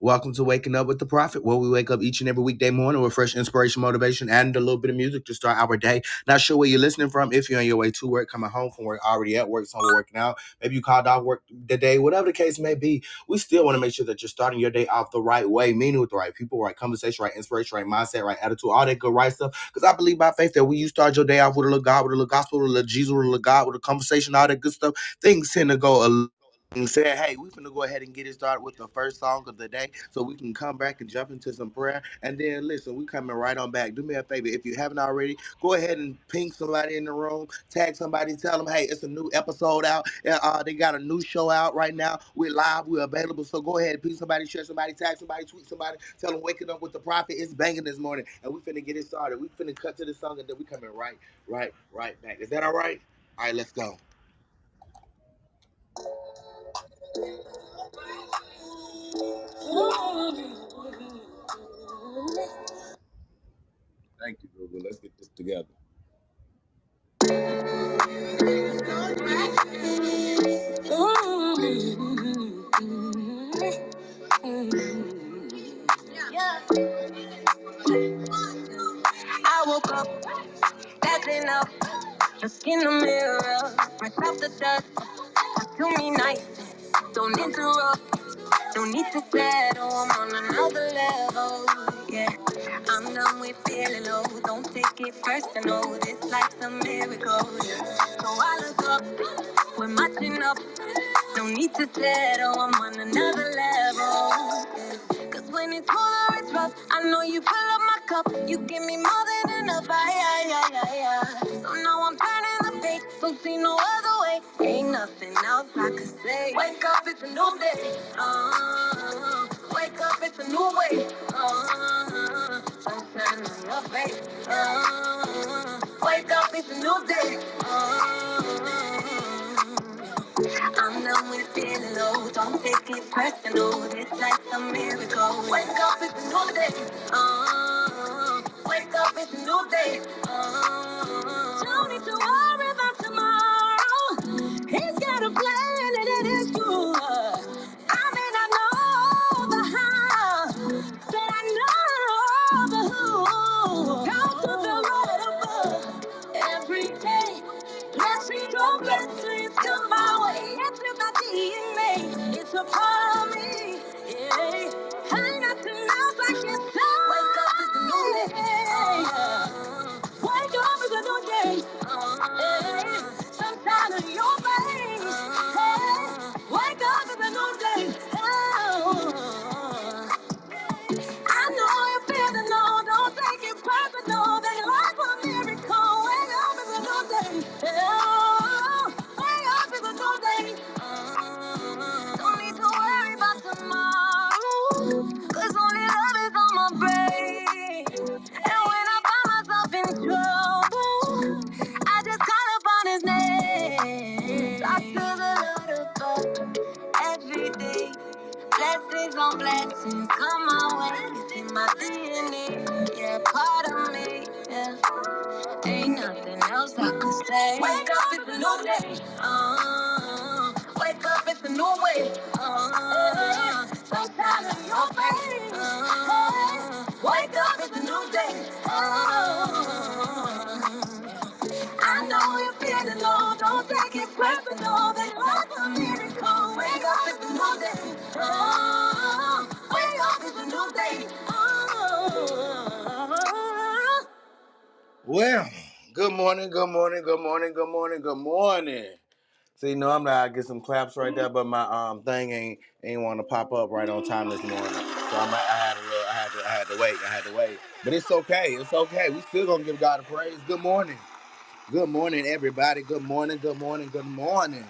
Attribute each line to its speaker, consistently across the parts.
Speaker 1: Welcome to Waking Up with the Prophet, where we wake up each and every weekday morning with fresh inspiration, motivation, and a little bit of music to start our day. Not sure where you're listening from. If you're on your way to work, coming home from work, already at work, somewhere working out, maybe you called off work the day, whatever the case may be, we still want to make sure that you're starting your day off the right way, meaning with the right people, right conversation, right inspiration, right mindset, right attitude, all that good right stuff. Because I believe by faith that when you start your day off with a little God, with a little gospel, with a little Jesus, with a little God, with a conversation, all that good stuff, things tend to go a and said, hey, we're gonna go ahead and get it started with the first song of the day so we can come back and jump into some prayer. And then listen, we coming right on back. Do me a favor, if you haven't already, go ahead and ping somebody in the room, tag somebody, tell them, hey, it's a new episode out. Uh, they got a new show out right now. We're live, we're available. So go ahead, and ping somebody, share somebody, tag somebody, tweet somebody, tell them waking up with the prophet. It's banging this morning. And we finna get it started. We finna cut to the song and then we coming right, right, right back. Is that all right? All right, let's go. Thank you, Google. Let's get this together. I woke up, that's enough. Just in the mirror, off the dust. To me nice, don't interrupt. Don't need to settle, I'm on another level. Yeah, I'm done with feeling low. Don't take it personal. This life's a miracle. So I look up, we're matching up. No need to settle, I'm on another level. Cause when it's full or it's rough, I know you fill up my cup. You give me more than enough. Ay, ay, ay, ay, ay. So now I'm turning the don't see no other way. Ain't nothing else I could say. Wake up, it's a new day. Uh, wake up, it's a new way. Uh, sunshine on your face. Uh, wake up, it's a new day. Uh, I'm done with feeling low. Don't take it personal. This life's a miracle. Wake up, it's a new day. Uh, wake up, it's a new day. Uh, don't need to worry He's got a plan and it is good. I may not know the how, but I know the who. To the above every day. Come my way. It's. It's a part of me. Yeah. Ain't nothing else I. come my way. In my DNA. Yeah, part of me. Yeah. Ain't nothing else I could say. Wake up, it's a new day. Uh, wake up, it's a new way. Uh, sunshine in your face. Uh, wake up, it's a new day. Uh, Oh. Oh. Well, good morning, good morning, good morning, good morning, good morning. See, normally I get some claps right there, but my um thing ain't ain't want to pop up right on time this morning. So I'm, I had to, I had to, I had to wait, I had to wait. But it's okay, it's okay. We still gonna give God a praise. Good morning. Good morning, everybody. Good morning, good morning, good morning.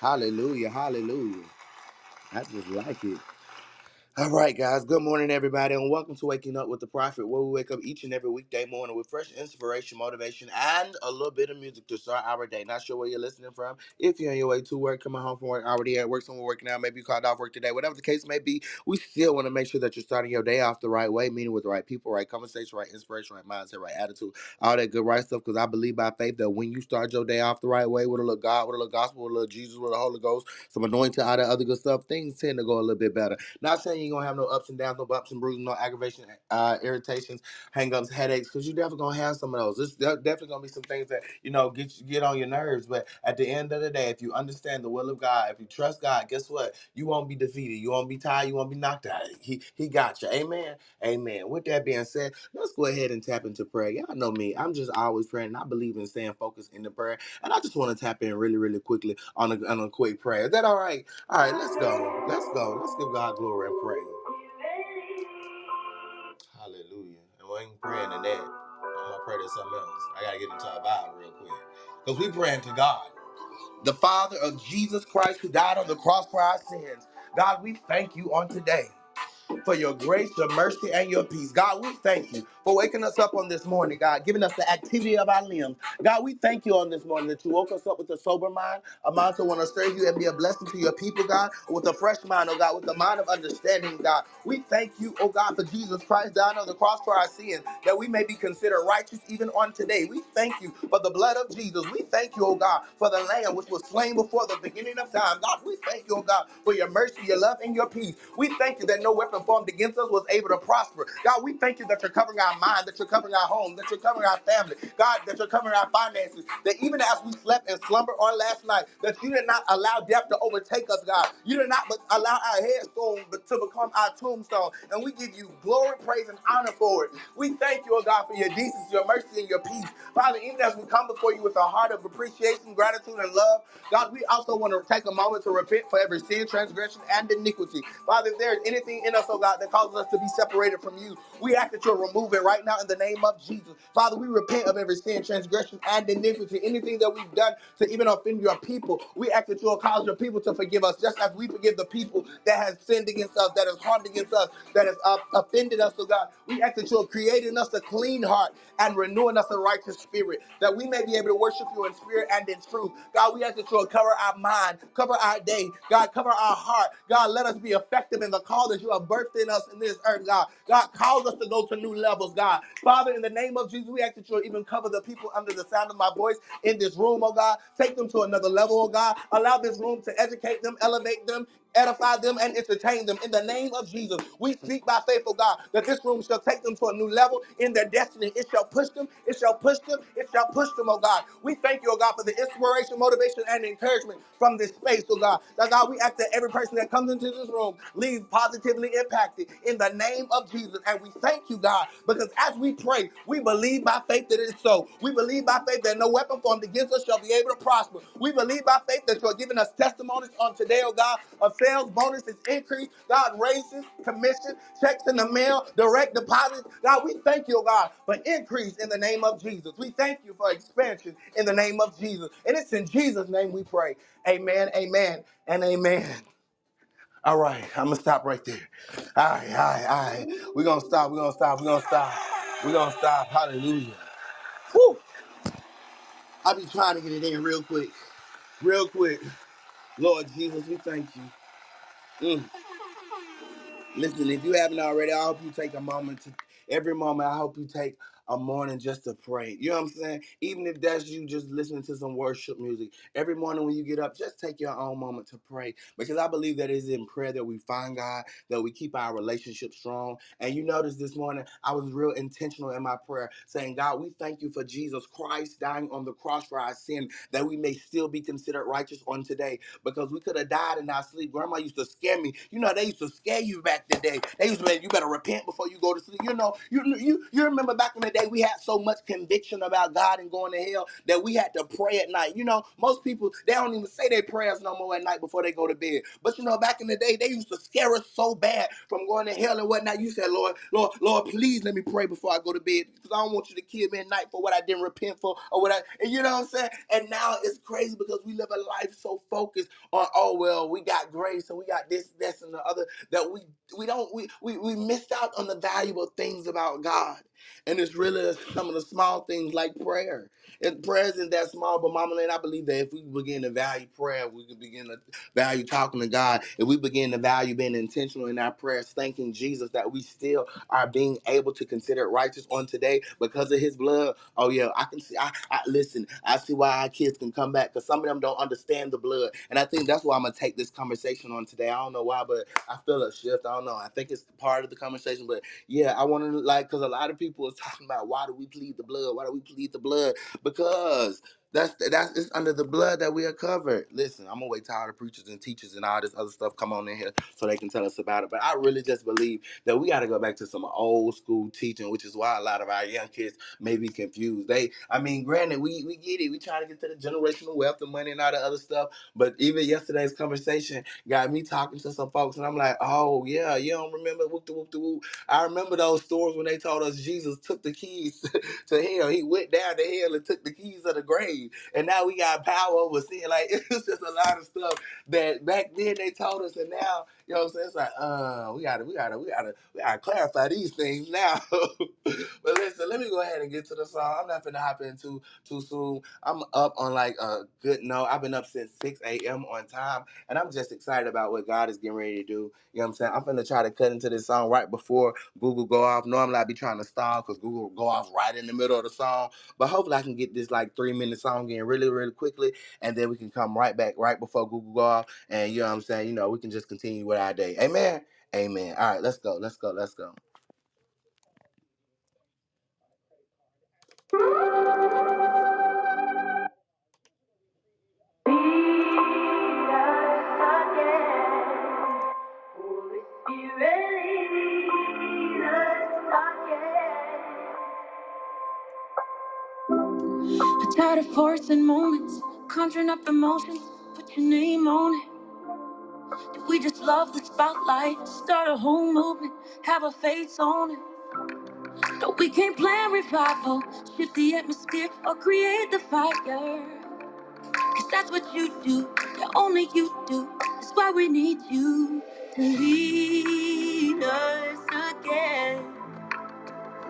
Speaker 1: Hallelujah, hallelujah. I just like it.
Speaker 2: All right, guys. Good morning, everybody, and welcome to Waking Up with the Prophet, where we wake up each and every weekday morning with fresh inspiration, motivation, and a little bit of music to start our day. Not sure where you're listening from. If you're on your way to work, coming home from work, already at work, somewhere working out, maybe you called off work today, whatever the case may be, we still want to make sure that you're starting your day off the right way, meaning with the right people, right conversation, right inspiration, right mindset, right attitude, all that good right stuff. Because I believe by faith that when you start your day off the right way with a little God, with a little gospel, with a little Jesus, with the Holy Ghost, some anointing, all that other good stuff, things tend to go a little bit better. Not saying you're gonna have no ups and downs, no bumps and bruises, no aggravation, uh, irritations, hangups, headaches, because you're definitely gonna have some of those. There's definitely gonna be some things that you know get you, get on your nerves. But at the end of the day, if you understand the will of God, if you trust God, guess what? You won't be defeated. You won't be tired. You won't be knocked out. He He got you. Amen. Amen. With that being said, let's go ahead and tap into prayer. Y'all know me. I'm just always praying. I believe in staying focused in the prayer. And I just want to tap in really, really quickly on a, on a quick prayer. Is that all right? All right, let's go. Let's go. Let's give God glory and praise. Ain't praying to that. I'm gonna pray to something else. I gotta get into a vibe real quick. Because we praying to God, the Father of Jesus Christ who died on the cross for our sins. God, we thank you on today for your grace, your mercy, and your peace. God, we thank you for waking us up on this morning, God, giving us the activity of our limbs. God, we thank you on this morning that you woke us up with a sober mind, a mind to want to serve you and be a blessing to your people, God, with a fresh mind, oh God, with the mind of understanding, God. We thank you, oh God, for Jesus Christ dying on the cross for our sins, that we may be considered righteous even on today. We thank you for the blood of Jesus. We thank you, oh God, for the lamb which was slain before the beginning of time. God, we thank you, oh God, for your mercy, your love, and your peace. We thank you that no weapon formed against us was able to prosper. God, we thank you that you're covering our mind, that you're covering our home, that you're covering our family. God, that you're covering our finances. That even as we slept and slumber on last night, that you did not allow death to overtake us, God. You did not allow our headstone to become our tombstone. And we give you glory, praise, and honor for it. We thank you, oh God, for your decency, your mercy, and your peace. Father, even as we come before you with a heart of appreciation, gratitude, and love, God, we also want to take a moment to repent for every sin, transgression, and iniquity. Father, if there is anything in us, oh God, that causes us to be separated from you, we ask that you'll remove it right now in the name of Jesus. Father, we repent of every sin, transgression, and iniquity. Anything that we've done to even offend your people, we ask that you'll cause your people to forgive us, just as we forgive the people that has sinned against us, that has harmed against us, that has uh, offended us, oh God. We ask that you'll create in us a clean heart and renewing us a righteous spirit, that we may be able to worship you in spirit and in truth. God, we ask that you'll cover our mind, cover our day, God, cover our heart. God, let us be effective in the call that you have birthed in us in this earth, God. God, cause us to go to new levels, God. Father, in the name of Jesus, we ask that you'll even cover the people under the sound of my voice in this room, oh God. Take them to another level, oh God. Allow this room to educate them, elevate them, edify them and entertain them. In the name of Jesus, we speak by faith, oh God, that this room shall take them to a new level in their destiny. It shall push them, it shall push them, it shall push them, oh God. We thank you, oh God, for the inspiration, motivation, and encouragement from this space, oh God. That God, we ask that every person that comes into this room leaves positively impacted in the name of Jesus. And we thank you, God, because as we pray, we believe by faith that it is so. We believe by faith that no weapon formed against us shall be able to prosper. We believe by faith that you're giving us testimonies on today, oh God, of sales bonuses increase, God, raises, commission, checks in the mail, direct deposits. God, we thank you, oh God, for increase in the name of Jesus. We thank you for expansion in the name of Jesus. And it's in Jesus' name we pray. Amen, amen, and amen. All right, I'm gonna stop right there. All right, all right, all right. We're gonna stop, we're gonna stop, we're gonna stop. We're gonna stop. Hallelujah. Whew. I be trying to get it in real quick. Real quick. Lord Jesus, we thank you. Mm. Listen, if you haven't already, I hope you take a moment to every moment. I hope you take a morning just to pray. You know what I'm saying? Even if that's you just listening to some worship music. Every morning when you get up, just take your own moment to pray. Because I believe that it is in prayer that we find God, that we keep our relationship strong. And you notice this morning, I was real intentional in my prayer, saying, God, we thank you for Jesus Christ dying on the cross for our sin, that we may still be considered righteous on today because we could have died in our sleep. Grandma used to scare me. You know, they used to scare you back today. the. They used to say, you better repent before you go to sleep. You know, you you you remember back in the day we had so much conviction about God and going to hell that we had to pray at night. You know, most people they don't even say their prayers no more at night before they go to bed. But you know, back in the day, they used to scare us so bad from going to hell and whatnot. You said, Lord, Lord, Lord, please let me pray before I go to bed because I don't want you to kill me at night for what I didn't repent for or what I, and you know what I'm saying? And now it's crazy because we live a life so focused on, oh well, we got grace and we got this, this, and the other that we we don't we we, we missed out on the valuable things about God. And it's really some of the small things like prayer. And prayer isn't that small, but Mama Lynn, I believe that if we begin to value prayer, we can begin to value talking to God. If we begin to value being intentional in our prayers, thanking Jesus that we still are being able to consider righteous on today because of his blood. Oh yeah, I can see I, I listen, I see why our kids can come back because some of them don't understand the blood. And I think that's why I'm gonna take this conversation on today. I don't know why, but I feel a shift. I don't know. I think it's part of the conversation, but yeah, I want to like because a lot of people are talking about why do we plead the blood? Why do we plead the blood? Because that's that's it's under the blood that we are covered. Listen, I'm gonna wait all the preachers and teachers and all this other stuff come on in here so they can tell us about it. But I really just believe that we got to go back to some old school teaching, which is why a lot of our young kids may be confused. They, I mean, granted, we we get it. We trying to get to the generational wealth and money and all the other stuff. But even yesterday's conversation got me talking to some folks, and I'm like, oh yeah, you don't remember whoop the whoop the whoop. I remember those stories when they told us Jesus took the keys to hell. He went down to hell and took the keys of the grave. And now we got power over sin. Like it's just a lot of stuff that back then they told us, and now you know what I'm saying. It's like, uh, we gotta, we gotta, we gotta, we gotta clarify these things now. but listen, let me go ahead and get to the song. I'm not finna hop in too too soon. I'm up on like a good note. I've been up since 6 a.m. on time, and I'm just excited about what God is getting ready to do. You know what I'm saying? I'm finna try to cut into this song right before Google go off. Normally I'd be trying to stall because Google go off right in the middle of the song. But hopefully I can get this like three minute song in really, really quickly, and then we can come right back right before Google go off. And you know what I'm saying? You know, we can just continue with our day. Amen. Amen. All right, let's go. Let's go. Let's go. Tired of forcing moments, conjuring up emotions, put your name on it. We just love the spotlight, start a whole movement, have a face on it. No, we can't plan revival, shift the atmosphere, or create the fire. Cause that's what you do, yeah, only you do. That's why we need you to lead us again.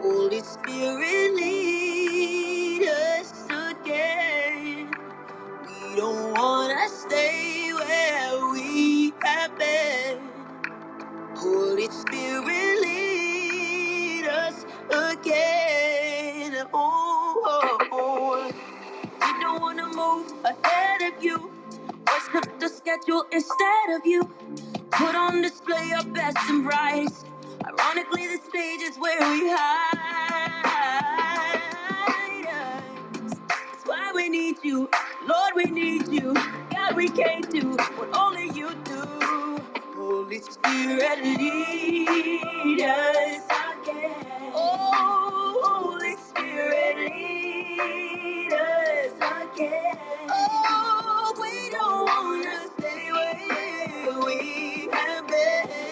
Speaker 2: Holy Spirit, lead us again. We don't wanna stay been. Holy Spirit, lead us again. Oh, oh, oh. We don't want to move ahead of you. Worship the schedule instead of you. Put on display our best and brightest. Ironically, the stage is where we hide. That's why we need you. Lord, we need you. God, we can't do what only you do. Holy Spirit, lead us again. Oh, Holy Spirit, lead us again. Oh, we don't want to stay where we have been.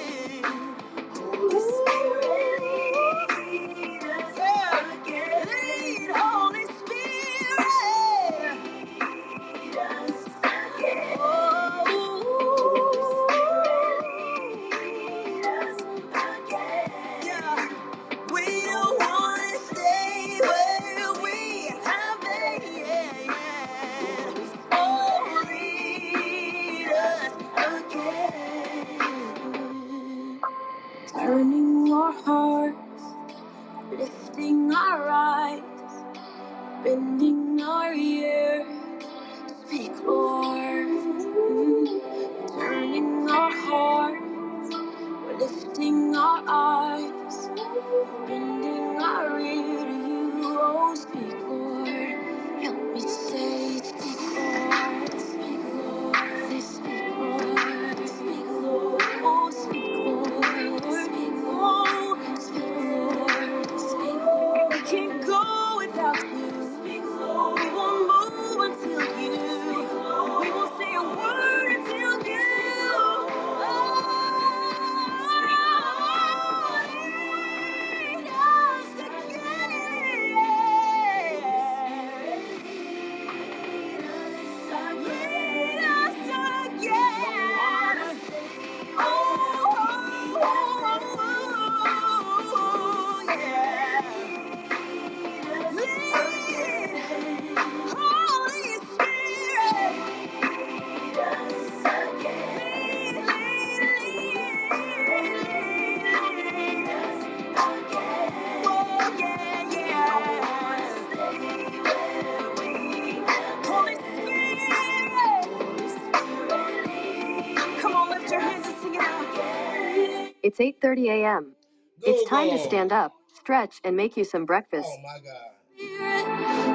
Speaker 2: 8:30 a.m. It's time to stand up, stretch, and make you some breakfast. Oh my God.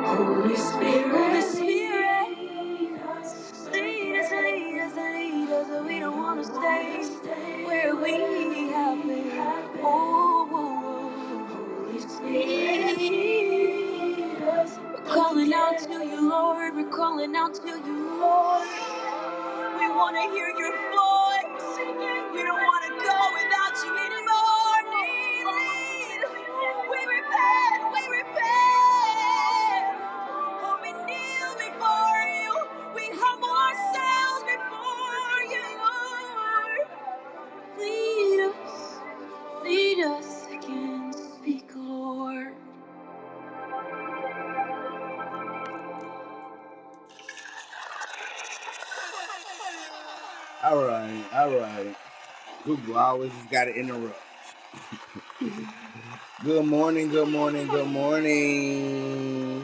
Speaker 2: Holy Spirit, Holy Spirit, lead us, lead us, lead us, lead us. We don't want to stay where we have been. Oh, oh, oh. Holy Spirit, lead us. We're calling out to you, Lord. We're calling out to you, Lord. We want to hear your voice. We don't want Google always just got to interrupt. Good morning, good morning, good morning.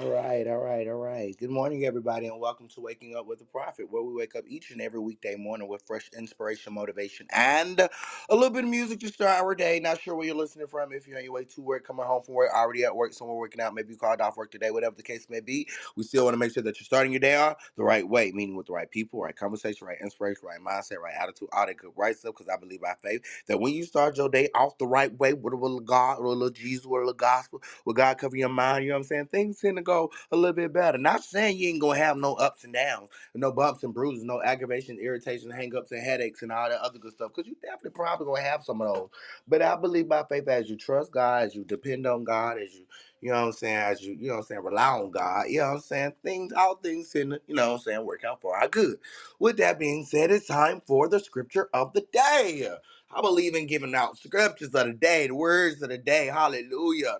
Speaker 2: All right, all right, all right. Good morning, everybody, and welcome to Waking Up with the Prophet, where we wake up each and every weekday morning with fresh inspiration, motivation, and a little bit of music to start our day. Not sure where you're listening from. If you're on your way to work, coming home from work, already at work, somewhere working out, maybe you called off work today, whatever the case may be, we still want to make sure that you're starting your day off the right way, meaning with the right people, right conversation, right inspiration, right mindset, right attitude, all that good, right stuff. Because I believe by faith that when you start your day off the right way, with a little God, with a little Jesus, with a little gospel. Will God cover your mind? You know what I'm saying? Things tend to go a little bit better. Not saying you ain't gonna have no ups and downs, no bumps and bruises, no aggravation, irritation, hangups, and headaches, and all that other good stuff. Because you definitely probably gonna have some of those. But I believe by faith as you trust God, as you depend on God, as you you know what I'm saying, as you you know what I'm saying, rely on God, you know what I'm saying, things all things in, you know what I'm saying, work out for our good. With that being said, it's time for the scripture of the day. I believe in giving out scriptures of the day, the words of the day. Hallelujah.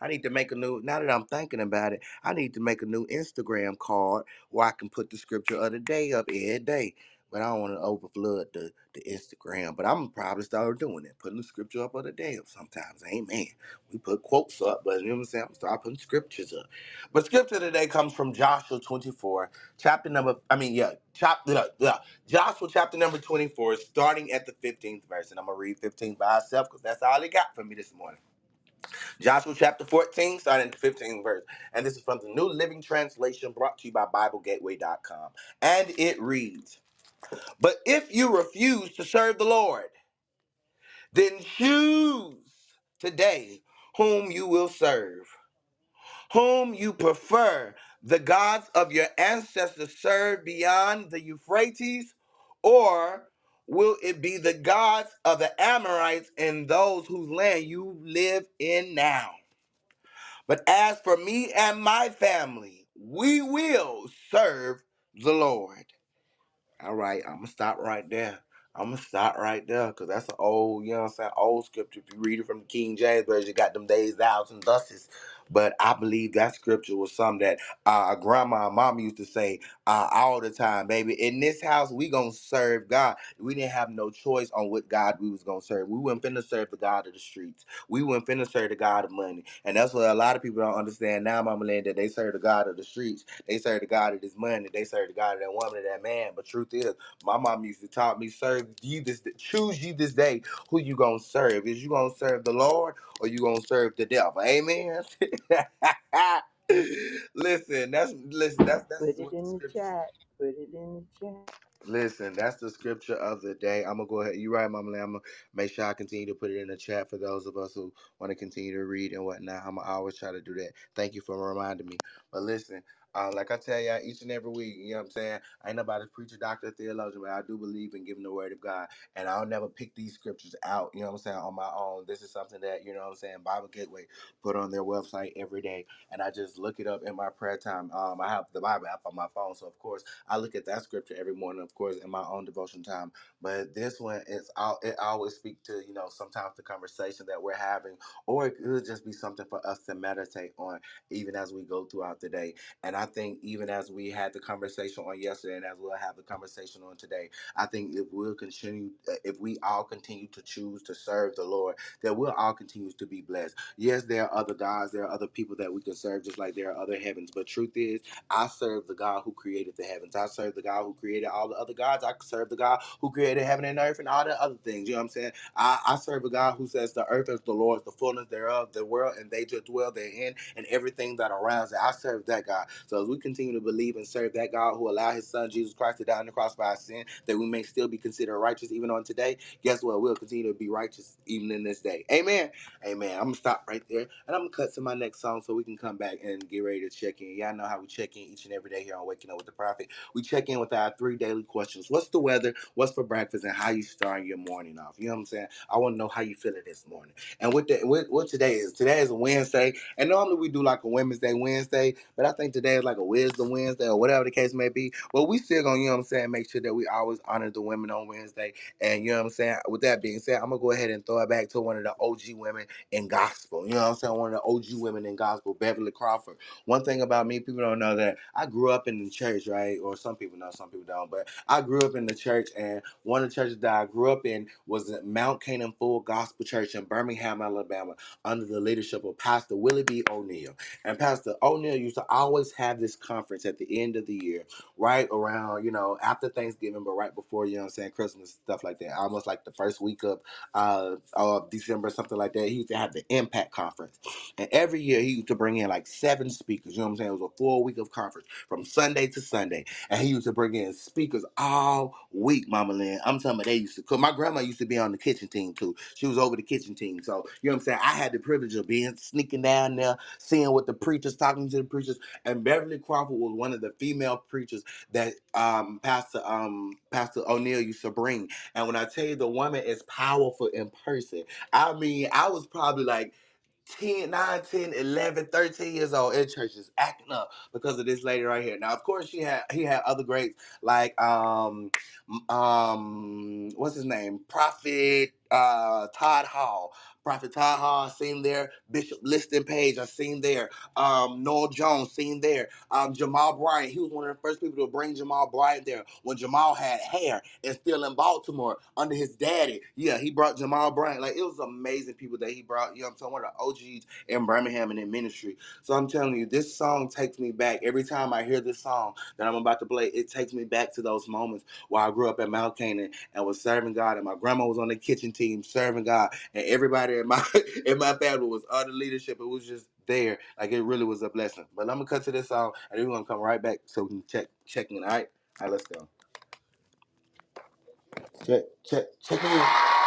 Speaker 2: I need to make a new, now that I'm thinking about it, I need to make a new Instagram card where I can put the scripture of the day up every day. But I don't want to overflood the, the Instagram. But I'm probably start doing it, putting the scripture up of the day sometimes. Amen. We put quotes up, but you know what I'm saying? I'm start putting scriptures up. But scripture today comes from Joshua 24, chapter number, I mean, yeah, chapter, yeah, Joshua chapter number 24, starting at the 15th verse. And I'm going to read 15 by itself because that's all he got for me this morning. Joshua chapter 14, starting at the 15th verse. And this is from the New Living Translation brought to you by BibleGateway.com. And it reads But if you refuse to serve the Lord, then choose today whom you will serve, whom you prefer, the gods of your ancestors served beyond the Euphrates, or will it be the gods of the Amorites and those whose land you live in now? But as for me and my family, we will serve the Lord. All right, I'm gonna stop right there. I'm gonna stop right there because that's an old, you know what I'm saying, old scripture. If you read it from the King James Version, you got them days, thous, and thuses. But I believe that scripture was something that uh, grandma and mom used to say uh, all the time, baby. In this house, we gonna serve God. We didn't have no choice on what God we was gonna serve. We weren't finna serve the God of the streets. We weren't finna serve the God of money. And that's what a lot of people don't understand now, Mama Land, that they serve the God of the streets. They serve the God of this money. They serve the God of that woman and that man. But truth is, my mom used to taught me, serve you this choose you this day who you gonna serve. Is you gonna serve the Lord or you gonna serve the devil? Amen. listen, that's listen, that's
Speaker 3: Put it
Speaker 2: the
Speaker 3: in the
Speaker 2: scripture
Speaker 3: chat. Put it in the chat.
Speaker 2: Listen, that's the scripture of the day. I'm gonna go ahead. You're right, Mama Lee. I'm gonna make sure I continue to put it in the chat for those of us who want to continue to read and whatnot. I'm gonna always try to do that. Thank you for reminding me. But listen, uh, like I tell y'all each and every week, you know what I'm saying? I ain't nobody preacher, doctor, theologian, but I do believe in giving the word of God. And I'll never pick these scriptures out, you know what I'm saying, on my own. This is something that, you know what I'm saying, Bible Gateway put on their website every day. And I just look it up in my prayer time. Um, I have the Bible app on my phone, so of course I look at that scripture every morning, of course, in my own devotion time. But this one, it's all it always speak to you know sometimes the conversation that we're having, or it could just be something for us to meditate on even as we go throughout the day. And I think even as we had the conversation on yesterday, and as we'll have the conversation on today, I think if we'll continue, uh, if we all continue to choose to serve the Lord, that we'll all continue to be blessed. Yes, there are other gods, there are other people that we can serve, just like there are other heavens. But truth is, I serve the God who created the heavens. I serve the God who created all the other gods. I serve the God who created heaven and earth and all the other things. You know what I'm saying? I, I serve a God who says the earth is the Lord's, the fullness thereof, the world, and they just dwell therein, and everything that surrounds it. I serve that God. So as we continue to believe and serve that God who allowed his son Jesus Christ to die on the cross for our sin, that we may still be considered righteous even on today, guess what? We'll continue to be righteous even in this day. Amen. Amen. I'm gonna stop right there and I'm gonna cut to my next song so we can come back and get ready to check in. Y'all know how we check in each and every day here on Waking Up with the Prophet. We check in with our three daily questions. What's the weather? What's for breakfast? And how you starting your morning off? You know what I'm saying? I want to know how you feeling this morning. And what the what, what today is? Today is a Wednesday, and normally we do like a Women's Day Wednesday, but I think today like a Wisdom Wednesday or whatever the case may be. But we still gonna, you know what I'm saying, make sure that we always honor the women on Wednesday. And you know what I'm saying? With that being said, I'm gonna go ahead and throw it back to one of the OG women in gospel. You know what I'm saying? One of the OG women in gospel, Beverly Crawford. One thing about me, people don't know that I grew up in the church, right? Or some people know, some people don't. But I grew up in the church, and one of the churches that I grew up in was Mount Canaan Full Gospel Church in Birmingham, Alabama, under the leadership of Pastor Willie B. O'Neill. And Pastor O'Neill used to always have this conference at the end of the year, right around, you know, after Thanksgiving, but right before, you know I'm saying, Christmas, stuff like that. Almost like the first week of uh of December, something like that. He used to have the Impact Conference. And every year he used to bring in like seven speakers. You know what I'm saying? It was a full week of conference from Sunday to Sunday. And he used to bring in speakers all week, Mama Lynn. I'm talking about they used to, because my grandma used to be on the kitchen team too. She was over the kitchen team. So, you know what I'm saying? I had the privilege of being sneaking down there, seeing what the preachers, talking to the preachers. And Beverly Crawford was one of the female preachers that um, Pastor um, Pastor O'Neill used to bring. And when I tell you the woman is powerful in person, I mean, I was probably like 10, 9, 10, 11, 13 years old in church just acting up because of this lady right here. Now, of course, she had he had other greats like um um what's his name? Prophet uh Todd Hall. Prophet Todd Hall, seen there. Bishop Liston Page, I seen there. Um, Noel Jones, seen there. Um, Jamal Bryant, he was one of the first people to bring Jamal Bryant there when Jamal had hair and still in Baltimore under his daddy. Yeah, he brought Jamal Bryant. Like it was amazing people that he brought. You know, what I'm saying one of the OGs in Birmingham and in ministry. So I'm telling you, this song takes me back. Every time I hear this song that I'm about to play, it takes me back to those moments where I grew up at Mount Canaan and was serving God, and my grandma was on the kitchen team serving God, and everybody in my in my family was under leadership. It was just there, like it really was a blessing. But I'm gonna cut to this song, and then we're gonna come right back so we can check check in. All right, all right, let's go. Check check check in.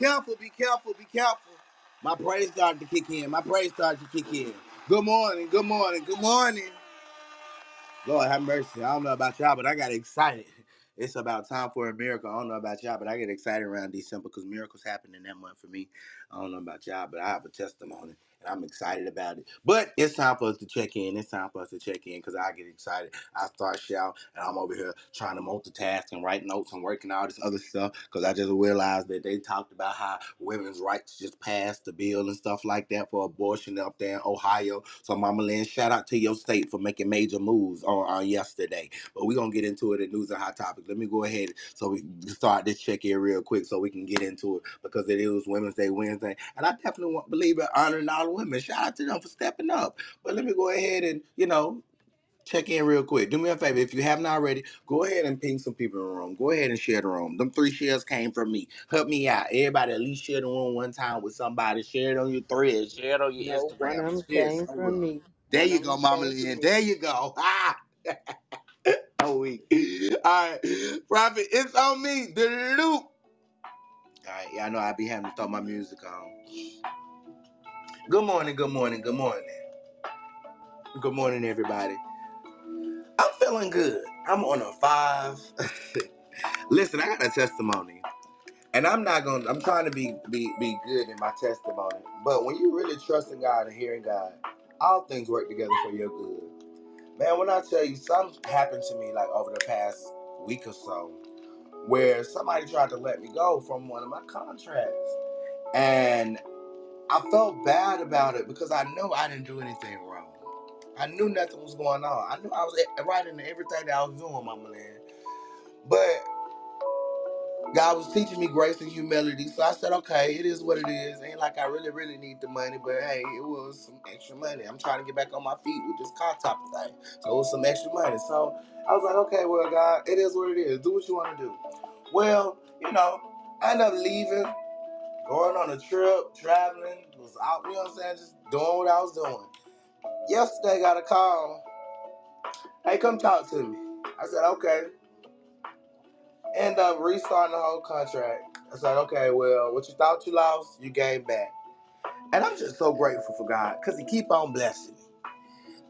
Speaker 2: Careful, be careful, be careful. My praise started to kick in. My praise started to kick in. Good morning, good morning, good morning. Lord have mercy. I don't know about y'all, but I got excited. It's about time for a miracle. I don't know about y'all, but I get excited around December because miracles happen in that month for me. I don't know about y'all, but I have a testimony and I'm excited about it. But it's time for us to check in. It's time for us to check in because I get excited. I start shout and I'm over here trying to multitask and write notes and working all this other stuff because I just realized that they talked about how women's rights just passed the bill and stuff like that for abortion up there in Ohio. So Mama Lynn, shout out to your state for making major moves on, on yesterday. But we're gonna get into it in news and hot topics. Let me go ahead so we start this check in real quick so we can get into it because it is Women's Day Wednesday. And I definitely want believe in honoring all women. Shout out to them for stepping up. But let me go ahead and, you know, check in real quick. Do me a favor. If you haven't already, go ahead and ping some people in the room. Go ahead and share the room. Them three shares came from me. Help me out. Everybody at least share the room one time with somebody. Share it on your thread. Share it on your
Speaker 3: No,
Speaker 2: Instagram.
Speaker 3: came from me.
Speaker 2: There you go, Mama Lynn. There you go. Ah. Oh, week. All right. Prophet, it's on me. The loop. All right. Y'all know I be having to throw my music on. Good morning. Good morning. Good morning. Good morning, everybody. I'm feeling good. I'm on a five. Listen, I got a testimony. And I'm not gonna I'm trying to be be be good in my testimony. But when you really trust in God and hearing God, all things work together for your good. Man, when I tell you something happened to me like over the past week or so, where somebody tried to let me go from one of my contracts. And I felt bad about it because I know I didn't do anything wrong. I knew nothing was going on. I knew I was right in everything that I was doing, Mama Lynn. But God was teaching me grace and humility. So I said, okay, it is what it is. Ain't like I really, really need the money, but hey, it was some extra money. I'm trying to get back on my feet with this car top thing. So it was some extra money. So I was like, okay, well, God, it is what it is. Do what you want to do. Well, you know, I ended up leaving, going on a trip, traveling, was out, you know what I'm saying, just doing what I was doing. Yesterday, I got a call. Hey, come talk to me. I said, okay. End up restarting the whole contract. I said, okay, well, what you thought you lost, you gained back. And I'm just so grateful for God because He keep on blessing me.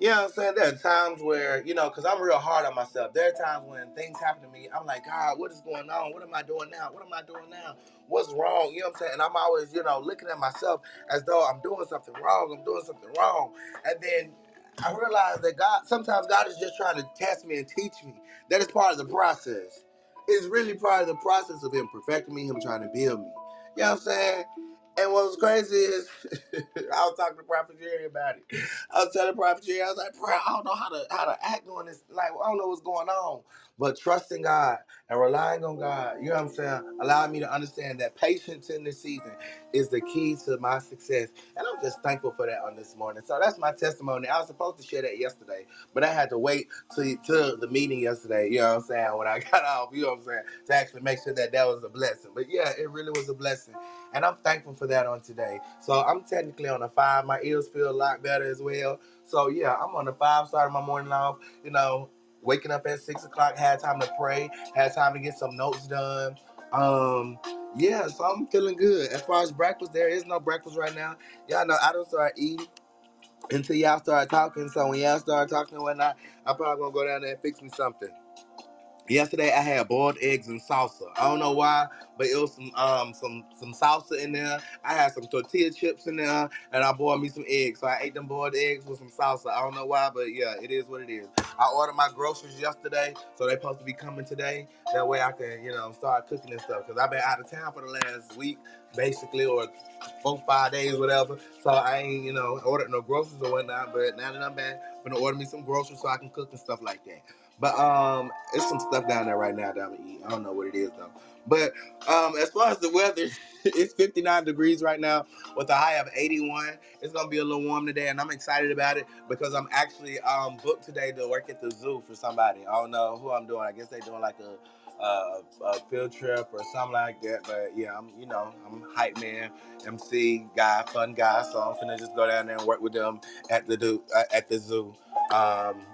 Speaker 2: You know what I'm saying? There are times where, you know, because I'm real hard on myself. There are times when things happen to me. I'm like, God, what is going on? What am I doing now? What am I doing now? What's wrong? You know what I'm saying? And I'm always, you know, looking at myself as though I'm doing something wrong. I'm doing something wrong. And then I realize that God, sometimes God is just trying to test me and teach me. That is part of the process. It's really part of the process of Him perfecting me, Him trying to build me. You know what I'm saying? And what was crazy is, I was talking to Prophet Jerry about it. I was telling Prophet Jerry, I was like, bro, I don't know how to how to act on this. Like, I don't know what's going on. But trusting God and relying on God, you know what I'm saying, allowing me to understand that patience in this season is the key to my success. And I'm just thankful for that on this morning. So that's my testimony. I was supposed to share that yesterday, but I had to wait to, to the meeting yesterday, you know what I'm saying, when I got off, you know what I'm saying, to actually make sure that that was a blessing. But yeah, it really was a blessing. And I'm thankful for that on today. So I'm technically on a five. My ears feel a lot better as well. So yeah, I'm on a five, starting my morning off, you know, waking up at six o'clock, had time to pray, had time to get some notes done. Um, yeah, so I'm feeling good. As far as breakfast, there is no breakfast right now. Y'all know I don't start eating until y'all start talking. So when y'all start talking and whatnot, I'm probably gonna go down there and fix me something. Yesterday I had boiled eggs and salsa. I don't know why, but it was some um some some salsa in there. I had some tortilla chips in there, and I boiled me some eggs. So I ate them boiled eggs with some salsa. I don't know why, but yeah, it is what it is. I ordered my groceries yesterday, so they're supposed to be coming today. That way I can you know start cooking and stuff. Cause I've been out of town for the last week, basically, or four five days, whatever. So I ain't you know ordered no groceries or whatnot. But now that I'm back, I'm gonna order me some groceries so I can cook and stuff like that. But um, it's some stuff down there right now that I'm gonna eat. I don't know what it is though. But um, as far as the weather, it's 59 degrees right now with a high of 81. It's gonna be a little warm today, and I'm excited about it because I'm actually um booked today to work at the zoo for somebody. I don't know who I'm doing. I guess they're doing like a. Uh, a field trip or something like that, but yeah, I'm you know I'm hype man, MC guy, fun guy, so I'm finna just go down there and work with them at the do uh, at the zoo. Um,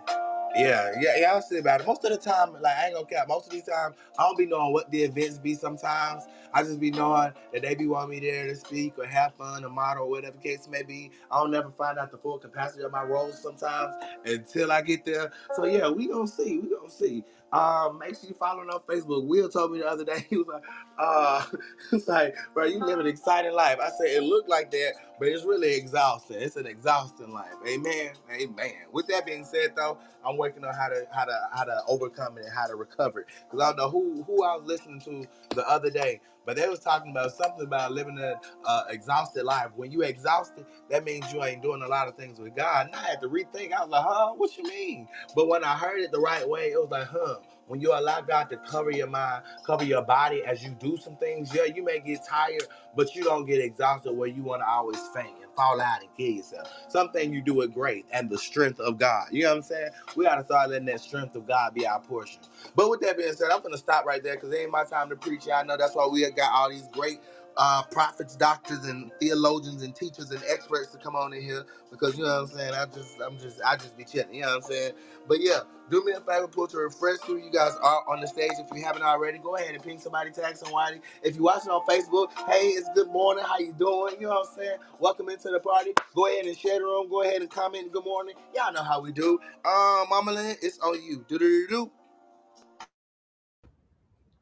Speaker 2: Yeah, yeah, yeah. I'll say about it. Most of the time, like I ain't gonna cap. Most of these times, I don't be knowing what the events be. Sometimes I just be knowing that they be wanting me there to speak or have fun or model or whatever case may be. I don't never find out the full capacity of my roles sometimes until I get there. So yeah, we gonna see. We gonna see. Um, make sure you follow on Facebook. Will told me the other day he was like, uh, it's like, bro, you live an exciting life. I said it looked like that, but it's really exhausting. It's an exhausting life. Amen. Amen. With that being said, though. I'm working on how to how to how to overcome it and how to recover it. Because I don't know who who I was listening to the other day, but they was talking about something about living an uh, exhausted life. When you exhausted, that means you ain't doing a lot of things with God. And I had to rethink. I was like, huh, what you mean? But when I heard it the right way, it was like, huh. When you allow God to cover your mind, cover your body as you do some things, yeah, you may get tired, but you don't get exhausted where you want to always faint fall out and kill yourself. Something you do it great and the strength of God. You know what I'm saying? We got to start letting that strength of God be our portion. But with that being said, I'm to stop right there because it ain't my time to preach. Y'all know that's why we got all these great uh, prophets, doctors, and theologians and teachers and experts to come on in here because you know what I'm saying. I just, I'm just, I just be chilling. You know what I'm saying. But yeah, do me a favor, pull to refresh who you guys are on the stage. If you haven't already, go ahead and ping somebody, tag somebody. If you're watching on Facebook, hey, it's good morning. How you doing? You know what I'm saying? Welcome into the party. Go ahead and share the room. Go ahead and comment. Good morning. Y'all know how we do. Um, Mama Lynn, it's on you. Do do do do.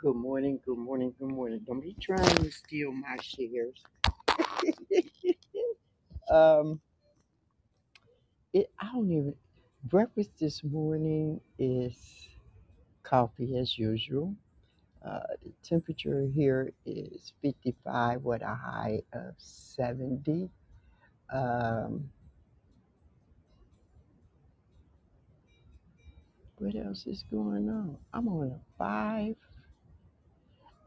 Speaker 3: Good morning, good morning, good morning. Don't be trying to steal my shares. um, it, I don't even. Breakfast this morning is coffee as usual. Uh, the temperature here is 55 with a high of 70. Um, what else is going on? I'm on a five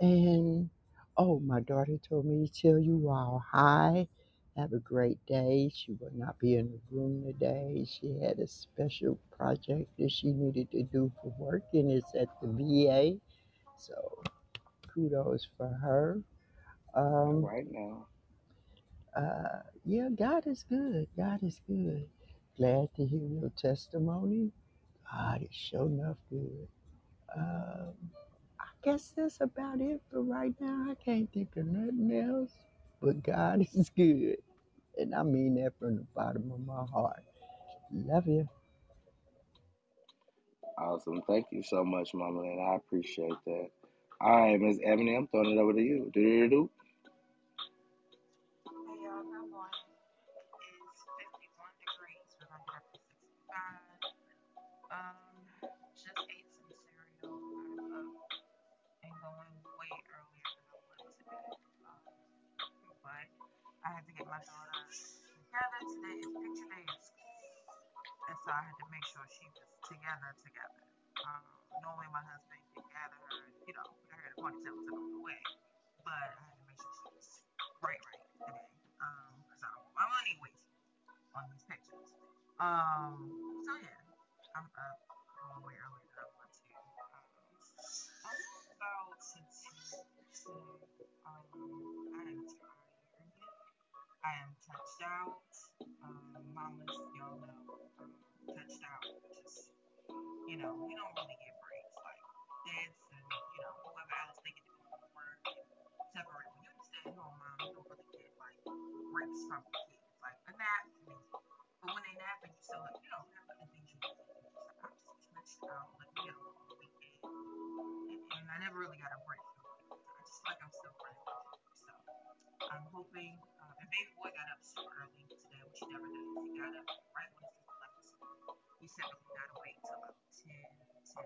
Speaker 3: And oh, my daughter told me to tell you all hi. Have a great day. She will not be in the room today. She had a special project that she needed to do for work, and it's at the VA. So kudos for her. Um,
Speaker 2: Right now.
Speaker 3: uh, yeah, God is good. God is good. Glad to hear your testimony. God is sure enough good. Um, guess that's about it for right now. I can't think of nothing else. But God is good. And I mean that from the bottom of my heart. Love you.
Speaker 2: Awesome. Thank you so much, Mama and I appreciate that. All right, Miss Ebony, I'm throwing it over to you. Do do do
Speaker 4: I had to get my daughter together. Today is picture day at school, and so I had to make sure she was together, together. Um, normally my husband can gather her, and, you know, put her in a ponytail and send her on the way. But I had to make sure she was right, right today. Um, I don't want my money wasted on these pictures. Um, so yeah, I'm up going way earlier than I want to. Um, I'm about to to I am touched out. Um, mamas, y'all know, um, touched out. Just you know, we don't really get breaks like dads and you know whoever else they get to go to work and separate. When you're a mom, you don't really get like breaks from the kids. Like a nap, maybe. But when they nap and you still, you know, have other things you to do. I'm just touched out. Like a long weekend, and, and I never really got a break. I just feel like I'm still running. So I'm hoping. Um, baby boy got up super early today, which he never does. He got up right when his sister left school. He said that we gotta wait till about 10, 10:30.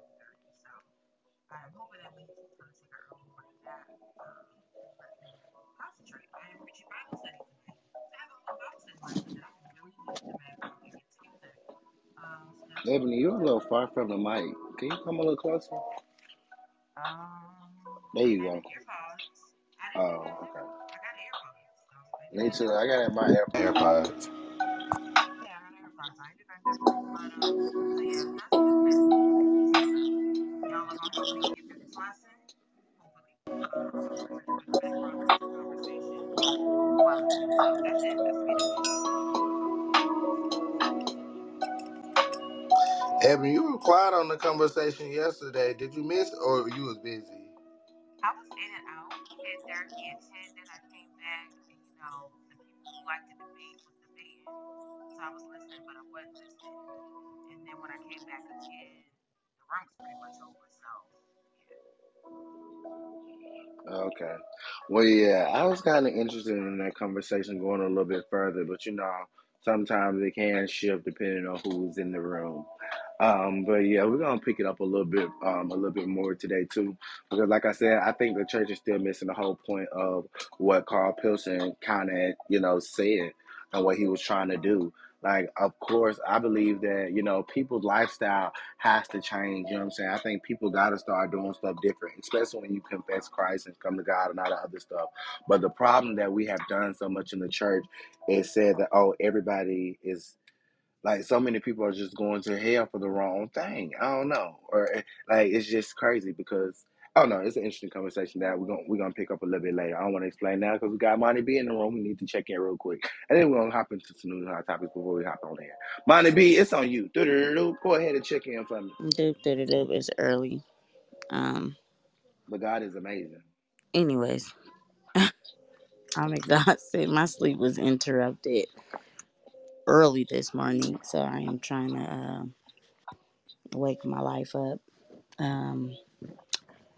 Speaker 4: So I'm hoping that we can kind of take our early morning nap um, let me concentrate. I am preaching Bible study tonight. So I have a little Bible study last that I really need to man get together. Um, so
Speaker 2: Ebony, you're a little far from the mic. Can you come a little closer?
Speaker 4: um
Speaker 2: There you go.
Speaker 4: earpods. I didn't
Speaker 2: Oh, okay. Me too. I
Speaker 4: different.
Speaker 2: got my Air- AirPods.
Speaker 4: Yeah, I got AirPods. I ain't do nothing different. But so yeah, that's what's missing. So y'all are gonna help me get through this lesson, hopefully. So we're gonna do in the background text conversation while I do. So that's it. That's me today.
Speaker 5: Evan, you were quiet on the conversation yesterday. Did you miss or you was busy?
Speaker 4: I was in and out. Had therapy at 10, So I was listening, but I wasn't listening. And then when I came back again, the room was pretty much over. So, yeah.
Speaker 5: Okay. Well, yeah, I was kind of interested in that conversation going a little bit further, but you know, sometimes it can shift depending on who's in the room. Um, but yeah, we're gonna pick it up a little bit, um, a little bit more today too, because like I said, I think the church is still missing the whole point of what Carlton Pearson kind of, you know, said and what he was trying to do. Like, of course, I believe that you know people's lifestyle has to change. You know what I'm saying? I think people got to start doing stuff different, especially when you confess Christ and come to God and all that other stuff. But the problem that we have done so much in the church is said that oh, everybody is like so many people are just going to hell for the wrong thing. I don't know, or eh, like it's just crazy because Don't know. It's an interesting conversation that we're gonna we're gonna pick up a little bit later. I don't want to explain now because we got Monty B in the room. We need to check in real quick, and then we're gonna hop into some new hot topics before we hop on here. Monty B, it's on you. Do-do-do-do. Go ahead and check in for me.
Speaker 6: Doop doop doop. It's early. Um.
Speaker 5: But God is amazing.
Speaker 6: Anyways, I'm exhausted. My sleep was interrupted early this morning, so I am trying to uh, wake my life up. Um.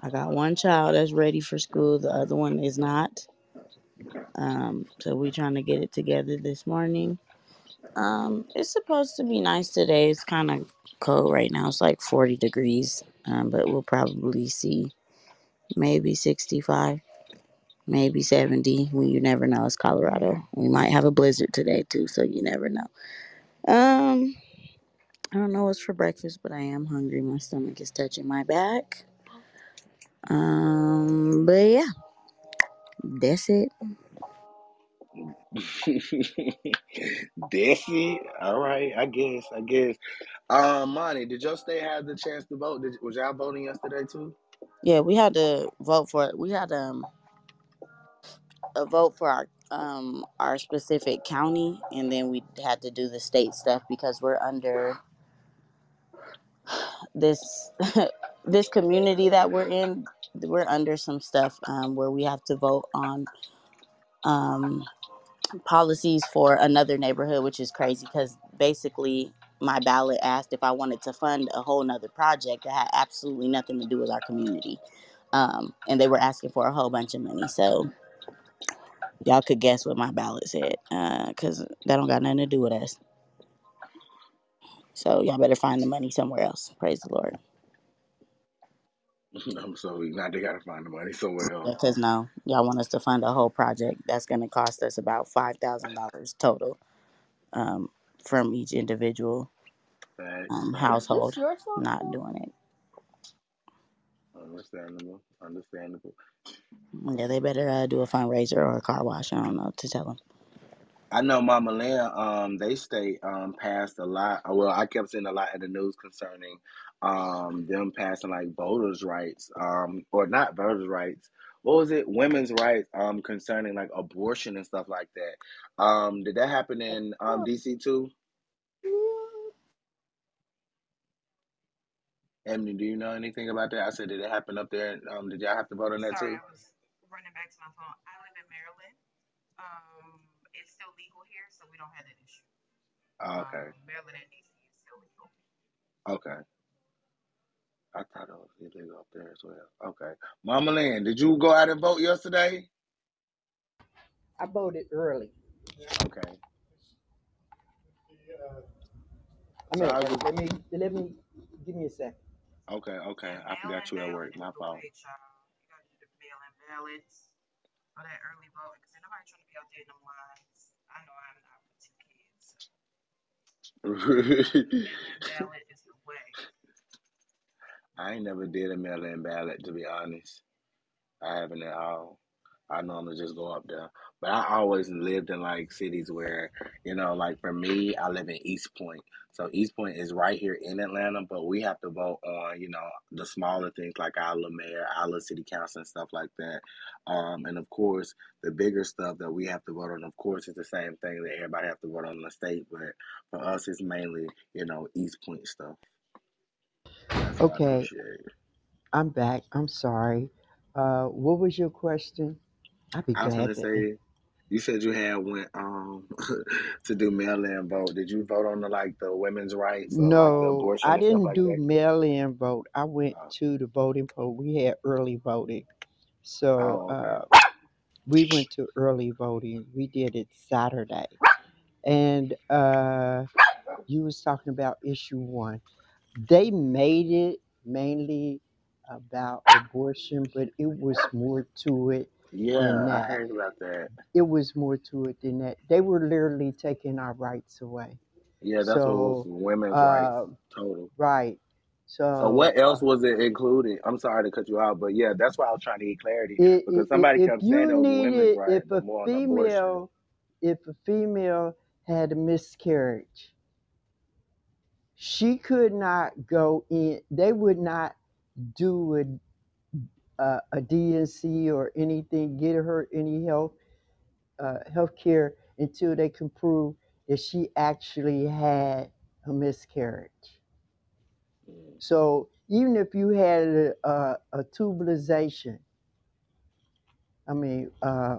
Speaker 6: I got one child that's ready for school. The other one is not. Um. So we're trying to get it together this morning. Um. It's supposed to be nice today. It's kind of cold right now. It's like 40 degrees. Um. But we'll probably see maybe 65. maybe 70 when you never know it's colorado we might have a blizzard today too so you never know um i don't know what's for breakfast but i am hungry my stomach is touching my back um but yeah that's it
Speaker 5: Desi, all right, I guess, I guess. Um, Monty, did your state have the chance to vote? Did, was y'all voting yesterday too?
Speaker 6: yeah we had to vote for it we had um a vote for our um our specific county and then we had to do the state stuff because we're under this this community that we're in we're under some stuff um where we have to vote on um policies for another neighborhood which is crazy because basically my ballot asked if i wanted to fund a whole nother project that had absolutely nothing to do with our community um and they were asking for a whole bunch of money. So y'all could guess what my ballot said because that don't got nothing to do with us. So y'all better find the money somewhere else praise the lord
Speaker 5: I'm sorry, now they gotta find the money somewhere else.
Speaker 6: Because no, y'all want us to fund a whole project that's going to cost us about five thousand dollars total um, from each individual
Speaker 5: Facts,
Speaker 6: um, household. Not doing it.
Speaker 5: Understandable, understandable.
Speaker 6: Yeah, they better uh, do a fundraiser or a car wash. I don't know to tell them.
Speaker 5: I know Mama Land, um, they state um passed a lot. Well, I kept seeing a lot in the news concerning um them passing like voters' rights, um, or not voters' rights. What was it? Women's rights, um, concerning like abortion and stuff like that. Um, did that happen in um DC too? Emily, do you know anything about that? I said, did it happen up there? Um, did y'all have to vote on that
Speaker 4: Sorry,
Speaker 5: too?
Speaker 4: I was running back to my phone. I live in Maryland. Um, it's still legal here, so we don't have that issue.
Speaker 5: Oh, okay,
Speaker 4: Um, Maryland and DC is still legal.
Speaker 5: okay. I thought it was illegal up there as well. Okay, Mama Land, did you go out and vote yesterday?
Speaker 3: I voted early.
Speaker 5: Okay.
Speaker 3: I
Speaker 5: So
Speaker 3: mean,
Speaker 5: I was
Speaker 3: let me let me give me a second.
Speaker 5: okay, okay.
Speaker 4: Yeah,
Speaker 5: I forgot you
Speaker 4: mail-in
Speaker 5: at work. My fault.
Speaker 4: You gotta do the mail-in ballots or that early vote because ain't nobody trying to be out there in them lines. I know I'm not with two kids. Mail-in ballot is the way.
Speaker 5: I ain't never did a mail-in ballot to be honest. I haven't at all. I normally just go up there. But I always lived in like cities where, you know, like for me, I live in East Point. So East Point is right here in Atlanta, but we have to vote on, you know, the smaller things like our mayor, our city council and stuff like that. Um, and of course, the bigger stuff that we have to vote on, of course, is the same thing that everybody have to vote on in the state. But for us, it's mainly, you know, East Point stuff.
Speaker 2: I
Speaker 3: Okay,
Speaker 2: appreciate.
Speaker 3: I'm back. I'm sorry. Uh, what was your question? I'll be
Speaker 2: I was gonna
Speaker 3: to. an-
Speaker 2: say, you said you had went um to do mail in vote. Did you vote on the like the women's rights or like the
Speaker 3: No,
Speaker 2: abortion
Speaker 3: I
Speaker 2: and stuff
Speaker 3: didn't
Speaker 2: like
Speaker 3: do
Speaker 2: that?
Speaker 3: mail-in vote. I went
Speaker 2: Oh,
Speaker 3: to the voting poll. We had early voting, so
Speaker 2: oh, okay.
Speaker 3: uh, we went to early voting. We did it Saturday, and uh, you was talking about issue one. They made it mainly about abortion, but it was more to it than
Speaker 2: Yeah, I
Speaker 3: that.
Speaker 2: heard about that.
Speaker 3: It was more to it than that. They were literally taking our rights away.
Speaker 2: Yeah, that's what was
Speaker 3: So,
Speaker 2: women's rights
Speaker 3: uh,
Speaker 2: total.
Speaker 3: right.
Speaker 2: So
Speaker 3: So,
Speaker 2: what else was it included? I'm sorry to cut you out, but yeah, that's why I was trying to get clarity
Speaker 3: i-
Speaker 2: because
Speaker 3: i- i-
Speaker 2: somebody
Speaker 3: if
Speaker 2: kept saying
Speaker 3: you
Speaker 2: it was women's
Speaker 3: needed,
Speaker 2: rights,
Speaker 3: if a
Speaker 2: more on abortion.
Speaker 3: female, if a female had a miscarriage, she could not go in. They would not do a, a, a DNC or anything, get her any health uh, health care until they can prove that she actually had a miscarriage.
Speaker 2: Mm,
Speaker 3: So even if you had a, a, a tubalization, I mean, uh,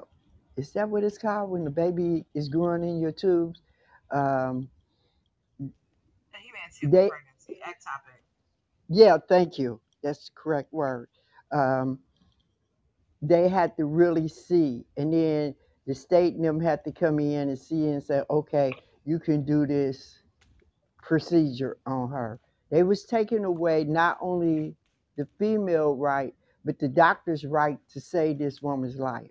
Speaker 3: is that what it's called when the baby is growing in your tubes? Um, They,
Speaker 4: pregnancy, ectopic.
Speaker 3: yeah, thank you. That's the correct word. Um, they had to really see, and then the state and them had to come in and see and say, okay, you can do this procedure on her. They was taking away not only the female right, but the doctor's right to save this woman's life.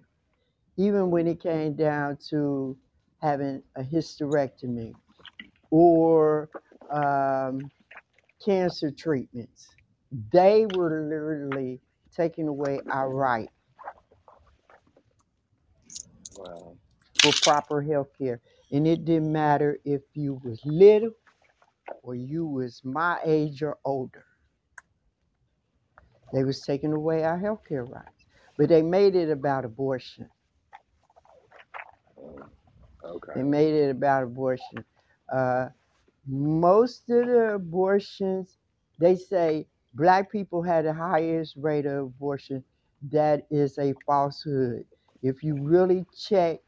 Speaker 3: Even when it came down to having a hysterectomy or um, cancer treatments, they were literally taking away our right
Speaker 2: Wow.
Speaker 3: for proper health care. And it didn't matter if you was little or you was my age or older. They was taking away our health care rights. But they made it about abortion.
Speaker 2: Um, okay.
Speaker 3: They made it about abortion. Uh, most of the abortions, they say black people had the highest rate of abortion. That is a falsehood. If you really check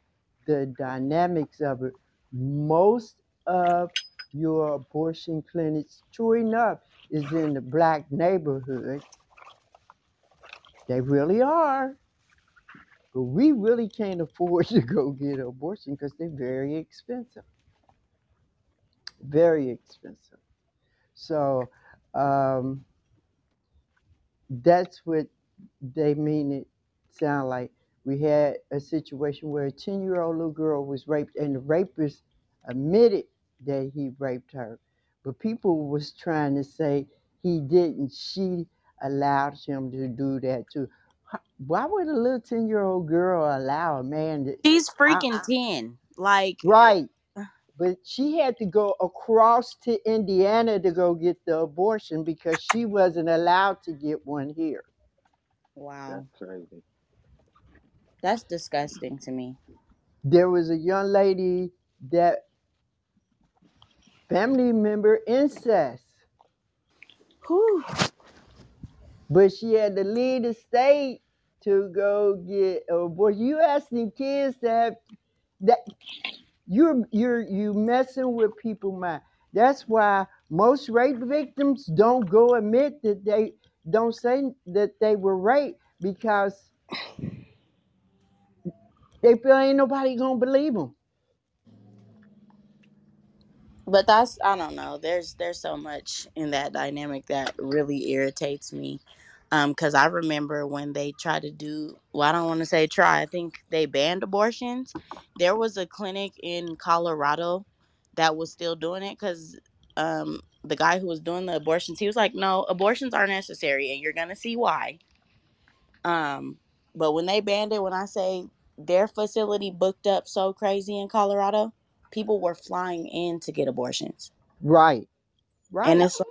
Speaker 3: the dynamics of it, most of your abortion clinics, true enough, is in the black neighborhood. They really are. But we really can't afford to go get an abortion because they're very expensive. Very expensive. So um, that's what they mean it sound like. We had a situation where a 10 year old little girl was raped, and the rapist admitted that he raped her. But people was trying to say he didn't. She allowed him to do that too. Why would a little 10 year old girl allow a man to?
Speaker 6: She's
Speaker 3: I,
Speaker 6: freaking 10. Like,
Speaker 3: right. But she had to go across to Indiana to go get the abortion because she wasn't allowed to get one here.
Speaker 6: wow.
Speaker 2: That's crazy.
Speaker 6: That's disgusting to me.
Speaker 3: There was a young lady that family member incest,
Speaker 6: Whew.
Speaker 3: but she had to leave the state to go get an abortion. You asking kids to have that you're you're you messing with people's mind. That's why most rape victims don't go admit that they don't say that they were raped because they feel ain't nobody gonna believe them.
Speaker 6: But that's I don't know. There's there's so much in that dynamic that really irritates me. Um, because I remember when they tried to do well, I don't want to say try, I think they banned abortions. There was a clinic in Colorado that was still doing it because um the guy who was doing the abortions, he was like, No, abortions are necessary and you're gonna see why. Um, but when they banned it, when I say their facility booked up so crazy in Colorado, people were flying in to get abortions.
Speaker 3: Right, Right.
Speaker 6: And it's like,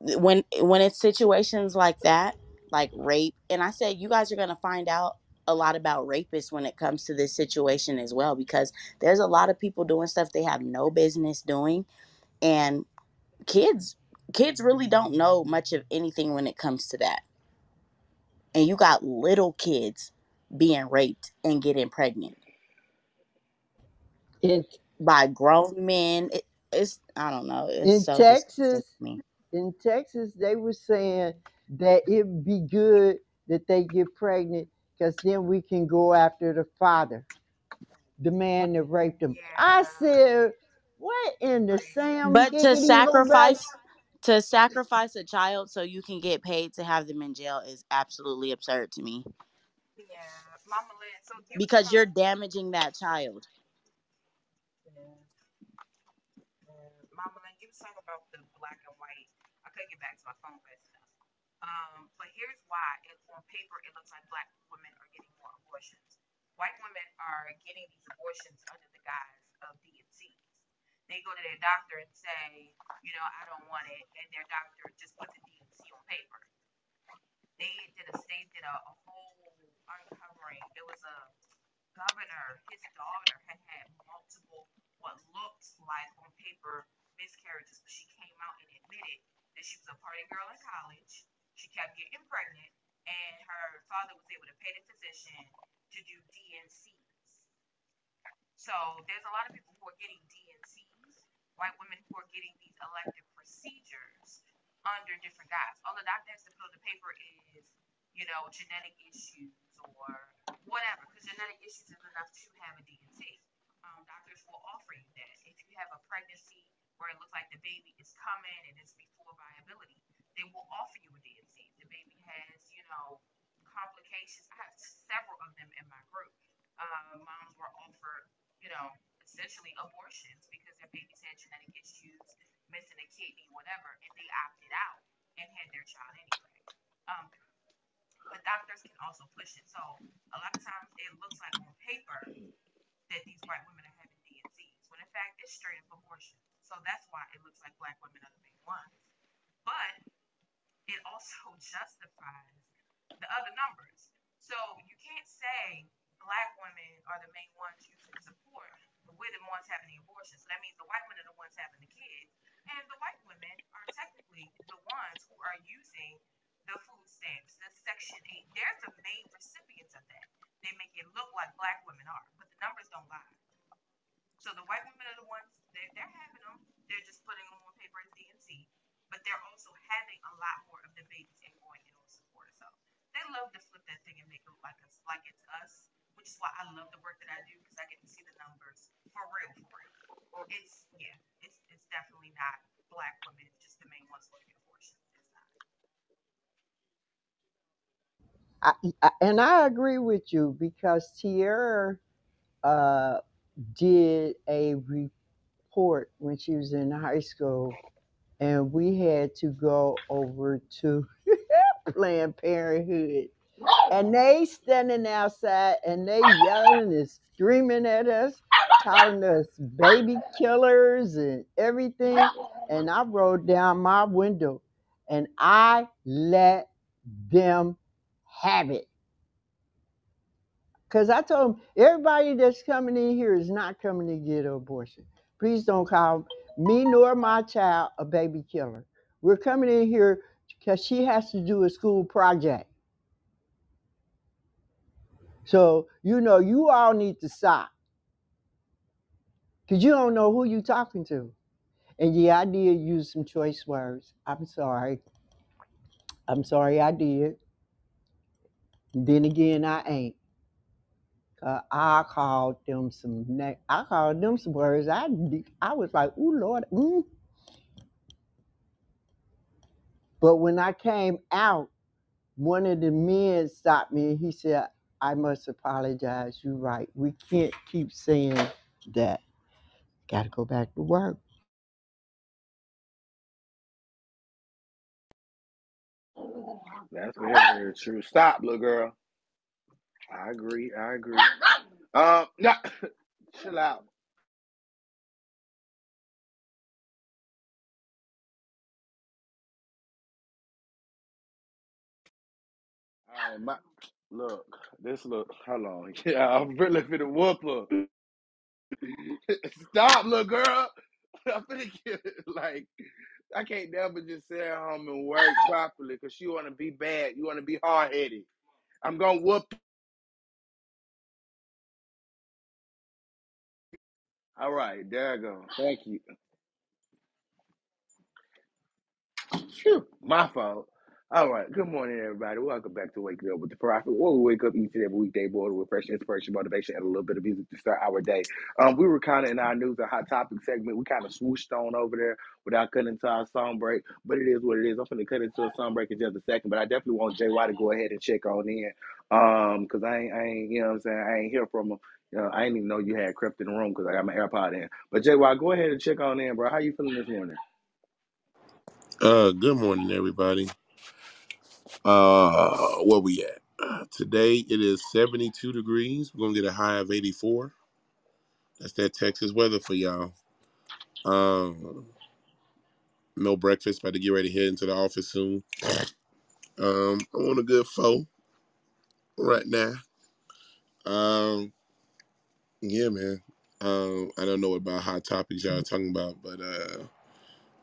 Speaker 6: when when it's situations like that, like rape, and I said you guys are gonna find out a lot about rapists when it comes to this situation as well, because there's a lot of people doing stuff they have no business doing, and kids kids really don't know much of anything when it comes to that. And you got little kids being raped and getting pregnant
Speaker 3: In
Speaker 6: by grown men. It, it's I don't know. It's
Speaker 3: in
Speaker 6: so
Speaker 3: Texas,
Speaker 6: to.
Speaker 3: In Texas, they were saying that it'd be good that they get pregnant because then we can go after the father, the man that raped them. I said, what in the Sam
Speaker 6: But to sacrifice to sacrifice a child so you can get paid to have them in jail is absolutely absurd to me
Speaker 4: yeah. Mama Lynn, so
Speaker 6: because you're damaging that child.
Speaker 4: Mama Lynn, you was talking about the black and white. I couldn't get back to my phone fast enough. Um, but here's why. It, on paper, it looks like black women are getting more abortions. White women are getting these abortions under the guise of DNCs. They go to their doctor and say, you know, I don't want it, and their doctor just puts a DNC on paper. They did a state did a, a whole uncovering. It was a governor, his daughter had had multiple what looked like on paper miscarriages, but she came out and admitted that she was a party girl in college. She kept getting pregnant, and her father was able to pay the physician to do DNCs. So there's a lot of people who are getting DNCs, white women who are getting these elective procedures under different guise. All the doctor has to put on the paper is, you know, genetic issues or whatever, because genetic issues is enough to have a DNC. Um, doctors will offer you that. If you have a pregnancy where it looks like the baby is coming and it's before viability, they will offer you a DNC. Has, you know, complications. I have several of them in my group. Uh, moms were offered, you know, essentially abortions because their babies had genetic issues, missing a kidney, whatever, and they opted out and had their child anyway. Um, but doctors can also push it. So a lot of times it looks like on paper that these white women are having DNCs, when in fact it's straight up abortion. So that's why it looks like black women are the main ones. It also justifies the other numbers. So you can't say black women are the main ones using support, but we're the ones having the abortions. So that means the white women are the ones having the kids. And the white women are technically the ones who are using the food stamps, the Section 8. They're the main recipients of that. They make it look like black women are, but the numbers don't lie. So the white women are the ones, they're, they're having them. They're just putting them on paper DNC. But they're also having a lot more of the babies and going in on support. So they love to flip that thing and make it look like us, like it's us, which is why I love the work that I do because I get to see the numbers for real, for real. It's yeah, it's it's definitely not black women just the main ones looking. It's not.
Speaker 3: I, I, and I agree with you because Tierra uh, did a report when she was in high school, and we had to go over to Planned Parenthood, and they standing outside and they yelling and screaming at us, calling us baby killers and everything. And I rolled down my window, and I let them have it. Because I told them, everybody that's coming in here is not coming to get an abortion. Please don't call me nor my child a baby killer. We're coming in here because she has to do a school project. So, you know, you all need to stop because you don't know who you're talking to. And yeah, I did use some choice words. I'm sorry. I'm sorry I did. Then again, I ain't. Uh, I called them some. Na- I called them some words. I I was like, "Ooh, Lord." Mm. But when I came out, one of the men stopped me and he said, "I must apologize. You're right. We can't keep saying that. Got to go back to work."
Speaker 2: That's very, very true. Stop, little girl. I agree. I agree. Um, no, chill out. All right, my look. This look. How long? Yeah, I'm really finna whoop her. Stop, little girl. I'm finna get like.
Speaker 5: I can't never just sit at home and work properly because you want to be bad. You want to be hard headed. I'm gonna whoop. All right, there I go. Thank you. Phew, my fault. All right. Good morning, everybody. Welcome back to Waking Up with the Prophet. Where we wake up each and every weekday morning with fresh inspiration, motivation, and a little bit of music to start our day. Um, we were kind of in our news and hot topic segment. We kind of swooshed on over there without cutting into our song break, but it is what it is. I'm going to cut into a song break in just a second, but I definitely want JY to go ahead and check on in. Um, because I ain't, I ain't, you know what I'm saying? I ain't hear from him. I didn't even know you had crept in the room because I got my AirPod in. But JY, go ahead and check on in, bro. How you feeling this morning?
Speaker 7: Uh, good morning, everybody. Uh, where we at? Today it is 72 degrees. We're gonna get a high of 84. That's that Texas weather for y'all. Um, no breakfast. About to get ready to head into the office soon. Um, I want a good foe right now. Um, yeah, man. Um, I don't know about hot topics y'all are talking about, but uh,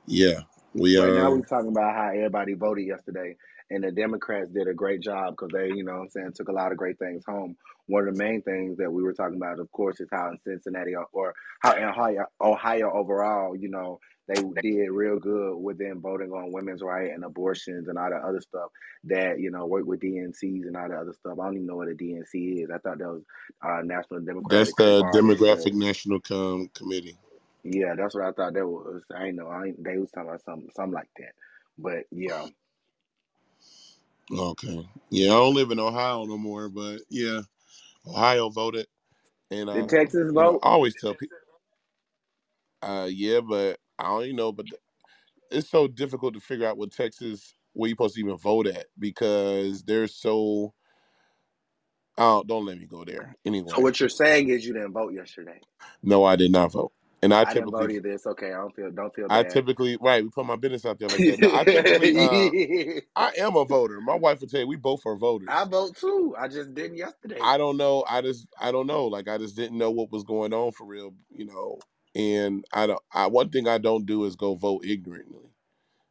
Speaker 7: yeah, we are.
Speaker 5: Right now,
Speaker 7: um,
Speaker 5: we're talking about how everybody voted yesterday, and the Democrats did a great job because they, you know what I'm saying, took a lot of great things home. One of the main things that we were talking about, of course, is how in Cincinnati or, or how in Ohio, Ohio overall, you know, they did real good with them voting on women's right and abortions and all the other stuff that, you know, work with DNCs and all the other stuff. I don't even know what a DNC is. I thought that was uh, National Democratic that's the
Speaker 7: Demographic National Com- Committee.
Speaker 5: yeah, that's what I thought that was. I know. I ain't, they was talking about something, something like that. But yeah,
Speaker 7: Okay. Yeah, I don't live in Ohio no more, but yeah, Ohio voted, and
Speaker 5: did
Speaker 7: uh,
Speaker 5: Texas
Speaker 7: you know,
Speaker 5: vote?
Speaker 7: I always tell people, uh, yeah, but I don't even know, but it's so difficult to figure out what Texas where you're supposed to even vote at because they're so. Oh, don't let me go there.
Speaker 5: So
Speaker 7: Anyway,
Speaker 5: what you're saying is you didn't vote yesterday.
Speaker 7: no, I did not vote, and I
Speaker 5: I didn't vote
Speaker 7: typically.
Speaker 5: It's okay. I don't feel don't feel
Speaker 7: I typically, right, we put my business out there like that. No, I typically, uh, I am a voter. My wife would tell you we both are voters.
Speaker 5: I vote too. I just didn't yesterday.
Speaker 7: I don't know. I just I don't know. Like I just didn't know what was going on for real, you know. And I don't. I one thing I don't do is go vote ignorantly.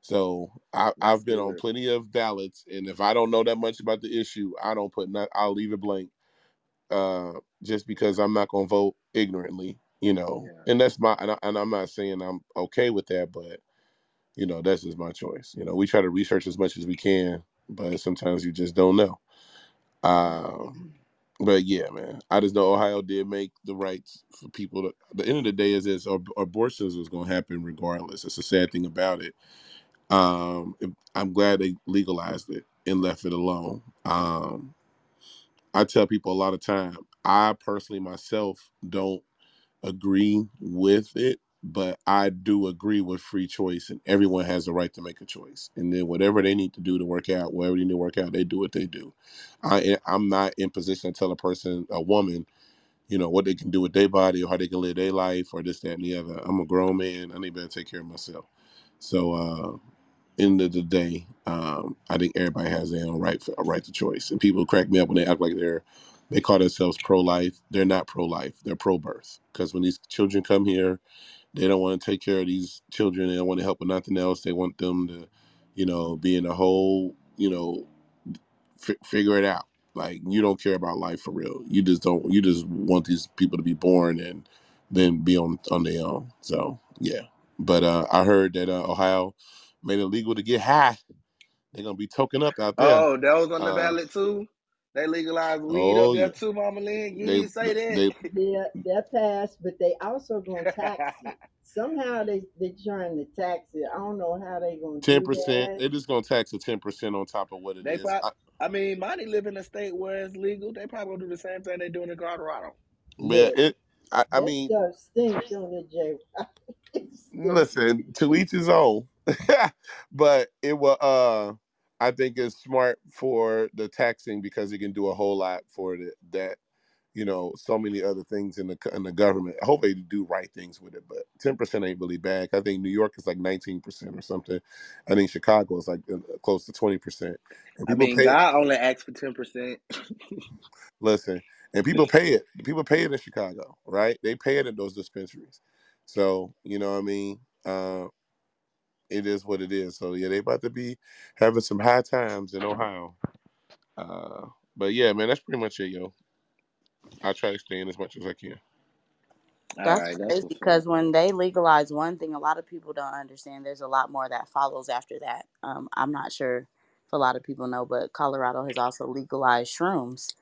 Speaker 7: So I, I've been on plenty of ballots, and if I don't know that much about the issue, I don't put. Not, I'll leave it blank, uh, just because I'm not gonna vote ignorantly, you know.
Speaker 5: Yeah.
Speaker 7: And that's my. And, I, and I'm not saying I'm okay with that, but you know that's just my choice. You know, we try to research as much as we can, but sometimes you just don't know. Um, but yeah, man, I just know Ohio did make the rights for people. To, the end of the day is this: ab- abortions was going to happen regardless. It's a sad thing about it. Um, I'm glad they legalized it and left it alone. Um, I tell people a lot of time. I personally myself don't agree with it, but I do agree with free choice, and everyone has the right to make a choice. And then whatever they need to do to work out, whatever they need to work out, they do what they do. I I'm not in position to tell a person, a woman, you know, what they can do with their body or how they can live their life or this, that, and the other. I'm a grown man. I need to take care of myself. So, uh, end of the day, um, I think everybody has their own right for a right to choice. And people crack me up when they act like they're they call themselves pro life. They're not pro life. They're pro birth. Because when these children come here, they don't want to take care of these children. They don't want to help with nothing else. They want them to, you know, be in a whole, you know, f- figure it out. Like you don't care about life for real. You just don't. You just want these people to be born and then be on on their own. So yeah. But uh, I heard that uh, Ohio made it legal to get high. They're gonna be token up out there.
Speaker 5: Oh, that was on the
Speaker 7: Uh,
Speaker 5: ballot too. They legalized weed up
Speaker 7: oh
Speaker 5: there
Speaker 7: yeah,
Speaker 5: too, Mama Lynn. You
Speaker 7: they
Speaker 5: ain't say
Speaker 7: they
Speaker 5: that.
Speaker 3: Yeah, that passed, but they also gonna tax it. Somehow they they trying to tax it. I don't know how they gonna
Speaker 7: ten percent.
Speaker 3: that.
Speaker 7: They're just gonna tax a ten percent on top of what it
Speaker 5: they
Speaker 7: is.
Speaker 5: probably.
Speaker 7: I,
Speaker 5: I mean, Monty live in a state where it's legal. They probably gonna do the same thing they doing in Colorado.
Speaker 7: yeah,
Speaker 3: Look,
Speaker 7: it. I, I mean,
Speaker 3: stuff stink on the J.
Speaker 7: Listen to each his own but it will uh i think it's smart for the taxing because it can do a whole lot for the, that you know so many other things in the in the government. I hope they do right things with it but 10% ain't really bad. I think new york is like 19% or something. I think chicago is like uh, close to 20%
Speaker 5: I
Speaker 7: people
Speaker 5: mean,
Speaker 7: pay
Speaker 5: God only asked for ten percent.
Speaker 7: listen and people pay it people pay it in chicago right? They pay it at those dispensaries. So you know what i mean? Uh it is what it is. So yeah, they about to be having some high times in Ohio. Uh, but yeah, man, that's pretty much it, yo. I try to stay in as much as I can.
Speaker 6: That's
Speaker 5: right, that's
Speaker 6: crazy because when they legalize one thing, a lot of people don't understand. There's a lot more that follows after that. Um, I'm not sure if a lot of people know, but Colorado has also legalized shrooms.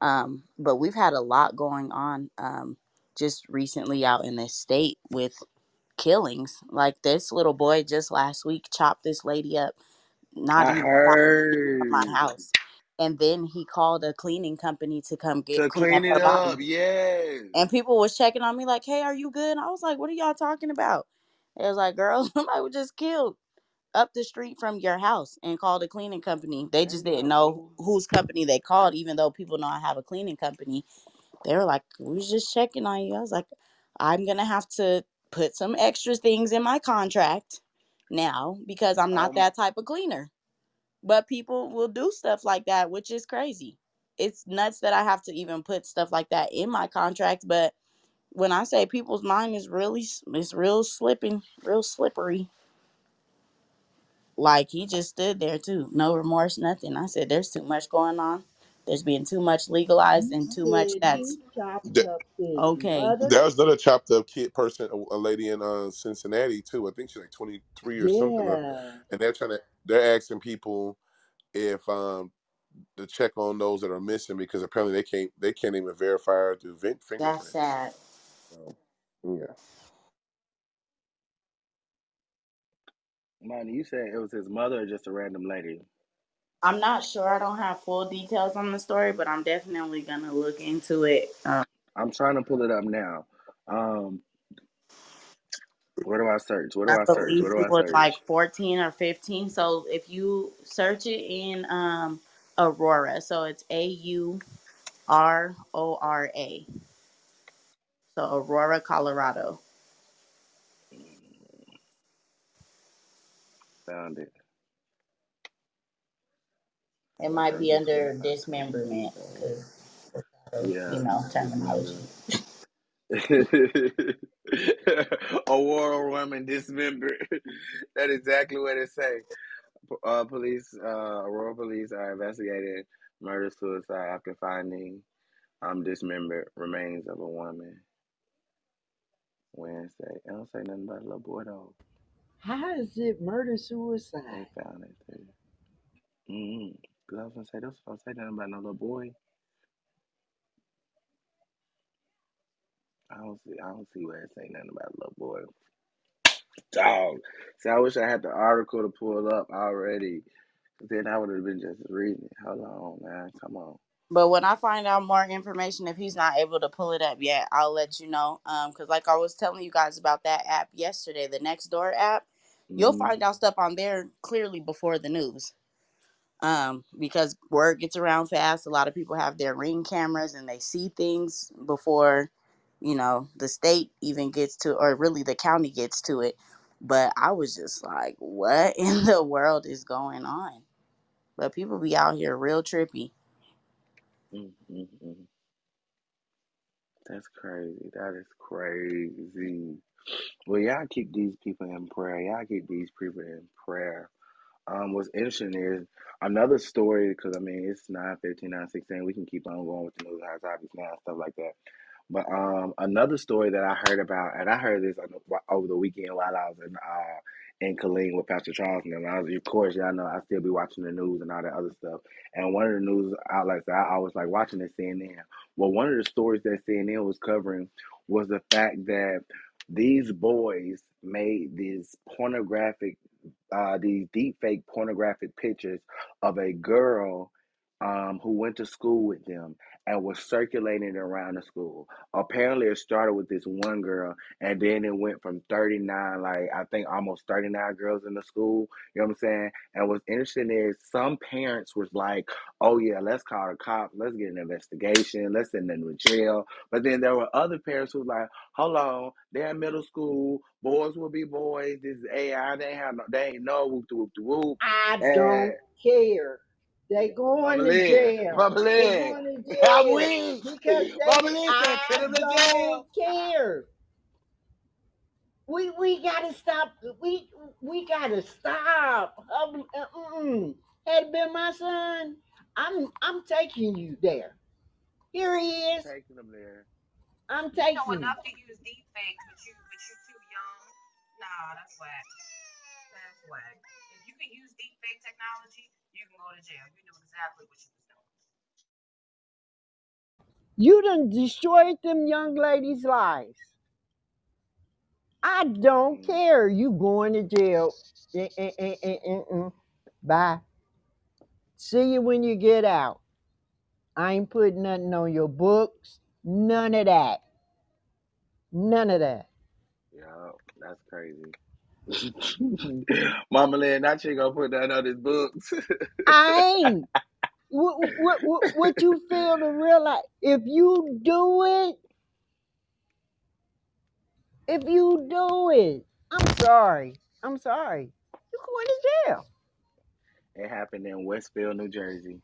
Speaker 6: Um, but we've had a lot going on um, just recently out in this state with killings. Like this little boy just last week chopped this lady up, not
Speaker 5: I
Speaker 6: even from my house. And then he called a cleaning company to come get
Speaker 5: to
Speaker 6: clean
Speaker 5: clean
Speaker 6: up
Speaker 5: it
Speaker 6: body.
Speaker 5: up. Yes.
Speaker 6: And people was checking on me like, "Hey, are you good?" And I was like, "What are y'all talking about?" It was like, "Girl, somebody was just killed up the street from your house and called a cleaning company. They just didn't know whose company they called, even though people know I have a cleaning company. They were like, "We was just checking on you." I was like, "I'm gonna have to put some extra things in my contract now because I'm not
Speaker 5: Um,
Speaker 6: that type of cleaner." But people will do stuff like that, which is crazy. It's nuts that I have to even put stuff like that in my contract, but when I say people's mind is really it's real slipping, real slippery. Like he just stood there too, no remorse, nothing. I said, "There's too much going on. There's being too much legalized and too much that's
Speaker 3: he chopped
Speaker 7: Th-
Speaker 3: up his
Speaker 6: okay."
Speaker 3: mother.
Speaker 7: There was another chopped up kid person, a, a lady in uh, Cincinnati too. I think she's like twenty three or something. uh,
Speaker 3: Yeah.
Speaker 7: And they're trying to they're asking people if um to check on those that are missing because apparently they can't they can't even verify or do vin-
Speaker 6: That's sad.
Speaker 7: So, yeah.
Speaker 5: man, you said it was his mother or just a random lady?
Speaker 6: I'm not sure. I don't have full details on the story, but I'm definitely gonna look into it. Um,
Speaker 5: I'm trying to pull it up now. Um, where do I search? Where do
Speaker 6: I
Speaker 5: I search? Where do I
Speaker 6: was like 14 or 15. So if you search it in um, Aurora, so it's A U R O R A. So Aurora, Colorado.
Speaker 5: Found it.
Speaker 6: It might be under
Speaker 5: verified.
Speaker 6: dismemberment
Speaker 5: Yeah,
Speaker 6: you know terminology.
Speaker 5: dismember. Aurora woman dismembered. That's exactly what it say. Uh, police, uh, Aurora police are investigating murder suicide after finding um dismembered remains of a woman Wednesday. It don't say nothing about a little boy though.
Speaker 3: How is it murder
Speaker 5: They
Speaker 3: suicide?
Speaker 5: found it too. Mm-hmm. Cause I was gonna say those don't say nothing about no little boy. I don't see. I don't see where it say nothing about a little boy. Dog. See, I wish I had the article to pull up already. 'Cause Then I would have been just reading it. Hold on, man. Come on.
Speaker 6: But when I find out more information, if he's not able to pull it up yet, I'll let you know. Um, because like I was telling you guys about that app yesterday, the Nextdoor app, you'll
Speaker 5: Mm-hmm.
Speaker 6: find out stuff on there clearly before the news. Um, because word gets around fast. A lot of people have their ring cameras and they see things before, you know, the state even gets to, or really the county gets to it. But I was just like, what in the world is going on? But people be out here real trippy.
Speaker 5: Mm-hmm. That's crazy. That is crazy. Well, y'all keep these people in prayer. Y'all keep these people in prayer. Um, what's interesting is another story because I mean it's 9, 15, 9, 16. We can keep on going with the news hot topics now and stuff like that. But um, another story that I heard about, and I heard this over the weekend while I was in uh in Killeen with Pastor Charles, and I was, of course, y'all know I still be watching the news and all that other stuff. And one of the news outlets that I always like watching is CNN. Well, one of the stories that CNN was covering was the fact that these boys made these pornographic, uh, these deep fake pornographic pictures of a girl um, who went to school with them and was circulating around the school. Apparently, it started with this one girl, and then it went from 39, like I think almost 39 girls in the school. You know what I'm saying? And what's interesting is some parents was like, oh, yeah, let's call the cop, let's get an investigation, let's send them to jail. But then there were other parents who was like, hold on, they're in middle school, boys will be boys, this is AI, they ain't have no, they ain't know whoop de whoop de whoop.
Speaker 3: I
Speaker 5: And
Speaker 3: don't care. They going
Speaker 5: Mama
Speaker 3: to
Speaker 5: Lynn,
Speaker 3: jail.
Speaker 5: Mama
Speaker 3: They
Speaker 5: Lynn,
Speaker 3: going to
Speaker 5: I'm
Speaker 3: because
Speaker 5: Mama. Lynn said, send them to jail.
Speaker 3: don't care. we we gotta stop. We we gotta stop. Um, uh, mm-mm. Had it been my son, I'm I'm taking you there. Here he is.
Speaker 2: Taking them there.
Speaker 3: I'm taking. You know
Speaker 4: enough to use deep fakes, but you but you too young. Nah, that's whack. That's whack. If you can use deep fake technology, you go to jail. You knew exactly what you was doing.
Speaker 3: You done destroyed them young ladies' lives. I don't
Speaker 2: Mm.
Speaker 3: care. You going to jail. Eh, eh, eh. Bye. See you when you get out. I ain't putting nothing on your books. None of that. None of that.
Speaker 2: Yeah, that's crazy. Mama Lynn, not you gonna put that on his books.
Speaker 3: I ain't. What, what, what, what you feel to realize? If you do it, if you do it, I'm sorry. I'm sorry. You going to jail.
Speaker 2: it happened in Westfield, New Jersey.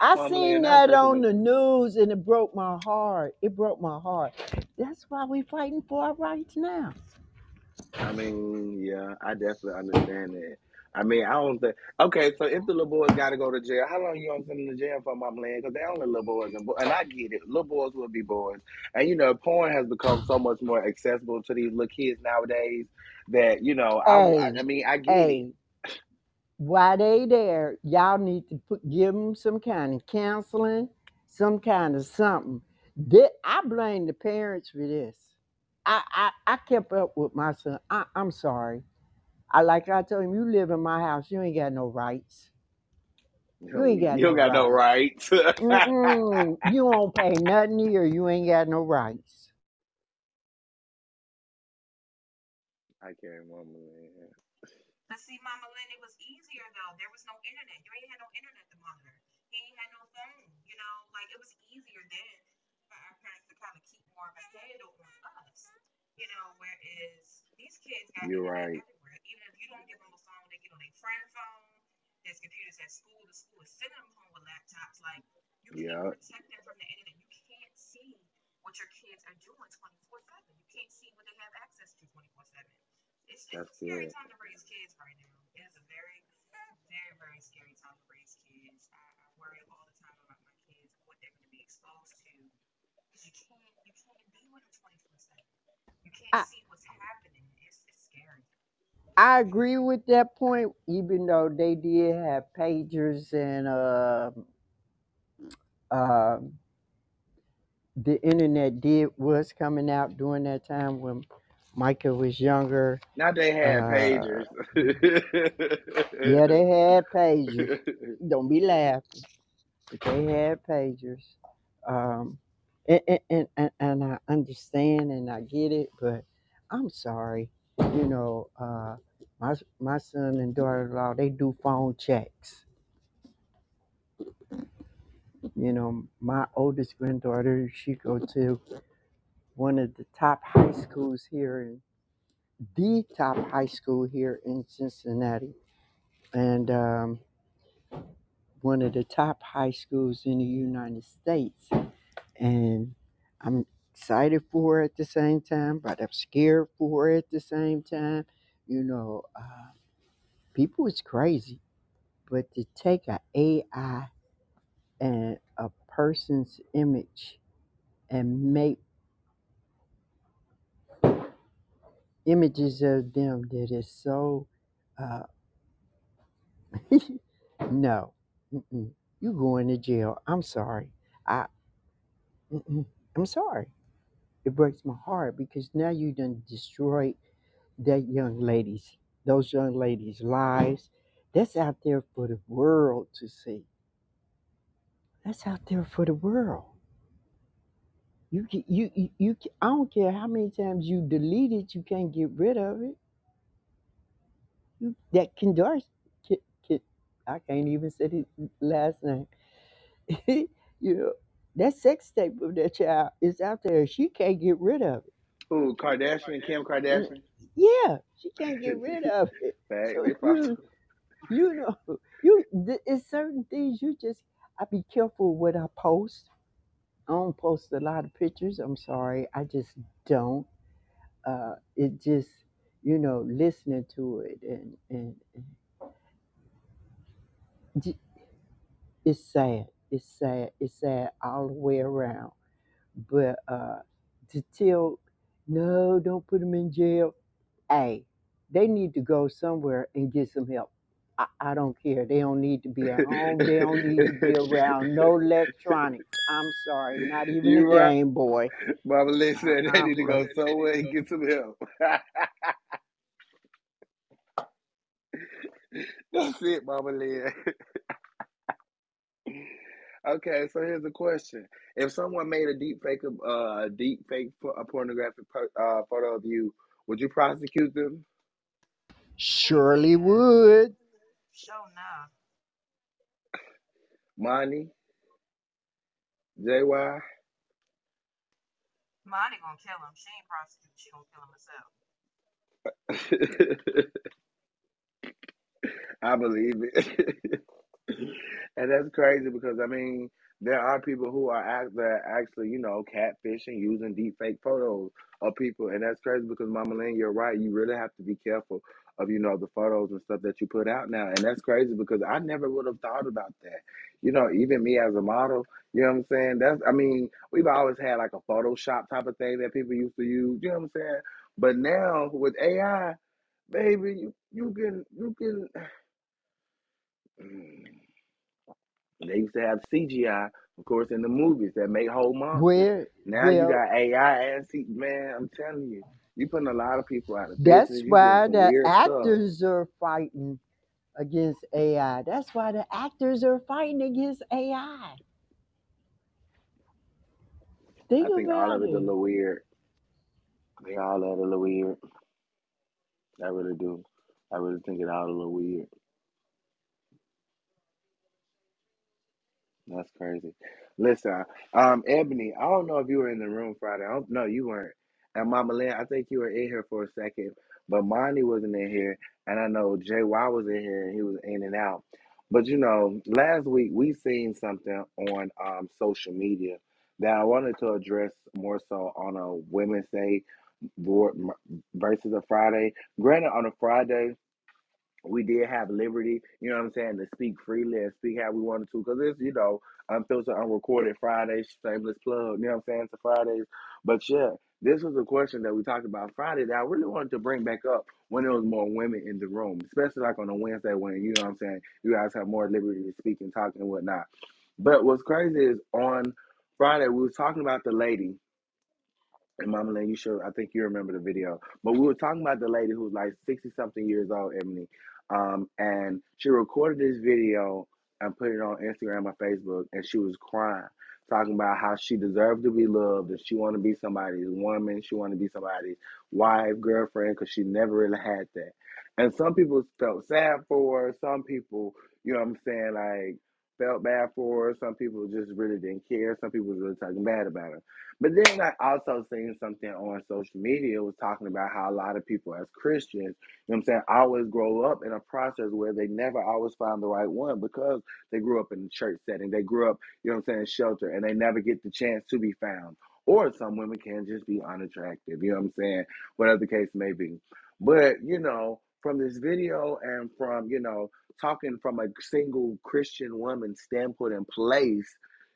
Speaker 3: I
Speaker 2: Mama
Speaker 3: seen
Speaker 2: Lynn,
Speaker 3: that
Speaker 2: not
Speaker 3: on the news and it broke my heart. It broke my heart. That's why we're fighting for our rights now.
Speaker 2: I mean, yeah, I definitely understand that. I mean, I don't think. Okay, so if the little boys got to go to jail, how long you gonna send them to jail for, my Lynn? Because they only little boys, and, bo- and I get it. Little boys will be boys, and you know, porn has become so much more accessible to these little kids nowadays. That you know, I, I,
Speaker 3: Hey,
Speaker 2: I mean, I get it.
Speaker 3: hey, while they there, y'all need to put give them some kind of counseling, some kind of something. Thi- I blame the parents for this. I, I, I kept up with my son. I, I'm sorry. I like I told him, you live in my house, you ain't got no rights. You ain't got
Speaker 2: You don't
Speaker 3: no
Speaker 2: got no
Speaker 3: rights.
Speaker 2: rights.
Speaker 3: Mm-mm. You don't pay nothing here. You ain't got no rights.
Speaker 2: I can't remember. Man.
Speaker 4: But see, Mama Lynn, it was easier though. There was no internet. You ain't had no internet to monitor. He ain't had no phone. You know, like it was easier then for our parents to kind of keep more of a handle on us. You know, whereas these kids got
Speaker 2: You're right.
Speaker 4: everywhere. Even if you don't give them a phone, they get on their friend phone. There's computers at school. The school is sending them home with laptops. Like you can't
Speaker 2: Yeah.
Speaker 4: protect them from the internet. You can't see what your kids are doing 24 7. You can't see what they have access to 24 7. It's, it's
Speaker 2: That's
Speaker 4: a scary
Speaker 2: good.
Speaker 4: time to raise kids right now. It is a very, very, very scary time to raise kids. I, I worry all the time about my kids and what they're going to be exposed to. Because you can't, you can't be with them 24 7. You can't
Speaker 3: I,
Speaker 4: see what's happening. It's, it's scary.
Speaker 3: I agree with that point, even though they did have pagers and uh, uh, the internet did was coming out during that time when Micah was younger.
Speaker 2: Now they had
Speaker 3: Uh,
Speaker 2: pagers.
Speaker 3: yeah, they had pagers. Don't be laughing, but they had pagers. Um, and, and, and, I understand and I get it, but I'm sorry. You know, uh, my my son and daughter-in-law they do phone checks. You know, my oldest granddaughter she go to one of the top high schools here in the top high school here in Cincinnati, and um, one of the top high schools in the United States. And I'm excited for her at the same time, but I'm scared for her at the same time. You know, uh, people is crazy, but to take a AI and a person's image and make images of them that is so uh, no, mm-mm. you going to jail. I'm sorry. I I'm sorry. It breaks my heart because now you done destroyed that young lady's those young ladies' lives. That's out there for the world to see. That's out there for the world. You you you, you I don't care how many times you delete it, you can't get rid of it. That Kendar, I can't even say his last name. you know, that sex tape of that child is out there. She can't get rid of it.
Speaker 2: Who? Kardashian, Kim Kardashian.
Speaker 3: Yeah, she can't get rid of it. So you you know you th- it's certain things you just I be careful what I post. I don't post a lot of pictures. I'm sorry. I just don't. Uh, it just, you know, listening to it and, and, and j- it's sad. It's sad. It's sad all the way around. But uh, to tell, no, don't put them in jail. Hey, they need to go somewhere and get some help. I, I don't care. They don't need to be at home. They don't need to be around no electronics. I'm sorry, not even
Speaker 5: You
Speaker 3: a
Speaker 5: right.
Speaker 3: Game Boy.
Speaker 5: Mama Lynn said they
Speaker 3: I'm
Speaker 5: need to go somewhere and get some help. That's it, Mama Lynn. okay, so here's the question: If someone made a deep fake, of- uh, a deep fake, pho- a pornographic po- uh, photo of you, would you prosecute them?
Speaker 3: Surely would.
Speaker 4: Show enough.
Speaker 5: Money, JY.
Speaker 4: Monty gonna kill him. She ain't prosecuted. She gonna kill him herself.
Speaker 5: I believe it. and that's crazy because I mean there are people who are act that actually, you know, catfishing using deep fake photos of people and that's crazy because Mama Lynn, you're right. You really have to be careful of, you know, the photos and stuff that you put out now. And that's crazy because I never would have thought about that. You know, even me as a model, you know what I'm saying? That's I mean, we've always had like a Photoshop type of thing that people used to use, you know what I'm saying? But now with AI, baby, you you can you can mm. Mm. They used to have CGI, of course, in the movies that make whole monsters.
Speaker 3: Where,
Speaker 5: Now you got AI and C. Man, I'm telling you, you putting a lot of people out of
Speaker 3: that's
Speaker 5: business. Doing
Speaker 3: why the
Speaker 5: weird stuff.
Speaker 3: actors are fighting against AI. That's why the actors are fighting against AI. Think
Speaker 5: I think all of it's a little weird. They all are a little weird. I really do. I really think it all a little weird. That's crazy. Listen, um, Ebony, I don't know if you were in the room Friday. I don't, no, you weren't. And Mama Lynn, I think you were in here for a second, but Monty wasn't in here, and I know JY was in here, and he was in and out. But you know, last week we seen something on um, social media that I wanted to address more so on a Women's Day board versus a Friday. Granted, on a Friday we did have liberty, you know what I'm saying, to speak freely and speak how we wanted to, because it's, you know, unfiltered, unrecorded Fridays, shameless plug, you know what I'm saying, to Fridays. But yeah, this was a question that we talked about Friday that I really wanted to bring back up when there was more women in the room, especially like on a Wednesday when, you know what I'm saying, you guys have more liberty to speak and talk and whatnot. But what's crazy is on Friday, we was talking about the lady and Mama Lynn, you sure? I think you remember the video. But we were talking about the lady who's like 60 something years old, Emily. Um, and she recorded this video and put it on Instagram or Facebook, and she was crying, talking about how she deserved to be loved, and she wanted to be somebody's woman, she wanted to be somebody's wife, girlfriend, because she never really had that. And some people felt sad for her. Some people, you know what I'm saying, like, felt bad for her. Some people just really didn't care. Some people was really talking bad about her. But then I also seen something on social media was talking about how a lot of people as Christians, you know what I'm saying, always grow up in a process where they never always find the right one because they grew up in the church setting. They grew up, you know what I'm saying, shelter and they never get the chance to be found. Or some women can just be unattractive, you know what I'm saying, whatever the case may be. But, you know, from this video and from, you know, talking from a single Christian woman standpoint in place,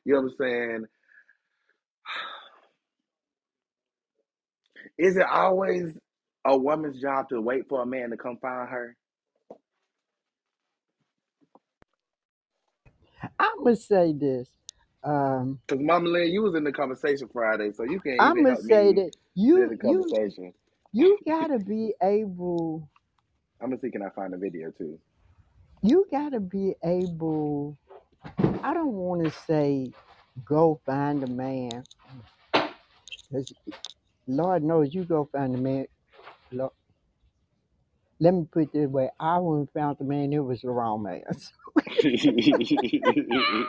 Speaker 5: you know what I'm saying? Is it always a woman's job to wait for a man to come find her?
Speaker 3: I'm gonna say this. Um,
Speaker 5: Because Mama Lynn, you was in the conversation Friday, so you can't
Speaker 3: I'm gonna say that
Speaker 5: in
Speaker 3: you
Speaker 5: the
Speaker 3: you
Speaker 5: conversation.
Speaker 3: you gotta be able
Speaker 5: I'm gonna see can I find a video too.
Speaker 3: You gotta be able. I don't want to say go find a man, because Lord knows you go find a man. Lord, let me put it this way: I wouldn't found the man; it was the wrong man.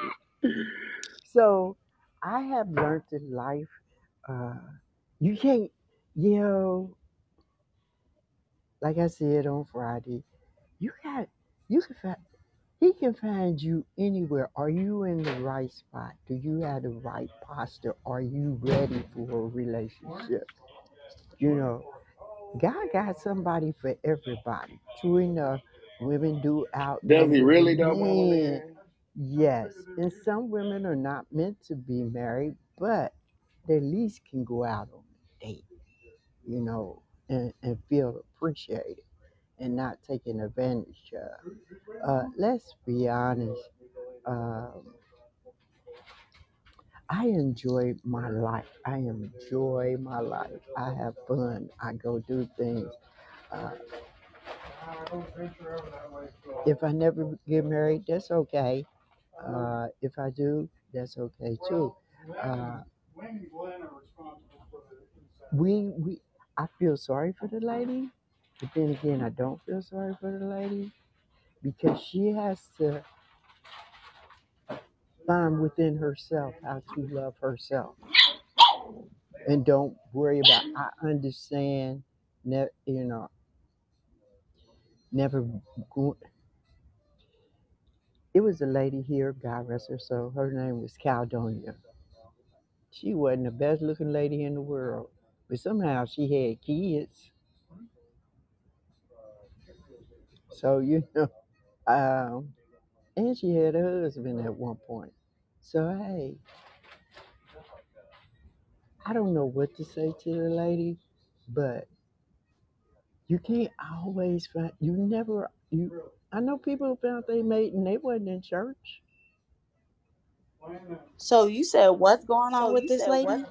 Speaker 3: So I have learned in life, uh, you can't, you know, like I said on Friday, you got, you can find. He can find you anywhere. Are you in the right spot? Do you have the right posture? Are you ready for a relationship? You know, God got somebody for everybody. True enough, women do out.
Speaker 5: Does he really
Speaker 3: the
Speaker 5: though, Mama
Speaker 3: men.
Speaker 5: Lynn?
Speaker 3: Yes, and some women are not meant to be married, but they at least can go out on a date, you know, and, and feel appreciated and not taken advantage of. Uh, let's be honest. Um, I enjoy my life. I enjoy my life. I have fun. I go do things. Uh, if I never get married, that's okay. Uh, if I do, that's okay too. Uh, we we I feel sorry for the lady, but then again, I don't feel sorry for the lady because she has to find within herself how to love herself and don't worry about. I understand, ne- you know, never. It was a lady here, God rest her soul. Her name was Caldonia. She wasn't the best looking lady in the world, but somehow she had kids. So you know, um, and she had a husband at one point. So hey, I don't know what to say to the lady, but you can't always find. You never. You. I know people found they mate and they wasn't in church.
Speaker 6: So you said what's going on with this lady?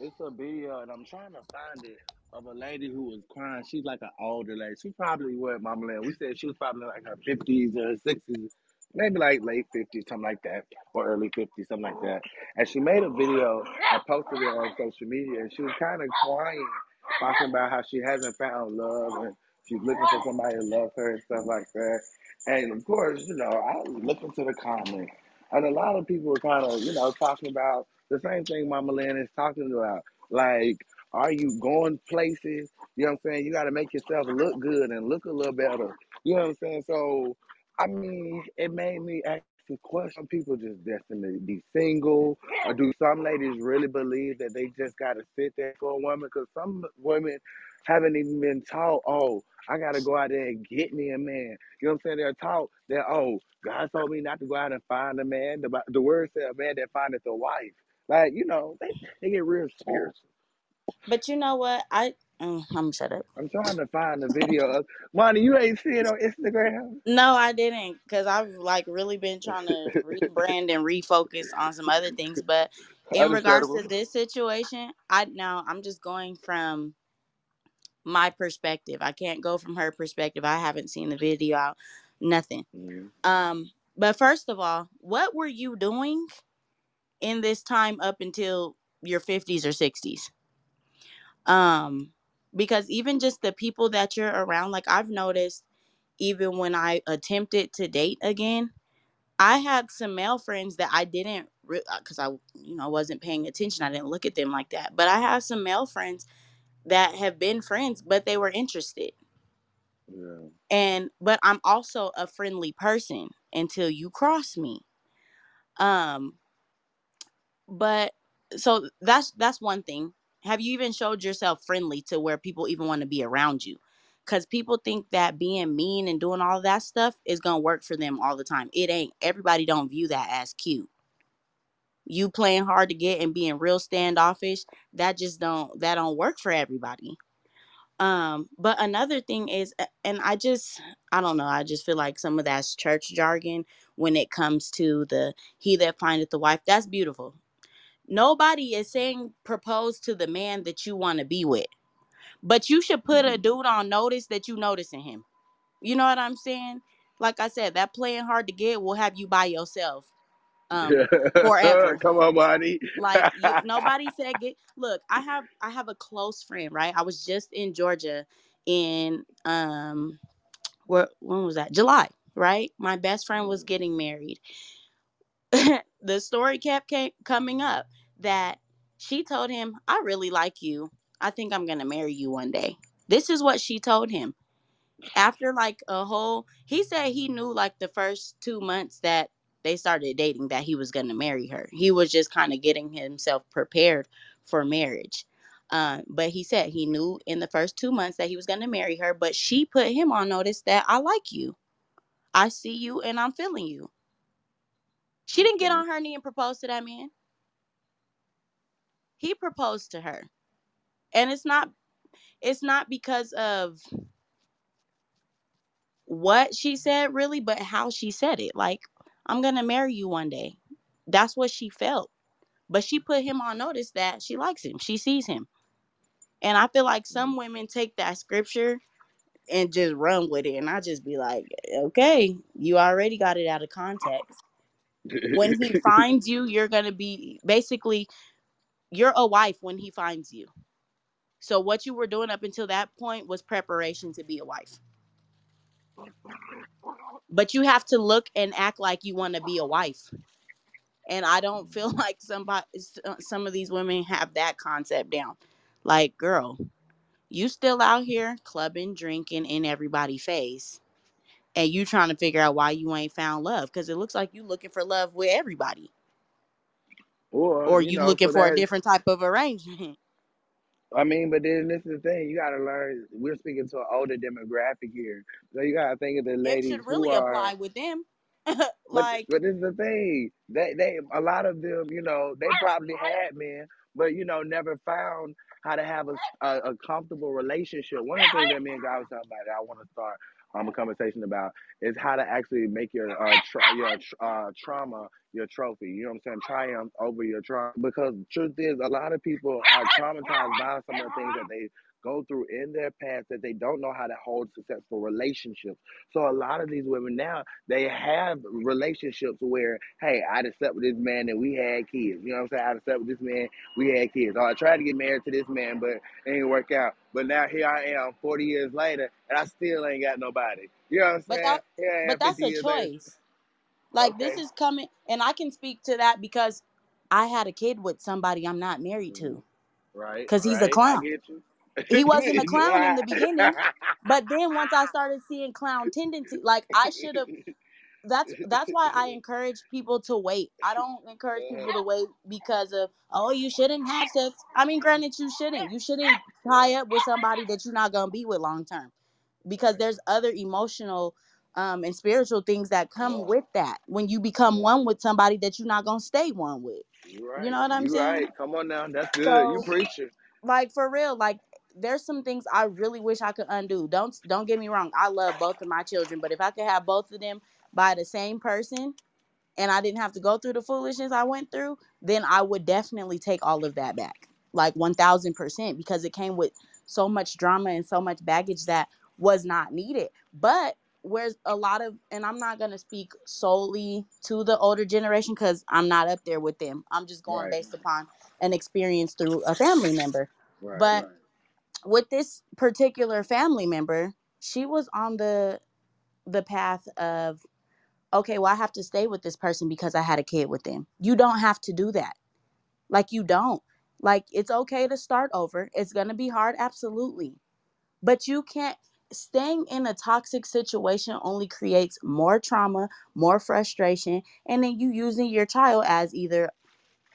Speaker 5: It's a video, and I'm trying to find it of a lady who was crying. She's like an older lady. She probably what Mama Lynn. We said she was probably like her 50s or 60s, maybe like late 50s, something like that, or early 50s, something like that. And she made a video. I posted it on social media, and she was kind of crying, talking about how she hasn't found love and she's looking for somebody to love her and stuff like that. And of course, you know, I was looking to the comments, and a lot of people were kind of, you know, talking about the same thing Mama Lynn is talking about. Like, are you going places? You know what I'm saying? You got to make yourself look good and look a little better. You know what I'm saying? So, I mean, it made me ask the question: People just destined to be single, or do some ladies really believe that they just got to sit there for a woman? Because some women haven't even been taught, oh, I got to go out there and get me a man. You know what I'm saying? They're taught that, oh, God told me not to go out and find a man. The, the word said, a man that findeth a wife. Like, you know, they, they get real spiritual.
Speaker 6: But you know what? I mm, I'm gonna shut up.
Speaker 5: I'm trying to find the video of Monty, you ain't see it on Instagram?
Speaker 6: No, I didn't, cause I've like really been trying to rebrand and refocus on some other things. But in regards to this situation, I now I'm just going from my perspective. I can't go from her perspective. I haven't seen the video out, nothing.
Speaker 5: Mhm.
Speaker 6: Um, but first of all, what were you doing in this time up until your 50s or 60s? Um, because even just the people that you're around, like I've noticed, even when I attempted to date again, I had some male friends that I didn't, because I, you know, wasn't paying attention. I didn't look at them like that. But I have some male friends that have been friends, but they were interested.
Speaker 5: Yeah.
Speaker 6: And but I'm also a friendly person until you cross me. Um, but so that's that's one thing. Have you even showed yourself friendly to where people even want to be around you? Because people think that being mean and doing all that stuff is gonna work for them all the time. It ain't. Everybody don't view that as cute. You playing hard to get and being real standoffish, that just don't that don't work for everybody. Um, but another thing is, and I just I don't know, I just feel like some of that's church jargon when it comes to the he that findeth the wife. That's beautiful. Nobody is saying propose to the man that you want to be with. But you should put a dude on notice that you noticing him. You know what I'm saying? Like I said, that playing hard to get will have you by yourself um forever.
Speaker 5: Come on, Monty.
Speaker 6: Like you nobody said get look, I have I have a close friend, right? I was just in Georgia in um where when was that? July, right? My best friend was getting married. The story kept ca- coming up that she told him, I really like you. I think I'm going to marry you one day. This is what she told him. after like a whole he said he knew like the first two months that they started dating that he was going to marry her he was just kind of getting himself prepared for marriage uh, but he said he knew in the first two months that he was going to marry her but she put him on notice that i like you i see you and i'm feeling you she didn't get on her knee and propose to that man. He proposed to her. And it's not it's not because of what she said really but how she said it. Like i'm gonna marry you one day. That's what she felt. But she put him on notice that she likes him. She sees him. And i feel like some mm. women take that scripture and just run with it. And i just be like okay you already got it out of context when he finds you you're gonna be basically you're a wife when he finds you. So what you were doing up until that point was preparation to be a wife. But you have to look and act like you want to be a wife. And i don't feel like somebody uh, some of these women have that concept down. Like girl you still out here clubbing drinking in everybody's face and you trying to figure out why you ain't found love because it looks like you looking for love with everybody
Speaker 5: Or,
Speaker 6: or
Speaker 5: you
Speaker 6: you
Speaker 5: know,
Speaker 6: looking
Speaker 5: for
Speaker 6: for a different type of arrangement
Speaker 5: I mean, but then this is the thing. You got to learn. We're speaking to an older demographic here, so you got to think of the ladies
Speaker 6: should
Speaker 5: who
Speaker 6: really
Speaker 5: are.
Speaker 6: with them like
Speaker 5: but this is the thing. They they a lot of them, you know, they probably had men, but you know, never found how to have a, a, a comfortable relationship. One of the things that me and God was talking about that I want to start um a conversation about is how to actually make your uh tra- your uh trauma your trophy. You know what I'm saying? Triumph over your trauma. Because truth is, a lot of people are traumatized by some of the things that they go through in their past that they don't know how to hold successful relationships. So a lot of these women now they have relationships where, hey, I just slept with this man and we had kids. You know what I'm saying? I just slept with this man, we had kids. Or I tried to get married to this man, but it didn't work out. But now here I am, 40 years later, and I still ain't got nobody. You know what I'm
Speaker 6: but
Speaker 5: saying?
Speaker 6: that but that's a
Speaker 5: years later.
Speaker 6: choice like this is coming and i can speak to that because i had a kid with somebody i'm not married to mm-hmm.
Speaker 5: Right,
Speaker 6: because he's a
Speaker 5: right. I
Speaker 6: clown. He wasn't a clown in the beginning but then once i started seeing clown tendency like i should have that's that's why i encourage people to wait. I don't encourage people to wait because of oh you shouldn't have sex. I mean granted you shouldn't. You shouldn't tie up with somebody that you're not going to be with long term because there's other emotional um, and spiritual things that come with that when you become one with somebody that you're not going to stay one with.
Speaker 5: You
Speaker 6: you know what i'm
Speaker 5: You
Speaker 6: saying?
Speaker 5: right. Come on now. That's good. You
Speaker 6: so
Speaker 5: preaching.
Speaker 6: like for real like there's some things i really wish i could undo. Don't don't get me wrong i love both of my children but if i could have both of them by the same person and i didn't have to go through the foolishness i went through then i would definitely take all of that back like 1000% because it came with so much drama and so much baggage that was not needed. But where's a lot of and i'm not going to speak solely to the older generation because i'm not up there with them. I'm just going
Speaker 5: Right,
Speaker 6: based upon an experience through a family member.
Speaker 5: Right.
Speaker 6: but with this particular family member she was on the the path of okay well i have to stay with this person because i had a kid with them. You don't have to do that. Like you don't. Like it's okay to start over. It's going to be hard absolutely. But you can't staying in a toxic situation only creates more trauma more frustration and then you using your child as either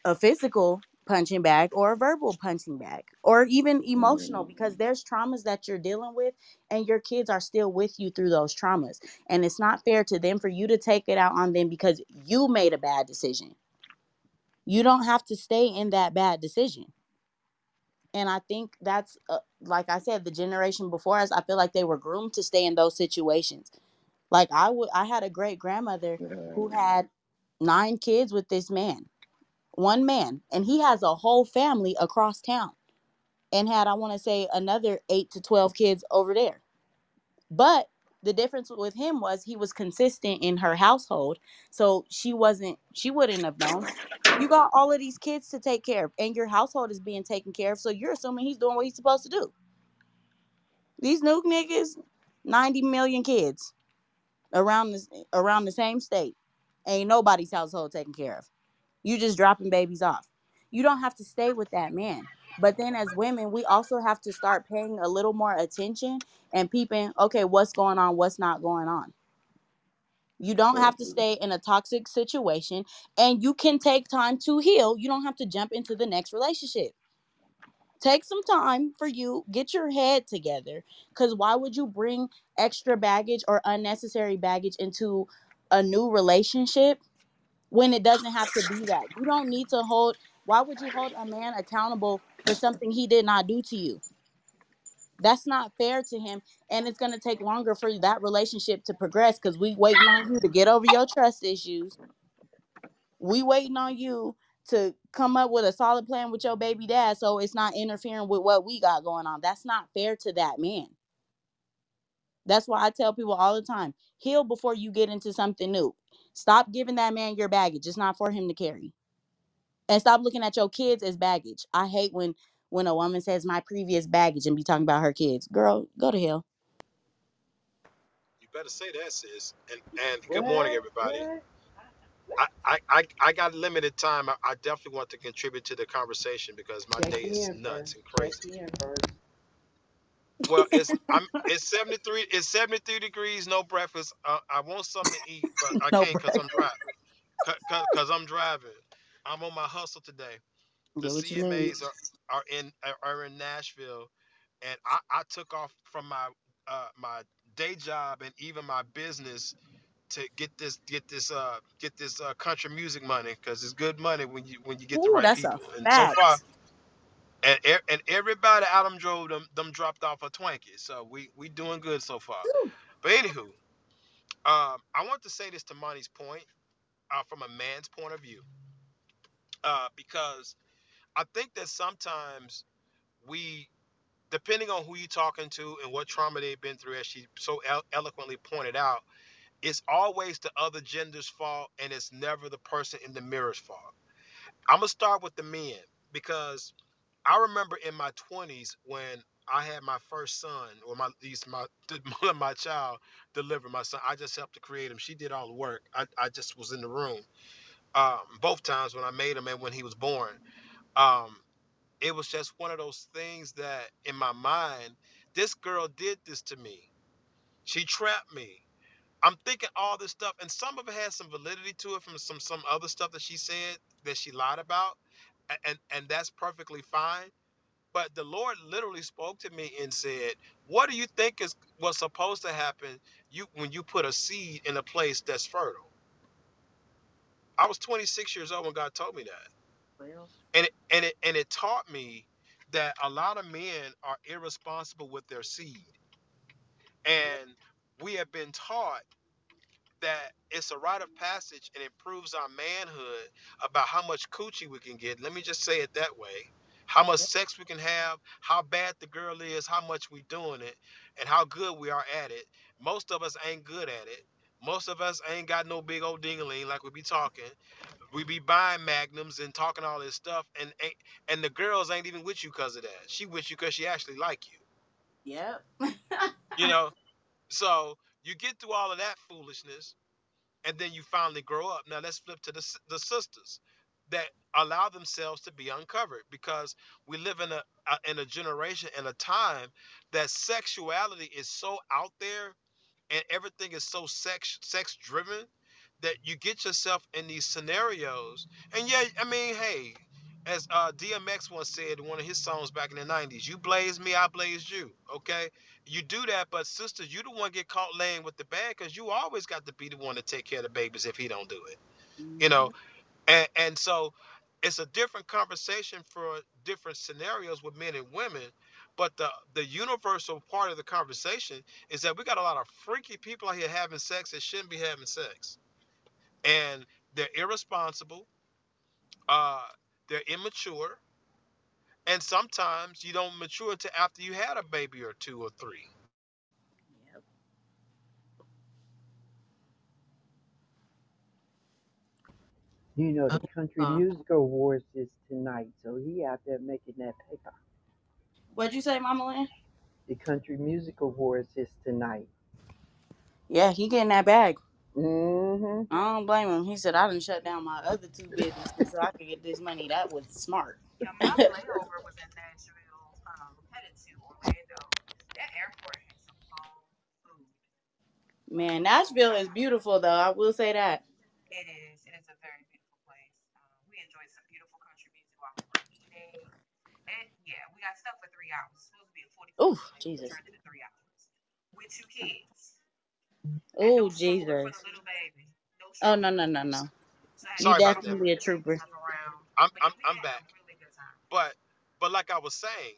Speaker 6: a physical punching bag or a verbal punching bag or even emotional because there's traumas that you're dealing with and your kids are still with you through those traumas and it's not fair to them for you to take it out on them because you made a bad decision. You don't have to stay in that bad decision. And i think that's uh, like i said the generation before us i feel like they were groomed to stay in those situations. Like i would i had a great grandmother who had nine kids with this man one man and he has a whole family across town and had i want to say another 8 to 12 kids over there. But the difference with him was he was consistent in her household so she wasn't she wouldn't have known. You got all of these kids to take care of and your household is being taken care of so you're assuming he's doing what he's supposed to do. These nuke niggas 90 million kids around this around the same state. Ain't nobody's household taken care of you just dropping babies off you don't have to stay with that man But then as women, we also have to start paying a little more attention and peeping, okay, what's going on, what's not going on. You don't have to mm-hmm. stay in a toxic situation and you can take time to heal. You don't have to jump into the next relationship. Take some time for you, get your head together. Because why would you bring extra baggage or unnecessary baggage into a new relationship when it doesn't have to be that? You don't need to hold, why would you hold a man accountable for something he did not do to you? That's not fair to him, and it's gonna take longer for that relationship to progress because we waiting on you to get over your trust issues. We waiting on you to come up with a solid plan with your baby dad, so it's not interfering with what we got going on. That's not fair to that man. That's why I tell people all the time: heal before you get into something new. Stop giving that man your baggage. It's not for him to carry, and stop looking at your kids as baggage. I hate when when a woman says my previous baggage and be talking about her kids. Girl, go to hell.
Speaker 8: You better say that, sis. And and good morning, everybody. I, I, I, I got limited time. I, I definitely want to contribute to the conversation because my
Speaker 3: Check
Speaker 8: day is nuts
Speaker 3: first.
Speaker 8: and
Speaker 3: Check
Speaker 8: crazy.
Speaker 3: In first.
Speaker 8: Well, it's I'm it's 73 it's 73 degrees, no breakfast. Uh, I want something to eat, but I
Speaker 6: No
Speaker 8: can't because I'm driving. Because I'm driving. I'm on my hustle today. The
Speaker 6: Get what you.
Speaker 8: CMAs are, are in are in Nashville, and I, I took off from my uh, my day job and even my business to get this get this uh get this uh, country music money because it's good money when you when you get the right
Speaker 6: that's a
Speaker 8: people. And so far,
Speaker 6: fact.
Speaker 8: And e- and everybody out them drove them them dropped off a Twinkie. So we we doing good so far.
Speaker 6: Whew.
Speaker 8: But anywho, um, I want to say this to Monty's point uh, from a man's point of view uh, because I think that sometimes we depending on who you're talking to and what trauma they've been through, as she so elo- eloquently pointed out, it's always the other gender's fault and it's never the person in the mirror's fault. I'm gonna start with the men because I remember in my 20s when I had my first son, or my at least my my child delivered my son. I just helped to create him. She did all the work. I, I just was in the room um, both times when I made him and when he was born. Um, it was just one of those things that in my mind, this girl did this to me. She trapped me. I'm thinking all this stuff, and some of it has some validity to it from some some other stuff that she said that she lied about, and and that's perfectly fine. But the Lord literally spoke to me and said, "What do you think is what's supposed to happen? You when you put a seed in a place that's fertile." I was 26 years old when God told me that,
Speaker 6: Well,
Speaker 8: and it, and it and it taught me that a lot of men are irresponsible with their seed, and we have been taught that it's a rite of passage and it proves our manhood about how much coochie we can get. Let me just say it that way. How much sex we can have, how bad the girl is, how much we doing it, and how good we are at it. Most of us ain't good at it. Most of us ain't got no big old dingaling like we be talking. We be buying magnums and talking all this stuff, and ain't, and the girls ain't even with you because of that. She with you because she actually like you.
Speaker 6: Yep.
Speaker 8: You know. So you get through all of that foolishness, and then you finally grow up. Now let's flip to the the sisters that allow themselves to be uncovered because we live in a, a in a generation and a time that sexuality is so out there and everything is so sex sex driven that you get yourself in these scenarios. And yeah, I mean, hey, as uh, DMX once said in one of his songs back in the '90s, "You blaze me, I blaze you." Okay, you do that, but sister, you the one get caught laying with the bad because you always got to be the one to take care of the babies if he don't do it. You
Speaker 6: hmm
Speaker 8: know, and and so it's a different conversation for different scenarios with men and women but the the universal part of the conversation is that we got a lot of freaky people out here having sex that shouldn't be having sex and they're irresponsible uh they're immature and sometimes you don't mature until after you had a baby or two or three
Speaker 6: Yep.
Speaker 3: You know the Country
Speaker 6: Uh,
Speaker 3: Music Awards is tonight, so he out there making that paper.
Speaker 6: what'd you say, Mama Lynn?
Speaker 3: The Country Music Awards is tonight.
Speaker 6: Yeah, he getting that bag.
Speaker 3: Mm-hmm.
Speaker 6: I don't blame him. He said, I didn't shut down my other two businesses so I could get this money. That was smart.
Speaker 4: Yeah, my layover was in Nashville, um, headed to Orlando. That airport some.
Speaker 6: Man, Nashville is beautiful, though. I will say that.
Speaker 4: It is. It is a very beautiful place. Um, we enjoyed some beautiful country music while we were eating. And yeah, we got stuck for three hours. To
Speaker 6: Oh, Jesus.
Speaker 4: Three hours. With two kids. And
Speaker 6: Oh,
Speaker 4: no stroller for
Speaker 6: Jesus.
Speaker 4: the little baby. No
Speaker 6: Oh, no, no, no, no.
Speaker 4: So
Speaker 6: You
Speaker 8: Sorry
Speaker 4: to
Speaker 8: about that.
Speaker 6: definitely a
Speaker 4: move the baby
Speaker 6: trooper.
Speaker 8: I'm I'm I'm back.
Speaker 4: a really good time.
Speaker 8: But but like I was saying,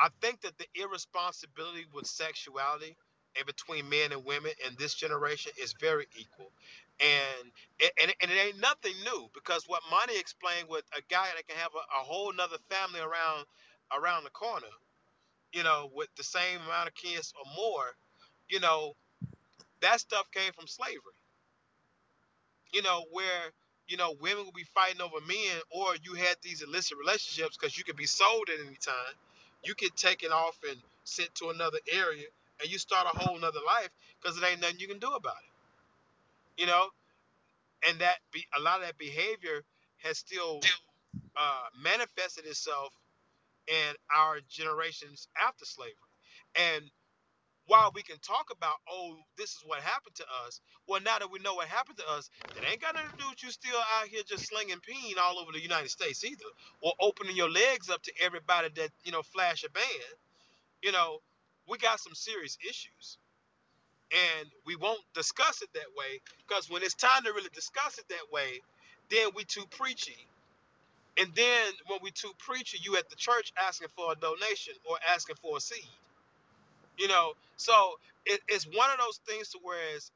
Speaker 8: I think that the irresponsibility with sexuality and between men and women in this generation is very equal. And it, and, and it ain't nothing new because what Monty explained with a guy that can have a, a whole nother family around around the corner, you know, with the same amount of kids or more, you know, that stuff came from slavery. You know, where you know women would be fighting over men, or you had these illicit relationships because you could be sold at any time. You get taken off and sent to another area, and you start a whole nother life because it ain't nothing you can do about it. You know, and that be a lot of that behavior has still uh, manifested itself in our generations after slavery. And while we can talk about, oh, this is what happened to us, well, now that we know what happened to us, it ain't got nothing to do with you still out here just slinging peen all over the United States either, or opening your legs up to everybody that, you know, flash a band. You know, we got some serious issues. And we won't discuss it that way because when it's time to really discuss it that way, then we too preachy. And then when we too preachy, you at the church asking for a donation or asking for a seed. You know, so it, it's one of those things to whereas,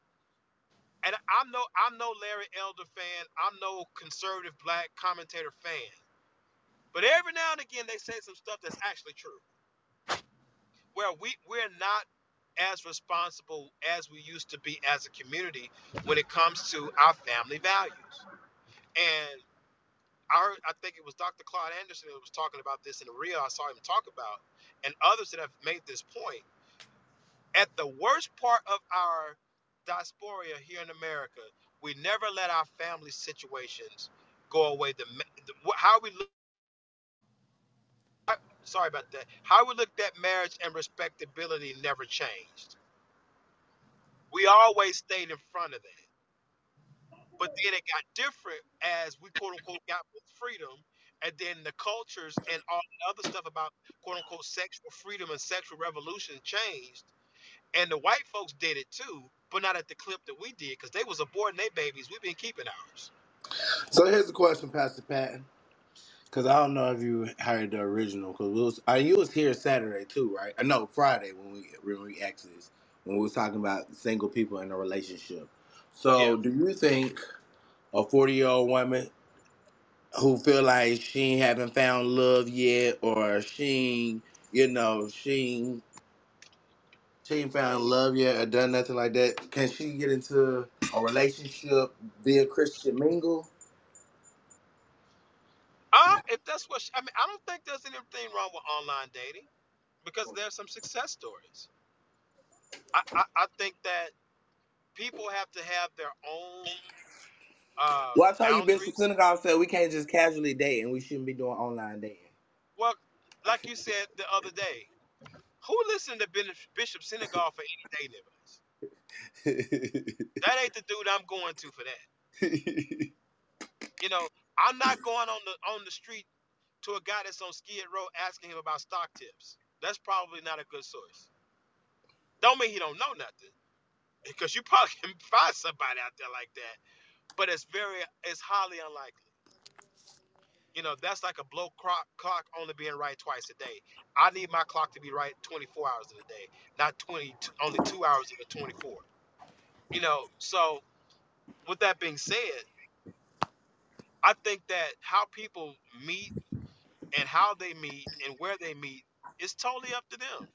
Speaker 8: and I'm no I'm no Larry Elder fan. I'm no conservative black commentator fan. But every now and again, they say some stuff that's actually true. Where we we're not as responsible as we used to be as a community when it comes to our family values. And I heard, I think it was Dr. Claude Anderson that was talking about this in the reel I saw him talk about, and others that have made this point at the worst part of our diaspora here in America, we never let our family situations go away. The, the how we look, sorry about that. How we looked at marriage and respectability never changed. We always stayed in front of that. But then it got different as we quote unquote got freedom, and then the cultures and all the other stuff about quote unquote sexual freedom and sexual revolution changed And the white folks did it too, but not at the clip that we did, because they was aborting their babies. We've been keeping ours.
Speaker 2: So here's the question, Pastor Patton. Because I don't know if you heard the original. Because was, uh, you was here Saturday too, right? Uh, no, Friday when we when we actually when we was talking about single people in a relationship.
Speaker 8: Yeah.
Speaker 2: So do you think a forty year old woman who feel like she haven't found love yet, or she, you know, she she ain't found love yet, or done nothing like that, can she get into a relationship via Christian mingle?
Speaker 8: Um, if that's what she, I mean, I don't think there's anything wrong with online dating because there's some success stories. I, I, I think that people have to have their own uh,
Speaker 2: Well, I told you, Bishop. Synagogue said we can't just casually date, and we shouldn't be doing online dating.
Speaker 8: Well, like you said the other day, who listened to Bishop Synagogue for any day advice? That ain't the dude I'm going to for that. You know, I'm not going on the on the street to a guy that's on Skid Row asking him about stock tips. That's probably not a good source. Don't mean he don't know nothing, because you probably can find somebody out there like that. But it's very, it's highly unlikely. You know, that's like a blow clock, clock only being right twice a day. I need my clock to be right 24 hours in a day, not 20, only two hours in the 24. You know, so with that being said, I think that how people meet and how they meet and where they meet is totally up to them.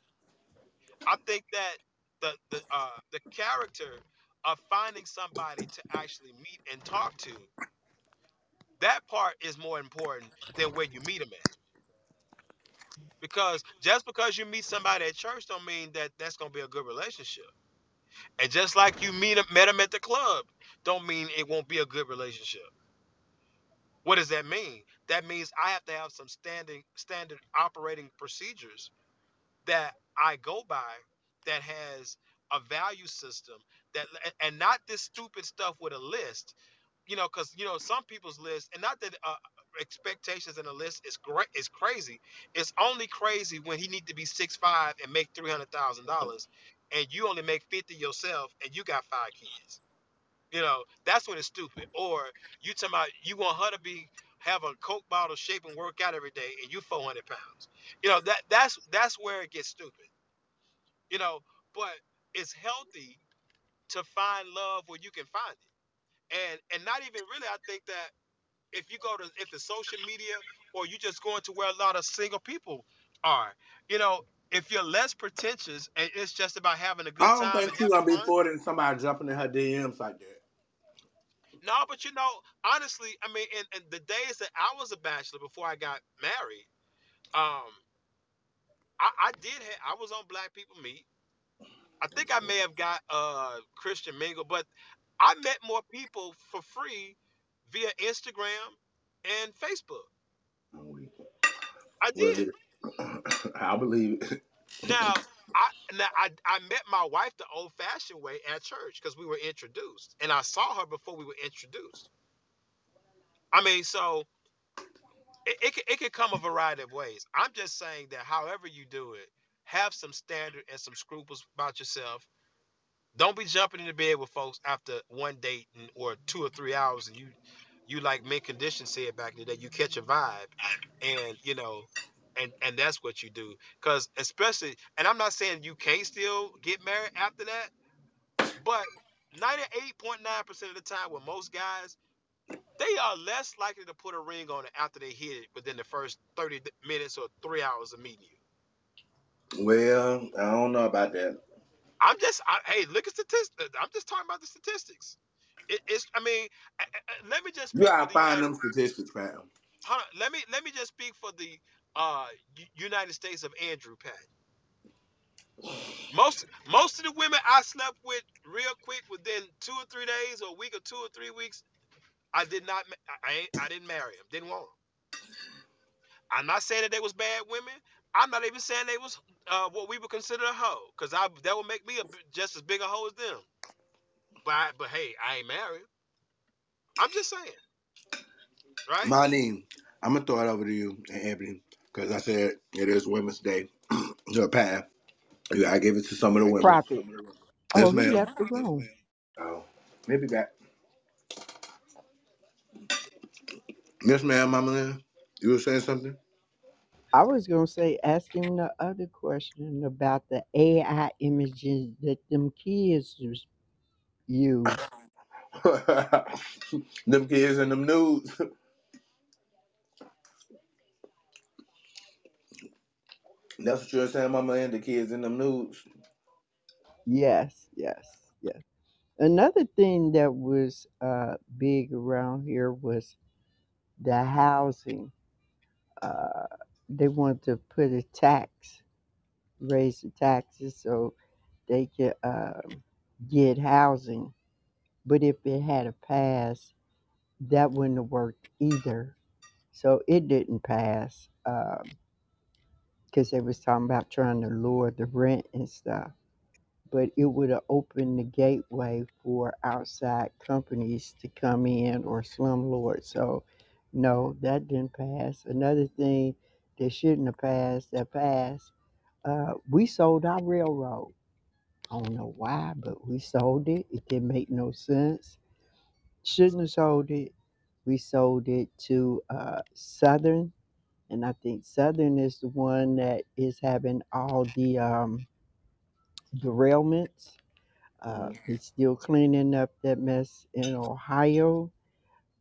Speaker 8: I think that the the uh, the character of finding somebody to actually meet and talk to, that part is more important than where you meet them at. Because just because you meet somebody at church don't mean that that's gonna be a good relationship. And just like you meet met them at the club, don't mean it won't be a good relationship. What does that mean? That means I have to have some standing standard operating procedures that I go by that has a value system that and not this stupid stuff with a list you know because you know some people's list and not that uh, expectations in a list is great is crazy. It's only crazy when he need to be six five and make three hundred thousand dollars and you only make 50 yourself and you got five kids. You know that's when it's stupid. Or you talking about you want her to be have a coke bottle shape and work out every day and you 400 pounds. You know that that's that's where it gets stupid. You know but it's healthy to find love where you can find it and and not even really i think that if you go to if the social media or you just going to where a lot of single people are you know if you're less pretentious and it's just about having a good time.
Speaker 2: I don't
Speaker 8: time
Speaker 2: think she's gonna be forwarding somebody jumping in her DMs like that.
Speaker 8: no but you know honestly i mean in, in the days that i was a bachelor before i got married um i, I did have i was on black people meet i think i may have got uh christian mingle but i met more people for free via instagram and facebook i did
Speaker 2: I believe it.
Speaker 8: Now, I now I, I met my wife the old fashioned way at church because we were introduced, and I saw her before we were introduced. I mean, so it it, it could come a variety of ways. I'm just saying that however you do it, have some standard and some scruples about yourself. Don't be jumping into bed with folks after one date and, or two or three hours, and you you like mint condition said back in the day, you catch a vibe, and you know, and and that's what you do. Because especially, and I'm not saying you can't still get married after that But 98.9% of the time with most guys, they are less likely to put a ring on it after they hit it within the first 30 minutes or three hours of meeting you.
Speaker 2: Well, I don't know about that.
Speaker 8: I'm just, I, hey, look at statistics. I'm just talking about the statistics. It, it's, I mean, I, I, let me just
Speaker 2: You gotta find them statistics, fam.
Speaker 8: Hold on, let me let me just speak for the uh, United States of Andrew Pat. Most most of the women I slept with real quick within two or three days or a week or two or three weeks I did not. I ain't, I didn't marry them. Didn't want them. I'm not saying that they was bad women. I'm not even saying they was uh, what we would consider a hoe, because I that would make me a, just as big a hoe as them. But I, but hey, I ain't married. I'm just saying, right?
Speaker 2: My name. I'm gonna throw it over to you and Ebony, because I said it is Women's Day. Your path. You gotta give it to some of the women.
Speaker 3: Prophet.
Speaker 2: Yes,
Speaker 3: Oh, he
Speaker 2: ma'am.
Speaker 3: left the room.
Speaker 2: Oh, maybe back. Yes, ma'am, Mama Lynn. You were saying something?
Speaker 3: I was gonna say, asking the other question about the AI images that them kids use. use.
Speaker 2: them kids and them nudes. That's what you're saying, Mama and The kids in them nudes.
Speaker 3: Yes, yes, yes. Another thing that was uh, big around here was the housing. Uh, they wanted to put a tax, raise the taxes so they could um, get housing. But if it had a pass, that wouldn't have worked either. So it didn't pass because they was talking about trying to lower the rent and stuff. But it would have opened the gateway for outside companies to come in or slumlords. So no, that didn't pass. Another thing that shouldn't have passed that passed, uh, we sold our railroad. I don't know why, but we sold it. It didn't make no sense. Shouldn't have sold it. We sold it to uh, Southern, and I think Southern is the one that is having all the um, derailments. Uh, they're still cleaning up that mess in Ohio.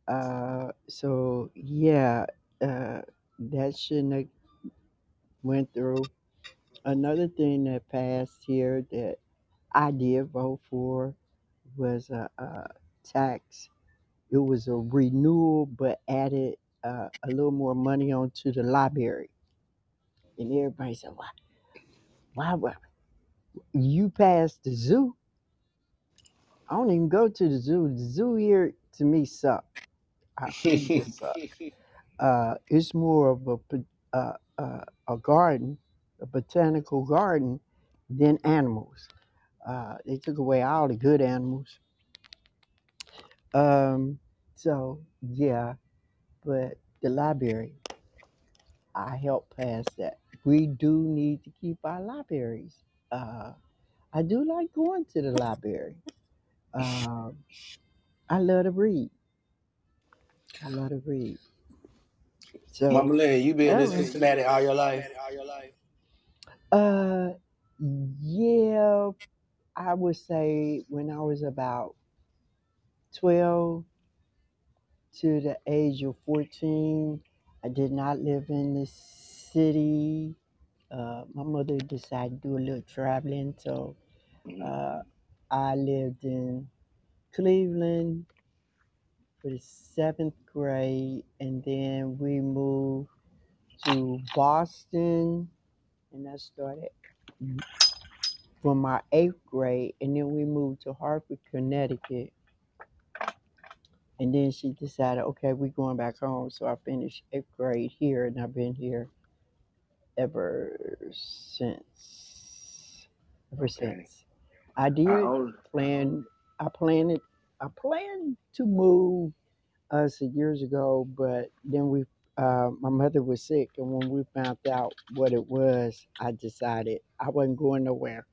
Speaker 3: Uh, so yeah, uh, that shouldn't have went through. Another thing that passed here that I did vote for was a, a tax. It was a renewal, but added uh, a little more money onto the library. And everybody said, "Why? Why? why? You passed the zoo? I don't even go to the zoo. The zoo here to me suck. I, it just suck. Uh, it's more of a uh, uh, a garden, a botanical garden, than animals. Uh, they took away all the good animals. Um, so yeah, but the library, I helped pass that. We do need to keep our libraries. Uh, I do like going to the library. Um, I love to read. I love to read. So,
Speaker 5: Mama Lynn, you been
Speaker 3: all
Speaker 5: in
Speaker 3: right.
Speaker 5: Cincinnati all your life?
Speaker 3: Uh, yeah, I would say when I was about 12 to the age of 14, I did not live in the city. Uh, my mother decided to do a little traveling, so uh, I lived in Cleveland for the seventh grade, and then we moved to Boston, and I started from my eighth grade, and then we moved to Hartford, Connecticut. And then she decided, okay, we're going back home. So I finished eighth grade here, and I've been here ever since. Ever
Speaker 5: Okay.
Speaker 3: since. I did plan. I planned it. I planned to move us years ago, but then we. Uh, my mother was sick, and when we found out what it was, I decided I wasn't going nowhere.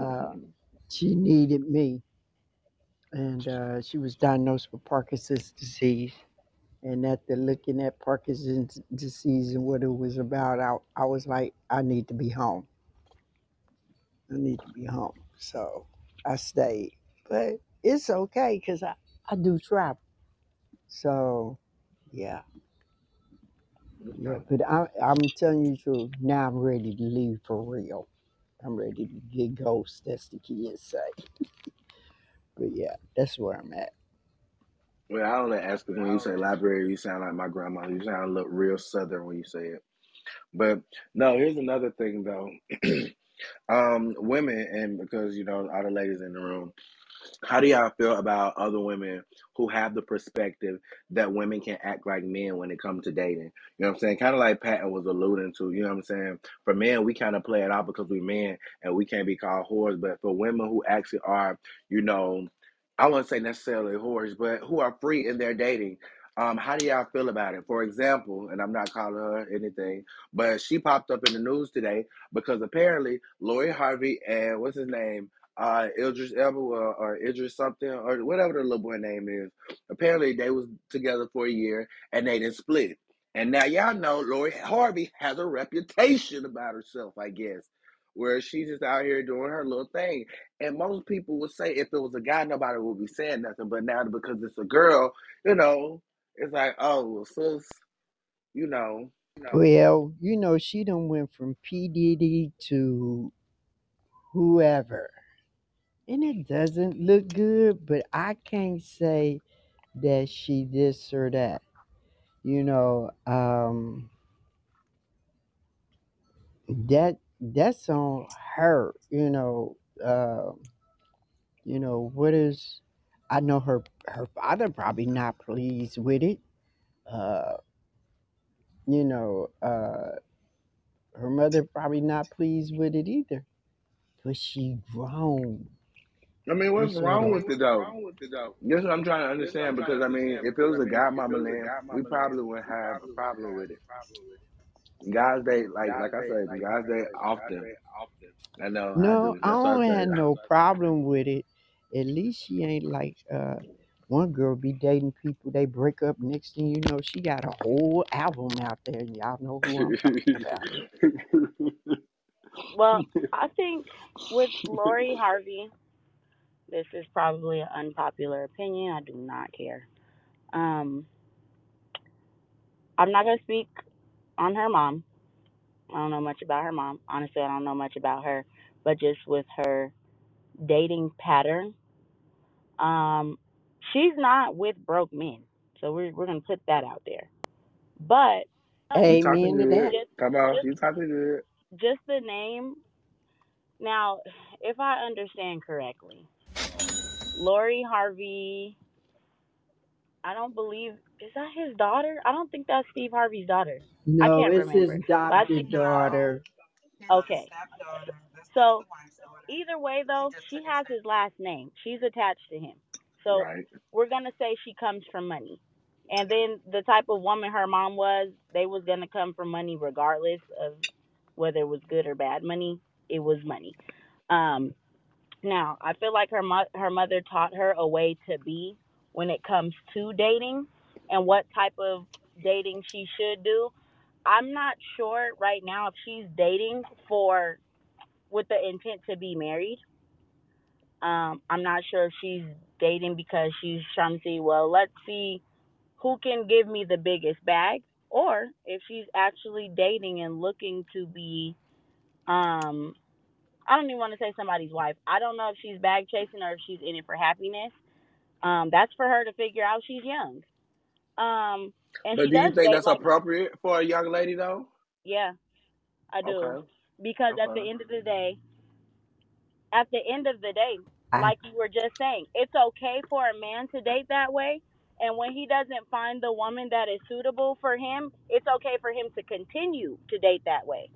Speaker 3: Um, she needed me, and uh, she was diagnosed with Parkinson's disease. And after looking at Parkinson's disease and what it was about, I, I was like, I need to be home. I need to be home. So I stayed. But it's okay because I, I do travel. So, yeah. Yeah. But I, I'm telling you the truth. Now I'm ready to leave for real. I'm ready to get ghost, That's the kids say. But yeah, that's where I'm at.
Speaker 5: Well, I only ask because when you say library, you sound like my grandma. You sound look real southern when you say it. But no, here's another thing though. um, women, and because you know all the ladies in the room, how do y'all feel about other women who have the perspective that women can act like men when it comes to dating? You know what I'm saying? Kind of like Patton was alluding to. You know what I'm saying? For men, we kind of play it out because we men and we can't be called whores. But for women who actually are, you know, I wouldn't say necessarily whores, but who are free in their dating. Um, how do y'all feel about it? For example, and I'm not calling her anything, but she popped up in the news today because apparently Lori Harvey and what's his name, uh, Idris Elba or, or Idris something or whatever the little boy name is. Apparently they was together for a year and they didn't split. And now y'all know Lori Harvey has a reputation about herself, I guess, where she's just out here doing her little thing. And most people would say if it was a guy, nobody would be saying nothing. But now because it's a girl, you know, it's like, oh, sis, you know.
Speaker 3: Well, you know, she done went from P. Diddy to whoever. And it doesn't look good, but I can't say that she this or that. You know, um that that's on her, you know. Uh, you know, what is I know her her father probably not pleased with it. Uh, you know, uh her mother probably not pleased with it either. But she grown.
Speaker 5: I mean, what's
Speaker 3: This or
Speaker 5: wrong
Speaker 3: that.
Speaker 5: with it though? That's what I'm trying to understand because I mean, if it was a guy Mama Lynn, we probably wouldn't have a problem with it. Guys, they like like I said, guys, they often. I know I
Speaker 3: No,
Speaker 5: do.
Speaker 3: I
Speaker 5: That's why I
Speaker 3: don't
Speaker 5: say
Speaker 3: have no problem with it. At least she ain't like uh one girl be dating people, they break up, next thing you know, she got a whole album out there. And y'all know who I'm talking about.
Speaker 9: Well, I think with Lori Harvey, this is probably an unpopular opinion. I do not care. Um, I'm not gonna speak on her mom. I don't know much about her mom. Honestly, I don't know much about her, but just with her dating pattern, um, she's not with broke men. So we're we're gonna put that out there. But
Speaker 5: you talking
Speaker 3: Amen to
Speaker 5: good.
Speaker 3: that.
Speaker 9: just
Speaker 5: Come on,
Speaker 9: just
Speaker 5: you talking good.
Speaker 9: just the name. Now, if I understand correctly, Lori Harvey. I don't believe is that his daughter. I don't think that's Steve Harvey's daughter. No, I
Speaker 3: No,
Speaker 9: can't
Speaker 3: it's his
Speaker 9: remember. But I
Speaker 3: adopted daughter.
Speaker 9: okay.
Speaker 4: stepdaughter. That's, that's
Speaker 9: So
Speaker 4: the wife's daughter.
Speaker 9: either way though, she has his last name. She's attached to him. So
Speaker 5: Right.
Speaker 9: we're gonna say she comes from money. And then the type of woman her mom was, they was gonna come from money regardless of whether it was good or bad money. It was money. Um, now I feel like her mo- her mother taught her a way to be when it comes to dating and what type of dating she should do. I'm not sure right now if she's dating for with the intent to be married. Um, I'm not sure if she's dating because she's trying to see, well, let's see who can give me the biggest bag, or if she's actually dating and looking to be, um, I don't even want to say somebody's wife. I don't know if she's bag chasing or if she's in it for happiness. Um, that's for her to figure out. She's young. Um, and
Speaker 5: But
Speaker 9: she
Speaker 5: do you think that's
Speaker 9: like,
Speaker 5: appropriate for a young lady though?
Speaker 9: yeah, I do.
Speaker 5: Okay.
Speaker 9: Because at the end of the day, at the end of the day,
Speaker 3: I,
Speaker 9: like you were just saying, it's okay for a man to date that way. And when he doesn't find the woman that is suitable for him, it's okay for him to continue to date that way.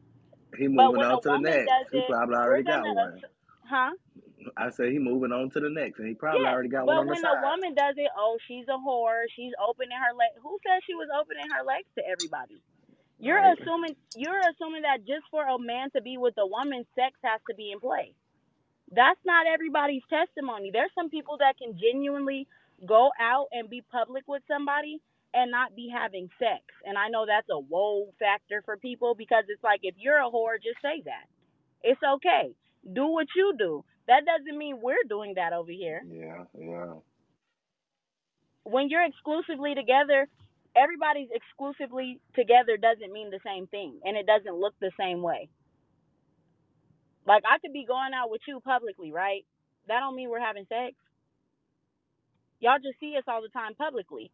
Speaker 5: He moving on to the next. He probably already got one.
Speaker 9: assu- huh?
Speaker 5: I said he moving on to the next, and he probably
Speaker 9: Yeah,
Speaker 5: already got one on the
Speaker 9: when
Speaker 5: side.
Speaker 9: a woman does it, oh, she's a whore. She's opening her leg. Who said she was opening her legs to everybody? You're
Speaker 5: Right.
Speaker 9: assuming you're assuming that just for a man to be with a woman, sex has to be in play. That's not everybody's testimony. There's some people that can genuinely go out and be public with somebody and not be having sex. And I know that's a whoa factor for people because it's like if you're a whore, just say that. It's okay. Do what you do. That doesn't mean we're doing that over here.
Speaker 5: Yeah, yeah.
Speaker 9: when you're exclusively together, everybody's exclusively together doesn't mean the same thing and it doesn't look the same way. Like I could be going out with you publicly, right? That don't mean we're having sex. Y'all just see us all the time publicly.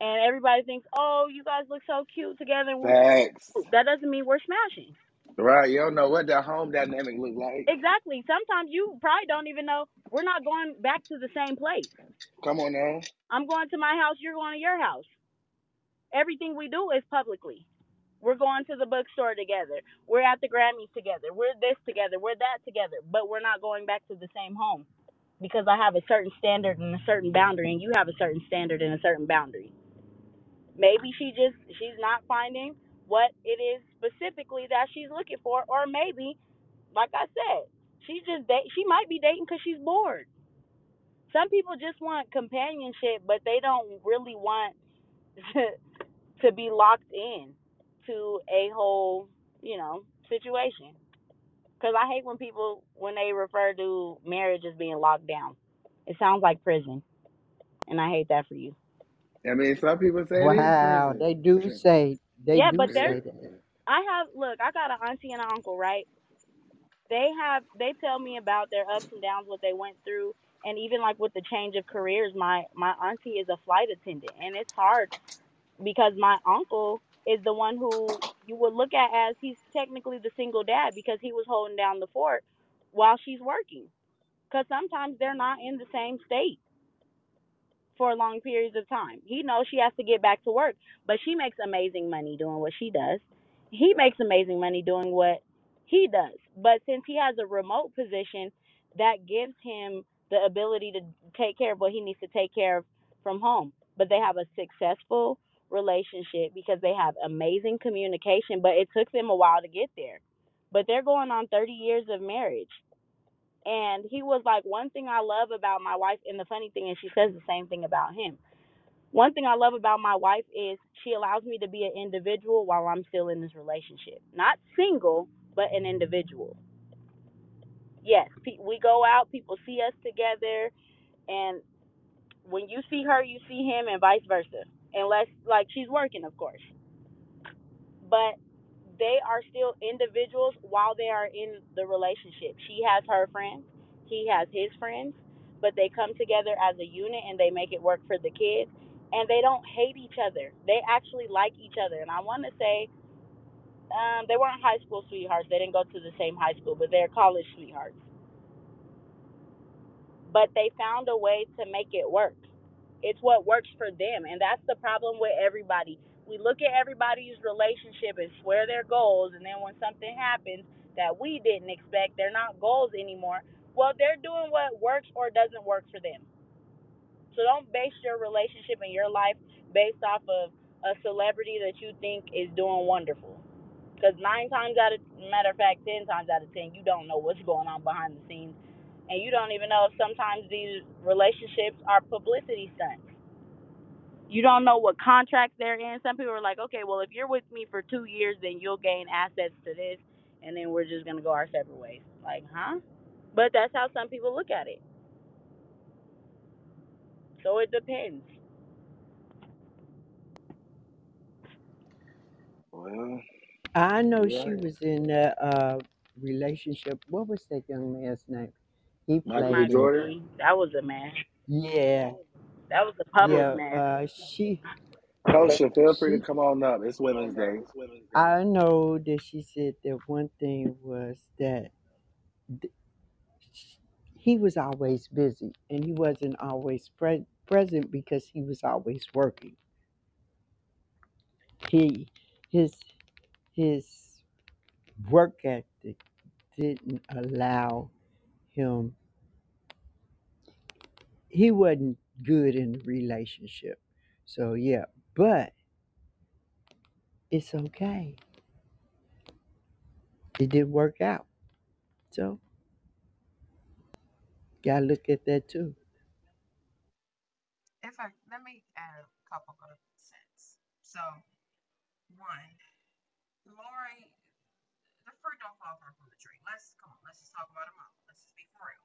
Speaker 9: And everybody thinks, "Oh, you guys look so cute together."
Speaker 5: Facts.
Speaker 9: That doesn't mean we're smashing.
Speaker 5: Right. You don't know what that home dynamic look like.
Speaker 9: Exactly. Sometimes you probably don't even know we're not going back to the same place.
Speaker 5: Come on now.
Speaker 9: I'm going to my house, you're going to your house. Everything we do is publicly. We're going to the bookstore together. We're at the Grammys together. We're this together. We're that together. But we're not going back to the same home because I have a certain standard and a certain boundary, and you have a certain standard and a certain boundary. Maybe she just she's not finding what it is specifically that she's looking for, or maybe, like I said, she just. She might be dating because she's bored. Some people just want companionship, but they don't really want to be locked in to a whole, you know, situation. Because I hate when people when they refer to marriage as being locked down. It sounds like prison, and I hate that for you.
Speaker 5: I mean, some people say
Speaker 3: wow,
Speaker 5: it is
Speaker 3: they do say they
Speaker 9: Yeah,
Speaker 3: do
Speaker 9: but
Speaker 3: say
Speaker 9: there's
Speaker 3: that.
Speaker 9: I have look. I got an auntie and an uncle, right? They have they tell me about their ups and downs, what they went through, and even like with the change of careers. My my auntie is a flight attendant, and it's hard because my uncle is the one who you would look at as he's technically the single dad because he was holding down the fort while she's working. Because sometimes they're not in the same state for long periods of time. He knows she has to get back to work, but she makes amazing money doing what she does. He makes amazing money doing what he does. But since he has a remote position, that gives him the ability to take care of what he needs to take care of from home. But they have a successful relationship because they have amazing communication, but it took them a while to get there. But they're going on 30 years of marriage. And he was like, one thing I love about my wife, and the funny thing is, she says the same thing about him. One thing I love about my wife is she allows me to be an individual while I'm still in this relationship. Not single, but an individual. Yes, we go out, people see us together, and when you see her, you see him, and vice versa. Unless, like, she's working, of course. But they are still individuals while they are in the relationship. She has her friends, he has his friends, but they come together as a unit and they make it work for the kids. And they don't hate each other. They actually like each other. And I want to say, um, they weren't high school sweethearts. They didn't go to the same high school, but they're college sweethearts. But they found a way to make it work. It's what works for them. And that's the problem with everybody. We look at everybody's relationship and swear their goals, and then when something happens, that we didn't expect. They're not goals anymore. Well, they're doing what works or doesn't work for them. So don't base your relationship and your life based off of a celebrity that you think is doing wonderful. Because nine times out of matter of fact, ten times out of ten, you don't know what's going on behind the scenes, and you don't even know if sometimes these relationships are publicity stunts. You don't know what contracts they're in. Some people are like, okay, well, if you're with me for two years, then you'll gain assets to this, and then we're just gonna go our separate ways. Like, huh? But that's how some people look at it. So it depends.
Speaker 5: Well,
Speaker 3: I know
Speaker 5: you're
Speaker 3: she was in a uh relationship. What was that young man's name? He
Speaker 5: Michael
Speaker 3: played
Speaker 9: Michael.
Speaker 5: Jordan.
Speaker 9: That was a man.
Speaker 3: Yeah,
Speaker 9: That was a public
Speaker 3: yeah.
Speaker 9: mess.
Speaker 3: Uh, she
Speaker 5: Kosha, feel free to
Speaker 3: she.
Speaker 5: come on up. It's Women's Day.
Speaker 3: I know that she said that one thing was that th- he was always busy and he wasn't always pre- present because he was always working. He his his work ethic didn't allow him. He wasn't good in the relationship. So yeah, but it's okay. It did work out. So gotta look at that too.
Speaker 4: If I let me add a couple of cents. So one, Lori, the fruit don't fall far from the tree. Let's come on, let's just talk about her mama. Let's just be for real.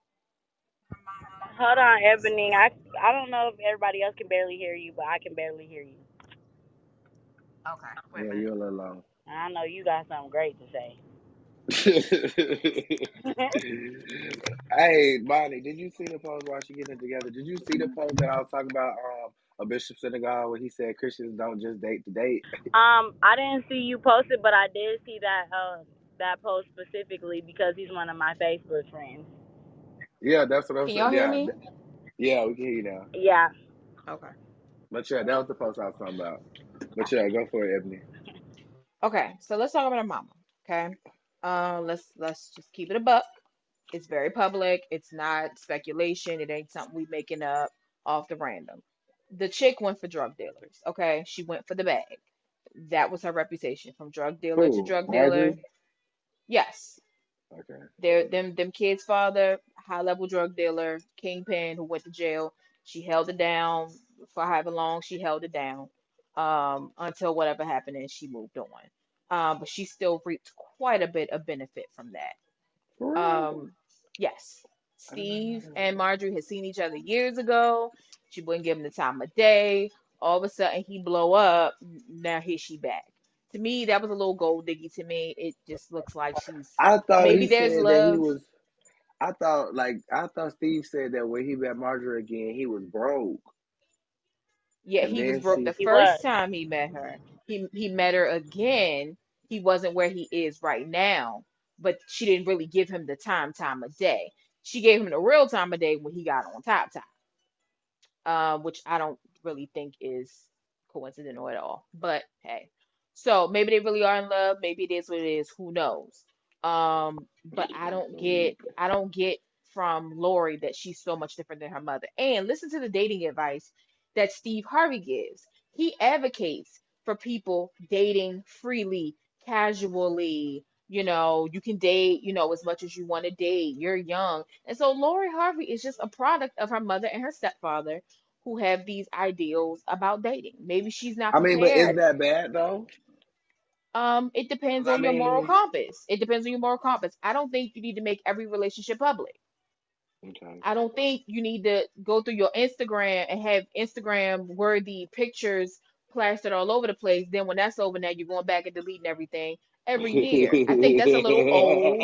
Speaker 4: Her mama
Speaker 9: Hold on,
Speaker 4: was
Speaker 9: Ebony. I I don't know if everybody else can barely hear you, but I can barely hear you.
Speaker 4: okay. Wait a
Speaker 5: Yeah,
Speaker 4: minute.
Speaker 5: you're a little low.
Speaker 9: I know you got something great to say.
Speaker 5: hey, Bonnie, did you see the post while she getting it together? Did you see the post that I was talking about um a bishop synagogue where he said Christians don't just date to date?
Speaker 9: um, I didn't see you post it, but I did see that um that post specifically because he's one of my Facebook friends.
Speaker 5: Yeah, that's what I'm
Speaker 4: Can
Speaker 5: saying.
Speaker 4: y'all hear
Speaker 5: Yeah,
Speaker 4: me?
Speaker 5: th- yeah, we can hear you now.
Speaker 9: Yeah.
Speaker 4: Okay.
Speaker 5: But yeah, that was the post I was talking about. But yeah, go for it, Ebony.
Speaker 4: Okay, so let's talk about her mama. Okay. Uh, let's let's just keep it a buck. It's very public. It's not speculation. It ain't something we making up off the random. The chick went for drug dealers. Okay, she went for the bag. That was her reputation from drug dealer to
Speaker 5: Who?
Speaker 4: drug dealer.
Speaker 5: Marjorie?
Speaker 4: Yes,
Speaker 5: Okay.
Speaker 4: They're, them them kids' father, high level drug dealer, kingpin who went to jail. She held it down for however long she held it down, um, until whatever happened and she moved on. Um, but she still reaped quite a bit of benefit from that. Um, yes,
Speaker 5: I didn't know
Speaker 4: Steve and Marjorie had seen each other years ago. She wouldn't give him the time of day. All of a sudden, he blow up. Now here she back. To me, that was a little gold diggy. To me, it just looks like she's
Speaker 5: I thought
Speaker 4: maybe
Speaker 5: he
Speaker 4: there's
Speaker 5: that he
Speaker 4: love.
Speaker 5: was. I thought like I thought Steve said that when he met Marjorie again, he was broke,
Speaker 4: Yeah,
Speaker 5: and
Speaker 4: he was broke
Speaker 5: she.
Speaker 4: the first time he met her. He he met her again. He wasn't where he is right now, but she didn't really give him the time time of day. She gave him the real time of day when he got on top time. uh, which I don't really think is coincidental at all. But hey, so maybe they really are in love. Maybe it is what it is. Who knows? Um, but I don't get, I don't get from Lori that she's so much different than her mother. And listen to the dating advice that Steve Harvey gives. He advocates for people dating freely, casually. You know, you can date, you know, as much as you want to date. You're young. And so Lori Harvey is just a product of her mother and her stepfather who have these ideals about dating. Maybe she's not
Speaker 5: I mean, but isn't that bad though?
Speaker 4: Um, it depends
Speaker 5: I
Speaker 4: on your moral compass. It depends on your moral compass. I don't think you need to make every relationship public.
Speaker 5: okay.
Speaker 4: I don't think you need to go through your Instagram and have Instagram worthy pictures plastered all over the place. Then when that's over, now you're going back and deleting everything every year. I think that's a little old.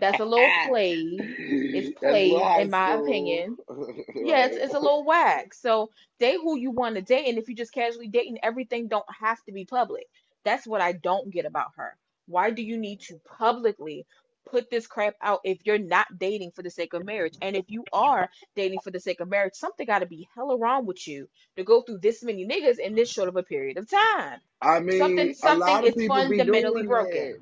Speaker 4: That's a little played. It's
Speaker 5: That's a little
Speaker 4: played, in my
Speaker 5: school,
Speaker 4: opinion. Yeah, it's, it's a little whack. So date who you want to date, and if you're just casually dating, everything don't have to be public. That's what I don't get about her. Why do you need to publicly put this crap out if you're not dating for the sake of marriage? And if you are dating for the sake of marriage, something got to be hella wrong with you to go through this many niggas in this short of a period of time.
Speaker 5: I
Speaker 4: Something
Speaker 5: mean,
Speaker 4: something
Speaker 5: of
Speaker 4: is fundamentally broken.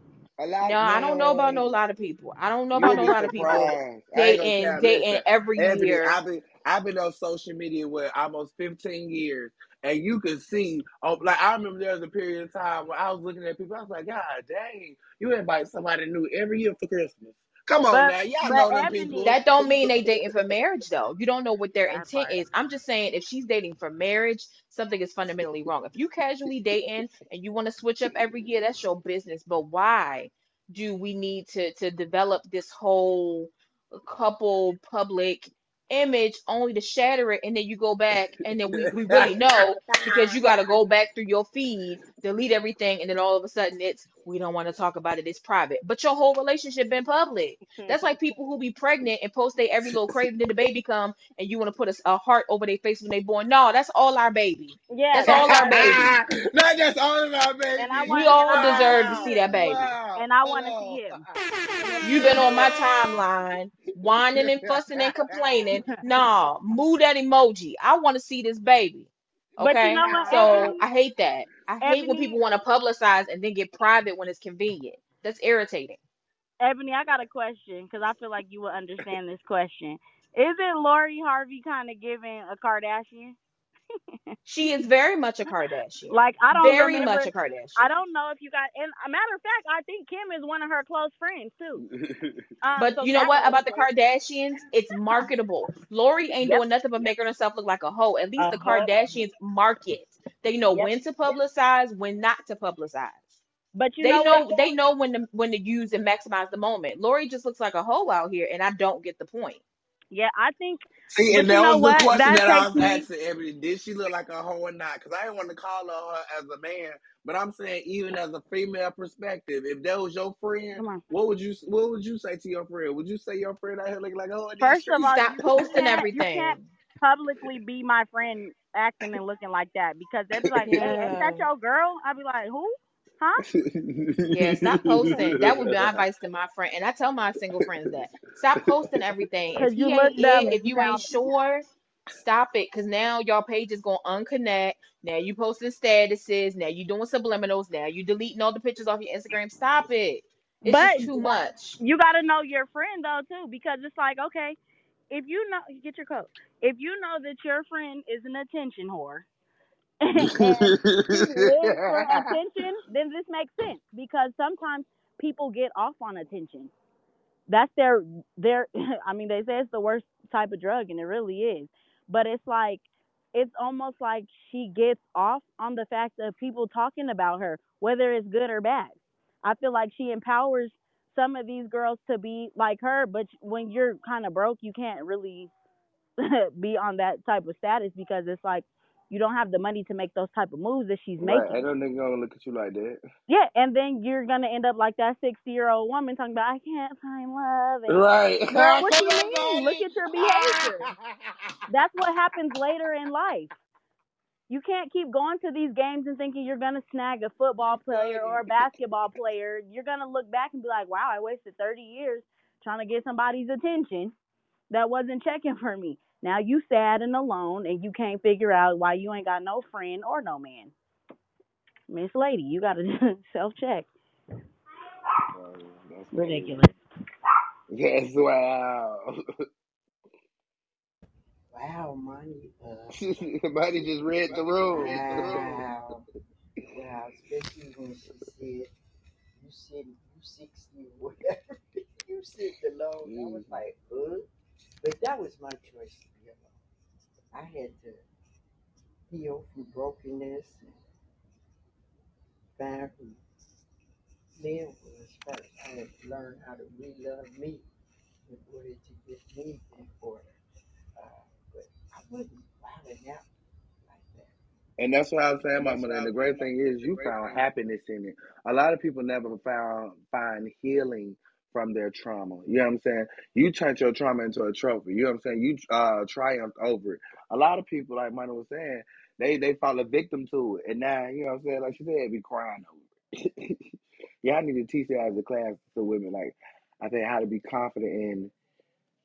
Speaker 4: No, I don't know about no lot of people. I don't know about no lot of people
Speaker 5: surprised. I ain't gonna
Speaker 4: dating dating every year.
Speaker 5: I've been I've been on social media with almost 15 years, and you can see. Oh, like I remember there was a period of time where I was looking at people. I was like, God dang, you invite somebody new every year for Christmas. Come on
Speaker 9: But
Speaker 5: now, y'all know them
Speaker 9: Ebony,
Speaker 5: people.
Speaker 4: That don't mean they dating for marriage though. You don't know what their
Speaker 9: that
Speaker 4: intent
Speaker 9: part.
Speaker 4: is. I'm just saying if she's dating for marriage, something is fundamentally wrong. If you casually dating and you want to switch up every year, that's your business. But why do we need to to develop this whole couple public image only to shatter it and then you go back and then we, we really know because you got to go back through your feed delete everything and then all of a sudden it's we don't want to talk about it it's private but your whole relationship been public that's like people who be pregnant and post they every little craving then the baby come and you want to put a, a heart over their face when they born no that's all our baby
Speaker 9: yeah,
Speaker 4: that's
Speaker 9: that's
Speaker 4: all our
Speaker 9: our
Speaker 4: baby
Speaker 9: baby.
Speaker 5: Not just all of our baby.
Speaker 9: And I
Speaker 4: we all
Speaker 9: I want to
Speaker 4: deserve to
Speaker 9: see
Speaker 4: see that baby
Speaker 5: Wow.
Speaker 9: And I want to
Speaker 5: on.
Speaker 9: see him.
Speaker 4: You've been on my timeline whining and fussing and complaining. Nah, move that emoji. I want to see this baby.
Speaker 9: but you
Speaker 4: Okay?
Speaker 9: know what,
Speaker 4: So I hate that. I hate when
Speaker 9: Ebony,
Speaker 4: people want to publicize and then get private when it's convenient. That's irritating.
Speaker 9: Ebony, I got a question because I feel like you will understand this question. Isn't Lori Harvey kind of giving a Kardashian?
Speaker 4: She is very much a Kardashian.
Speaker 9: Like I don't
Speaker 4: Very
Speaker 9: remember.
Speaker 4: much a Kardashian.
Speaker 9: I don't know if you got. And a matter of fact, I think Kim is one of her close friends too. Um,
Speaker 4: But
Speaker 9: so
Speaker 4: you know what about the. Kardashians? It's marketable. Lori ain't
Speaker 9: Yep.
Speaker 4: doing nothing but making herself look like a hoe. At least
Speaker 9: Uh
Speaker 4: the. Kardashians market. They know
Speaker 9: Yep.
Speaker 4: when to publicize, when not to publicize.
Speaker 9: But you
Speaker 4: They
Speaker 9: know
Speaker 4: know they know when to when to use and maximize the moment. Lori just looks like a hoe out here, and I don't get the point.
Speaker 9: Yeah, I think.
Speaker 5: See,
Speaker 9: But
Speaker 5: and
Speaker 9: you
Speaker 5: that
Speaker 9: know
Speaker 5: was the
Speaker 9: what?
Speaker 5: question
Speaker 9: That
Speaker 5: that I
Speaker 9: takes
Speaker 5: was
Speaker 9: me.
Speaker 5: asking Ebony. Did she look like a hoe or not? Because I didn't want to call her as a man, but I'm saying even as a female perspective, if that was your friend, what would you what would you say to your friend? Would you say your friend out here looking like a hoe
Speaker 9: First of all,
Speaker 4: Stop
Speaker 9: you, you
Speaker 4: posting
Speaker 9: can't you can't
Speaker 4: everything.
Speaker 9: publicly be my friend acting and looking like that because they'd be like, "Hey, ain't that your girl?" I'd be like, "Who? Huh?"
Speaker 4: Yeah, stop posting. That would be my advice to my friend. And I tell my single friends that. Stop posting everything. If
Speaker 9: you look
Speaker 4: ain't
Speaker 9: dumb
Speaker 4: it, if
Speaker 9: you
Speaker 4: you ain't sure, stop it. Cause now your page is gonna unconnect. Now you posting statuses. Now you doing subliminals. Now you deleting all the pictures off your Instagram. Stop it. It's
Speaker 9: But
Speaker 4: too much.
Speaker 9: you got to know your friend though too, because it's like, okay, if you know, get your coat. If you know that your friend is an attention whore, and lives for attention, then this makes sense because sometimes people get off on attention. That's their their. I mean, they say it's the worst type of drug, and it really is. But it's like it's almost like she gets off on the fact of people talking about her, whether it's good or bad. I feel like she empowers some of these girls to be like her, but when you're kind of broke, you can't really be on that type of status because it's like you don't have the money to make those type of moves that she's
Speaker 5: right,
Speaker 9: making.
Speaker 5: no nigga gonna look at you like that.
Speaker 9: Yeah, and then you're gonna end up like that sixty year old woman talking about I can't find love and
Speaker 5: Right.
Speaker 9: girl, what you mean? Look at your behavior. That's what happens later in life. You can't keep going to these games and thinking you're gonna snag a football player or a basketball player. You're gonna look back and be like, Wow, I wasted thirty years trying to get somebody's attention that wasn't checking for me. Now you sad and alone and you can't figure out why you ain't got no friend or no man. Miss Lady, you gotta self check. Ridiculous.
Speaker 5: Yes, wow.
Speaker 3: Wow, money. Uh,
Speaker 5: Buddy just read the room.
Speaker 3: wow. Wow, especially when she said, you said you 60 or whatever. you said alone. I was
Speaker 5: Mm.
Speaker 3: like, uh. But that was my choice to be alone. I had to heal from brokenness and find who Lynn was first. I had to learn how to re-love me in order to get me in order. But I wasn't wilding out like.
Speaker 5: And that's what I was saying, Mama. And the great thing is, you found happiness in it. A lot of people never found find healing from their trauma. You know what I'm saying? You turned your trauma into a trophy. You know what I'm saying? You uh, triumphed over it. A lot of people, like Mona was saying, they they fall a victim to it, and now you know what I'm saying. Like she said, be crying over it. Y'all need to teach that as a class to women. Like I think how to be confident in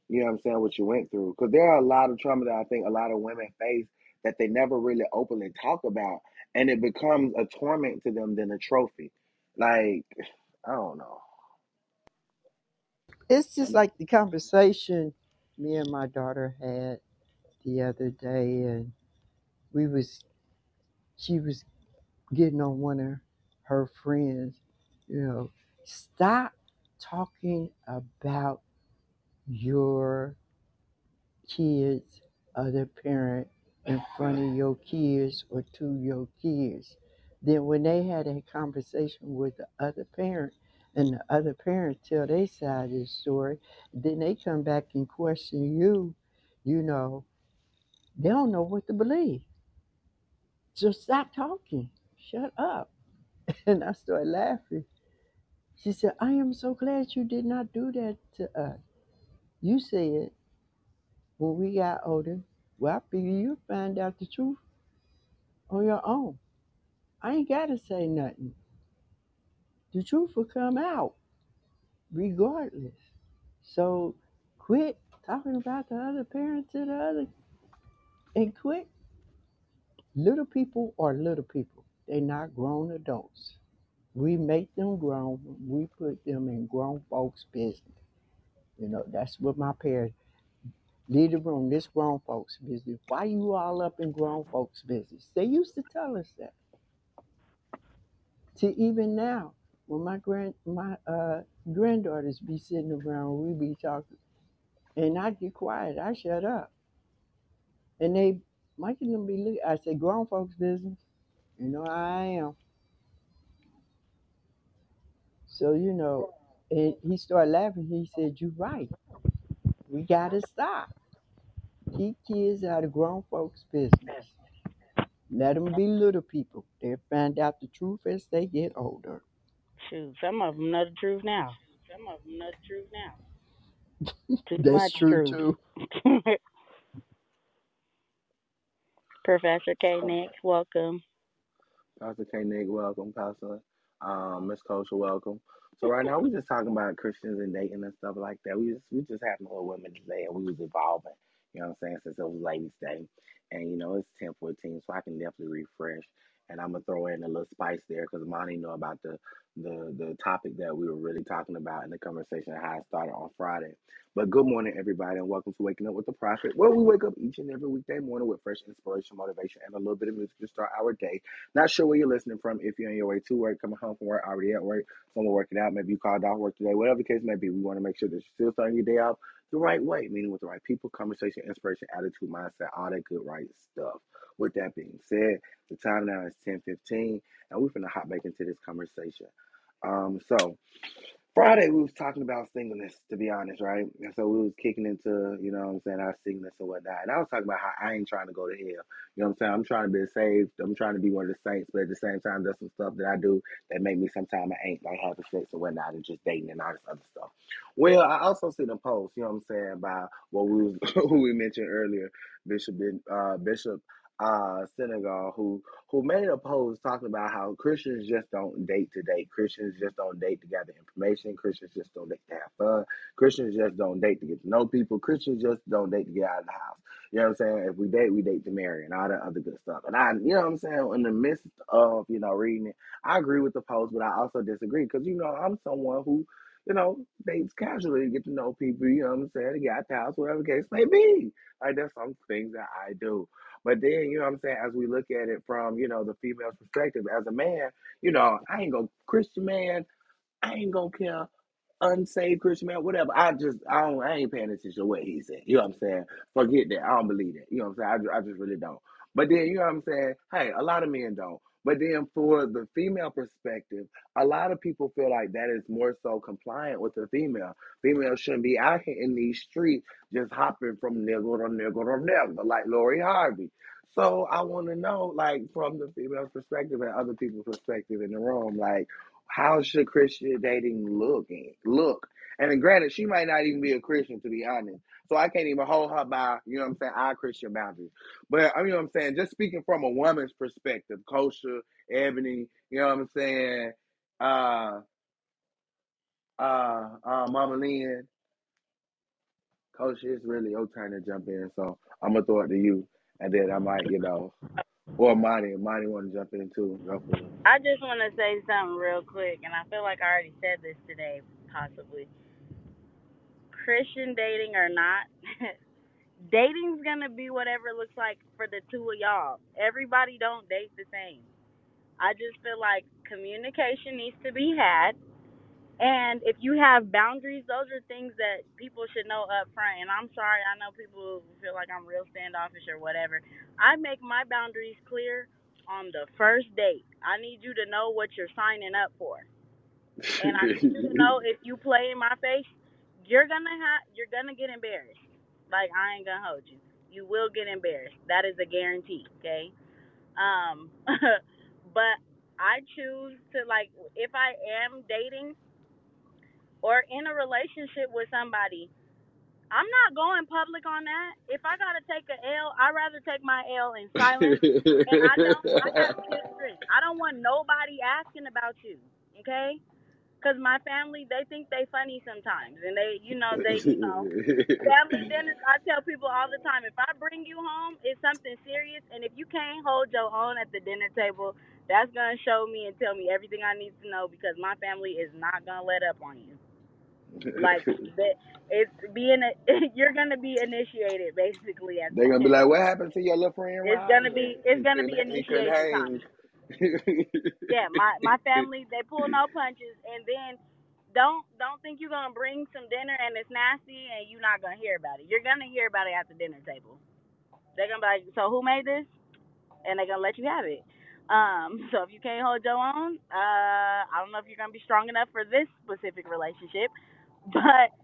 Speaker 5: you know what I'm saying, what you went through. Because there are a lot of trauma that I think a lot of women face that they never really openly talk about. And it becomes a torment to them than a trophy. Like, I don't know.
Speaker 3: it's just like the conversation me and my daughter had the other day, and we was she was getting on one of her friends, you know, stop talking about your kids, other parent in front of your kids or to your kids. Then when they had a conversation with the other parent and the other parent tell their side of the story, then they come back and question you, you know, they don't know what to believe. So stop talking. Shut up. And I started laughing. She said, I am so glad you did not do that to us. You said when we got older, well, I figure you find out the truth on your own. I ain't got to say nothing. The truth will come out regardless. So quit talking about the other parent to the other and quit. Little people are little people. They're not grown adults. We make them grown. We put them in grown folks' business. You know, that's what my parents leave the room. This grown folks' business. Why you all up in grown folks' business? They used to tell us that. To even now, when my grand my uh granddaughters be sitting around, we be talking, and I get quiet. I shut up, and they Mike and them be look. I say grown folks' business. You know I am. So you know, and he started laughing. He said, You're right. We gotta stop. Keep kids out of grown folks' business. Let them be little people. They'll find out the truth as they get older."
Speaker 9: Shoot, some of them know the truth now.
Speaker 10: Some of them know the truth now.
Speaker 9: Too
Speaker 3: That's
Speaker 9: much
Speaker 3: true
Speaker 9: truth.
Speaker 3: too.
Speaker 9: Professor K. Nick, welcome.
Speaker 5: Pastor K. Nick, welcome. Pastor um, Miss Kosha, welcome. So right now we just talking about Christians and dating and stuff like that. We just we just having a little women today, and we was evolving. You know what I'm saying? Since it was Ladies' Day, and you know it's 10:14, so I can definitely refresh. And I'm gonna throw in a little spice there because Monty know about the the the topic that we were really talking about in the conversation how it started on Friday. But good morning, everybody, and welcome to Waking Up with the Prophet, where we wake up each and every weekday morning with fresh inspiration, motivation, and a little bit of music to start our day. Not sure where you're listening from. If you're on your way to work, coming home from work, already at work, someone working out, maybe you called off work today, whatever the case may be, we want to make sure that you're still starting your day out the right way, meaning with the right people, conversation, inspiration, attitude, mindset, all that good, right stuff. With that being said, the time now is 10:15, and we're gonna hop back into this conversation. Um, so Friday we was talking about singleness, to be honest, right? And so we was kicking into, you know what I'm saying, our singleness and whatnot. And I was talking about how I ain't trying to go to hell. You know what I'm saying? I'm trying to be saved. I'm trying to be one of the saints, but at the same time, there's some stuff that I do that make me sometimes I ain't like having sex and whatnot and just dating and all this other stuff. Well, I also seen a post, you know what I'm saying, by what we was who we mentioned earlier, Bishop uh Bishop uh Senegal, who who made a post talking about how Christians just don't date to date. Christians just don't date to gather information. Christians just don't date to have fun. Christians just don't date to get to know people. Christians just don't date to get out of the house. You know what I'm saying? If we date, we date to marry and all that other good stuff. And I, you know what I'm saying? In the midst of, you know, reading it, I agree with the post, but I also disagree because, you know, I'm someone who, you know, dates casually to get to know people, you know what I'm saying? To get out the house, whatever the case may be. Like, there's some things that I do. But then, you know what I'm saying, as we look at it from, you know, the female's perspective, as a man, you know, I ain't gonna Christian man, I ain't gonna care unsaved Christian man, whatever. I just I don't I ain't paying attention to what he said. You know what I'm saying? Forget that. I don't believe that. You know what I'm saying? I I just really don't. But then you know what I'm saying? Hey, a lot of men don't. But then for the female perspective, a lot of people feel like that is more so compliant with the female. Females shouldn't be out here in these streets just hopping from niggle to niggle to niggle like Lori Harvey. So I want to know, like, from the female's perspective and other people's perspective in the room, like, how should Christian dating look? Look, and granted, she might not even be a Christian to be honest. So I can't even hold her by, you know what I'm saying, our Christian boundaries. But I mean, you know what I'm saying, just speaking from a woman's perspective, Kosha, Ebony, you know what I'm saying, uh, uh, uh, Mama Lynn, Kosha, it's really your turn to jump in. So I'm gonna throw it to you, and then I might, you know, or Monty, Monty want to jump in too.
Speaker 9: I just want to say something real quick, and I feel like I already said this today, possibly. Christian dating or not, dating's gonna be whatever it looks like for the two of y'all. Everybody don't date the same. I just feel like communication needs to be had. And if you have boundaries, those are things that people should know up front. And I'm sorry, I know people feel like I'm real standoffish or whatever. I make my boundaries clear on the first date. I need you to know what you're signing up for. And I need you to know if you play in my face, you're gonna have you're gonna get embarrassed. Like I ain't gonna hold you. You will get embarrassed. That is a guarantee, okay? Um but I choose to like if I am dating or in a relationship with somebody, I'm not going public on that. If I gotta take a L, I'd rather take my L in silence. And I don't. I. I don't want nobody asking about you. Okay? Cause my family, they think they funny sometimes, and they, you know, they, you know, family dinners. I tell people all the time, if I bring you home, it's something serious, and if you can't hold your own at the dinner table, that's gonna show me and tell me everything I need to know because my family is not gonna let up on you. Like that, it's being a, you're gonna be initiated basically at
Speaker 5: They're gonna be like, "What happened to your little friend?"
Speaker 9: It's gonna be it's gonna be
Speaker 5: couldn't.
Speaker 9: Yeah, my my family they pull no punches, and then don't don't think you're gonna bring some dinner and it's nasty and you're not gonna hear about it. You're gonna hear about it at the dinner table. They're gonna be like, so who made this? And they're gonna let you have it. Um, so if you can't hold your own, uh, I don't know if you're gonna be strong enough for this specific relationship, but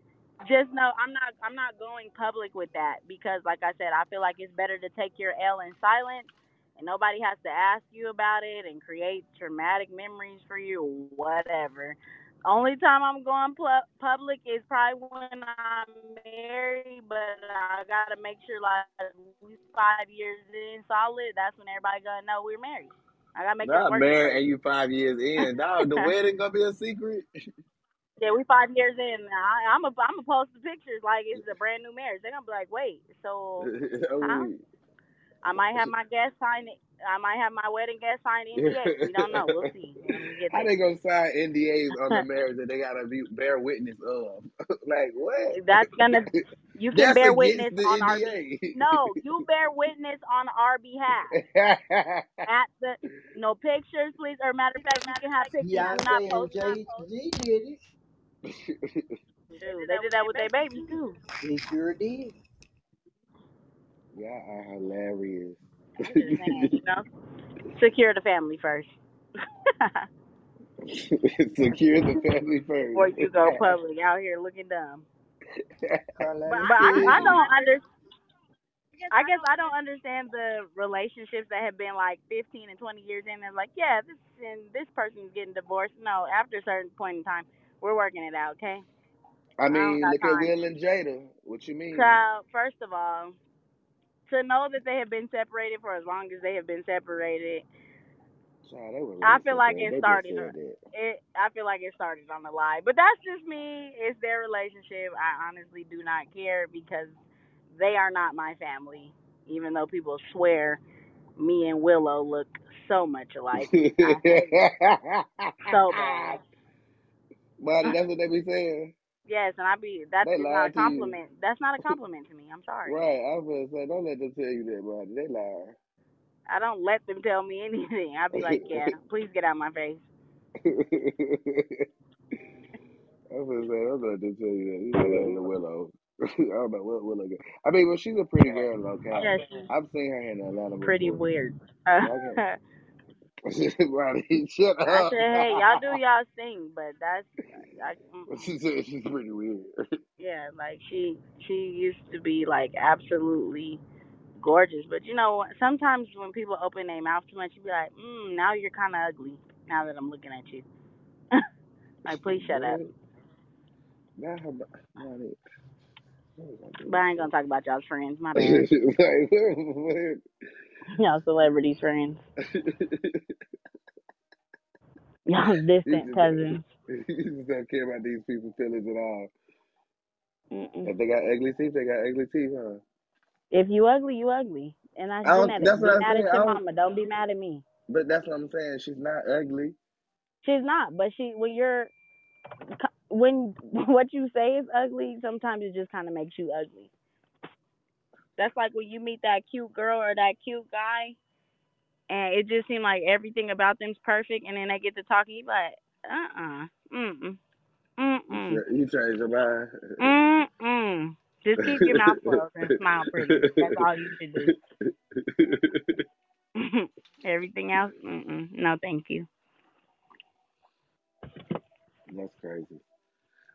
Speaker 9: just know I'm not I'm not going public with that because like I said, I feel like it's better to take your L in silence and nobody has to ask you about it and create traumatic memories for you or whatever. Only time I'm going pu- public is probably when I'm married, but I gotta make sure like we five years in solid. That's when everybody gonna know we're married. I gotta make sure
Speaker 5: Not married, and you five years in. Dog, the wedding gonna be a secret.
Speaker 9: Yeah, we five years in. I, I'm a I'm a post the pictures like it's a brand new marriage. They're gonna be like, wait, so
Speaker 5: oh,
Speaker 9: I might have my guest sign it. I might have my wedding guest sign NDA. We don't know. We'll see we
Speaker 5: How
Speaker 9: there.
Speaker 5: they gonna sign NDAs on the marriage that they gotta be bear witness of? like what?
Speaker 9: That's gonna. You can
Speaker 5: That's
Speaker 9: bear witness
Speaker 5: the
Speaker 9: on our no. You bear witness on our behalf at the no pictures, please. Or matter of fact, you can have pictures. Do not
Speaker 3: Beyonce and
Speaker 9: post them.
Speaker 3: Jay Z did it.
Speaker 9: Shoot, they did that with their babies too.
Speaker 3: He sure did.
Speaker 5: Yeah, are hilarious.
Speaker 9: I'm just saying, you know, secure the family first.
Speaker 5: Secure the family first.
Speaker 9: Before you go public out here looking dumb. But, I, I don't under. I guess I don't understand the relationships that have been like 15 and 20 years in. And like, yeah, this and this person's getting divorced. No, after a certain point in time, we're working it out. Okay.
Speaker 5: I mean,
Speaker 9: got
Speaker 5: look at. Will and Jada. What you mean?
Speaker 9: So first of all, to know that they have been separated for as long as they have been separated,
Speaker 5: Child, were
Speaker 9: I feel like it started. It. I feel like it started on the lie, but that's just me. It's their relationship. I honestly do not care because they are not my family. Even though people swear me and Willow look so much alike, I hate it so bad.
Speaker 5: Buddy, that's what they be saying.
Speaker 9: Yes, and I be that's
Speaker 5: They
Speaker 9: just not a
Speaker 5: lied to you.
Speaker 9: compliment. That's not a compliment to me. I'm sorry.
Speaker 5: Right, I was gonna say, don't let them tell you that, buddy. They lie.
Speaker 9: I don't let them tell me anything. I be like, yeah, please get out of my face.
Speaker 5: I was gonna say, don't let them tell you that. You know that the Willow. I don't know what Willow. I mean, well, she's a pretty girl, okay.
Speaker 9: Yeah, she's
Speaker 5: I've seen her in a lot of
Speaker 9: pretty weird.
Speaker 5: Okay. Shut
Speaker 9: I
Speaker 5: up.
Speaker 9: said, hey, y'all do y'all thing, but that's, I,
Speaker 5: she said she's pretty weird.
Speaker 9: yeah, like she she used to be like absolutely gorgeous, but you know, sometimes when people open their mouth too much, you be like, mm, now you're kind of ugly. Now that I'm looking at you, like please shut up.
Speaker 5: What? Not her. Buddy. What was I
Speaker 9: But I ain't gonna talk about y'all's friends. My bad.
Speaker 5: Doing? like, what, what?
Speaker 9: y'all celebrities friends. Y'all distant cousins.
Speaker 5: you just don't care about these people's feelings at all.
Speaker 9: Mm-mm.
Speaker 5: If they got ugly teeth, they got ugly teeth, huh?
Speaker 9: If you ugly, you ugly, and
Speaker 5: I don't.
Speaker 9: genetic.
Speaker 5: That's
Speaker 9: Be
Speaker 5: what I'm
Speaker 9: mad
Speaker 5: saying.
Speaker 9: at your
Speaker 5: don't.
Speaker 9: mama. Don't be mad at me.
Speaker 5: But that's what I'm saying. She's not ugly.
Speaker 9: She's not, but she when you're when what you say is ugly, sometimes it just kind of makes you ugly. That's like when you meet that cute girl or that cute guy, and it just seems like everything about them's perfect, and then they get to talking, you like, uh uh, mm mm, mm mm,
Speaker 5: You change your mind.
Speaker 9: mm mm. Just keep your mouth closed and smile pretty. That's all you should do. Everything else, mm mm, no, thank you.
Speaker 5: That's crazy.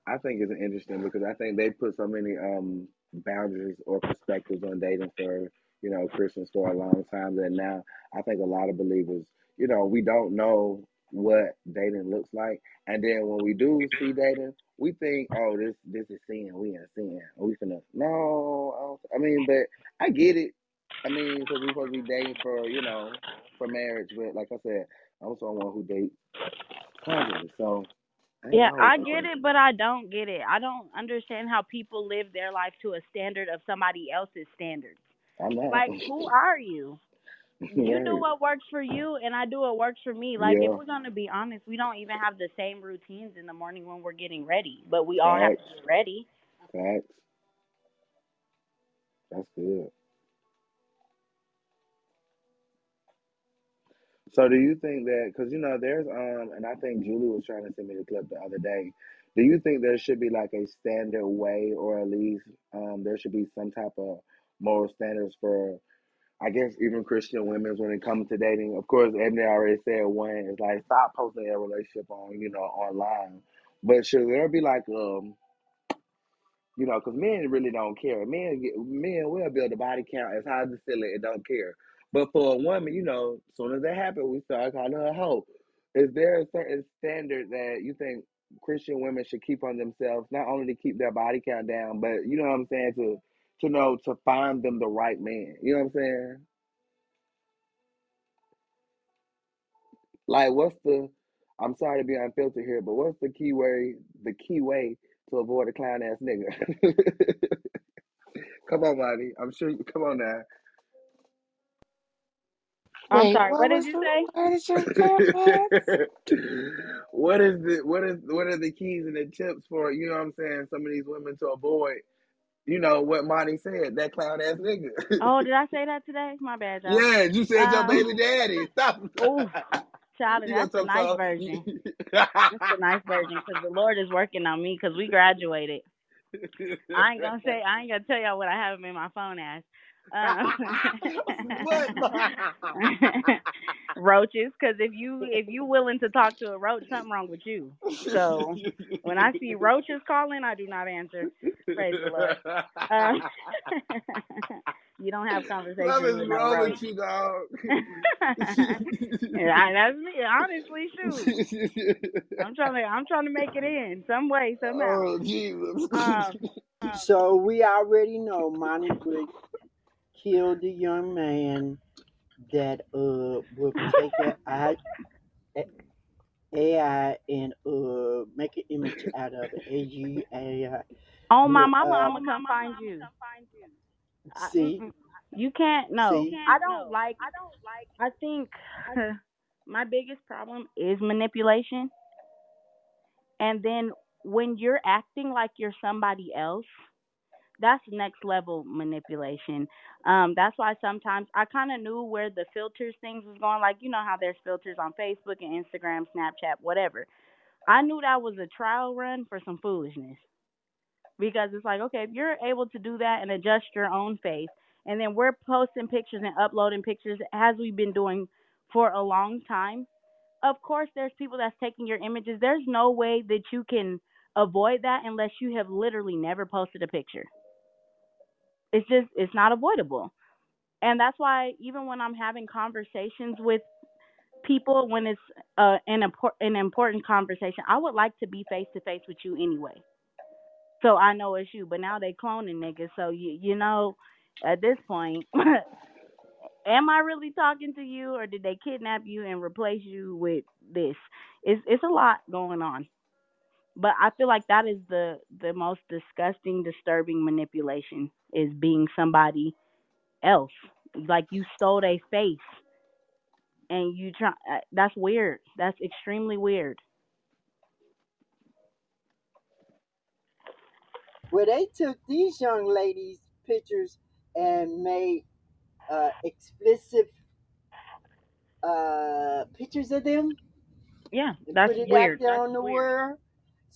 Speaker 5: I think it's interesting because I think they put so many um boundaries or perspectives on dating for you know Christians for a long time that now I think a lot of believers, you know, we don't know what dating looks like, and then when we do see dating, we think, oh, this this is sin, we in sin, we finna no, I, mean, but I get it. I mean, because we're supposed to be dating for you know for marriage, but like I said, I'm someone who dates so. I
Speaker 9: Yeah, I get it, but I don't get it. I don't understand how people live their life to a standard of somebody else's standards. Like, who are you? You do what works for you, and I do what works for me. Like,
Speaker 5: Yeah.
Speaker 9: if we're gonna be honest, we don't even have the same routines in the morning when we're getting ready, but we all have to get ready.
Speaker 5: Facts. That's good. So do you think that because you know there's um and I think Julie was trying to send me the clip the other day. Do you think there should be like a standard way or at least um there should be some type of moral standards for I guess even Christian women when it comes to dating? Of course, Ebony already said one is like stop posting your relationship on you know online, but should there be like um You know, because men really don't care. Men get men will build a body count as high as the ceiling and don't care. But for a woman, you know, as soon as that happens, we start calling her a hoe. Is there a certain standard that you think Christian women should keep on themselves, not only to keep their body count down, but you know what I'm saying, to to know to find them the right man. You know what I'm saying? Like what's the I'm sorry to be unfiltered here, but what's the key way the key way to avoid a clown ass nigga? come on, Monty. I'm sure you come on now.
Speaker 9: I'm
Speaker 11: Wait,
Speaker 9: sorry.
Speaker 11: what
Speaker 9: What did
Speaker 11: was
Speaker 9: you
Speaker 11: the
Speaker 9: say?
Speaker 11: what did you say?
Speaker 5: what is the what is what are the keys and the tips for you know what I'm saying? Some of these women to avoid, you know what Monty said, that clown ass nigga.
Speaker 9: Oh, did I say that today? My bad, y'all.
Speaker 5: yeah, you said your
Speaker 9: Um,
Speaker 5: baby daddy. Stop.
Speaker 9: ooh, child,
Speaker 5: you gonna
Speaker 9: that's the
Speaker 5: talk
Speaker 9: nice
Speaker 5: so?
Speaker 9: version. That's the nice version because the Lord is working on me because we graduated. I ain't gonna say I ain't gonna tell y'all what I have in my phone as. Um, roaches, because if you if you willing to talk to a roach, something wrong with you. So when I see roaches calling, I do not answer. Praise the Lord. Um, you don't have conversations
Speaker 5: What is
Speaker 9: with no
Speaker 5: wrong
Speaker 9: roach.
Speaker 5: with you, dog?
Speaker 9: yeah, that's me. Honestly, shoot, I'm trying to I'm trying to make it in some way somehow.
Speaker 5: oh Jesus.
Speaker 9: Um,
Speaker 3: So we already know Monty would kill the young man that uh will take a I- a- AI and uh make an image out of it. AGI.
Speaker 9: oh my mama,
Speaker 3: uh,
Speaker 9: I'm gonna come find you.
Speaker 3: See,
Speaker 9: mm-mm. you can't. No,
Speaker 3: See?
Speaker 9: I don't like. I don't like. I think my biggest problem is manipulation, and then when you're acting like you're somebody else, that's next level manipulation. Um, that's why sometimes I kind of knew where the filters things was going. Like you know how there's filters on Facebook and Instagram, Snapchat, whatever. I knew that was a trial run for some foolishness because it's like okay, if you're able to do that and adjust your own face, and then we're posting pictures and uploading pictures as we've been doing for a long time. Of course, there's people that's taking your images. There's no way that you can avoid that unless you have literally never posted a picture it's just it's not avoidable. And that's why even when i'm having conversations with people when it's uh, an important an important conversation i would like to be face to face with you anyway. So i know it's you but now they cloning niggas. So you you know at this point am i really talking to you or did they kidnap you and replace you with this? It's it's a lot going on but I feel like that is the the most disgusting, disturbing manipulation is being somebody else. Like you stole their face, and you try. uh, That's weird. That's extremely weird.
Speaker 3: Well, they took these young ladies' pictures and made uh, explicit uh, pictures of them
Speaker 9: Yeah, that's
Speaker 3: put it
Speaker 9: weird.
Speaker 3: out there
Speaker 9: That's
Speaker 3: on the
Speaker 9: weird.
Speaker 3: world.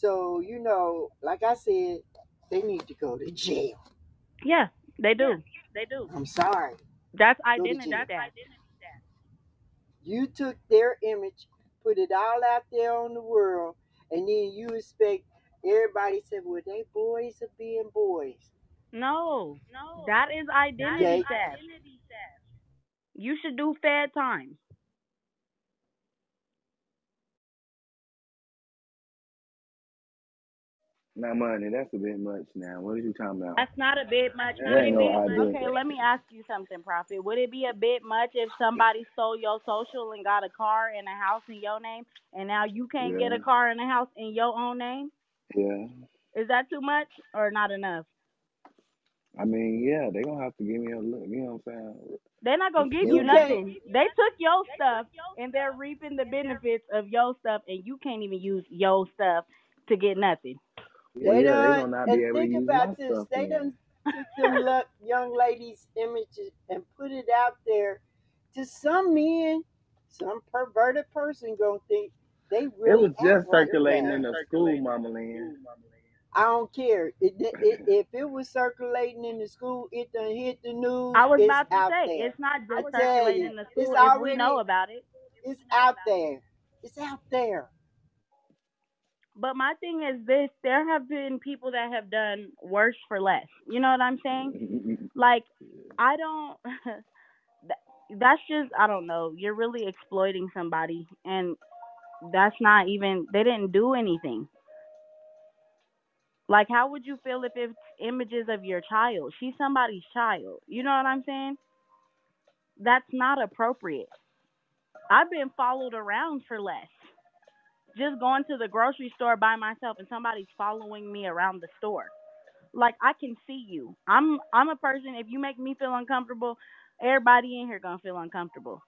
Speaker 3: So you know, like I said, they need to go to jail.
Speaker 9: Yeah, they do. They do.
Speaker 3: I'm sorry.
Speaker 9: That's
Speaker 3: Go to
Speaker 9: identity
Speaker 3: jail.
Speaker 9: theft.
Speaker 3: You took their image, put it all out there on the world, and then you expect everybody to say, "Well, they boys are being boys."
Speaker 9: No, no, that is identity
Speaker 3: They
Speaker 9: theft. You should do fed time.
Speaker 2: Now, money, that's a bit much now. What are you talking about?
Speaker 9: That's not a bit much.
Speaker 2: That ain't no idea.
Speaker 9: okay? Let me ask you something, Prophet. Would it be a bit much if somebody stole your social and got a car and a house in your name, and now you can't get a car and a house in your own name?
Speaker 2: Yeah.
Speaker 9: Is that too much or not enough?
Speaker 2: I mean, yeah, they gonna have to give me a look. You know what I'm saying?
Speaker 9: They're not gonna give
Speaker 3: you
Speaker 9: nothing. They took your stuff and they're reaping the benefits of your stuff, and you can't even use your stuff to get nothing.
Speaker 2: Well,
Speaker 3: They
Speaker 2: yeah, they
Speaker 3: done
Speaker 2: gonna not be
Speaker 3: and
Speaker 2: able
Speaker 3: think
Speaker 2: use
Speaker 3: about this.
Speaker 2: stuff
Speaker 3: They
Speaker 2: then.
Speaker 3: done took them lo- young ladies' images and put it out there. To some men, some perverted person gonna think they really.
Speaker 2: It
Speaker 3: was
Speaker 2: just circulating
Speaker 3: that.
Speaker 2: in the school, Mama Lynn.
Speaker 3: I don't care. It, it, if it was circulating in the school, it done hit the news.
Speaker 9: I was
Speaker 3: It's
Speaker 9: about to say
Speaker 3: there.
Speaker 9: it's not just circulating
Speaker 3: you,
Speaker 9: in the
Speaker 3: it's
Speaker 9: school if we
Speaker 3: already
Speaker 9: know about it.
Speaker 3: it's out there. It's out there.
Speaker 9: But my thing is this: there have been people that have done worse for less. You know what I'm saying? Like, I don't. that's just I don't know. You're really exploiting somebody, and that's not even. They didn't do anything. Like, how would you feel if it's images of your child? She's somebody's child. You know what I'm saying? That's not appropriate. I've been followed around for less. Just going to the grocery store by myself and somebody's following me around the store. Like I can see you. I'm I'm a person if you make me feel uncomfortable, everybody in here gonna feel uncomfortable.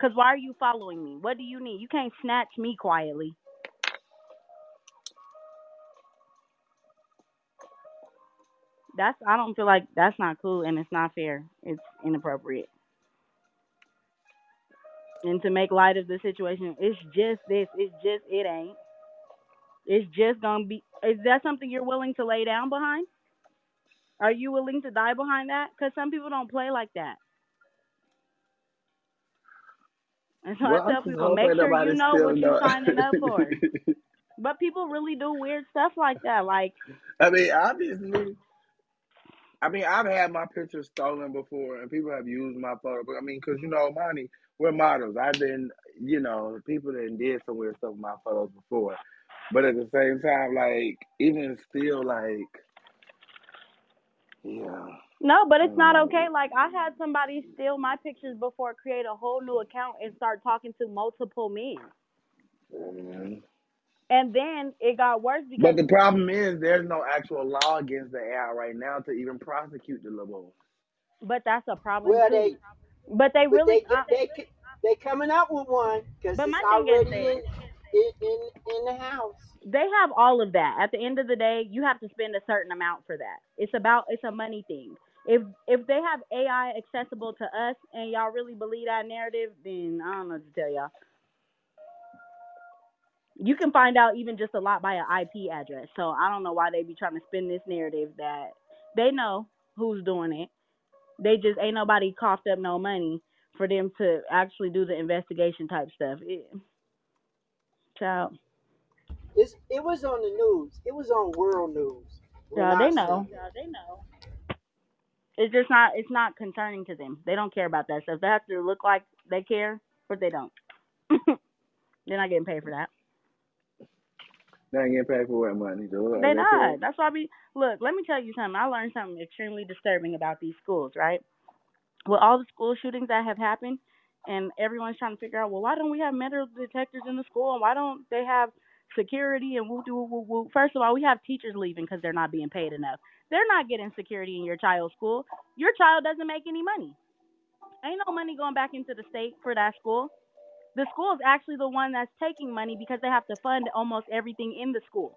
Speaker 9: Cause why are you following me? What do you need? You can't snatch me quietly. That's I don't feel like that's not cool and it's not fair. It's inappropriate. And to make light of the situation, it's just this. It's just it ain't. It's just gonna be. Is that something you're willing to lay down behind? Are you willing to die behind that? Because some people don't play like that. And so
Speaker 2: Well,
Speaker 9: I tell people, make sure you know what you're signing up for. But people really do weird stuff like that. Like,
Speaker 2: I mean, obviously, I mean, I've had my pictures stolen before, and people have used my photo. But I mean, because you know, money, we're models. I've been, you know, people that did some weird stuff with my photos before. But at the same time, like, even still, like, yeah,
Speaker 9: no, but it's
Speaker 2: don't
Speaker 9: okay. Like, I had somebody steal my pictures before, create a whole new account, and start talking to multiple men.
Speaker 2: Mhm.
Speaker 9: And then it got worse because
Speaker 2: But the problem is, there's no actual law against the AI right now to even prosecute the little.
Speaker 9: But that's a problem
Speaker 3: Well,
Speaker 9: too.
Speaker 3: they
Speaker 9: But they
Speaker 3: but
Speaker 9: really,
Speaker 3: they
Speaker 9: uh,
Speaker 3: they they they coming out with one because it's already in in in, in the house.
Speaker 9: they have all of that. At the end of the day, you have to spend a certain amount for that. It's about it's a money thing. If if they have AI accessible to us and y'all really believe that narrative, then I don't know what to tell y'all. You can find out even just a lot by an IP address. So I don't know why they be trying to spin this narrative that they know who's doing it. They just ain't nobody coughed up no money for them to actually do the investigation type stuff. It, child,
Speaker 3: It's it was on the news. It was on world news. when
Speaker 9: child,
Speaker 3: I
Speaker 9: they know. It's just not. It's not concerning to them. They don't care about that stuff. They have to look like they care, but they don't. They're not getting paid for that.
Speaker 2: They ain't getting paid for what money, though.
Speaker 9: They not. That's why we look. Let me tell you something. I learned something extremely disturbing about these schools. Right, with all the school shootings that have happened, and everyone's trying to figure out, well, why don't we have metal detectors in the school, and why don't they have security and woo woo woo woo? First of all, we have teachers leaving because they're not being paid enough. They're not getting security in your child's school. Your child doesn't make any money. Ain't no money going back into the state for that school. The school is actually the one that's taking money because they have to fund almost everything in the school.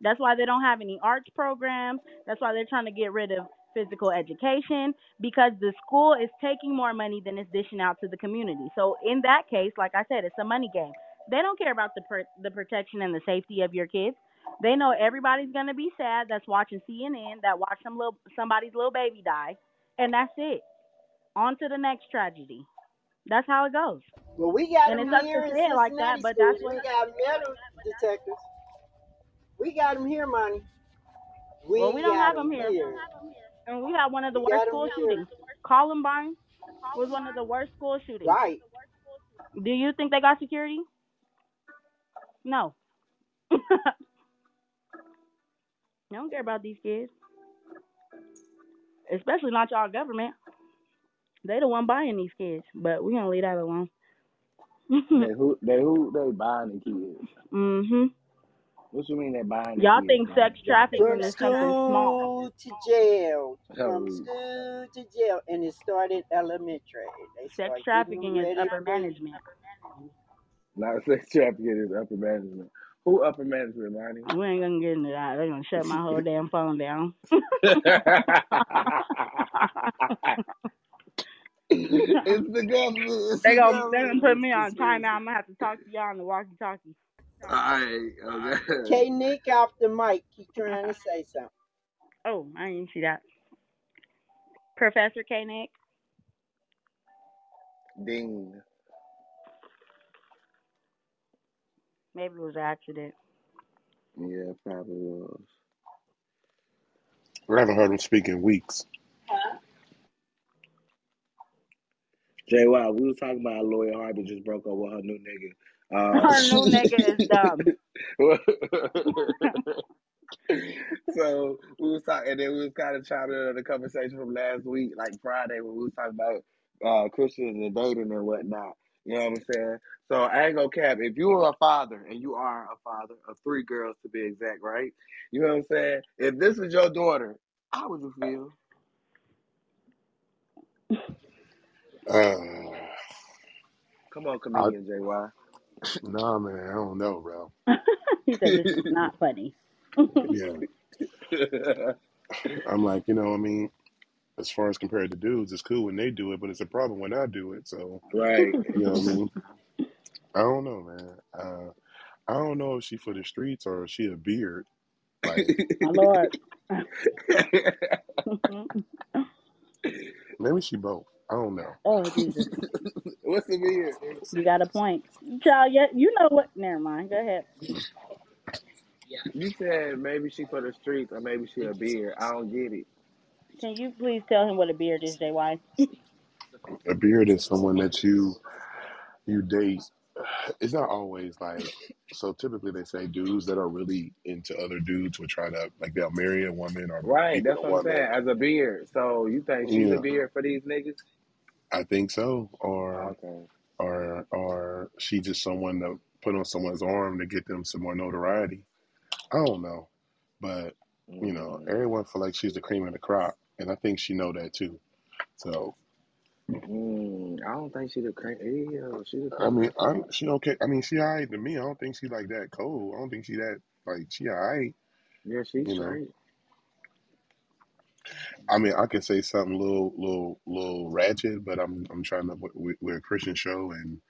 Speaker 9: That's why they don't have any arts programs. That's why they're trying to get rid of physical education because the school is taking more money than it's dishing out to the community. So in that case, like I said, it's a money game. They don't care about the per- the protection and the safety of your kids. They know everybody's gonna be sad that's watching CNN that watched some little somebody's little baby die, and that's it. On to the next tragedy. That's how it goes.
Speaker 3: Well, we got
Speaker 9: And
Speaker 3: them
Speaker 9: it's
Speaker 3: here in
Speaker 9: say like
Speaker 3: Cincinnati
Speaker 9: that, but that's
Speaker 3: We got metal detectors. We got them here, money. We,
Speaker 9: Well, we don't have them here.
Speaker 3: here.
Speaker 9: And we had one of the
Speaker 3: We
Speaker 9: worst school shootings. Columbine was one of the worst school shootings.
Speaker 3: Right.
Speaker 9: Do you think they got security? No. they don't care about these kids. Especially not y'all government. They the one buying these kids, but we're gonna leave that alone.
Speaker 5: They who they who they buying the kids.
Speaker 9: Mm-hmm.
Speaker 5: What you mean they buying the
Speaker 9: Y'all
Speaker 5: kids?
Speaker 9: think sex trafficking
Speaker 3: From
Speaker 9: is something small.
Speaker 3: school to jail. From school to jail. And it started elementary. They
Speaker 9: Sex
Speaker 3: start getting
Speaker 9: trafficking
Speaker 3: them
Speaker 9: is
Speaker 3: ready
Speaker 9: upper
Speaker 3: for
Speaker 9: management.
Speaker 5: not sex trafficking is upper management. Who upper management, Monty?
Speaker 9: We ain't gonna get into that. They're gonna shut my whole damn phone down.
Speaker 5: it's the government. It's
Speaker 9: they
Speaker 5: the
Speaker 9: gonna they gonna put me on
Speaker 5: conspiracy.
Speaker 9: timeout. I'm gonna have to talk to y'all on the walkie talkie.
Speaker 5: Alright, okay.
Speaker 3: K Nick off the mic. Keep trying to say something.
Speaker 9: Oh, I didn't see that. Professor K Nick.
Speaker 5: Ding.
Speaker 9: Maybe it was an accident.
Speaker 5: Yeah, probably was.
Speaker 7: I haven't heard him speak in weeks.
Speaker 5: Jay Wow, we was talking about Lori Harvey just broke up with her new nigga. Uh,
Speaker 9: Her new nigga is dumb.
Speaker 5: so we was talking, and then we was kind of chiming in on the conversation from last week, like Friday, when we was talking about uh, Christians and dating and whatnot. You know what I'm saying? So I ain't gonna cap. If you are a father, and you are a father of three girls to be exact, right? You know what I'm saying? If this is your daughter, how would you feel?
Speaker 7: Uh,
Speaker 5: Come on,
Speaker 7: I,
Speaker 5: comedian JY.
Speaker 7: nah, man, I don't know, bro.
Speaker 9: he said this is not funny.
Speaker 7: Yeah, I'm like, you know, I mean, as far as compared to dudes, it's cool when they do it, but it's a problem when I do it. So,
Speaker 5: right.
Speaker 7: you know what I mean? I don't know, man. Uh, I don't know if she for the streets or if she a beard. Like,
Speaker 9: My lord.
Speaker 7: maybe she both. I don't know.
Speaker 9: oh Jesus.
Speaker 5: What's the beard?
Speaker 9: You got a point. Child, yeah, you know what never mind. Go ahead.
Speaker 5: You said maybe she for the streets or maybe she a beard. I don't get it.
Speaker 9: Can you please tell him what a beard is, JY?
Speaker 7: A beard is someone that you you date. It's not always like so. Typically, they say dudes that are really into other dudes would try to like they'll marry a woman or
Speaker 5: Right, that's
Speaker 7: a
Speaker 5: what I'm
Speaker 7: woman.
Speaker 5: saying. As a beard. So you think she's
Speaker 7: Yeah,
Speaker 5: a beard for these niggas?
Speaker 7: I think so. Or
Speaker 5: Okay.
Speaker 7: or or she just someone to put on someone's arm to get them some more notoriety. I don't know, but you know,
Speaker 5: Mm,
Speaker 7: everyone feel like she's the cream of the crop, and I think she know that too. So
Speaker 5: mm, I don't think she the cream. Ew, she the
Speaker 7: I
Speaker 5: cream of
Speaker 7: mean. I'm she okay. I mean, she alright to me. I don't think she like that cold. I don't think she that like she alright.
Speaker 5: Yeah, she's
Speaker 7: know.
Speaker 5: Straight.
Speaker 7: I mean, I can say something little, little, little ratchet, but I'm, I'm trying to. we- We're a Christian show, and,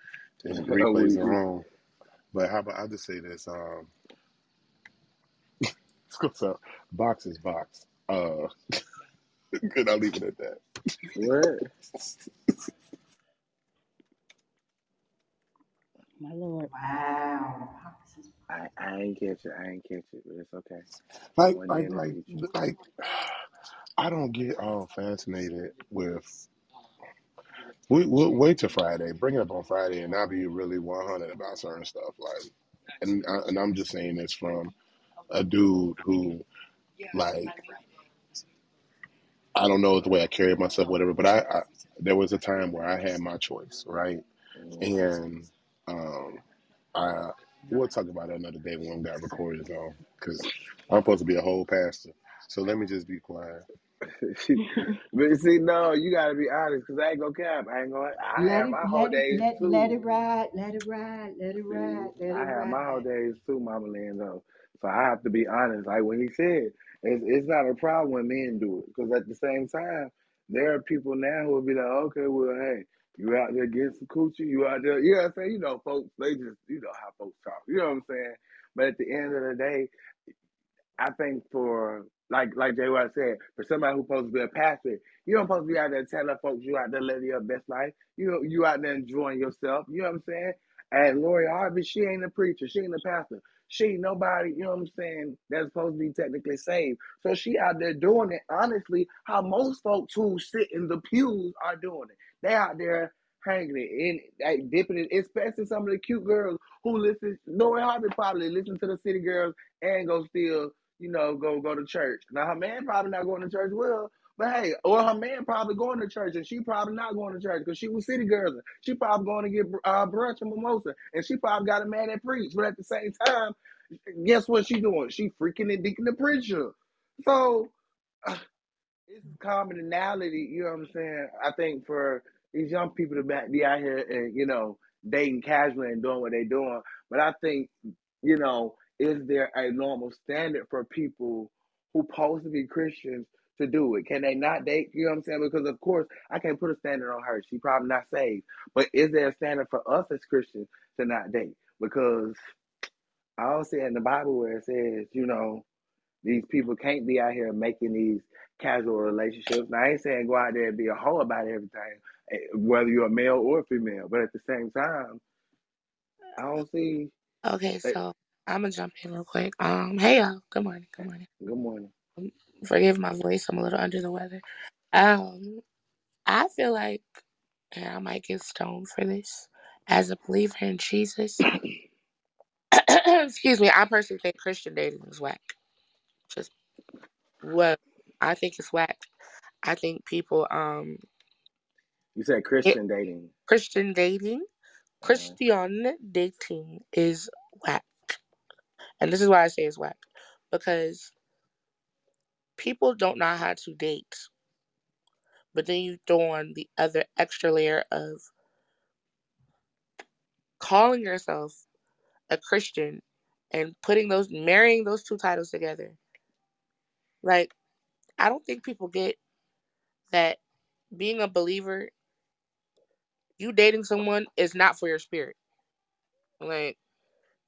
Speaker 7: and replays
Speaker 5: we,
Speaker 7: are on. But how about I just say this? Um, so box is box. Uh, good. I'll leave it at that.
Speaker 5: what?
Speaker 9: My lord.
Speaker 3: Wow.
Speaker 5: I, I ain't catch it. I ain't catch it, but it's okay.
Speaker 7: Like,
Speaker 5: One
Speaker 7: like,
Speaker 5: day in the
Speaker 7: like, like. I don't get all fascinated with. We, we'll wait till Friday. Bring it up on Friday, and I'll be really 100 about certain stuff. Like, and I, and I'm just saying this from a dude who, like, I don't know the way I carried myself, whatever. But I, I there was a time where I had my choice, right? And um, I we'll talk about it another day when we got recorded on, because I'm supposed to be a whole pastor. So let me just be quiet.
Speaker 5: but see, no, you gotta be honest, cause I ain't gonna cap. I ain't gonna. I
Speaker 3: Let
Speaker 5: have
Speaker 3: it
Speaker 5: my whole
Speaker 3: let
Speaker 5: days
Speaker 3: let let it ride, let it ride, let it ride, let
Speaker 5: I
Speaker 3: it
Speaker 5: have my whole
Speaker 3: ride.
Speaker 5: days too, Mama Lando. So I have to be honest. Like when he said, it's, it's not a problem when men do it. Because at the same time, there are people now who will be like, okay, well, hey, you out there getting some coochie, you out there, you know what I'm saying? You know, folks, they just, you know how folks talk. You know what I'm saying? But at the end of the day, I think for like like Jay White said, for somebody who's supposed to be a pastor, you don't supposed to be out there telling folks you out there living your best life. You you out there enjoying yourself. You know what I'm saying? And Lori Harvey, she ain't a preacher. She ain't a pastor. She nobody, you know what I'm saying, that's supposed to be technically saved. So she out there doing it, honestly, how most folks who sit in the pews are doing it. They out there hanging it in, like, dipping it, especially some of the cute girls who listen. Lori Harvey probably listen to the city girls and go still you know, go go to church. Now her man probably not going to church well, but hey, or her man probably going to church and she probably not going to church because she was city girls. She probably going to get uh, brunch and mimosa, and she probably got a man that preach. But at the same time, guess what she doing? She freaking and deacon the preacher. So it's commonality. You know what I'm saying? I think for these young people to be out here and you know dating casually and doing what they doing, but I think you know is there a normal standard for people who pose to be Christians to do it? Can they not date? You know what I'm saying? Because of course I can't put a standard on her. She probably not saved. But is there a standard for us as Christians to not date? Because I don't see in the Bible where it says, you know, these people can't be out here making these casual relationships. Now I ain't saying go out there and be a hoe about everything, eh, whether you're a male or a female. But at the same time, I don't see.
Speaker 11: Okay, so I'm gonna jump in real quick. Um, hey y'all. Good morning. Good morning.
Speaker 5: Good morning.
Speaker 11: Um, forgive my voice. I'm a little under the weather. Um, I feel like, and I might get stoned for this, as a believer in Jesus. excuse me. I personally think Christian dating is whack. Just what I think is whack. I think people um.
Speaker 5: You said Christian dating.
Speaker 11: Christian dating. Christian dating is whack. And this is why I say it's whack. Because people don't know how to date. But then you throw on the other extra layer of calling yourself a Christian and putting those marrying those two titles together. Like, I don't think people get that being a believer, you dating someone is not for your spirit. Like,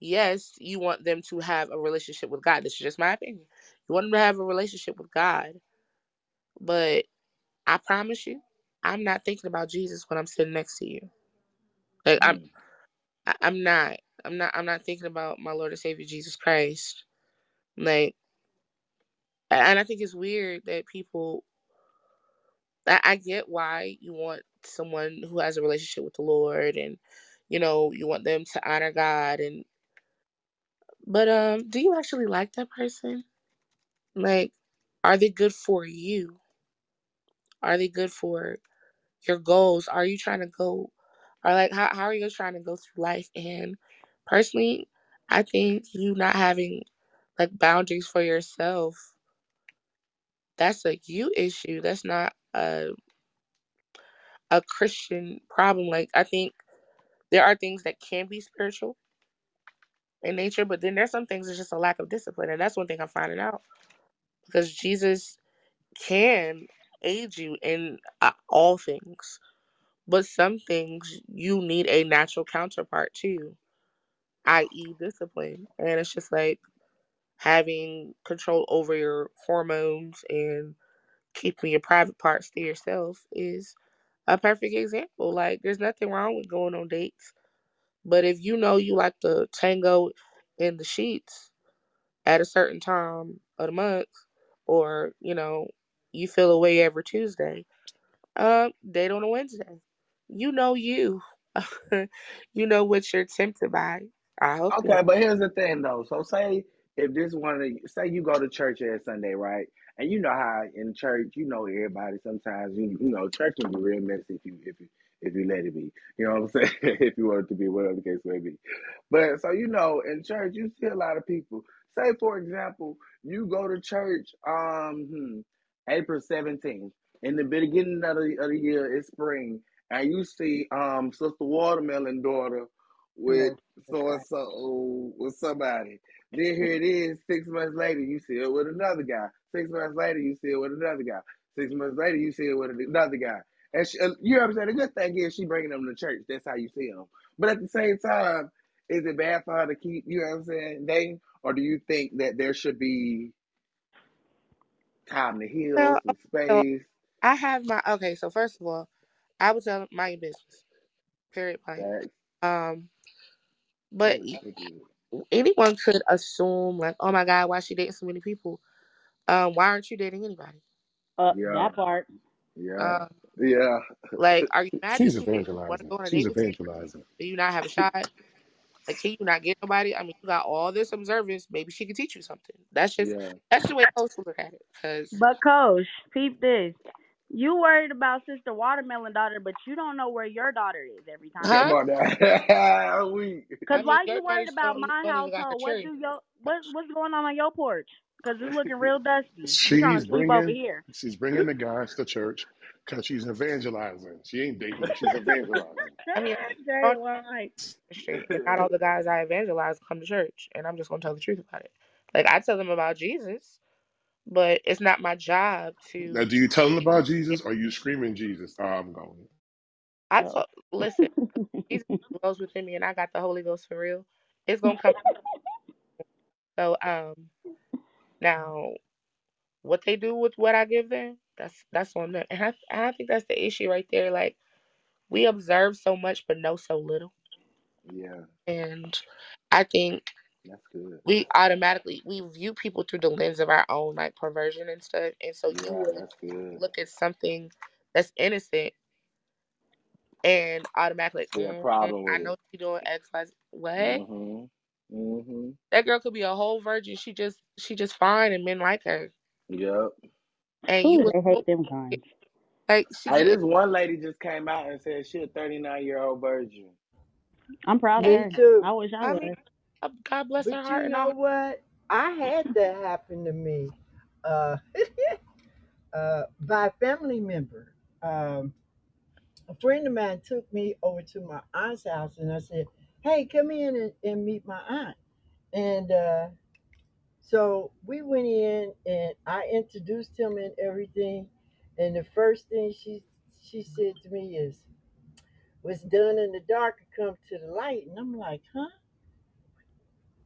Speaker 11: yes, you want them to have a relationship with God. This is just my opinion. You want them to have a relationship with God. But I promise you, I'm not thinking about Jesus when I'm sitting next to you. Like I'm
Speaker 5: Mm.
Speaker 11: I'm not. I'm not I'm not thinking about my Lord and Savior Jesus Christ. Like and I think it's weird that people I, I get why you want someone who has a relationship with the Lord and you know, you want them to honor God and but um do you actually like that person? Like are they good for you? Are they good for your goals? Are you trying to go or like how how are you trying to go through life? And personally, I think you not having like boundaries for yourself, that's a you issue. That's not a a Christian problem. Like I think there are things that can be spiritual in nature, but then there's some things it's just a lack of discipline. And that's one thing I'm finding out. Because Jesus can aid you in uh, all things. But some things you need a natural counterpart to, i.e., discipline. And it's just like having control over your hormones and keeping your private parts to yourself is a perfect example. Like, there's nothing wrong with going on dates. But if you know you like to tango in the sheets at a certain time of the month, or, you know, you feel away every Tuesday, um, date on a Wednesday. You know you. you know what you're tempted by. I hope you
Speaker 5: Okay, but here's the thing though. So say if this one of the say you go to church every Sunday, right? And you know how in church, you know everybody sometimes you you know, church can be real messy if you if you if you let it be. You know what I'm saying? if you want it to be, whatever the case may be. But so you know, in church you see a lot of people. Say for example, you go to church um hmm, April 17th. In the beginning of the, of the year, it's spring, and you see um Sister Watermelon daughter with so and so with somebody. Then here it is, six months later, you see it with another guy. Six months later, you see it with another guy. Six months later, you see it with another guy. And she, uh, you know what I'm saying? The good thing is she bringing them to church. That's how you see them. But at the same time, is it bad for her to keep, you know what I'm saying, dating? Or do you think that there should be time to heal,
Speaker 11: Well,
Speaker 5: some
Speaker 11: so
Speaker 5: space?
Speaker 11: I have my okay. So first of all, I would tell my business. Period. Blank.
Speaker 5: Facts.
Speaker 11: Um, but
Speaker 5: Ooh, that good.
Speaker 11: anyone could assume like, oh my god, why she dating so many people? Um, why aren't you dating anybody?
Speaker 9: Uh,
Speaker 5: Yeah.
Speaker 9: that part.
Speaker 5: Yeah.
Speaker 11: Um,
Speaker 5: Yeah.
Speaker 11: like, are you mad
Speaker 12: She's
Speaker 11: that you didn't want to
Speaker 12: evangelizing.
Speaker 11: on
Speaker 12: She's
Speaker 11: date with you?
Speaker 12: evangelizing.
Speaker 11: Do you not have a shot? Like, can you not get nobody? I mean, you got all this observance. Maybe she could teach you something. That's just
Speaker 5: Yeah.
Speaker 11: that's the way coach would look at it. Cause
Speaker 9: But coach, peep this. You worried about Sister Watermelon daughter, but you don't know where your daughter is every time.
Speaker 11: huh?
Speaker 5: Come on
Speaker 9: Cause why
Speaker 11: your
Speaker 9: you worried about my
Speaker 11: don't even got her
Speaker 9: household? What do your what what's going on on your porch? Cause it's looking real dusty. You
Speaker 12: She's
Speaker 9: to sleep over
Speaker 12: bringing
Speaker 9: here?
Speaker 12: she's bringing the guys to church because she's evangelizing. She ain't dating. She's evangelizing.
Speaker 11: I mean,
Speaker 9: Jay
Speaker 11: on
Speaker 9: White.
Speaker 11: the not all the guys I evangelize come to church, and I'm just gonna tell the truth about it. Like I tell them about Jesus, but it's not my job to.
Speaker 12: Now, do you tell them about Jesus or you screaming Jesus? Oh, I'm going.
Speaker 11: I told, listen, Jesus dwells within me, and I got the Holy Ghost for real. It's gonna come. So um, now what they do with what I give them, that's that's on them, and I I think that's the issue right there. Like we observe so much but know so little,
Speaker 5: Yeah,
Speaker 11: and I think
Speaker 5: that's good.
Speaker 11: we automatically we view people through the lens of our own like perversion and stuff, and so you
Speaker 5: Yeah,
Speaker 11: will look at something that's innocent and automatically,
Speaker 5: a
Speaker 11: mm,
Speaker 5: problem
Speaker 11: I know she doing X, Y, Z. What?
Speaker 5: Mm-hmm. Mm-hmm.
Speaker 11: That girl could be a whole virgin. She just she just fine, and men like her,
Speaker 5: Yep.
Speaker 11: And you
Speaker 9: Ooh,
Speaker 11: would
Speaker 9: they hate them kinds.
Speaker 11: like she
Speaker 5: Hey, this one lady just came out and said she a 39 year old virgin.
Speaker 9: I'm proud of
Speaker 3: Me
Speaker 9: her.
Speaker 3: too.
Speaker 9: I wish I
Speaker 11: I
Speaker 9: was.
Speaker 11: mean, uh, God bless her heart
Speaker 3: you
Speaker 11: and
Speaker 3: know
Speaker 11: all.
Speaker 3: what? I had that happen to me uh, uh, by a family member. Um, a friend of mine took me over to my aunt's house and I said, Hey, come in and, and meet my aunt. And uh, so we went in and I introduced him and everything. And the first thing she she said to me is, What's done in the dark come to the light. And I'm like, Huh?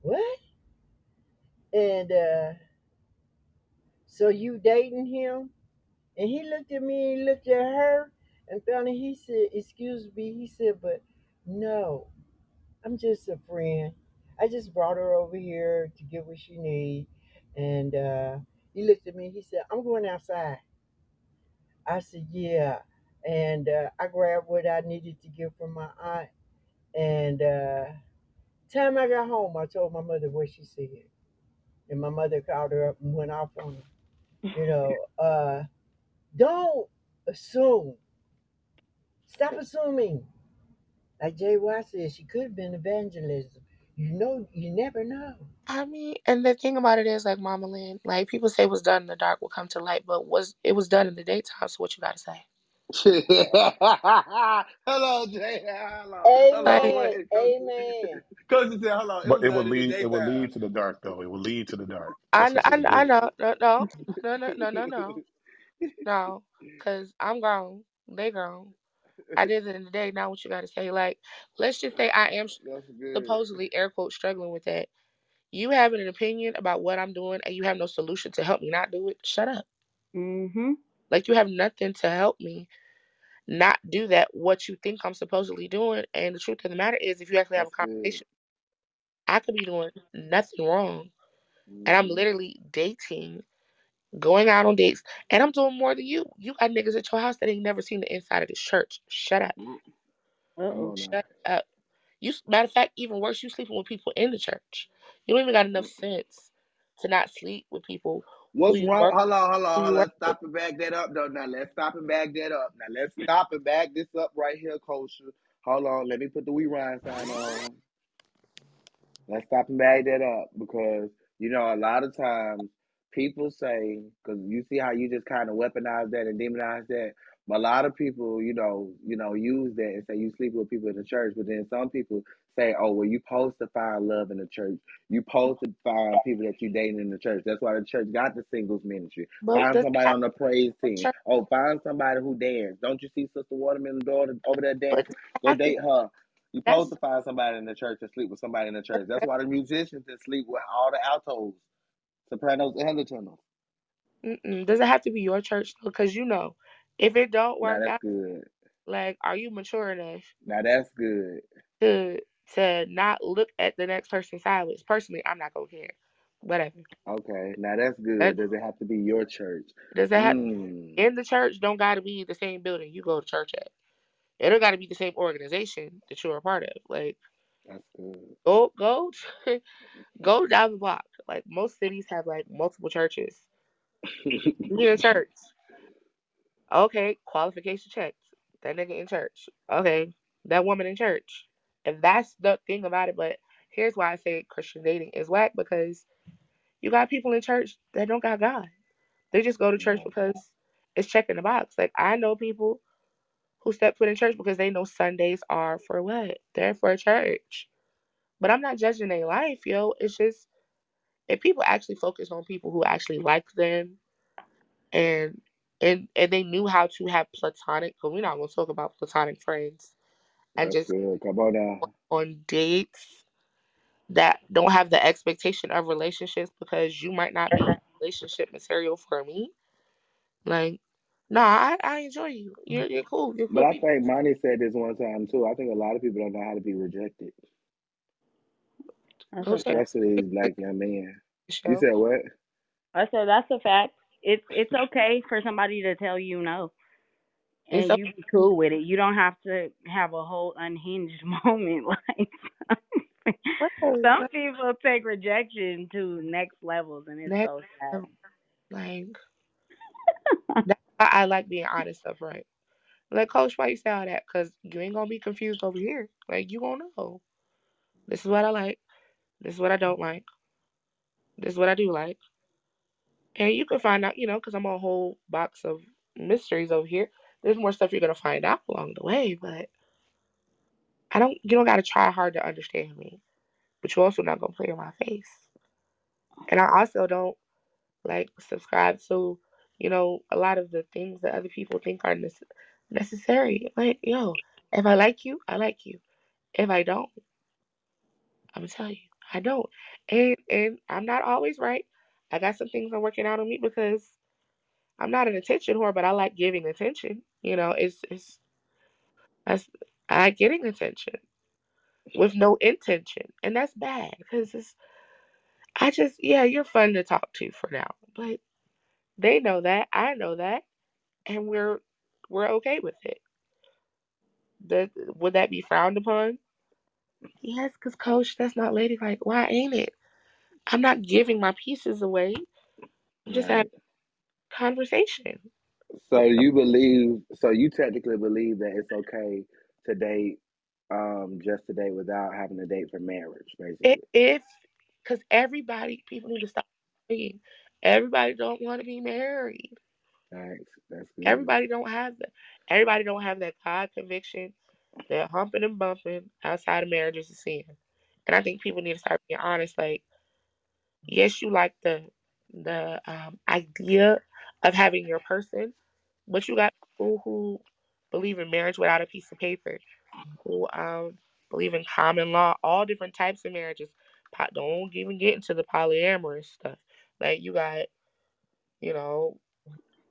Speaker 3: What? And uh, so you dating him? And he looked at me he looked at her and finally he said, Excuse me. He said, But no, I'm just a friend. I just brought her over here to get what she need. And uh, he looked at me. He said, I'm going outside. I said, Yeah. And uh, I grabbed what I needed to get from my aunt. And uh, time I got home, I told my mother what she said. And my mother called her up and went off on her. You know, uh, don't assume. Stop assuming. Like Jay Watt said, she could have been evangelism. You know, you never know.
Speaker 11: I mean, and the thing about it is, like Mama Lynn, like people say what's done in the dark will come to light, but was it was done in the daytime? So what you gotta say?
Speaker 5: Hello, Jay. Hello. Hello.
Speaker 3: Amen.
Speaker 5: Wait,
Speaker 3: Amen.
Speaker 5: Coach said, hold on. It
Speaker 12: But
Speaker 5: was
Speaker 12: it will
Speaker 5: done in the
Speaker 12: lead it will
Speaker 5: daytime.
Speaker 12: lead to the dark though. It will lead to the dark.
Speaker 11: I
Speaker 12: That's
Speaker 11: kn-
Speaker 12: what
Speaker 11: I,
Speaker 12: it'll
Speaker 11: kn- I
Speaker 12: do.
Speaker 11: know, no, no, no, no, no, no, no, no, because I'm grown, they grown. I did it in the day. Now what you gotta say? Like, let's just say I am supposedly air quote struggling with that. You having an opinion about what I'm doing and you have no solution to help me not do it. Shut up.
Speaker 9: Mm-hmm.
Speaker 11: Like you have nothing to help me not do that what you think I'm supposedly doing. And the truth of the matter is if you actually have a conversation, I could be doing nothing wrong. And I'm
Speaker 5: Mhm.
Speaker 11: literally dating, going out on dates, and I'm doing more than you. You got niggas at your house that ain't never seen the inside of this church. Shut up.
Speaker 5: Mm.
Speaker 9: Uh-oh.
Speaker 5: on now.
Speaker 11: Shut up. You matter of fact, even worse, you sleeping with people in the church. You don't even got enough mm. sense to not sleep with people who
Speaker 5: What's
Speaker 11: you
Speaker 5: wrong?
Speaker 11: work
Speaker 5: Hold on, hold on. Hold on. Let's stop and back that up, though. Now, let's stop and back that up. Now, let's stop and back this up right here, Kosher. Hold on. Let me put the rewind sign on. Let's stop and back that up because, you know, a lot of times people say, because you see how you just kind of weaponize that and demonize that. But a lot of people, you know, you know, use that and say you sleep with people in the church, but then some people say, "Oh, well, you supposed to find love in the church. You supposed to find people that you dating in the church. That's why the church got the singles ministry.
Speaker 11: But
Speaker 5: Find somebody on the praise team.
Speaker 11: church?
Speaker 5: Oh, find somebody who dance. Don't you see Sister Watermelon daughter over there dancing? Go date her. You supposed to find somebody in the church and sleep with somebody in the church. That's why the musicians that sleep with all the altos, sopranos, and the tenors.
Speaker 11: mm-mm. does it have to be your church though? Because you know, if it don't work out,
Speaker 5: good.
Speaker 11: like, are you mature enough
Speaker 5: Now that's good.
Speaker 11: to to not look at the next person sideways? Personally, I'm not gonna care. Whatever.
Speaker 5: Okay, now that's good.
Speaker 11: That
Speaker 5: Does it have to be your church?
Speaker 11: does that have
Speaker 5: Mm,
Speaker 11: in the church don't gotta be the same building you go to church at. It don't gotta be the same organization that you're a part of. Like
Speaker 5: that's good.
Speaker 11: go go go down the block. Like most cities have like multiple churches. Be in church. Okay, qualification checked. That nigga in church. Okay, that woman in church. And that's the thing about it. But here's why I say Christian dating is whack because you got people in church that don't got God. They just go to church because it's checking the box. Like I know people who step foot in church because they know Sundays are for what? They're for church. But I'm not judging their life, yo. It's just if people actually focus on people who actually like them and and and they knew how to have platonic because we're not gonna talk about platonic friends and
Speaker 5: That's
Speaker 11: just
Speaker 5: good. Come on now.
Speaker 11: on dates that don't have the expectation of relationships because you might not be relationship material for me. Like, nah, I, I enjoy you. Mm. You're you're cool. You're
Speaker 5: But I
Speaker 11: people.
Speaker 5: think Monty said this one time too. I think a lot of people don't know how to be rejected,
Speaker 9: That's a fact.
Speaker 5: especially these black young men. You said what?
Speaker 9: I said that's a fact. It's it's okay for somebody to tell you no,
Speaker 11: It's
Speaker 9: and you be cool with it. You don't have to have a whole unhinged moment like.
Speaker 11: okay.
Speaker 9: Some people take rejection to next levels, and it's
Speaker 11: Next
Speaker 9: so sad.
Speaker 11: Like that's why I like being honest up front. Like, coach, why you say all that? Because you ain't gonna be confused over here. Like, you gonna know. This is what I like. This is what I don't like. This is what I do like. And you can find out, you know, because I'm a whole box of mysteries over here. There's more stuff you're gonna find out along the way, but I don't. You don't gotta try hard to understand me, but you're also not gonna play in my face. And I also don't like subscribe to, you know, a lot of the things that other people think are nece- necessary. Like, yo, if I like you, I like you. If I don't, I'm gonna tell you, I don't. And and I'm not always right. I got some things I'm working out on me because I'm not an attention whore, but I like giving attention. You know, it's it's that's I getting attention with no intention, and that's bad because it's I just yeah, you're fun to talk to for now, but they know that I know that, and we're we're okay with it. That would that be frowned upon? Yes, because coach, that's not ladylike. Why ain't it? I'm not giving my pieces away. I'm just
Speaker 5: Right.
Speaker 11: having a conversation.
Speaker 5: So you believe? So you technically believe that it's okay to date, um, just to date without having a date for marriage, basically.
Speaker 11: if because everybody people need to stop saying everybody don't want to be married.
Speaker 5: Thanks. That's good.
Speaker 11: Everybody don't have that. Everybody don't have that God conviction that humping and bumping outside of marriage is a sin. And I think people need to start being honest. Like, yes, you like the the um, idea of having your person, but you got people who believe in marriage without a piece of paper, who um, believe in common law, all different types of marriages. Don't even get into the polyamorous stuff. Like you got, you know,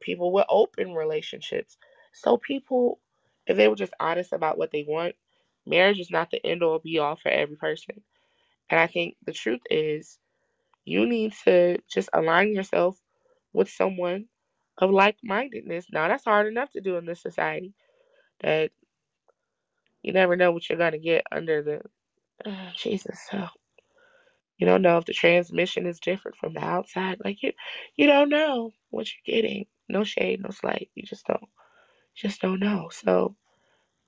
Speaker 11: people with open relationships. So people, if they were just honest about what they want, marriage is not the end all be all for every person. And I think the truth is you need to just align yourself with someone of like mindedness. Now that's hard enough to do in this society that you never know what you're gonna get under the uh, Jesus. So you don't know if the transmission is different from the outside. Like you you don't know what you're getting. No shade, no slight. You just don't just don't know. So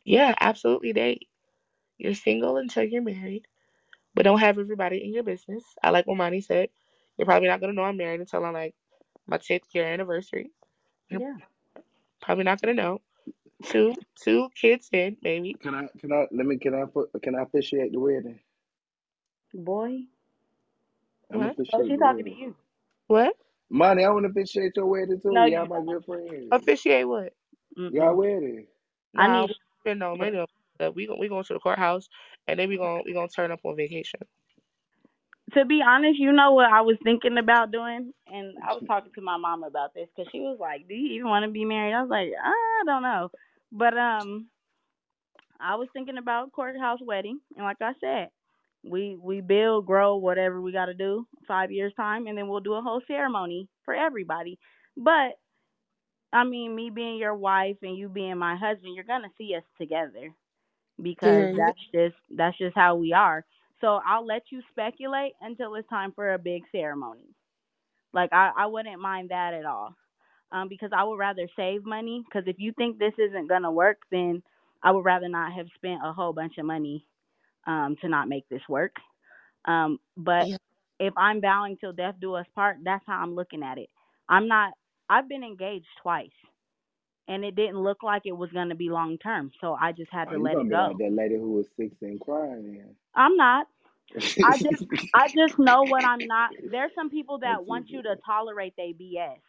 Speaker 11: yeah, absolutely date. You're single until you're married, but don't have everybody in your business. I like what Monty said. You're probably not gonna know I'm married until I'm like my 10th year anniversary. You're
Speaker 9: Yeah.
Speaker 11: probably not gonna know. two two kids in, maybe.
Speaker 5: Can I? Can I? Let me. Can I put? Can I officiate the wedding?
Speaker 9: Boy.
Speaker 5: I'm
Speaker 11: What?
Speaker 9: Oh,
Speaker 5: officiate
Speaker 9: she's talking to
Speaker 5: wedding.
Speaker 9: you.
Speaker 11: What?
Speaker 5: Money, I want to officiate your wedding too.
Speaker 9: No,
Speaker 5: Y'all
Speaker 9: you
Speaker 5: my
Speaker 9: don't.
Speaker 5: good friends.
Speaker 11: Officiate what?
Speaker 5: Y'all
Speaker 9: Mm-mm.
Speaker 5: wedding.
Speaker 9: I
Speaker 11: Nah,
Speaker 9: need
Speaker 11: we spend no money on that. We go we going to the courthouse and then we going we gonna turn up on vacation.
Speaker 9: to be honest, you know what I was thinking about doing, and I was talking to my mom about this because she was like, "Do you even want to be married?" I was like, "I don't know," but um, I was thinking about courthouse wedding, and like I said, we we build, grow, whatever we got to do, five years time, and then we'll do a whole ceremony for everybody. But I mean, me being your wife and you being my husband, you're gonna see us together because
Speaker 11: Period.
Speaker 9: that's just that's just how we are. So I'll let you speculate until it's time for a big ceremony. Like I, I wouldn't mind that at all. Um, because I would rather save money. Because if you think this isn't gonna work, then I would rather not have spent a whole bunch of money um, to not make this work. Um, but
Speaker 11: Yeah.
Speaker 9: if I'm vowing till death do us part, that's how I'm looking at it. I'm not. I've been engaged twice, and it didn't look like it was gonna be long term. So I just had
Speaker 5: Oh,
Speaker 9: to
Speaker 5: you
Speaker 9: let
Speaker 5: gonna
Speaker 9: it
Speaker 5: be like
Speaker 9: go.
Speaker 5: that lady who was sixteen crying.
Speaker 9: I'm not. I just I just know what I'm not. There's some people that want you to tolerate their BS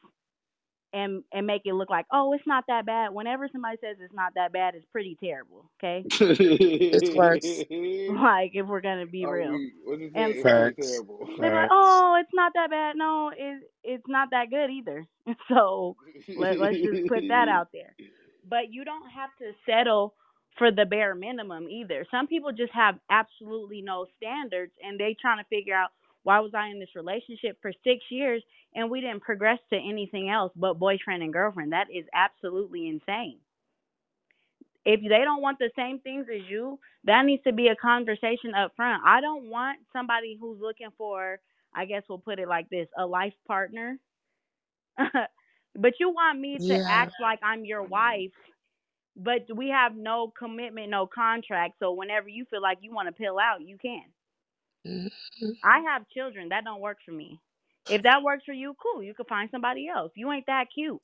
Speaker 9: and and make it look like, oh, it's not that bad. Whenever somebody says it's not that bad, it's pretty terrible. Okay,
Speaker 11: It's worse.
Speaker 9: like if we're gonna be
Speaker 5: Are
Speaker 9: real.
Speaker 5: we?
Speaker 9: And?
Speaker 5: It's pretty
Speaker 12: Facts.
Speaker 5: terrible.
Speaker 9: they're like, oh, it's not that bad. No, it it's not that good either. So let let's just put that out there. But you don't have to settle for the bare minimum either. Some people just have absolutely no standards and they trying to figure out why was I in this relationship for 6 years and we didn't progress to anything else but boyfriend and girlfriend. That is absolutely insane. If they don't want the same things as you, that needs to be a conversation up front. I don't want somebody who's looking for, I guess we'll put it like this, a life partner. but you want me to
Speaker 11: Yeah.
Speaker 9: act like I'm your wife, but we have no commitment, no contract. So whenever you feel like you want to pill out, you can.
Speaker 11: Mhm.
Speaker 9: I have children. That don't work for me. If that works for you, cool. You can find somebody else. You ain't that cute.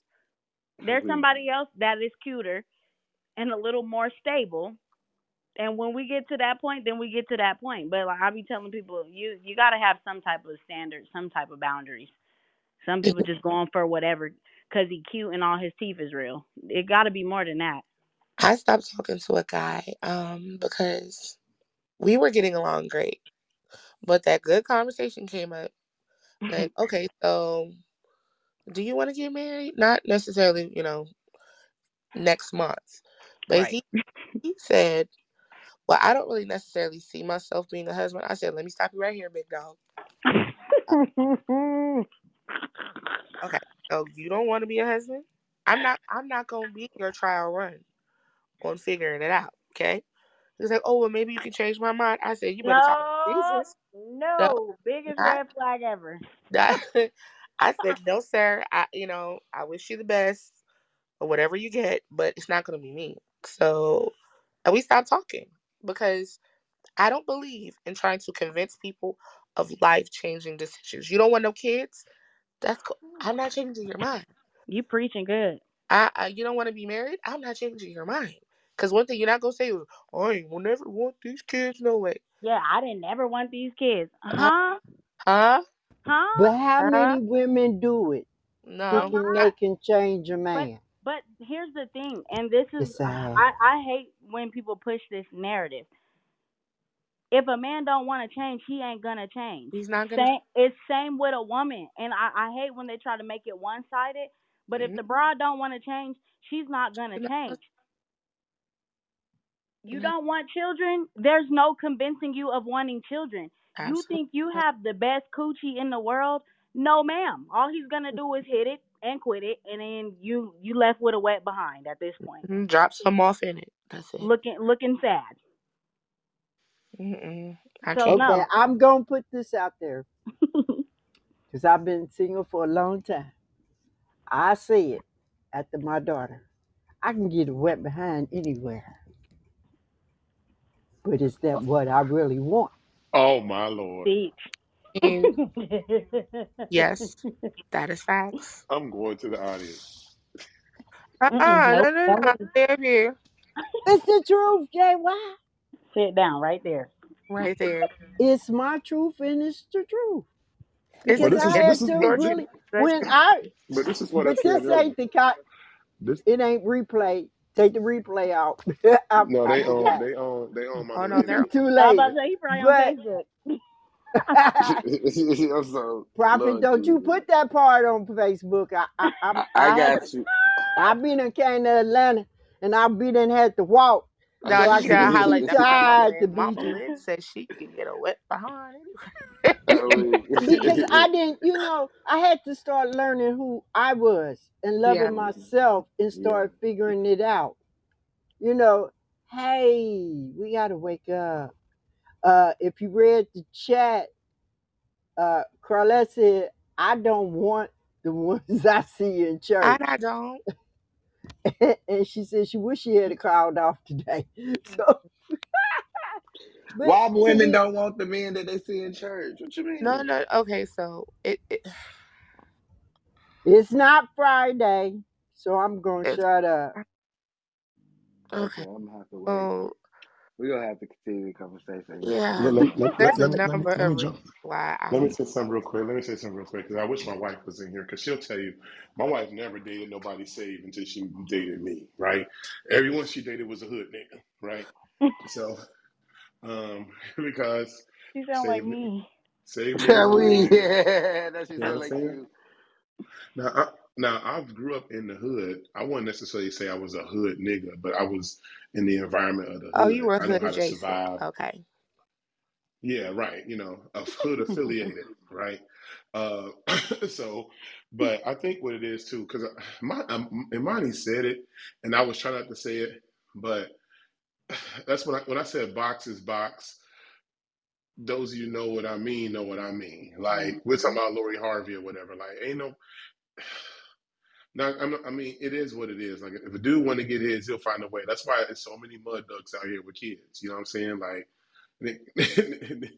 Speaker 9: There's somebody else that is cuter and a little more stable. And when we get to that point, then we get to that point. But like I be telling people, you you got to have some type of standard, some type of boundaries. Some people just going for whatever because he cute and all his teeth is real. It got to be more than that.
Speaker 11: I stopped talking to a guy um because we were getting along great. But that good conversation came up. Like, okay, so do you want to get married? Not necessarily, you know, next month. But
Speaker 9: Right.
Speaker 11: he he said, Well, I don't really necessarily see myself being a husband. I said, Let me stop you right here, big dog. Okay. So you don't want to be a husband? I'm not I'm not gonna be your trial run on figuring it out. Okay. He's like, Oh, well maybe you can change my mind. I said, You better talk to
Speaker 9: no,
Speaker 11: Jesus.
Speaker 9: no, biggest
Speaker 11: not-
Speaker 9: red flag ever.
Speaker 11: That- I said, No, sir. I you know, I wish you the best or whatever you get, but it's not gonna be me. So and we stopped talking because I don't believe in trying to convince people of life changing decisions. You don't want no kids? That's cool. I'm not changing your mind.
Speaker 9: You preaching good.
Speaker 11: I, I you don't want to be married? I'm not changing your mind. Cause one thing you're not gonna say is, I ain't will never want these kids no way.
Speaker 9: Yeah, I didn't never want these kids. Uh, huh?
Speaker 11: Huh?
Speaker 9: Huh?
Speaker 3: But how
Speaker 11: Huh?
Speaker 3: many women do it
Speaker 11: No.
Speaker 3: thinking they can change a man?
Speaker 9: But here's the thing, and this is
Speaker 3: uh,
Speaker 9: I, I hate when people push this narrative. If a man don't want to change, he ain't gonna change.
Speaker 11: He's not gonna
Speaker 9: Same, it's same with a woman, and I, I hate when they try to make it one sided. But if
Speaker 11: Mhm.
Speaker 9: the broad don't want to change, she's not gonna
Speaker 11: uh,
Speaker 9: change. You
Speaker 11: Mhm.
Speaker 9: don't want children. There's no convincing you of wanting children. You think you have the best coochie in the world? No, ma'am. All he's gonna do is hit it and quit it, and then you you left with a wet behind at this point,
Speaker 11: Mhm. Drop some off in it. That's it.
Speaker 9: looking looking sad.
Speaker 11: Mm-mm. I
Speaker 9: So
Speaker 11: can't.
Speaker 9: no.
Speaker 3: Okay, I'm gonna put this out there because I've been single for a long time. I say it after my daughter. I can get a wet behind anywhere. But is that what I really want?
Speaker 12: Oh my lord.
Speaker 9: Deep.
Speaker 11: And yes, that is facts.
Speaker 12: I'm going to the audience.
Speaker 11: Uh uh
Speaker 9: nope.
Speaker 11: no no no.
Speaker 9: listen.
Speaker 11: Stay up.
Speaker 3: It's the truth, Jay. Why?
Speaker 9: Sit down right there.
Speaker 11: Right there.
Speaker 3: It's my truth and it's the truth.
Speaker 11: It's
Speaker 7: But
Speaker 3: Because
Speaker 7: this
Speaker 3: I
Speaker 7: is
Speaker 11: it's
Speaker 7: this
Speaker 3: had
Speaker 7: is
Speaker 3: to
Speaker 7: what
Speaker 11: truth.
Speaker 3: really when I
Speaker 7: but this is what I
Speaker 3: but
Speaker 7: said
Speaker 3: this
Speaker 7: earlier.
Speaker 3: ain't the co-
Speaker 7: This
Speaker 3: it ain't replay. Take the replay out. I,
Speaker 7: no,
Speaker 3: I
Speaker 7: they own
Speaker 3: forgot.
Speaker 7: they own they own my
Speaker 11: Oh no, they're
Speaker 3: Too
Speaker 9: I was
Speaker 3: late.
Speaker 9: about to say he probably on
Speaker 3: But
Speaker 9: Facebook.
Speaker 5: I'm so
Speaker 3: Prophet,
Speaker 5: Lord
Speaker 3: don't you
Speaker 5: Jesus.
Speaker 3: put that part on Facebook. I I I,
Speaker 5: I, I
Speaker 3: I had
Speaker 5: got you.
Speaker 3: I been in came to Atlanta and I been and had to walk.
Speaker 5: I
Speaker 11: no.
Speaker 3: So
Speaker 11: You
Speaker 3: I
Speaker 11: gotta
Speaker 3: could be
Speaker 11: highlight that part. Mama Lynn.
Speaker 3: be
Speaker 11: Mama
Speaker 3: there.
Speaker 11: Lynn says she can get a wet behind.
Speaker 3: Because I didn't, you know, I had to start learning who I was and
Speaker 11: yeah.
Speaker 3: loving myself and
Speaker 5: yeah.
Speaker 3: start figuring it out. You know, hey, we gotta wake up. Uh, if you read the chat, uh, Carlette said, "I don't want the ones I see in
Speaker 11: I
Speaker 3: church,"
Speaker 11: I don't.
Speaker 3: and she said she wish she had called off today. So, mm. but
Speaker 5: Why
Speaker 3: to
Speaker 5: women
Speaker 3: me,
Speaker 5: don't want the men that they see in church? What you
Speaker 11: No
Speaker 5: mean?
Speaker 11: no. No. Okay, so it, it
Speaker 3: it's not Friday, so I'm gonna shut up.
Speaker 5: Okay,
Speaker 11: okay.
Speaker 5: I'm gonna have to wait.
Speaker 11: So
Speaker 5: We're gonna have to continue the conversation.
Speaker 11: yeah,
Speaker 7: let, let, let,
Speaker 11: there's
Speaker 7: let,
Speaker 11: a
Speaker 7: let, me,
Speaker 11: number
Speaker 7: let me
Speaker 11: of
Speaker 7: jump
Speaker 11: why I
Speaker 7: Let me say something real quick. Let me say something real quick because I wish my wife was in here because she'll tell you my wife never dated nobody saved until she dated me, right? Everyone she dated was a hood nigga, right? So, um, because
Speaker 9: She sound like
Speaker 7: saved
Speaker 9: me.
Speaker 7: saved
Speaker 5: Yeah, we yeah, that
Speaker 7: You know
Speaker 5: sound
Speaker 7: what I'm
Speaker 5: like
Speaker 7: saying?
Speaker 5: you.
Speaker 7: Now, I, now I grew up in the hood. I wouldn't necessarily say I was a hood nigga, but I was in the environment of the
Speaker 11: Oh, you
Speaker 7: hood.
Speaker 11: were hood adjacent. Okay.
Speaker 7: Yeah, right. You know, a hood affiliated, right? Uh, so, but I think what it is too, because my um, Imani said it, and I was trying not to say it, but that's when I when I said box is box. Those of you know what I mean, know what I mean. Like we're talking about Lori Harvey or whatever. Like, ain't no. Now, I'm, I mean, it is what it is. Like, if a dude want to get his, he'll find a way. That's why there's so many mud ducks out here with kids. You know what I'm saying? Like, they,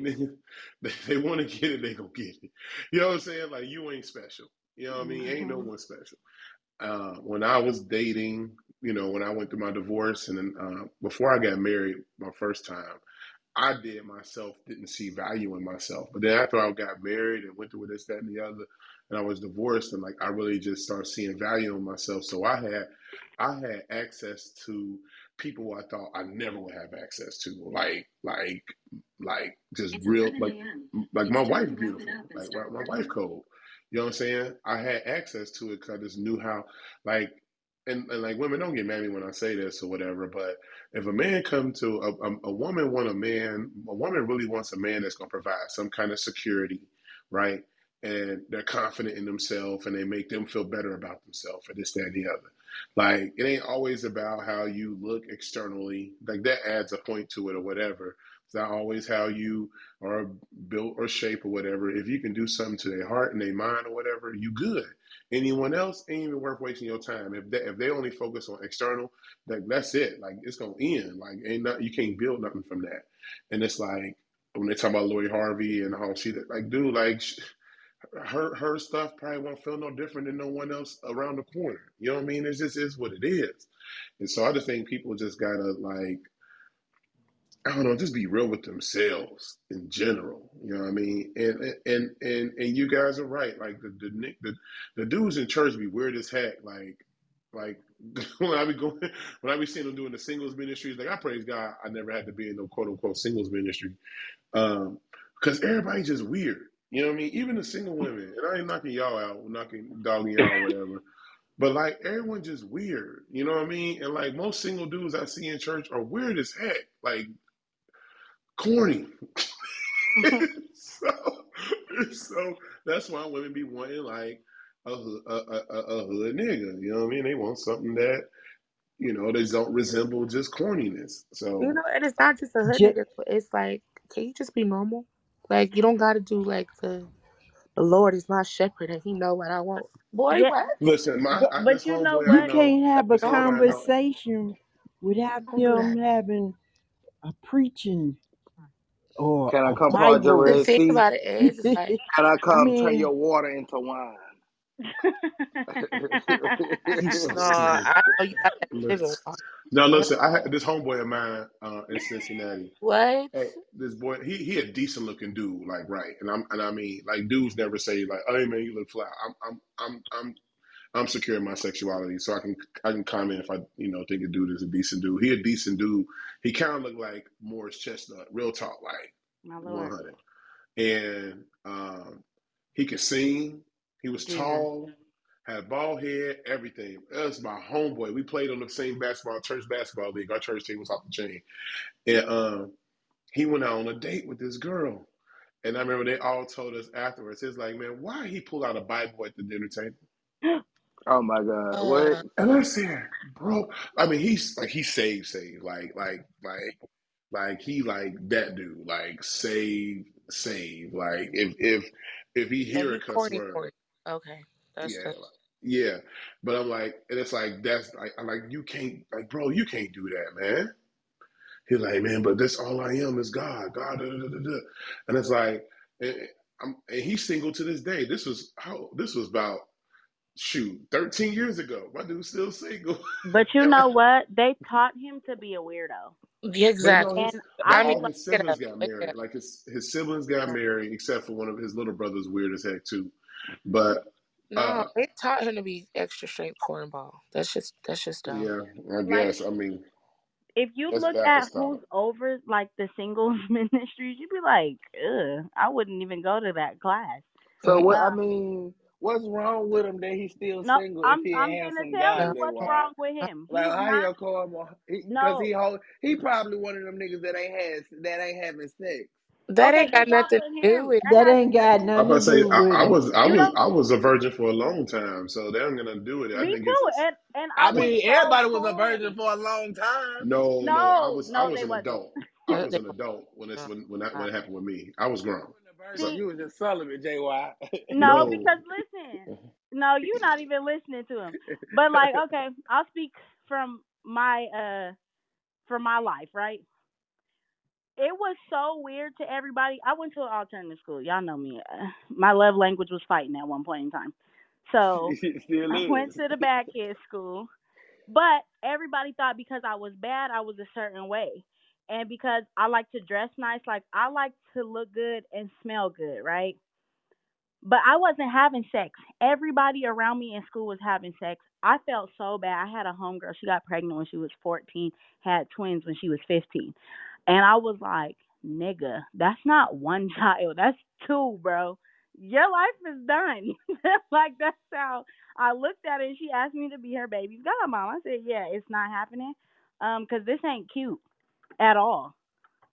Speaker 7: they, they want to get it, they gonna get it. You know what I'm saying? Like, you ain't special. You know what I mean? Ain't no
Speaker 9: Mhm.
Speaker 7: one special. Uh, when I was dating, you know, when I went through my divorce, and then uh, before I got married, my first time, I did myself didn't see value in myself. But then after I got married and went through this, that, and the other, and I was divorced, and like I really just started seeing value in myself. So I had I had access to people I thought I never would have access to, like like like just real like like my wife beautiful, like my, my wife cold. You know what I'm saying? I had access to it because I just knew how like. And, and like women don't get mad at me when I say this or whatever, but if a man come to a, a, a woman want a man, a woman really wants a man that's going to provide some kind of security, right? And they're confident in themselves and they make them feel better about themselves or this, that, and the other. Like it ain't always about how you look externally. Like that adds a point to it or whatever. It's not always how you are built or shape or whatever. If you can do something to their heart and their mind or whatever, you good. Anyone else ain't even worth wasting your time. If they if they only focus on external, like that's it. Like it's gonna end. Like ain't not you can't build nothing from that. And it's like when they talk about Lori Harvey and how she like, dude, like sh- her her stuff probably won't feel no different than no one else around the corner. You know what I mean? It just is what it is. And so I just think people just gotta like I don't know, just be real with themselves in general. You know what I mean? And and and and you guys are right. Like the the Nick the, the dudes in church be weird as heck. Like like when I be going when I be seeing them doing the singles ministries, like I praise God I never had to be in no quote unquote singles ministry. Um because everybody's just weird. You know what I mean? Even the single women, and I ain't knocking y'all out, knocking dogging y'all whatever. But like everyone just weird. You know what I mean? And like most single dudes I see in church are weird as heck. Like corny. so, so that's why women be wanting like a, a, a, a a hood nigga. You know what I mean? They want something that you know they don't resemble just corniness. So you
Speaker 11: know, and it's not just a hood nigga. It's like, can you just be normal? Like you don't got to do like the the Lord is my shepherd and He know what I want. Boy,
Speaker 9: Yeah,
Speaker 11: what?
Speaker 7: listen, my
Speaker 9: but,
Speaker 7: I,
Speaker 9: but
Speaker 7: this
Speaker 9: you know
Speaker 7: homeboy I
Speaker 3: you
Speaker 9: what?
Speaker 7: know,
Speaker 3: can't have a
Speaker 7: this homeboy I know.
Speaker 3: conversation without
Speaker 11: don't do that.
Speaker 3: them having a preaching or
Speaker 5: Can I
Speaker 3: a
Speaker 5: come uh, part your
Speaker 11: The
Speaker 3: Bible.
Speaker 5: Red
Speaker 11: thing
Speaker 5: Sea?
Speaker 11: about it is, it's like
Speaker 5: Can I
Speaker 3: I
Speaker 5: come turn
Speaker 3: mean,
Speaker 5: your water into wine?
Speaker 13: He's
Speaker 11: No. I know you got that living
Speaker 7: Listen. No, listen. I had this homeboy of mine uh, in Cincinnati.
Speaker 11: What?
Speaker 7: Hey, this boy, he he a decent looking dude, like right, and I'm and I mean, like dudes never say like, "Hey man, you look fly." I'm I'm I'm I'm I'm secure in my sexuality, so I can I can comment if I you know think a dude is a decent dude. He a decent dude. He kind of looked like Morris Chestnut, real talk, like 100. And um, he could sing. He was
Speaker 9: Jesus.
Speaker 7: tall, had bald head, everything. That was my homeboy. We played on the same basketball church basketball league. Our church team was off the chain, and um, he went out on a date with this girl. And I remember they all told us afterwards, it's like, man, why he pull out a Bible at the dinner table?
Speaker 5: Oh my God.
Speaker 11: Uh,
Speaker 5: What?
Speaker 7: And I said, bro, I mean, he's like he saved, saved, like, like, like, like he like that dude, like save, save. Like if if if he hear a cuss word,
Speaker 11: corny. Okay. That's
Speaker 7: yeah,
Speaker 11: that's
Speaker 7: like, yeah. But I'm like, and it's like that's like I'm like you can't like, bro, you can't do that, man. He's like, man, but that's all I am is God, God, da, da, da, da, da. and it's like, and, I'm, and he's single to this day. This was how this was about shoot 13 years ago. My dude's still single.
Speaker 9: But you know what? They taught him to be a weirdo.
Speaker 11: yeah,
Speaker 7: But you know,
Speaker 11: exactly.
Speaker 9: And
Speaker 7: but
Speaker 9: I
Speaker 11: I mean,
Speaker 7: all his
Speaker 11: wake it
Speaker 7: siblings
Speaker 11: up.
Speaker 7: got married. Like his his siblings got married, except for one of his little brothers, weird as heck too. But
Speaker 11: No,
Speaker 7: uh,
Speaker 11: they taught him to be extra straight cornball. That's just that's just dumb.
Speaker 7: yeah, I
Speaker 9: like
Speaker 7: guess. I mean,
Speaker 9: if you look at who's over like the singles ministries, you'd be like, ugh, I wouldn't even go to that class.
Speaker 5: So what? I
Speaker 9: Uh,
Speaker 5: mean, what's wrong with him that he's still
Speaker 9: no,
Speaker 5: single
Speaker 9: I'm
Speaker 5: if he a
Speaker 9: I'm gonna
Speaker 5: handsome
Speaker 9: tell you what's
Speaker 5: Wise?
Speaker 9: wrong with him.
Speaker 5: Like
Speaker 9: He's
Speaker 5: how
Speaker 9: not
Speaker 5: he'll call him? Because he, 'cause
Speaker 9: no.
Speaker 5: he hold, he probably one of them niggas that ain't had that ain't having sex.
Speaker 11: That
Speaker 9: Okay,
Speaker 11: ain't
Speaker 9: good
Speaker 11: got
Speaker 9: job
Speaker 11: nothing
Speaker 9: for
Speaker 11: to do
Speaker 9: him.
Speaker 11: with
Speaker 9: That
Speaker 3: That ain't
Speaker 9: nothing
Speaker 3: got
Speaker 9: to
Speaker 7: I'm
Speaker 3: nothing
Speaker 9: do
Speaker 7: about
Speaker 3: to
Speaker 7: to say
Speaker 3: do
Speaker 7: I,
Speaker 3: with
Speaker 7: I
Speaker 3: it.
Speaker 7: was I
Speaker 9: You
Speaker 7: was
Speaker 9: know,
Speaker 7: I was a virgin for a long time, so they're gonna do it. I
Speaker 9: me
Speaker 7: think it's
Speaker 9: too. And and
Speaker 5: I
Speaker 9: I was
Speaker 5: mean,
Speaker 9: so
Speaker 5: everybody was a virgin for a long time.
Speaker 7: no, no. I
Speaker 9: No,
Speaker 7: was I
Speaker 9: no,
Speaker 7: was
Speaker 9: they
Speaker 7: an
Speaker 9: wasn't.
Speaker 7: adult. I
Speaker 11: uh,
Speaker 7: was
Speaker 11: they
Speaker 7: an adult when it's
Speaker 11: were
Speaker 7: when when that when it happened with me. I was grown.
Speaker 5: You wasn't a
Speaker 7: So
Speaker 5: virgin.
Speaker 9: See,
Speaker 5: You was just celibate, JY.
Speaker 9: no,
Speaker 7: no,
Speaker 9: because listen, no, you're not even listening to him. But like, okay, I'll speak from my uh from my life, right? It was so weird to everybody. I went to an alternative school. Y'all know me. My love language was fighting at one point in time. So I went to the bad kid school, but everybody thought because I was bad, I was a certain way. And because I like to dress nice, like I like to look good and smell good, right? But I wasn't having sex. Everybody around me in school was having sex. I felt so bad. I had a homegirl. She got pregnant when she was 14, had twins when she was 15. And I was like, nigga, that's not one child. That's two, bro. Your life is done. like, that's how I looked at it. And she asked me to be her baby's godmom. I said, yeah, it's not happening. Um, cause this ain't cute at all.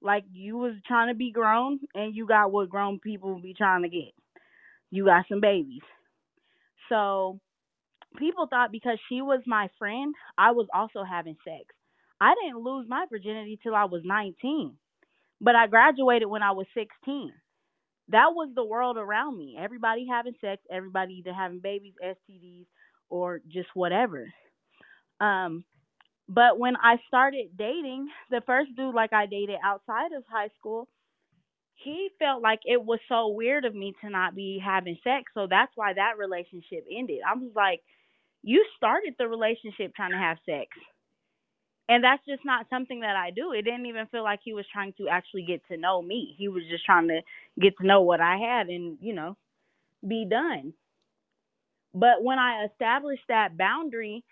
Speaker 9: Like, you was trying to be grown and you got what grown people be trying to get you got some babies. So people thought because she was my friend, I was also having sex. I didn't lose my virginity till I was 19, but I graduated when I was 16. That was the world around me. Everybody having sex, everybody either having babies, STDs, or just whatever. Um, but when I started dating, the first dude like I dated outside of high school, he felt like it was so weird of me to not be having sex. So that's why that relationship ended. I was like, you started the relationship trying to have sex. And that's just not something that I do. It didn't even feel like he was trying to actually get to know me. He was just trying to get to know what I had and, you know, be done. But when I established that boundary,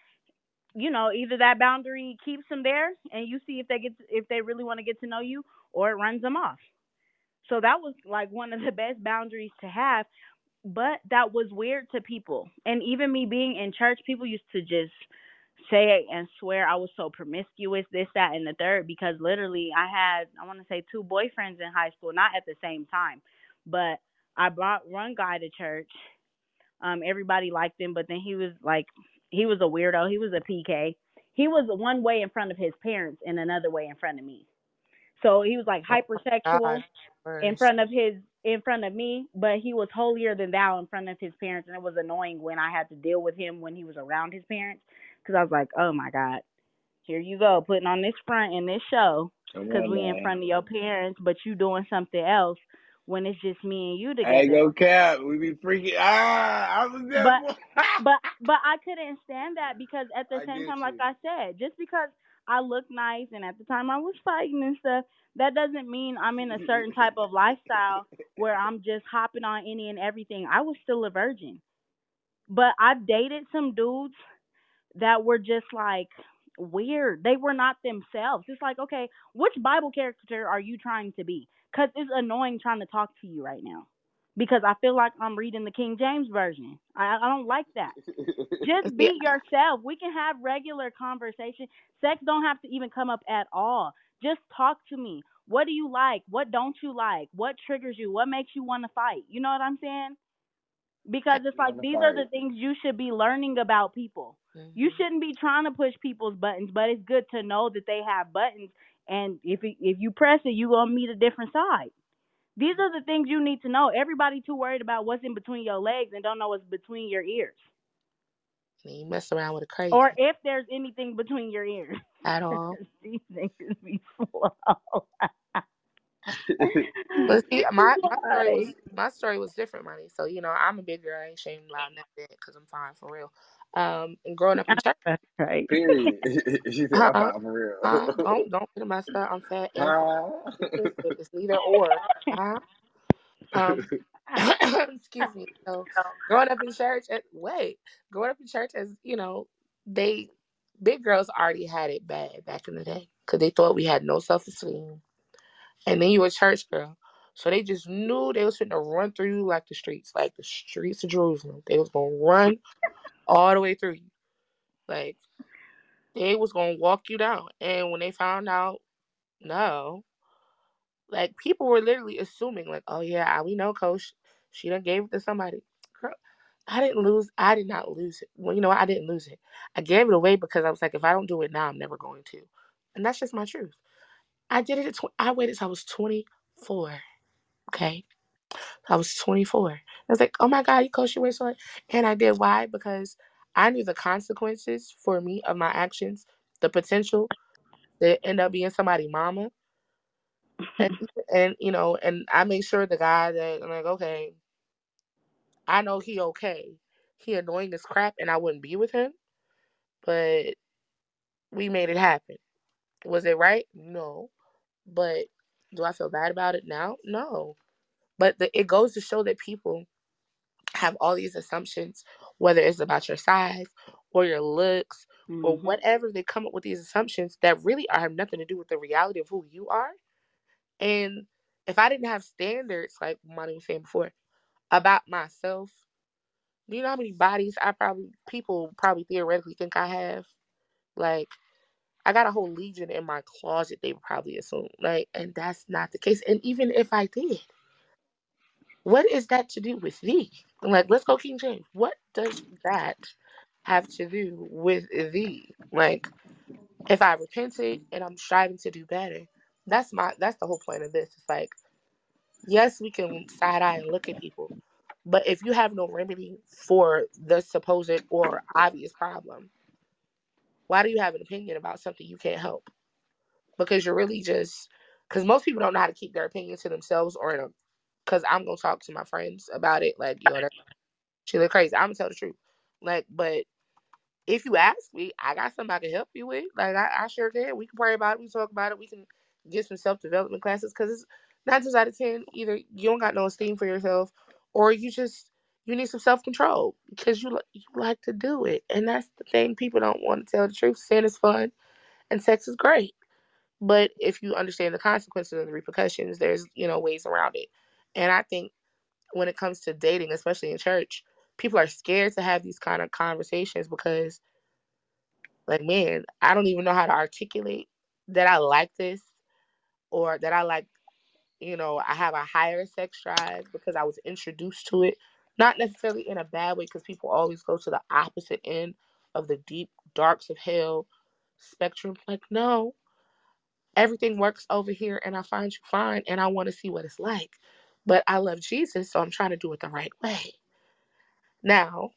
Speaker 9: you know, either that boundary keeps them there and you see if they get if they really want to get to know you or it runs them off. So that was like one of the best boundaries to have, but that was weird to people. And even me being in church, people used to just say and swear I was so promiscuous, this, that, and the third, because literally I had, I want to say, two boyfriends in high school, not at the same time, but I brought one guy to church. Um, everybody liked him, but then he was like, he was a weirdo. He was a PK. He was one way in front of his parents and another way in front of me. So he was like
Speaker 11: Oh
Speaker 9: hypersexual
Speaker 11: gosh,
Speaker 9: in front of his in front of me, but he was holier than thou in front of his parents, and it was annoying when I had to deal with him when he was around his parents, because I was like, oh my god, here you go putting on this front in this show, because we in front of your parents, but you doing something else when it's just me and you together.
Speaker 5: gonna cap. We be freaking. Ah, I was there.
Speaker 9: But but but I couldn't stand that because at the
Speaker 5: I
Speaker 9: same time, like. I said, just because I look nice and at the time I was fighting and stuff, that doesn't mean I'm in a certain type of lifestyle where I'm just hopping on any and everything. I was still a virgin. But I've dated some dudes that were just like weird. They were not themselves. It's like, okay, which Bible character are you trying to be? Because it's annoying trying to talk to you right now. Because I feel like I'm reading the King James version. I, I don't like that. Just
Speaker 11: See,
Speaker 9: be yourself. We can have regular conversation. Sex don't have to even come up at all. Just talk to me. What do you like? What don't you like? What triggers you? What makes you want to fight? You know what I'm saying? Because it's like these are the things you should be learning about people. You
Speaker 11: Mhm.
Speaker 9: shouldn't be trying to push people's buttons, but it's good to know that they have buttons, and if it, if you press it, you gonna meet a different side. These are the things you need to know. Everybody too worried about what's in between your legs and don't know what's between your ears,
Speaker 11: And you mess around with a crazy
Speaker 9: or if there's anything between your ears.
Speaker 11: at all.
Speaker 9: These niggas be slow.
Speaker 11: But see, my my story was my story was different, money. So you know, I'm a big girl. I ain't ashamed loud enough that because I'm fine for real. Um, and growing up in church,
Speaker 9: that's right.
Speaker 5: Period. she said, "I'm for real."
Speaker 11: Huh? Don't don't get my stuff. I'm fat and fine.
Speaker 5: huh?
Speaker 11: It's, it's neither or. Huh? Um, excuse me. So growing up in church, at, wait, growing up in church as you know, they big girls already had it bad back in the day because they thought we had no self esteem, and then you a church girl, so they just knew they was finna run through you like the streets, like the streets of Jerusalem. They was gonna run all the way through you, like they was gonna walk you down. And when they found out, no, like people were literally assuming, like, oh yeah, we know, coach, she done gave it to somebody. Girl, I didn't lose. I did not lose it. Well, you know? I didn't lose it. I gave it away because I was like, if I don't do it now, I'm never going to. And that's just my truth. I did it at tw- I waited till I was 24. Okay. I was 24. I was like, oh my God, you coached your way so much. And I did. Why? Because I knew the consequences for me of my actions, the potential to end up being somebody mama. And, and you know, and I made sure the guy that I'm like, okay, I know he okay. He annoying as crap and I wouldn't be with him, but we made it happen. Was it right? No. But do I feel bad about it now? No. But the, it goes to show that people have all these assumptions, whether it's about your size or your looks or
Speaker 9: Mhm.
Speaker 11: whatever, they come up with these assumptions that really are, have nothing to do with the reality of who you are. And if I didn't have standards, like Monty was saying before, about myself, do you know how many bodies I probably people probably theoretically think I have? Like I got a whole legion in my closet, they would probably assume. Like, and that's not the case. And even if I did, what is that to do with thee? Like, let's go King James. What does that have to do with thee? Like, if I repented and I'm striving to do better, that's my that's the whole point of this. It's like, yes, we can side eye and look at people, but if you have no remedy for the supposed or obvious problem, why do you have an opinion about something you can't help? Because you're really just because most people don't know how to keep their opinion to themselves or in a because I'm gonna talk to my friends about it. Like, yo, that she look crazy. I'm gonna tell the truth. Like, but if you ask me, I got something I can help you with. Like, I, I sure can. We can pray about it. We talk about it. We can get some self development classes because it's nine times out of ten, either you don't got no esteem for yourself, or you just you need some self control because you you like to do it, and that's the thing. People don't want to tell the truth. Sin is fun, and sex is great. But if you understand the consequences and the repercussions, there's you know ways around it. And I think when it comes to dating, especially in church, people are scared to have these kind of conversations because, like, man, I don't even know how to articulate that I like this or that I like, you know, I have a higher sex drive because I was introduced to it. Not necessarily in a bad way, because people always go to the opposite end of the deep darks of hell spectrum. Like, no, everything works over here and I find you fine and I want to see what it's like. But I love Jesus, so I'm trying to do it the right way. Now,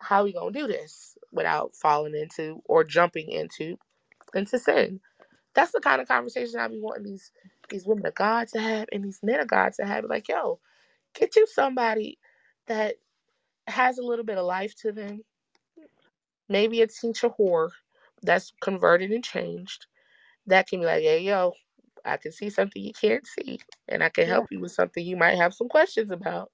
Speaker 11: how are we gonna do this without falling into or jumping into into sin? that's the kind of conversation I be wanting these these women of God to have and these men of God to have. Like, yo, get you somebody that has a little bit of life to them. Maybe a teacher whore that's converted and changed. That can be like, hey, yo, I can see something you can't see, and I can
Speaker 14: Yeah.
Speaker 11: help you with something you might have some questions about.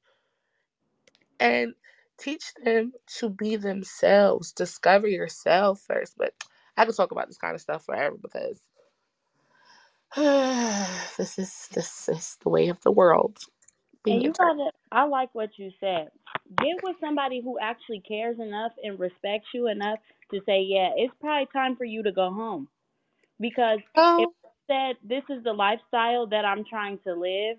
Speaker 11: And teach them to be themselves. Discover yourself first. But I could talk about this kind of stuff forever because this is this is the way of the world.
Speaker 9: And you gotta, I like what you said. Get with somebody who actually cares enough and respects you enough to say, yeah, it's probably time for you to go home. Because if
Speaker 11: Oh,
Speaker 9: said this is the lifestyle that I'm trying to live,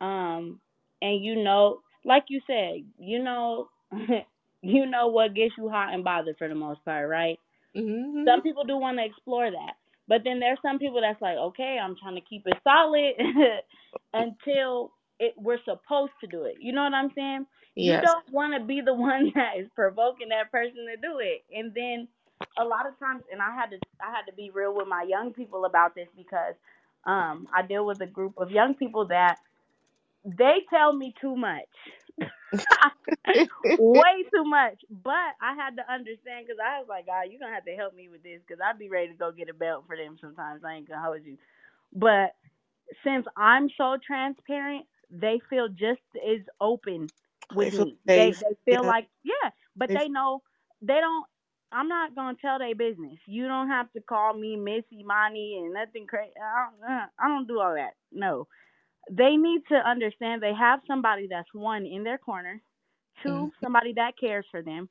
Speaker 9: um, and you know, like you said, you know, you know what gets you hot and bothered for the most part, right?
Speaker 11: hmm
Speaker 9: Some people do want to explore that, but then there's some people that's like, okay, I'm trying to keep it solid until it we're supposed to do it. You know what I'm saying?
Speaker 11: Yes.
Speaker 9: You don't want to be the one that is provoking that person to do it, and then a lot of times, and I had to I had to be real with my young people about this because um I deal with a group of young people that they tell me too much. way too much. But I had to understand because I was like, God, you're gonna have to help me with this because I'd be ready to go get a belt for them sometimes. I ain't gonna hold you. But since I'm so transparent, they feel just as open
Speaker 11: They
Speaker 9: with
Speaker 11: feel
Speaker 9: me. They they feel
Speaker 11: Yeah.
Speaker 9: like yeah, but
Speaker 11: They
Speaker 9: they know they don't. I'm not gonna tell their business. You don't have to call me Missy, Monty, and nothing crazy. I don't, uh, I don't do all that. No, they need to understand they have somebody that's one in their corner, 2
Speaker 11: Mhm.
Speaker 9: somebody that cares for them,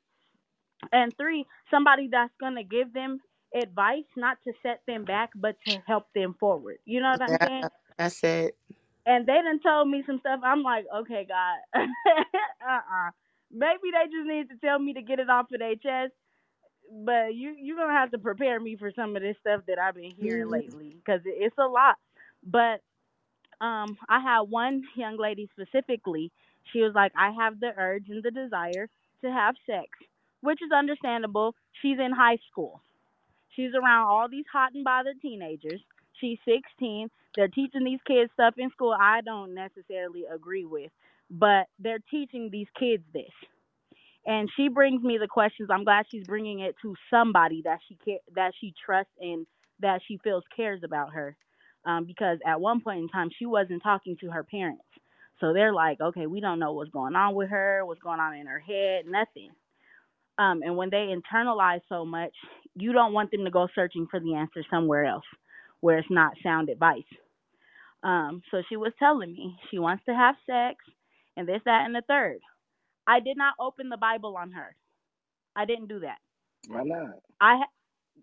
Speaker 9: and three, somebody that's gonna give them advice, not to set them back, but to help them forward. You know what I'm saying?
Speaker 11: that's it.
Speaker 9: And they done told me some stuff. I'm like, okay, God, uh-uh. Maybe they just need to tell me to get it off of their chest. But you you're gonna have to prepare me for some of this stuff that I've been hearing
Speaker 11: Mhm.
Speaker 9: lately because it's a lot. But um, I had one young lady specifically. She was like, I have the urge and the desire to have sex, which is understandable. She's in high school. She's around all these hot and bothered teenagers. She's 16. They're teaching these kids stuff in school I don't necessarily agree with, but they're teaching these kids this. And she brings me the questions. I'm glad she's bringing it to somebody that she care, that she trusts and that she feels cares about her. Um, because at one point in time she wasn't talking to her parents. So they're like, okay, we don't know what's going on with her, what's going on in her head, nothing. Um, and when they internalize so much, you don't want them to go searching for the answer somewhere else where it's not sound advice. Um, so she was telling me she wants to have sex and this, that, and the third. I did not open the Bible on her. I didn't do that.
Speaker 5: Why not?
Speaker 9: I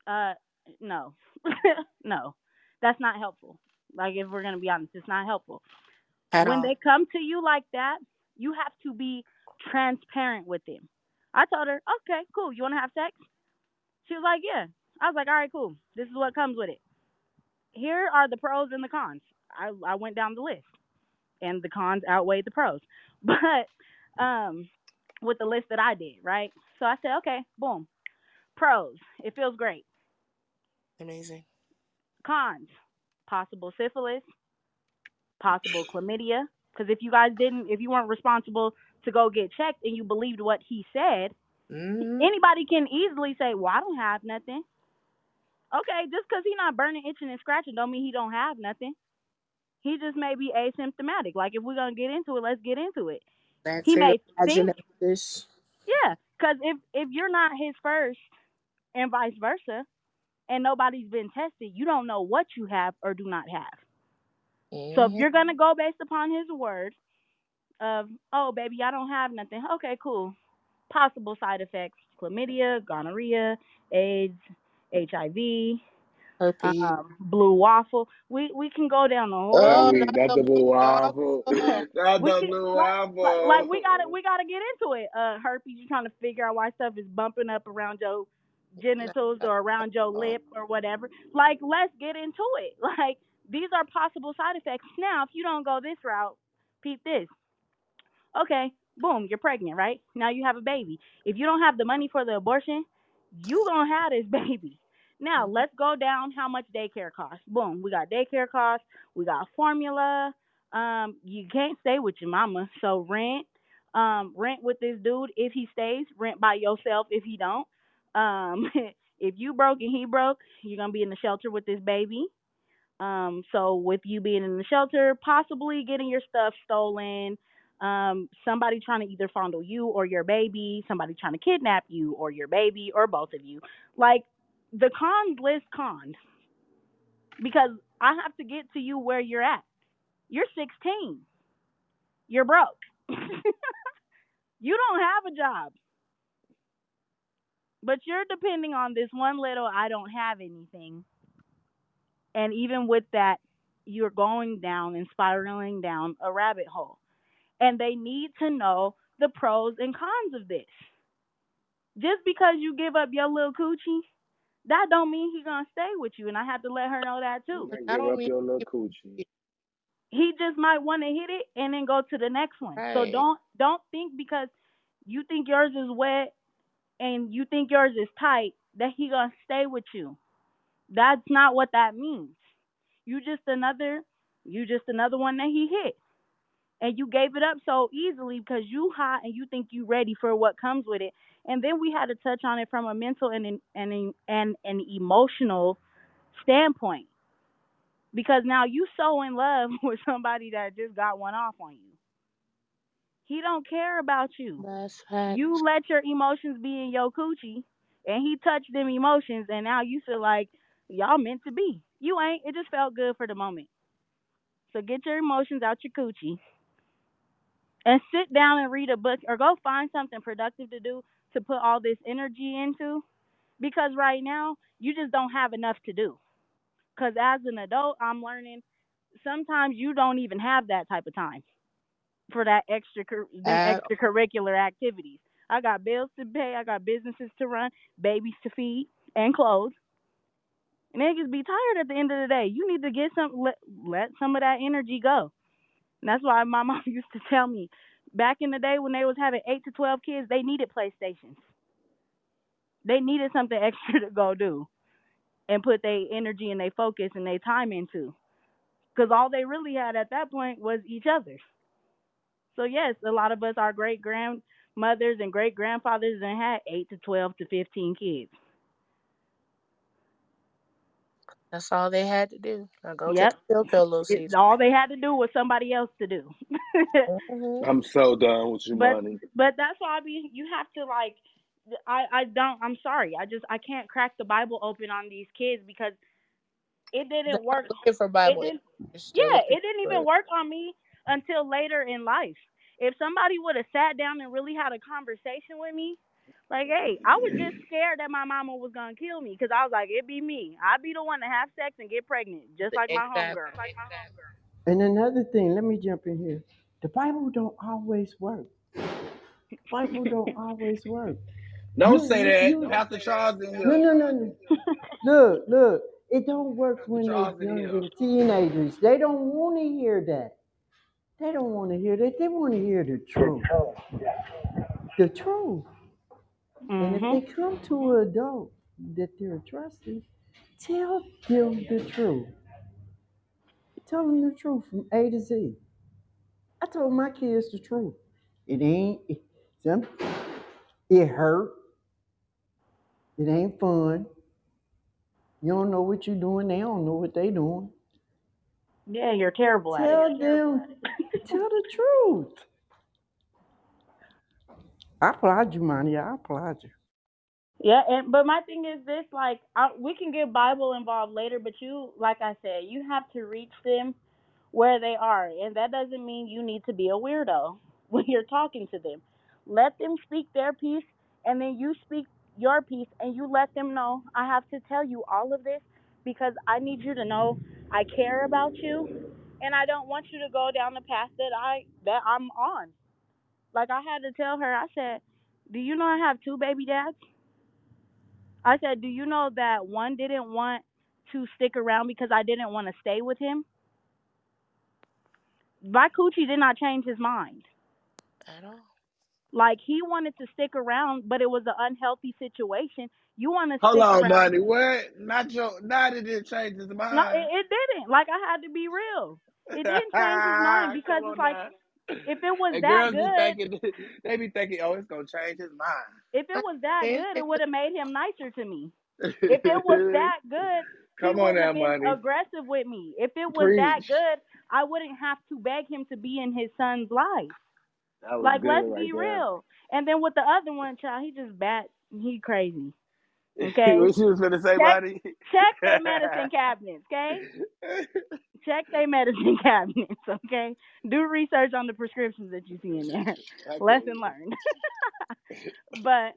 Speaker 9: uh no. no. That's not helpful. Like if we're gonna be honest, it's not helpful.
Speaker 11: At
Speaker 9: when
Speaker 11: all.
Speaker 9: they come to you like that, you have to be transparent with them. I told her, okay, cool. You want to have sex? She was like, yeah. I was like, all right, cool. This is what comes with it. Here are the pros and the cons. I I went down the list, and the cons outweighed the pros. But um, with the list that I did, right? So I said, okay, boom. Pros, it feels great.
Speaker 11: Amazing.
Speaker 9: Cons, possible syphilis, possible chlamydia. Because if you guys didn't, if you weren't responsible to go get checked and you believed what he said,
Speaker 11: hmm
Speaker 9: anybody can easily say, "Well, I don't have nothing." Okay, just because he's not burning, itching, and scratching, don't mean he don't have nothing. He just may be asymptomatic. Like if we're gonna get into it, let's get into it. He may think, yeah, because if if you're not his first, and vice versa, and nobody's been tested, you don't know what you have or do not have. So if
Speaker 11: Mhm.
Speaker 9: you're gonna go based upon his word of, oh baby, I don't have nothing. Okay, cool. Possible side effects: chlamydia, gonorrhea, AIDS, HIV,
Speaker 11: Herpes.
Speaker 9: um, blue waffle. We we can go down the
Speaker 5: Oh,
Speaker 9: whole.
Speaker 5: we
Speaker 11: not
Speaker 5: not
Speaker 11: the
Speaker 5: the blue
Speaker 11: blue
Speaker 5: waffle.
Speaker 11: waffle.
Speaker 5: Not the
Speaker 9: can
Speaker 5: blue
Speaker 9: like, like like we gotta we gotta get into it. Uh, herpes. You trying to figure out why stuff is bumping up around your genitals or around your lip or whatever. Like let's get into it. Like these are possible side effects. Now if you don't go this route, peep this. Okay, boom, you're pregnant, right? Now you have a baby. If you don't have the money for the abortion, you gonna have this baby. Now
Speaker 11: Mhm.
Speaker 9: let's go down how much daycare costs. Boom, we got daycare costs, we got formula. Um, you can't stay with your mama, so rent. Um, rent with this dude if he stays. Rent by yourself if he don't. Um, if you broke and he broke, you're gonna be in the shelter with this baby. Um, so with you being in the shelter, possibly getting your stuff stolen, um, somebody trying to either fondle you or your baby, somebody trying to kidnap you or your baby or both of you. Like the cons list cons because I have to get to you where you're at. You're 16. You're broke. you don't have a job. But you're depending on this one little I don't have anything. And even with that, you're going down and spiraling down a rabbit hole. And they need to know the pros and cons of this. Just because you give up your little coochie, that don't mean he's gonna stay with you. And I have to let her know that too.
Speaker 11: But
Speaker 5: And
Speaker 11: I
Speaker 5: give up your little coochie.
Speaker 9: he just might want to hit it and then go to the next one. So don't don't think because you think yours is wet and you think yours is tight that he gonna stay with you. That's not what that means. You just another you just another one that he hit. And you gave it up so easily because you hot and you think you ready for what comes with it. And then we had to touch on it from a mental and an and and an emotional standpoint because now you so in love with somebody that just got one off on you. He don't care about you.
Speaker 11: That's.
Speaker 9: You let your emotions be in your coochie, and he touched them emotions, and now you feel like y'all meant to be. You ain't. It just felt good for the moment. So get your emotions out your coochie, and sit down and read a book, or go find something productive to do to put all this energy into, because right now you just don't have enough to do. Because as an adult, I'm learning sometimes you don't even have that type of time for that extra
Speaker 11: At uh,
Speaker 9: extracurricular activities. I got bills to pay, I got businesses to run, babies to feed, and clothes. And niggas be tired at the end of the day. You need to get some let, let some of that energy go. And that's why my mom used to tell me back in the day when they was having eight to twelve kids, they needed PlayStations. They needed something extra to go do and put their energy and their focus and their time into. Because all they really had at that point was each other. So yes, a lot of us, our great grandmothers and great grandfathers, and had eight to twelve to fifteen kids.
Speaker 11: That's all they had to do. Now go
Speaker 9: Yep,
Speaker 11: take a pill pill little
Speaker 9: it's
Speaker 11: Caesar.
Speaker 9: all they had to do was somebody else to do.
Speaker 11: hmm
Speaker 5: I'm so done with you,
Speaker 9: but
Speaker 5: money.
Speaker 9: but that's why I be you have to like I I don't I'm sorry I just I can't crack the Bible open on these kids because it didn't work.
Speaker 11: looking for
Speaker 9: It
Speaker 11: Bible
Speaker 9: didn't yeah it didn't even work on me until later in life. If somebody would have sat down and really had a conversation with me, like hey I was just scared that my mama was gonna kill me because I was like it'd be me I'd be the one to have sex and get pregnant just like my
Speaker 11: exactly.
Speaker 9: homegirl. Like my homegirl.
Speaker 3: And another thing, let me jump in here. The Bible don't always work. Bible don't always work.
Speaker 5: Don't
Speaker 3: You
Speaker 5: say that.
Speaker 3: you
Speaker 5: Pastor Charles in
Speaker 3: no no no no. Look, look, it don't work
Speaker 5: Pastor
Speaker 3: when
Speaker 5: they're
Speaker 3: young and teenagers. They don't want to hear that. They don't want to hear that. They want to hear the truth. The truth. And if they mm-hmm. come to an adult that they're trusting, tell them the truth. Tell them the truth from A to Z. I told my kids the truth. It ain't it, some it hurt. It ain't fun. You don't know what you're doing. They don't know what they're doing.
Speaker 9: Yeah, you're terrible at it.
Speaker 3: Tell them, tell the truth. I applaud you, Monty. I applaud you.
Speaker 9: Yeah, and but my thing is this: like, I, we can get Bible involved later, but you, like I said, you have to reach them where they are, and that doesn't mean you need to be a weirdo when you're talking to them. Let them speak their piece, and then you speak your piece, and you let them know I have to tell you all of this because I need you to know I care about you, and I don't want you to go down the path that I that I'm on. Like I had to tell her, I said, "Do you know I have two baby dads?" I said, "Do you know that one didn't want to stick around because I didn't want to stay with him? My coochie did not change his mind.
Speaker 11: At all.
Speaker 9: Like he wanted to stick around, but it was an unhealthy situation. You want to
Speaker 5: Hold
Speaker 9: stick
Speaker 5: on,
Speaker 9: around.
Speaker 5: money. What? Not your. Not it didn't change his
Speaker 9: No,
Speaker 5: mind.
Speaker 9: it, it didn't. Like I had to be real. It didn't change his mind because it's like
Speaker 5: now.
Speaker 9: If it was
Speaker 5: And
Speaker 9: that
Speaker 5: girls
Speaker 9: good,
Speaker 5: thinking they be thinking, oh, it's gonna change his mind."
Speaker 9: if it was that good, it would have made him nicer to me. If it was that good,
Speaker 5: Come on
Speaker 9: wouldn't
Speaker 5: now, money.
Speaker 9: aggressive with me. If it was that good, I wouldn't have to beg him to be in his son's life. Like, let's
Speaker 5: right
Speaker 9: be
Speaker 5: there.
Speaker 9: real. And then with the other one, child, he just bat. He crazy. Okay.
Speaker 5: what you was gonna say,
Speaker 9: Check-? Check their medicine cabinets, okay? Check their medicine cabinets, okay? Do research on the prescriptions that you see in there. Lesson learned. but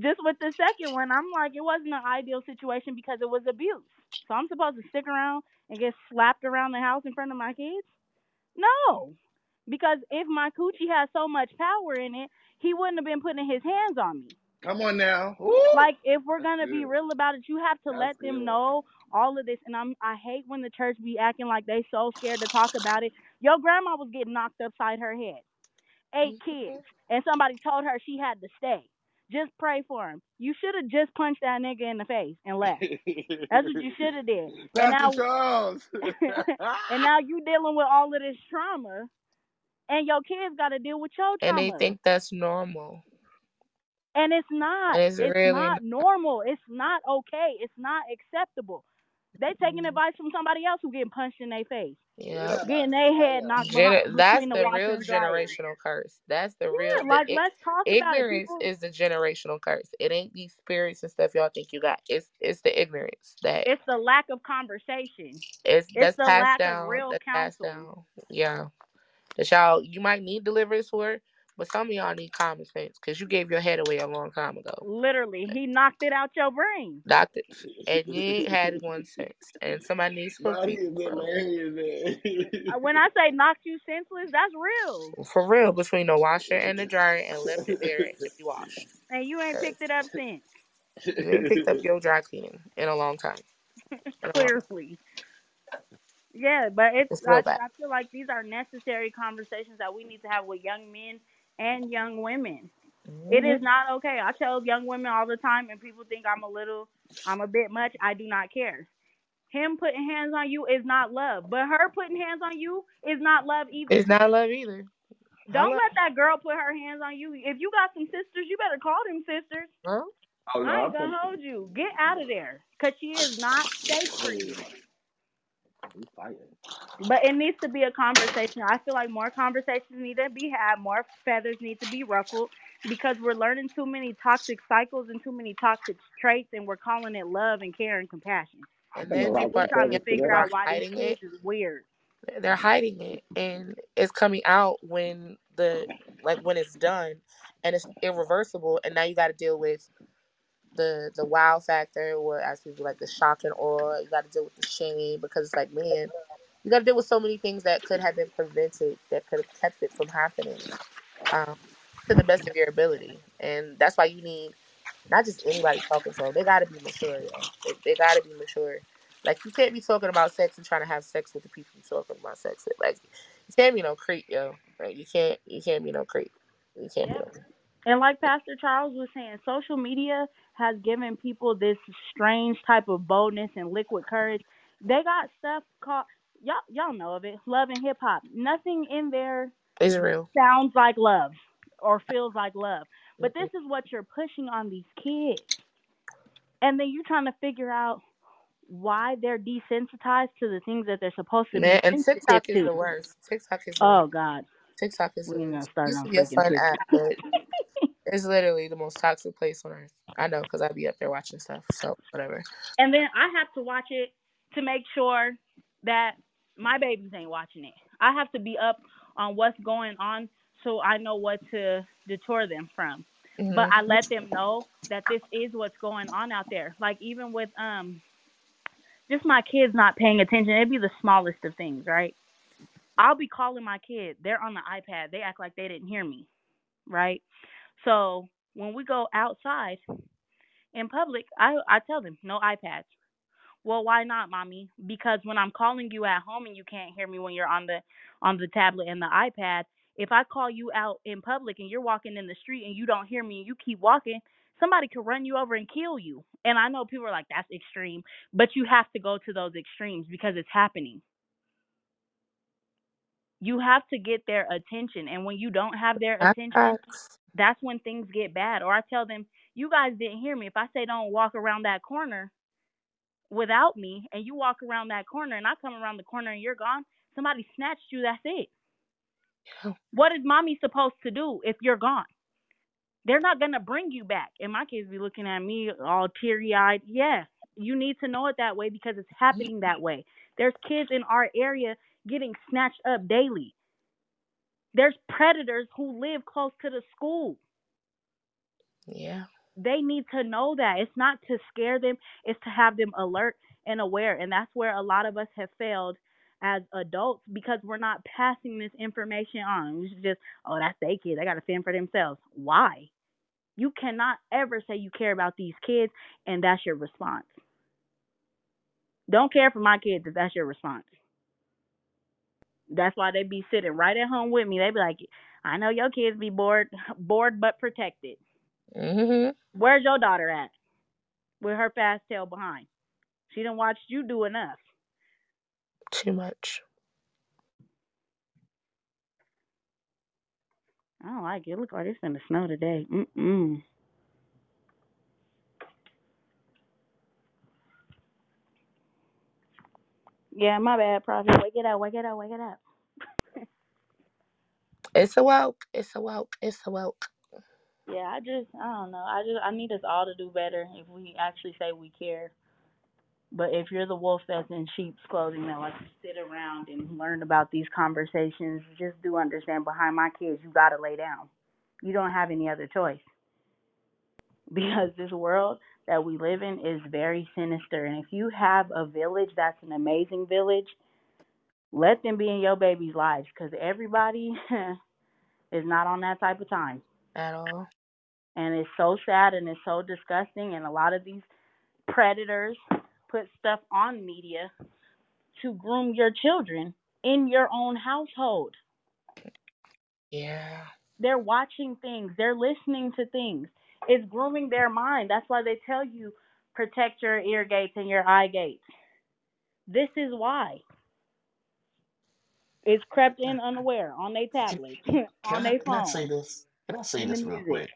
Speaker 9: just with the second one, I'm like, it wasn't an ideal situation because it was abuse. So I'm supposed to stick around and get slapped around the house in front of my kids? No. Because if my coochie has so much power in it, he wouldn't have been putting his hands on me.
Speaker 5: Come on now. Woo!
Speaker 9: Like if we're gonna
Speaker 5: That's
Speaker 9: be
Speaker 5: good.
Speaker 9: real about it, you have to
Speaker 5: That's
Speaker 9: let them
Speaker 5: good.
Speaker 9: know all of this. And I'm I hate when the church be acting like they so scared to talk about it. Your grandma was getting knocked upside her head. 8 mm-hmm. kids, and somebody told her she had to stay. Just pray for him. You should have just punched that nigga in the face and left. That's what you should have did. And
Speaker 5: Pastor
Speaker 9: now,
Speaker 5: Charles.
Speaker 9: and now you dealing with all of this trauma, and your kids got to deal with your trauma.
Speaker 11: And they think that's normal.
Speaker 9: And it's not.
Speaker 11: And it's really
Speaker 9: not normal. It's not okay. It's not acceptable. They taking
Speaker 11: Mhm.
Speaker 9: advice from somebody else who getting punched in their face,
Speaker 11: Yeah.
Speaker 9: getting their head knocked behind,
Speaker 11: that's
Speaker 9: the
Speaker 11: the real generational curse. That's the
Speaker 9: Yeah,
Speaker 11: real.
Speaker 9: like
Speaker 11: i-
Speaker 9: let's talk
Speaker 11: ignorance
Speaker 9: People,
Speaker 11: is the generational curse. It ain't these spirits and stuff y'all think you got. It's it's the ignorance that
Speaker 9: it's the lack of conversation.
Speaker 11: it's
Speaker 9: It's
Speaker 11: that's
Speaker 9: the
Speaker 11: passed
Speaker 9: lack
Speaker 11: down.
Speaker 9: of real counsel.
Speaker 11: down. Yeah, that y'all you might need deliverance for, but some of y'all need common sense because you gave your head away a long time ago.
Speaker 9: Literally, he knocked it out your brain.
Speaker 11: Doctor, and you ain't had one since. And somebody needs to
Speaker 5: Money
Speaker 11: speak
Speaker 5: is in
Speaker 11: for
Speaker 5: there. He is there.
Speaker 9: Uh, When I say knocked you senseless, that's real.
Speaker 11: for real between the washer and the dryer and left it there until you washed.
Speaker 9: And you ain't picked it up since.
Speaker 11: You ain't picked up your dry cleaning in a long time. In a long-
Speaker 9: Clearly. Yeah, but it's,
Speaker 11: It's real
Speaker 9: I,
Speaker 11: bad.
Speaker 9: I feel like these are necessary conversations that we need to have with young men and young women. It
Speaker 11: Mhm.
Speaker 9: is not okay. I tell young women all the time, and people think I'm a little, I'm a bit much. I do not care. Him putting hands on you is not love, but her putting hands on you is not love either.
Speaker 11: It's not love either.
Speaker 9: Don't
Speaker 11: Hello?
Speaker 9: let that girl put her hands on you. If you got some sisters, you better call them sisters.
Speaker 11: Huh?
Speaker 5: Oh, no,
Speaker 9: I
Speaker 5: I'm
Speaker 9: ain't gonna
Speaker 5: from-
Speaker 9: hold you. Get out of there, cause she is not safe for you.
Speaker 5: We fighting.
Speaker 9: But it needs to be a conversation. I feel like more conversations need to be had, more feathers need to be ruffled because we're learning too many toxic cycles and too many toxic traits, and we're calling it love and care and compassion.
Speaker 11: And then people
Speaker 5: rock
Speaker 11: are,
Speaker 9: Trying to figure out why these
Speaker 11: hiding
Speaker 9: kids is weird.
Speaker 11: They're hiding it, and it's coming out when the like when it's done, and it's irreversible. And now you got to deal with the the wow factor, or as people like the shock and awe. You got to deal with the shame because it's like, man, you got to deal with so many things that could have been prevented, that could have kept it from happening, um, to the best of your ability. And that's why you need not just anybody talking to them. They got to be mature, yo. They, they got to be mature. Like you can't be talking about sex and trying to have sex with the people you talking about sex with. Like you can't be no creep, yo. Like you can't you can't be no creep. You can't be no
Speaker 9: Yep. And like Pastor Charles was saying, social media has given people this strange type of boldness and liquid courage. They got stuff called y'all y'all know of it, love and hip hop. Nothing in there
Speaker 11: is real.
Speaker 9: sounds like love or feels like love. But mm-hmm. this is what you're pushing on these kids. And then you're trying to figure out why they're desensitized to the things that they're supposed to
Speaker 11: Man,
Speaker 9: be
Speaker 11: and TikTok is
Speaker 9: to.
Speaker 11: the worst. TikTok is the
Speaker 9: Oh
Speaker 11: worst.
Speaker 9: God.
Speaker 11: TikTok is
Speaker 9: We
Speaker 11: the
Speaker 9: gonna
Speaker 11: worst.
Speaker 9: start on
Speaker 11: to be a
Speaker 9: freaking TikTok.
Speaker 11: it's literally the most toxic place on earth. I know because I'd be up there watching stuff. So whatever.
Speaker 9: And then I have to watch it to make sure that my babies ain't watching it. I have to be up on what's going on so I know what to deter them from.
Speaker 11: Mhm.
Speaker 9: But I let them know that this is what's going on out there. Like even with um just my kids not paying attention, it'd be the smallest of things, right? I'll be calling my kid. They're on the iPad. They act like they didn't hear me, right? So when we go outside in public, I I tell them no iPads. Well, why not, mommy? Because when I'm calling you at home and you can't hear me when you're on the on the tablet and the iPad, If I call you out in public and you're walking in the street and you don't hear me and you keep walking, somebody could run you over and kill you. And I know people are like, that's extreme, but you have to go to those extremes because it's happening. You have to get their attention. And when you don't have their attention. That's when things get bad. Or I tell them, you guys didn't hear me. If I say don't walk around that corner without me and you walk around that corner and I come around the corner and you're gone, somebody snatched you, that's it. What is mommy supposed to do if you're gone? They're not gonna bring you back. And my kids be looking at me all teary eyed. Yeah, you need to know it that way because it's happening that way. There's kids in our area getting snatched up daily. There's predators who live close to the school.
Speaker 11: Yeah.
Speaker 9: They need to know that. It's not to scare them, it's to have them alert and aware. And that's where a lot of us have failed as adults because we're not passing this information on. We should just, oh, that's their kid. They got to fend for themselves. Why? You cannot ever say you care about these kids and that's your response. Don't care for my kids if that's your response. That's why they be sitting right at home with me. They be like, I know your kids be bored, bored but protected.
Speaker 11: hmm
Speaker 9: Where's your daughter at? With her fast tail behind. She done watched you do enough.
Speaker 11: Too much.
Speaker 9: I don't like it. It look like it's gonna snow today. Mm-mm. Yeah, my bad, Prophet. Wake it up, wake it up, wake it up.
Speaker 11: It's a woke. It's a woke. It's a woke.
Speaker 9: Yeah, I just, I don't know. I just, I need us all to do better if we actually say we care. But if you're the wolf that's in sheep's clothing that likes to sit around and learn about these conversations, just do understand behind my kids, you gotta lay down. You don't have any other choice. Because this world that we live in is very sinister. And if you have a village that's an amazing village, let them be in your baby's lives because everybody is not on that type of time.
Speaker 11: At all.
Speaker 9: And it's so sad and it's so disgusting. And a lot of these predators put stuff on media to groom your children in your own household.
Speaker 11: Yeah.
Speaker 9: They're watching things, they're listening to things. It's grooming their mind. That's why they tell you protect your ear gates and your eye gates. This is why. It's crept in unaware on their tablet,
Speaker 15: can
Speaker 9: on
Speaker 15: I
Speaker 9: their
Speaker 15: can I say this? Can I say this real quick?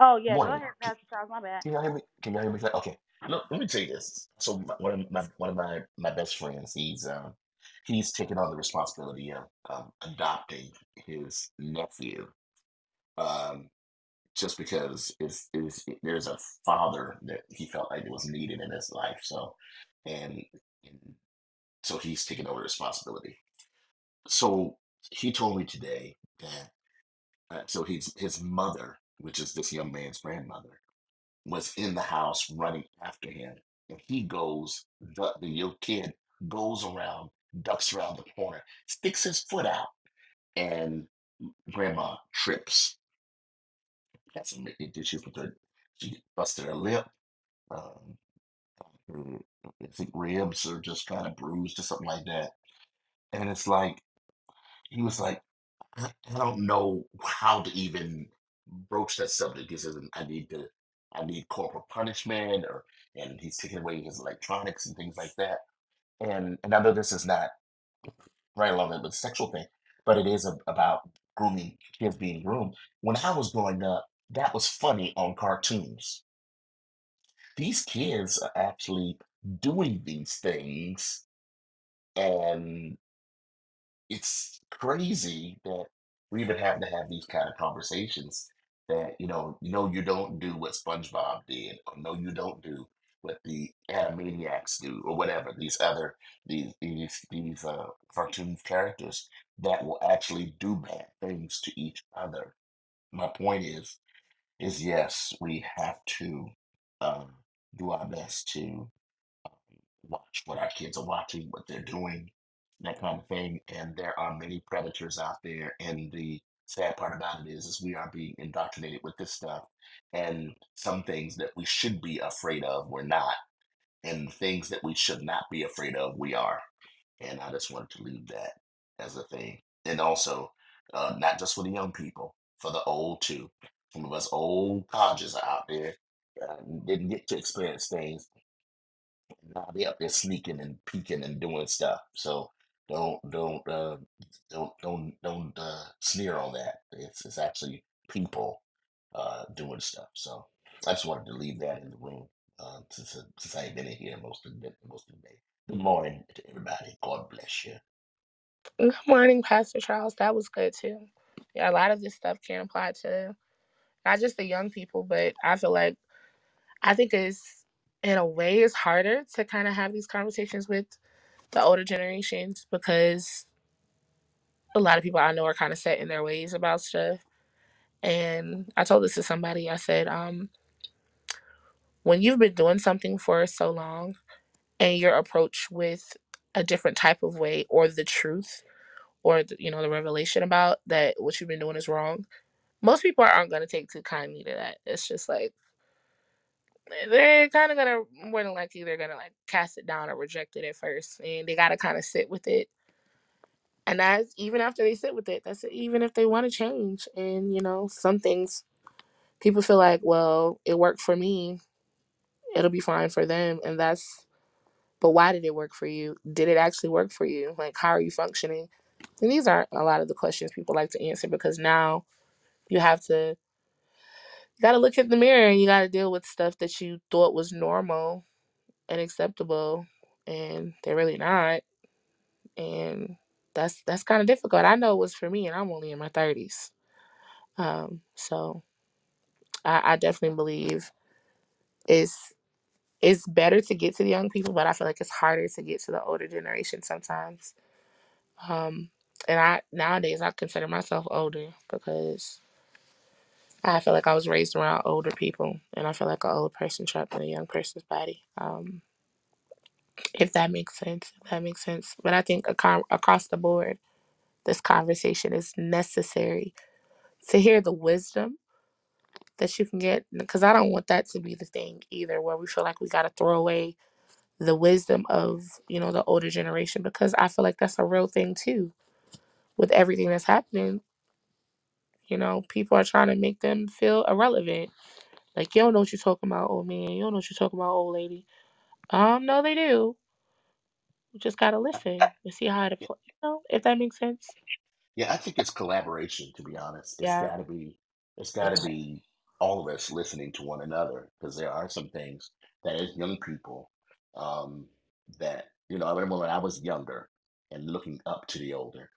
Speaker 9: Oh yeah, go
Speaker 15: Morning.
Speaker 9: ahead,
Speaker 15: Can,
Speaker 9: Pastor Charles. My bad.
Speaker 15: can y'all hear me? Can y'all hear me? Okay. Look, let me tell you this. So my, one of my one of my my best friends, he's um he's taken on the responsibility of um, adopting his nephew. Um, just because it's, it's there's a father that he felt like was needed in his life. So, and, and so he's taking over responsibility. So he told me today that uh, so his his mother, which is this young man's grandmother, was in the house running after him, and he goes the the young kid goes around, ducks around the corner, sticks his foot out, and grandma trips. Got some issues with her. She busted her lip. Um, her, I think ribs are just kind of bruised or something like that. And it's like he was like, I, I don't know how to even broach that subject. He says, I need to, I need corporal punishment, or and he's taking away his electronics and things like that. And and I know this is not right along with the sexual thing, but it is a, about grooming kids being groomed. When I was growing up, that was funny on cartoons. These kids are actually doing these things, and it's crazy that we even have to have these kind of conversations that you know no you don't do what spongebob did or no you don't do what the animaniacs do or whatever these other these these these uh cartoon characters that will actually do bad things to each other my point is is yes we have to um, do our best to watch what our kids are watching, what they're doing, that kind of thing. And there are many predators out there. And the sad part about it is, is we are being indoctrinated with this stuff. And some things that we should be afraid of, we're not. And things that we should not be afraid of, we are. And I just wanted to leave that as a thing. And also, uh, not just for the young people, for the old too. Some of us old codgers are out there uh, didn't get to experience things. Now they up there sneaking and peeking and doing stuff. So don't don't uh, don't don't don't uh, sneer on that. It's it's actually people uh, doing stuff. So I just wanted to leave that in the room uh, since uh, since I ain't been in here most of the most of the day. Good morning to everybody. God bless you.
Speaker 11: Good morning, Pastor Charles. That was good too. Yeah, a lot of this stuff can apply to not just the young people, but I feel like I think it's in a way it's harder to kind of have these conversations with the older generations because a lot of people I know are kind of set in their ways about stuff. And I told this to somebody. I said, um, when you've been doing something for so long and you're approached with a different type of way or the truth or the, you know the revelation about that what you've been doing is wrong most people aren't going to take too kindly to that. It's just like they're kind of gonna more than likely they're gonna like cast it down or reject it at first and they gotta kind of sit with it. And that's even after they sit with it that's even if they want to change and you know some things people feel like well it worked for me. It'll be fine for them and that's but why did it work for you? Did it actually work for you? Like how are you functioning? And these aren't a lot of the questions people like to answer because now you have to you got to look in the mirror and you got to deal with stuff that you thought was normal and acceptable and they're really not and that's that's kind of difficult. I know it was for me and i'm only in my 30s um so i, I definitely believe it's it's better to get to the young people but i feel like it's harder to get to the older generation sometimes um and i nowadays i consider myself older because i feel like i was raised around older people and i feel like an old person trapped in a young person's body um if that makes sense if that makes sense but i think across the board this conversation is necessary to hear the wisdom that you can get because I don't want that to be the thing either where we feel like we got to throw away the wisdom of, you know, the older generation because I feel like that's a real thing too. With everything that's happening, you know, people are trying to make them feel irrelevant. Like, you don't know what you're talking about, old man. You don't know what you're talking about, old lady. Um, no, they do. You just gotta listen and see how it
Speaker 15: Yeah,
Speaker 11: applies. You know, if that makes sense.
Speaker 15: yeah, I think it's collaboration. To be honest, it's
Speaker 11: Yeah.
Speaker 15: got to be it's got to be all of us listening to one another because there are some things that as young people um, that you know. I remember when I was younger and looking up to the older.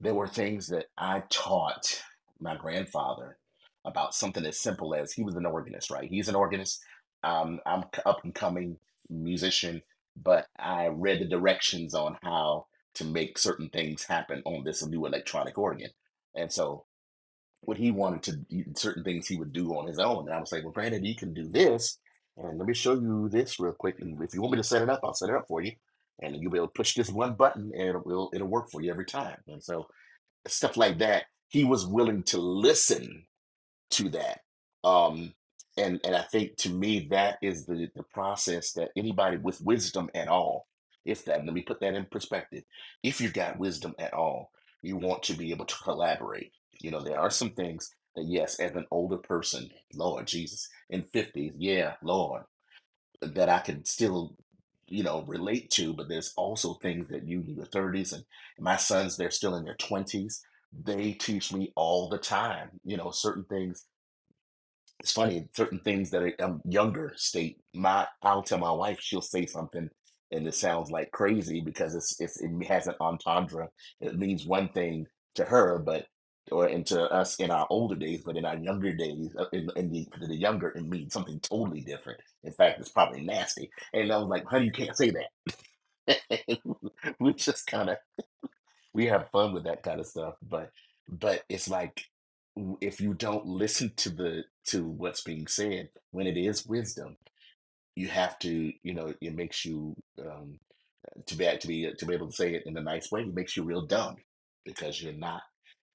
Speaker 15: There were things that I taught my grandfather about something as simple as he was an organist, right? He's an organist. Um, I'm up and coming musician, but I read the directions on how to make certain things happen on this new electronic organ. And so what he wanted to certain things he would do on his own. And I was like, well, Brandon, you can do this. And let me show you this real quick. And if you want me to set it up, I'll set it up for you. And you'll be able to push this one button and it'll, it'll work for you every time. And so stuff like that, he was willing to listen to that. Um, and and I think to me that is the the process that anybody with wisdom at all, if that let me put that in perspective, if you've got wisdom at all, you want to be able to collaborate. You know, there are some things that yes, as an older person, Lord Jesus, in fifties, yeah, Lord that I can still, you know, relate to, but there's also things that you in your 30s and my sons, they're still in their 20s. They teach me all the time, you know, certain things. It's funny, certain things that are um, younger state. My, I'll tell my wife, she'll say something and it sounds like crazy because it's, it's it has an entendre. It means one thing to her, but or into us in our older days, but in our younger days, uh, in, in the the younger, it means something totally different. In fact, it's probably nasty. And I was like, honey, you can't say that. we just kind of we have fun with that kind of stuff, but but it's like if you don't listen to the to what's being said when it is wisdom, you have to, you know, it makes you um, to be to be to be able to say it in a nice way. It makes you real dumb because you're not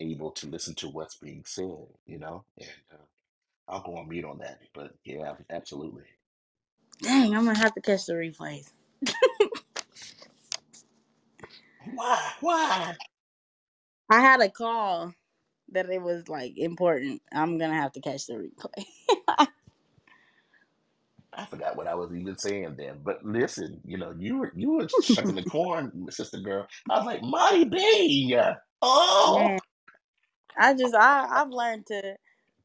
Speaker 15: able to listen to what's being said, you know. And uh, I'll go on mute on that, but yeah, absolutely.
Speaker 6: Dang, I'm gonna have to catch the replays.
Speaker 15: Why? Why?
Speaker 6: I had a call that it was like important. I'm gonna have to catch the replay.
Speaker 15: I forgot what I was even saying then. But listen, you know, you were you were shucking the corn, sister girl. I was like, Marty B. Oh,
Speaker 6: Man, I just I I've learned to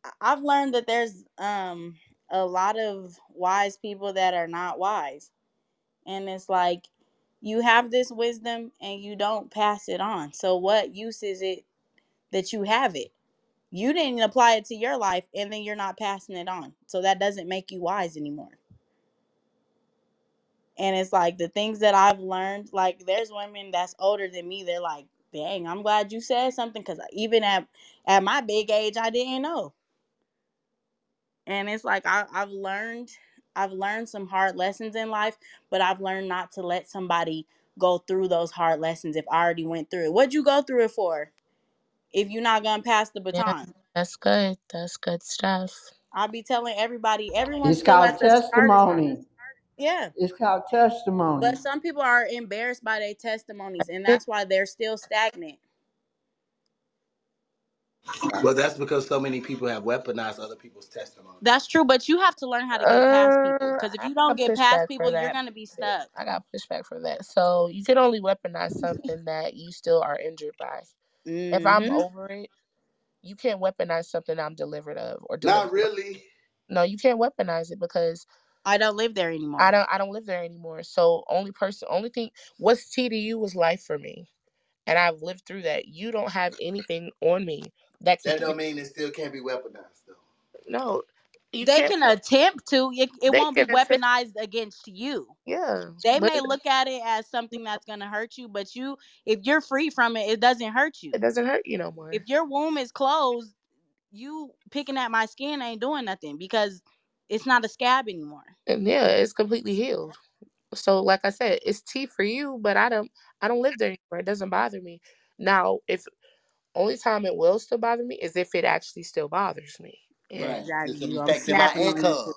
Speaker 6: I- I've learned that there's um a lot of wise people that are not wise. And it's like you have this wisdom and you don't pass it on. So what use is it that you have it? You didn't apply it to your life and then you're not passing it on. So that doesn't make you wise anymore. And it's like the things that I've learned, like there's women that's older than me, they're like, dang, I'm glad you said something because even at at my big age, I didn't know. And it's like I, I've learned I've learned some hard lessons in life, but I've learned not to let somebody go through those hard lessons if I already went through it. What'd you go through it for? If you're not gonna pass the
Speaker 11: Yeah,
Speaker 6: baton.
Speaker 11: that's good. That's good stuff.
Speaker 6: I'll be telling everybody, everyone.
Speaker 3: It's called
Speaker 6: at the starting
Speaker 3: testimony.
Speaker 6: Yeah.
Speaker 3: It's called testimony.
Speaker 6: But some people are embarrassed by their testimonies, and that's why they're still stagnant.
Speaker 2: Well, that's because so many people have weaponized other people's testimony.
Speaker 6: That's true, but you have to learn how to get past people.
Speaker 11: Uh,
Speaker 6: Because if you don't get past people, you're gonna be stuck.
Speaker 11: I got pushback for that. So you can only weaponize something that you still are injured by. If I'm
Speaker 6: hmm
Speaker 11: over it, you can't weaponize something I'm delivered of or
Speaker 2: Not
Speaker 11: delivered.
Speaker 2: really.
Speaker 11: No, you can't weaponize it because
Speaker 6: I don't live there anymore.
Speaker 11: I don't I don't live there anymore. So only person only thing what's T to you was life for me. And I've lived through that. You don't have anything on me that can
Speaker 2: That don't mean it still can't be weaponized though.
Speaker 11: no. You
Speaker 6: they
Speaker 11: can't
Speaker 6: attempt to. It, it won't be
Speaker 11: can attempt
Speaker 6: weaponized against you.
Speaker 11: yeah.
Speaker 6: They may look at it as something that's gonna hurt you, but you, if you're free from it, it doesn't hurt you.
Speaker 11: it doesn't hurt you no more.
Speaker 6: If your womb is closed, you picking at my skin ain't doing nothing because it's not a scab anymore.
Speaker 11: And yeah, it's completely healed. So like I said, it's T for you, but I don't I don't live there anymore. It doesn't bother me. Now, if only time it will still bother me is if it actually still bothers me. And
Speaker 2: Right.
Speaker 6: Exactly.
Speaker 2: It's affecting my
Speaker 6: snap on you
Speaker 2: income.
Speaker 6: for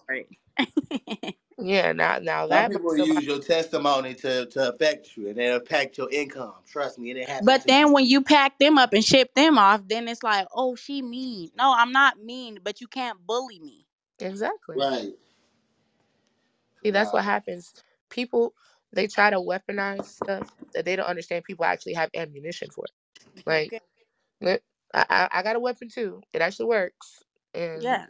Speaker 11: yeah, now now
Speaker 2: Some
Speaker 11: that might
Speaker 2: people use your testimony to, to affect you and it affect your income. Trust me, it didn't
Speaker 6: But
Speaker 2: to you.
Speaker 6: then when you pack them up and ship them off, then it's like, oh, she mean. No, I'm not mean, but you can't bully me.
Speaker 11: exactly.
Speaker 2: Right.
Speaker 11: See, that's what happens. People they try to weaponize stuff that they don't understand. People actually have ammunition for it. Like,
Speaker 6: Okay.
Speaker 11: Let- I, I I got a weapon too. It actually works, and
Speaker 6: Yeah.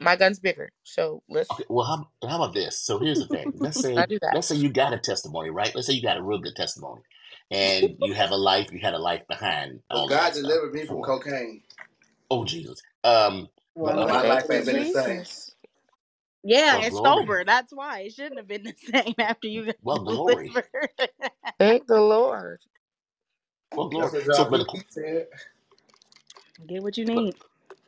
Speaker 11: my gun's bigger. So let's
Speaker 15: okay. Well, how, how about this? So here's the thing. Let's say let's say you got a testimony, right? Let's say you got a real good testimony, and you have a life. You had a life behind
Speaker 2: Well,
Speaker 15: all
Speaker 2: God delivered me from cocaine.
Speaker 15: Oh Jesus. Um. But
Speaker 6: Well,
Speaker 2: my
Speaker 15: okay.
Speaker 2: life ain't been the same.
Speaker 6: Yeah,
Speaker 15: Well,
Speaker 6: and
Speaker 15: glory.
Speaker 6: sober. That's why it shouldn't have been the same after you
Speaker 15: Well, glory.
Speaker 11: Thank the Lord.
Speaker 15: Well,
Speaker 2: That's
Speaker 15: So, but
Speaker 6: Get what you
Speaker 15: but
Speaker 6: need.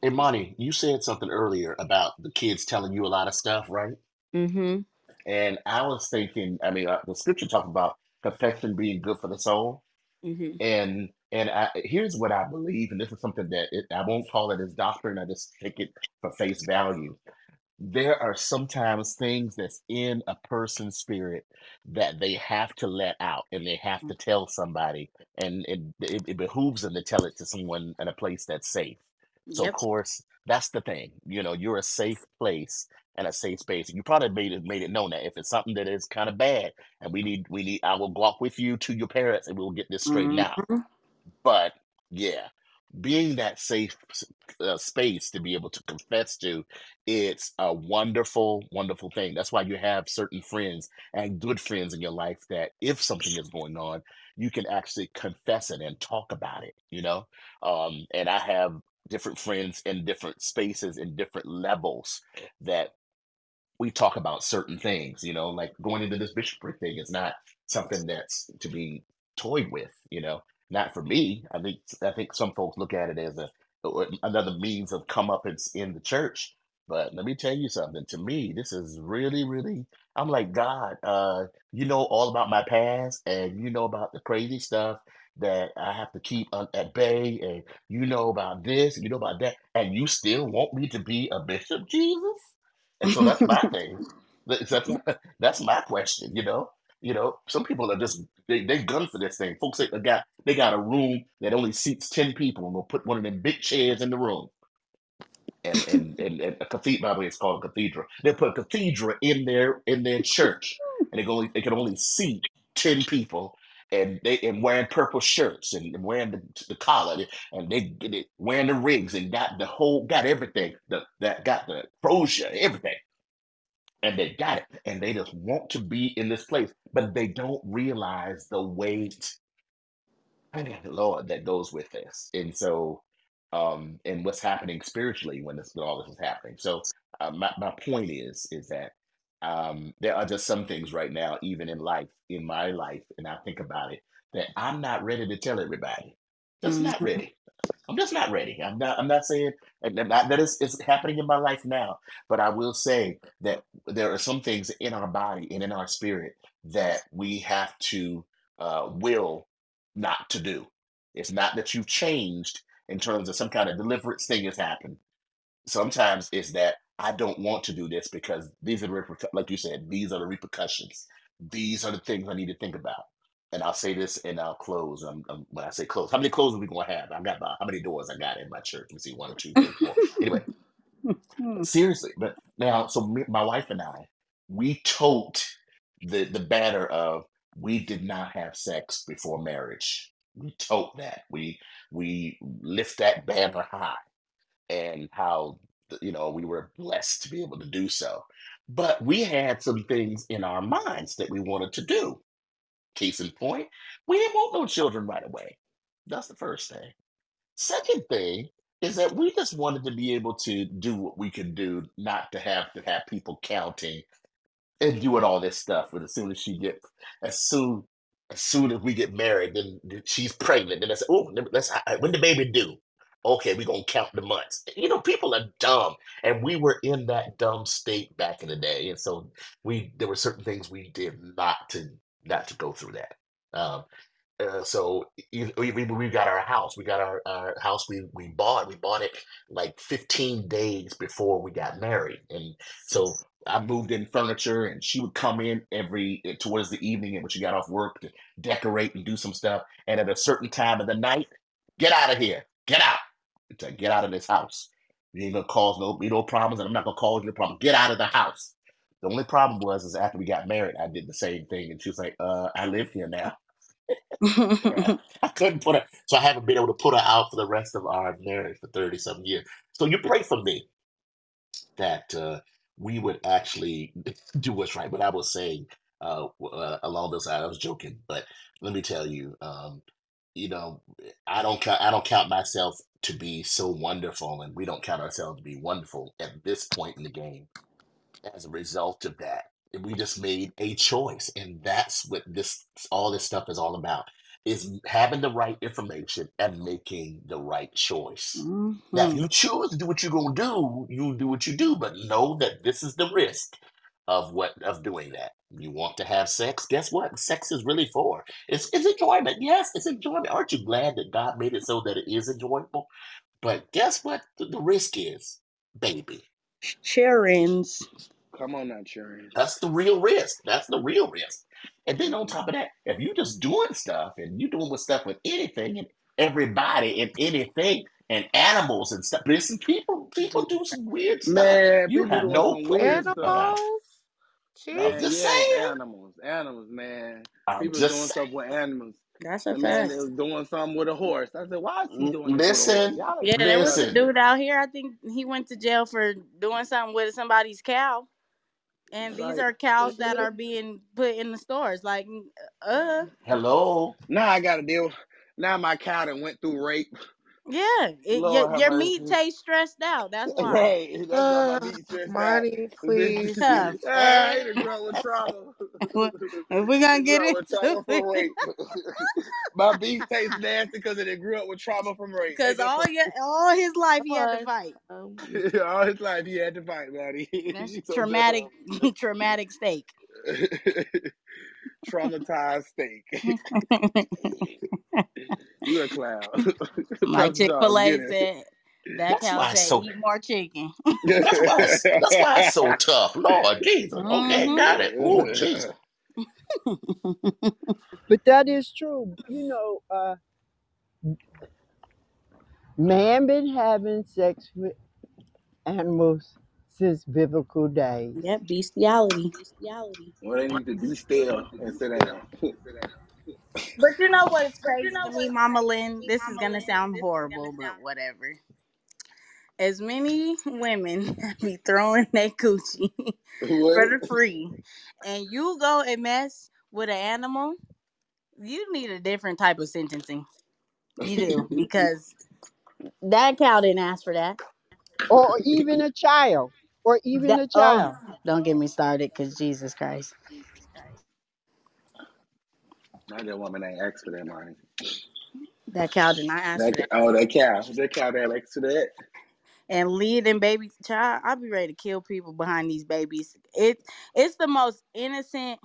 Speaker 15: Imani, you said something earlier about the kids telling you a lot of stuff, right?
Speaker 6: Mm-hmm.
Speaker 15: And I was thinking, I mean, uh, the scripture talks about perfection being good for the soul,
Speaker 6: Mm-hmm.
Speaker 15: and and I, here's what I believe, and this is something that it, I won't call it as doctrine. I just take it for face value. There are sometimes things that's in a person's spirit that they have to let out, and they have to tell somebody, and it, it, it behooves them to tell it to someone in a place that's safe. So, of
Speaker 6: Yep.
Speaker 15: course, that's the thing. You know, you're a safe place and a safe space. You probably made it made it known that if it's something that is kind of bad, and we need we need, I will walk with you to your parents, and we'll get this straightened out.
Speaker 6: Mm-hmm.
Speaker 15: But yeah, being that safe uh, space to be able to confess to, it's a wonderful, wonderful thing. That's why you have certain friends and good friends in your life that if something is going on, you can actually confess it and talk about it, you know? Um, and I have different friends in different spaces in different levels that we talk about certain things, you know, like going into this bishopric thing is not something that's to be toyed with, you know. Not for me. I think I think some folks look at it as a another means of comeuppance in the church. But let me tell you something. To me, this is really, really. I'm like God. Uh, you know all about my past, and you know about the crazy stuff that I have to keep on, at bay, and you know about this, and you know about that, and you still want me to be a bishop, Jesus? And so that's my thing. That's that's, that's my question. You know, you know, some people are just they they gun for this thing. Folks, they got they got a room that only seats ten people, and they'll put one of them big chairs in the room. And and and, and a cathedral, by the way, it's called a cathedral. They put a cathedral in their in their church, and they can only they can only seat ten people. And they and wearing purple shirts and, wearing the, the collar and they, they wearing the rings and got the whole got everything the, that got the brochure everything and they got it and they just want to be in this place but they don't realize the weight of the lord that goes with this. And so um and what's happening spiritually when this when all this is happening. So uh, my, my point is is that um there are just some things right now even in life in my life and i think about it that i'm not ready to tell everybody. Just not
Speaker 6: Mhm.
Speaker 15: ready I'm just not ready. I'm not. I'm not saying that is it's happening in my life now. But I will say that there are some things in our body and in our spirit that we have to uh, will not to do. It's not that you've changed in terms of some kind of deliverance thing has happened. Sometimes it's that I don't want to do this because these are the repercu- like you said, these are the repercussions. These are the things I need to think about. And I'll say this and I'll close. Um, um, when I say close, how many closes are we gonna have? I got about how many doors I got in my church? Let me see, one, two, three, four. Anyway, seriously, but now, so me, my wife and I, we tote the the banner of we did not have sex before marriage. We tote that. We we lift that banner high, and how you know we were blessed to be able to do so. But we had some things in our minds that we wanted to do. Case in point, we didn't want no children right away. That's the first thing. Second thing is that we just wanted to be able to do what we could do, not to have to have people counting and doing all this stuff. But as soon as she gets, as soon as soon as we get married, then then she's pregnant. Then I said, oh, let's when the baby due. Okay, we're gonna count the months. You know, people are dumb, and we were in that dumb state back in the day, and so we there were certain things we did not to not to go through that. Um, uh, so we, we got our house. We got our, our house. We we bought. We bought it like 15 days before we got married, and so I moved in furniture, and she would come in every uh, towards the evening, and when she got off work to decorate and do some stuff. And at a certain time of the night, get out of here, get out, like, get out of this house. You ain't gonna cause no no problems, and I'm not gonna cause you a problem. Get out of the house. The only problem was is after we got married, I did the same thing, and she was like, "Uh, I live here now." I couldn't put her, so I haven't been able to put her out for the rest of our marriage for 30 something years. So you pray for me that uh, we would actually do what's right. But I was saying uh, uh, along those lines, I was joking, but let me tell you, um, you know, I don't count, I don't count myself to be so wonderful, and we don't count ourselves to be wonderful at this point in the game as a result of that we just made a choice and that's what this all this stuff is all about is having the right information and making the right choice. Now if
Speaker 6: Mhm.
Speaker 15: you choose to do what you're going to do you do what you do but know that this is the risk of what of doing that. You want to have sex? Guess what? Sex is really for. It's, it's enjoyment. Yes it's enjoyment. Aren't you glad that god made it so that it is enjoyable? But guess what the, the risk is baby
Speaker 6: Sharon's.
Speaker 5: Come on now, Sharon.
Speaker 15: That's the real risk. That's the real risk. And then on top of that, if you're just doing stuff and you're doing with stuff with anything and everybody and anything and animals and stuff, listen, people people do some weird stuff.
Speaker 5: Man,
Speaker 15: You have no
Speaker 5: some
Speaker 15: clue
Speaker 5: weird
Speaker 11: Animals?
Speaker 15: I'm just
Speaker 5: yes,
Speaker 15: saying.
Speaker 5: animals, animals, man.
Speaker 15: I'm
Speaker 5: People doing
Speaker 15: just
Speaker 5: stuff with animals.
Speaker 6: That's a
Speaker 5: man
Speaker 6: fact.
Speaker 5: that was doing something with a horse. I said, why is he doing this with?
Speaker 15: Listen,
Speaker 5: Y'all
Speaker 6: Yeah, there was a
Speaker 15: listen.
Speaker 6: dude out here. I think he went to jail for doing something with somebody's cow. And these
Speaker 5: Like,
Speaker 6: are cows that are being put in the stores. Like, uh,
Speaker 15: Hello.
Speaker 5: now I got to deal. Now my cow done went through rape.
Speaker 6: Yeah, it,
Speaker 5: Lord
Speaker 6: your your meat tastes stressed out. That's why.
Speaker 5: Right, that's my
Speaker 11: Uh,
Speaker 5: meat stressed out.
Speaker 11: Please.
Speaker 6: Tough.
Speaker 5: ah, he done grew up with trauma.
Speaker 6: if we're gonna get
Speaker 5: grew up with trauma
Speaker 6: into
Speaker 5: from
Speaker 6: it,
Speaker 5: my beef tastes nasty because it grew up with trauma from rape.
Speaker 6: because all your all his life he had to fight.
Speaker 11: Um,
Speaker 5: All his life he had to fight, buddy.
Speaker 6: That's
Speaker 5: so
Speaker 6: traumatic, traumatic steak.
Speaker 5: Traumatized steak. You're a clown.
Speaker 6: My
Speaker 5: Pastor
Speaker 6: Chick
Speaker 5: Charles,
Speaker 6: Fil A
Speaker 5: get it.
Speaker 6: said that
Speaker 15: That's
Speaker 6: cow
Speaker 15: why it's
Speaker 6: said
Speaker 15: so.
Speaker 6: eat more chicken.
Speaker 15: That's why it's, that's why it's so tough. Lord Jesus. Okay,
Speaker 6: hmm
Speaker 15: got it. Oh Jesus.
Speaker 3: But that is true. You know, uh, man been having sex with animals since biblical days.
Speaker 6: Yep, bestiality. bestiality.
Speaker 5: Well, they need to be still and sit down.
Speaker 6: But you know what is crazy to me, Mama Lynn? This is gonna sound horrible, but whatever. As many women be throwing that coochie for the free, and you go and mess with an animal, you need a different type of sentencing. You do because that cow didn't ask for that.
Speaker 3: Or even a child. Or even
Speaker 6: That-
Speaker 3: a oh, child.
Speaker 6: oh, don't get me started, cause Jesus Christ,
Speaker 5: Now that woman ain't asked for that money.
Speaker 6: that cow did not ask for
Speaker 5: That,
Speaker 6: that.
Speaker 5: oh, that cow. That cow that asked for that.
Speaker 6: and lead and baby child, I'll be ready to kill people behind these babies. It it's the most innocent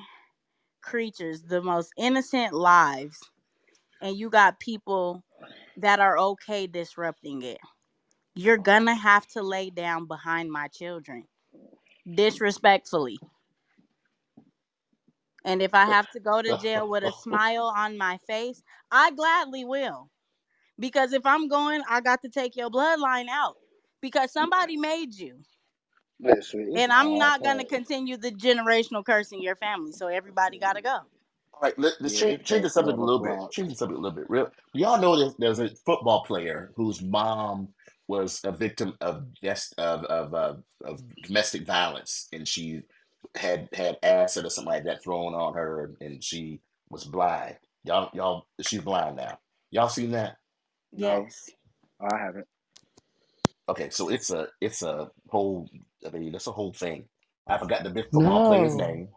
Speaker 6: creatures, the most innocent lives, and you got people that are okay disrupting it. You're gonna have to lay down behind my children disrespectfully. And if I have to go to jail with a smile on my face, I gladly will. Because if I'm going, I got to take your bloodline out because somebody made you.
Speaker 5: Listen,
Speaker 6: and I'm
Speaker 5: all
Speaker 6: not gonna continue the generational curse in your family. So everybody gotta go.
Speaker 15: All right, let, let's
Speaker 5: Yeah,
Speaker 15: change, change the subject a little bit. Change the subject a little bit. Real, y'all know there's, there's a football player whose mom was a victim of yes of of, uh, of domestic violence, and she had had acid or something like that thrown on her, and she was blind. Y'all, y'all, she's blind now. Y'all seen that?
Speaker 5: No,
Speaker 6: Yes.
Speaker 5: I haven't.
Speaker 15: Okay, so it's a it's a whole. I mean, that's a whole thing. I forgot the big football player's name.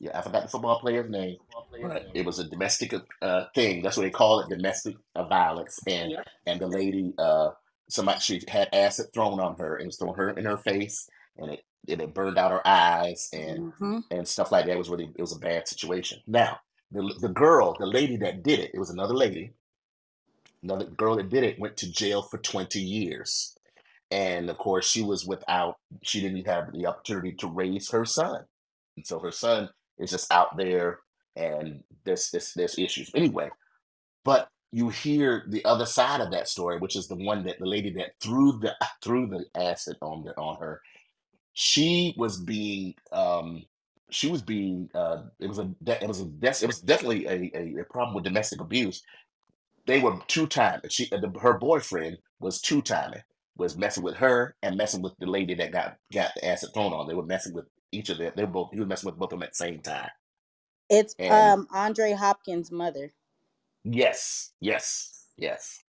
Speaker 15: Yeah, I forgot the football player's name, but it was a domestic uh, thing. That's what they call it, domestic uh, violence. And
Speaker 6: Yep.
Speaker 15: and the lady, uh, somebody she had acid thrown on her and was thrown her in her face, and it and it burned out her eyes and
Speaker 6: hmm
Speaker 15: and stuff like that. It was really it was a bad situation. Now the the girl, the lady that did it, it was another lady. Another girl that did it went to jail for twenty years and of course she was without she didn't have the opportunity to raise her son and so her son is just out there and there's there's, there's issues anyway but you hear the other side of that story which is the one that the lady that threw the threw the acid on the on her she was being um she was being uh it was a it was a it was definitely a, a, a problem with domestic abuse they were two timing. She, the, her boyfriend was two timing, was messing with her and messing with the lady that got got the acid thrown on. They were messing with each of them. They were both. He was messing with both of them at the same time.
Speaker 6: It's
Speaker 15: And
Speaker 6: um Andre Hopkins' mother.
Speaker 15: Yes, yes, yes.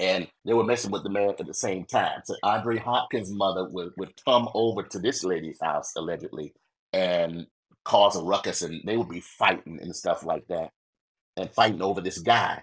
Speaker 15: And they were messing with the man at the same time. So Andre Hopkins' mother would, would come over to this lady's house allegedly and cause a ruckus, and they would be fighting and stuff like that, and fighting over this guy.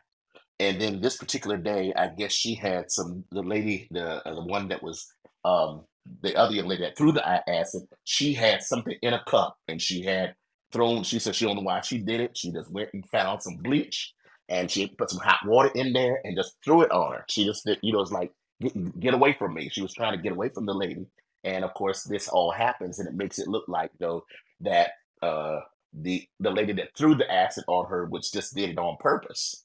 Speaker 15: And then this particular day, I guess she had some the lady, the uh, the one that was um the other young lady that threw the acid. She had something in a cup, and she had thrown. She said she don't know why she did it. She just went and found some bleach, and she put some hot water in there and just threw it on her. She just you know it's like get, get away from me. She was trying to get away from the lady, and of course this all happens, and it makes it look like though that uh the the lady that threw the acid on her which just did it on purpose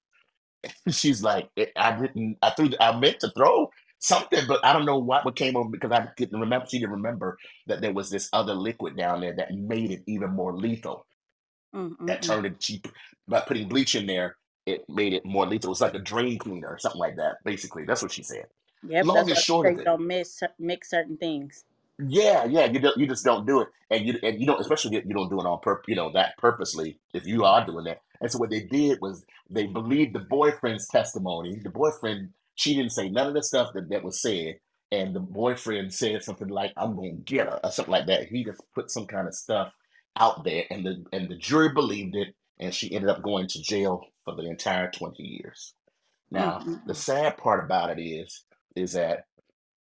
Speaker 15: she's like, eh, I didn't, I threw, the- I meant to throw something, but I don't know what, what came over because I didn't remember. She didn't remember that there was this other liquid down there that made it even more lethal. Mm, mm, that
Speaker 6: Mm-mm-mm.
Speaker 15: turned it cheap by putting bleach in there. It made it more lethal. It's like a drain cleaner or something like that. Basically, that's what she said.
Speaker 6: Yep,
Speaker 15: Long
Speaker 6: that's
Speaker 15: and short
Speaker 6: they
Speaker 15: of it,
Speaker 6: don't miss mix certain things.
Speaker 15: Yeah, yeah, you don't, you just don't do it, and you and you don't, especially you don't do it on purpose, you know, that purposely. If you are doing that, and so what they did was they believed the boyfriend's testimony. The boyfriend, she didn't say none of the stuff that that was said, and the boyfriend said something like, "I'm gonna get her" or something like that. He just put some kind of stuff out there, and the and the jury believed it, and she ended up going to jail for the entire twenty years. Now, mm-hmm. the
Speaker 6: Mm-mm-mm.
Speaker 15: sad part about it is, is that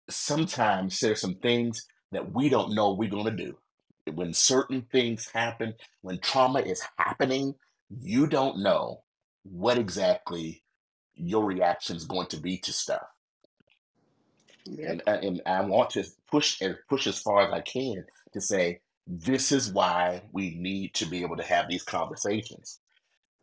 Speaker 15: sometimes there's some things that we don't know we're going to do. When certain things happen, when trauma is happening, you don't know what exactly your reaction is going to be to stuff. And, uh, and I want to push and push as far as I can to say This is why we need to be able to have these conversations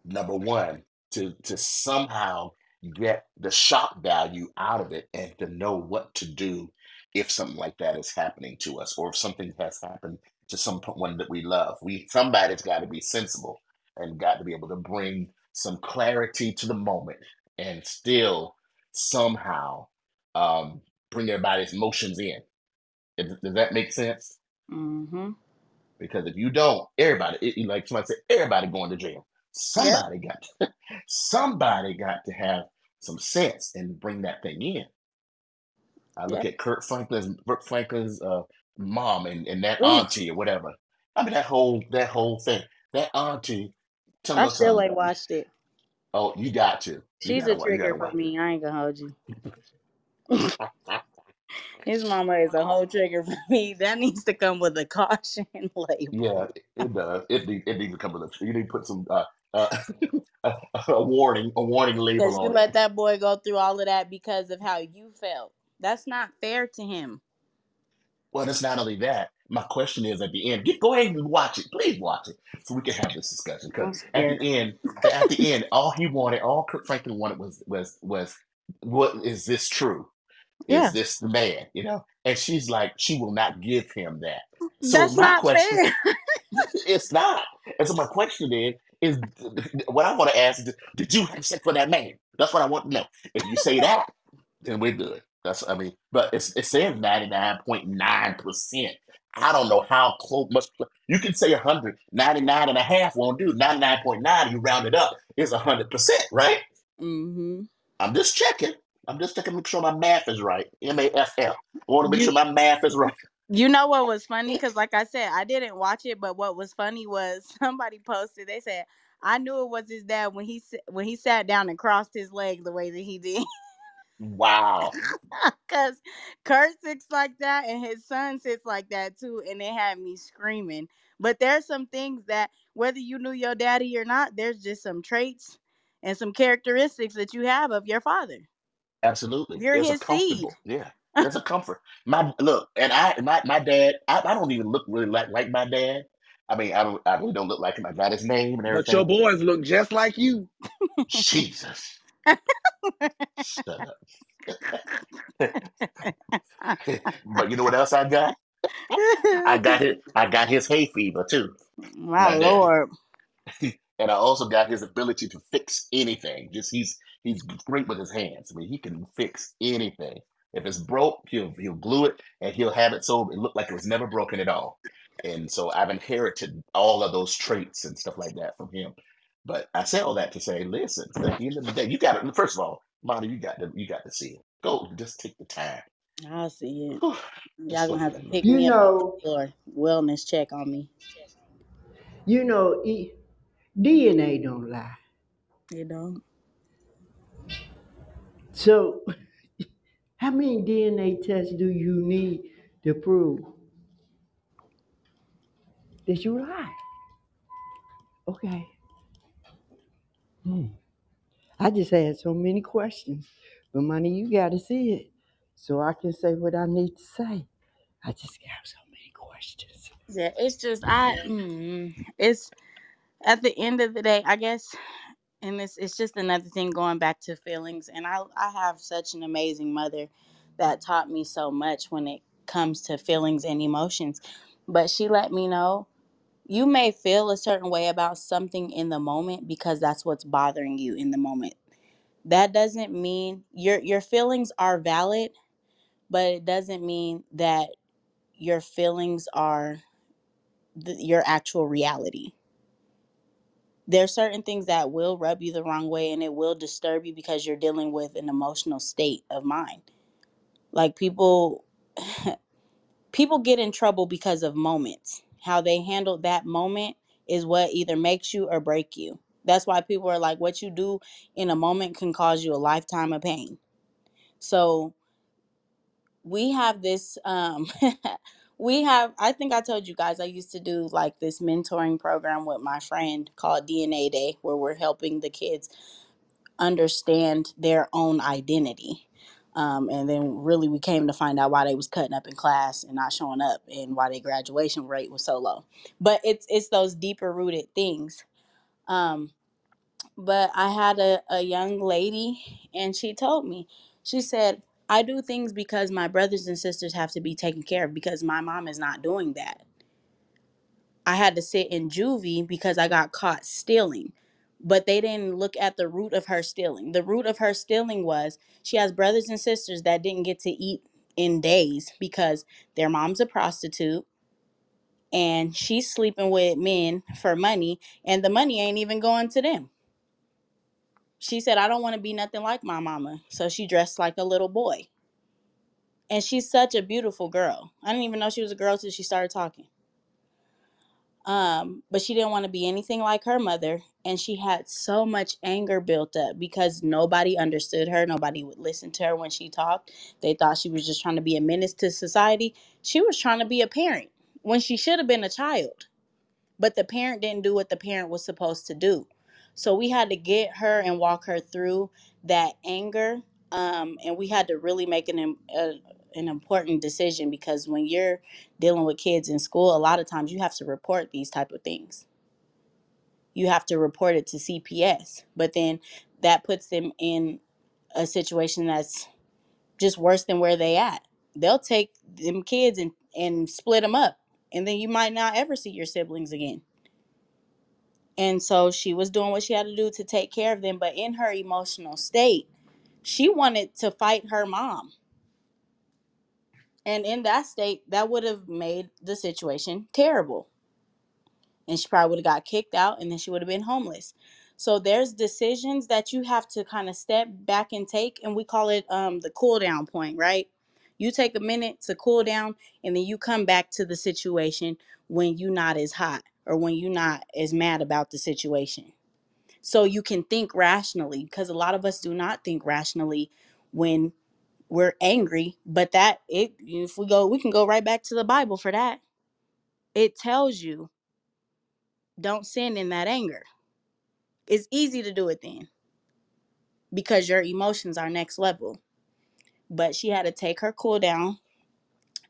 Speaker 15: number one, to to somehow get the shock value out of it and to know what to do if something like that is happening to us or if something has happened to someone that we love. We somebody's got to be sensible and got to be able to bring some clarity to the moment and still somehow um, bring everybody's emotions in. Does does that make sense?
Speaker 6: Mm-hmm.
Speaker 15: Because if you don't, everybody, it, like somebody said, everybody going to jail.
Speaker 6: Yep.
Speaker 15: Somebody got somebody got to have some sense and bring that thing in. I look
Speaker 6: Yep.
Speaker 15: at Kirk Franklin's Kirk Franklin's uh, mom and, and that auntie or whatever. I mean that whole that whole thing. That auntie, tell
Speaker 6: I still ain't watched it.
Speaker 15: Oh, you got to. You
Speaker 6: She's
Speaker 15: gotta
Speaker 6: a trigger for me. I ain't gonna hold you. His mama is a whole trigger for me. That needs to come with a caution label.
Speaker 15: Yeah, it, does. It need, it needs to come with a. You need to put some uh, uh, a, a warning a warning label
Speaker 6: Because you
Speaker 15: on it.
Speaker 6: let that boy go through all of that because of how you felt. That's not fair to him.
Speaker 15: Well, it's not only that. My question is at the end, get, go ahead and watch it. Please watch it so we can have this discussion. Because at the end, at the end, all he wanted, all Kirk Franklin wanted was was was what is this true?
Speaker 6: Yeah,
Speaker 15: Is this the man? You know? And she's like, she will not give him that. So
Speaker 6: that's
Speaker 15: my
Speaker 6: not
Speaker 15: question,
Speaker 6: fair.
Speaker 15: it's not. And so my question is, is what I want to ask is, did you have sex with that man? That's what I want to know. If you say that, then we're good. That's I mean, but it's it says ninety nine point nine percent. I don't know how close much you can say 100, 99 and a half won't do. 99.9, you round it up, is hundred percent, right?
Speaker 6: Mm-hmm.
Speaker 15: I'm just checking. I'm just checking, make sure my math is right. M-A-F-F. I want to make
Speaker 6: You
Speaker 15: sure my math is right.
Speaker 6: You know what was funny? Because like I said, I didn't watch it, but what was funny was somebody posted. They said I knew it was his dad when he when he sat down and crossed his legs the way that he did.
Speaker 15: Wow.
Speaker 6: Cause Kirk sits like that and his son sits like that too, and it had me screaming. But there's some things that whether you knew your daddy or not, there's just some traits and some characteristics that you have of your father.
Speaker 15: Absolutely.
Speaker 6: You're
Speaker 15: There's
Speaker 6: his seed.
Speaker 15: Yeah. There's a comfort. My look, and I my my dad, I, I don't even look really like like my dad. I mean, I don't I really don't look like him. I got his name and everything.
Speaker 5: But your boys look just like you.
Speaker 15: Jesus. Shut up. but you know what else I got? I got his I got his hay fever too.
Speaker 6: My
Speaker 15: My
Speaker 6: lord.
Speaker 15: and I also got his ability to fix anything. Just he's he's great with his hands. I mean, he can fix anything. If it's broke, he'll he'll glue it and he'll have it so it looked like it was never broken at all. And so I've inherited all of those traits and stuff like that from him. But I say all that to say, listen, at the end of the day, you got to first of all, Monty, you got to you got to see it. Go, just take the time.
Speaker 6: I'll see it. Y'all gonna have to pick
Speaker 3: You
Speaker 6: me up off
Speaker 3: know,
Speaker 6: the floor. Wellness check on me.
Speaker 3: you know, e- DNA don't lie.
Speaker 6: You know?
Speaker 3: So, how many DNA tests do you need to prove that you lie? Okay. Hmm. I just had so many questions, but Monty, you got to see it so I can say what I need to say. I just got so many questions.
Speaker 6: Yeah, it's just I mm, it's at the end of the day, I guess and it's it's just another thing going back to feelings and I I have such an amazing mother that taught me so much when it comes to feelings and emotions. But she let me know you may feel a certain way about something in the moment because that's what's bothering you in the moment. That doesn't mean your your feelings are valid, but it doesn't mean that your feelings are th- your actual reality. There's certain things that will rub you the wrong way and it will disturb you because you're dealing with an emotional state of mind. Like people people get in trouble because of moments. How they handle that moment is what either makes you or break you. That's why people are like what you do in a moment can cause you a lifetime of pain. So we have this um we have i think i told you guys i used to do like this mentoring program with my friend called dna day where we're helping the kids understand their own identity Um, and then really we came to find out why they was cutting up in class and not showing up and why their graduation rate was so low. But it's it's those deeper rooted things. Um, but I had a, a young lady and she told me, she said, I do things because my brothers and sisters have to be taken care of because my mom is not doing that. I had to sit in juvie because I got caught stealing. But they didn't look at the root of her stealing. The root of her stealing was she has brothers and sisters that didn't get to eat in days because their mom's a prostitute and she's sleeping with men for money and the money ain't even going to them. She said, I don't want to be nothing like my mama. So she dressed like a little boy. And she's such a beautiful girl. I didn't even know she was a girl till she started talking. um but she didn't want to be anything like her mother and she had so much anger built up because nobody understood her nobody would listen to her when she talked they thought she was just trying to be a menace to society she was trying to be a parent when she should have been a child but the parent didn't do what the parent was supposed to do so we had to get her and walk her through that anger um, and we had to really make an a, an important decision because when you're dealing with kids in school a lot of times you have to report these type of things. You have to report it to cps but then that puts them in a situation that's just worse than where they at. They'll take them kids and, and split them up and then you might not ever see your siblings again And so she was doing what she had to do to take care of them. But in her emotional state, she wanted to fight her mom. And in that state, that would have made the situation terrible. And she probably would have got kicked out and then she would have been homeless. So there's decisions that you have to kind of step back and take. And we call it um, the cool down point, right? You take a minute to cool down and then you come back to the situation when you're not as hot or when you're not as mad about the situation. So you can think rationally because a lot of us do not think rationally when we're angry but that it if we go we can go right back to the bible for that. It tells you don't sin in that anger. It's easy to do it then because your emotions are next level. But she had to take her cool down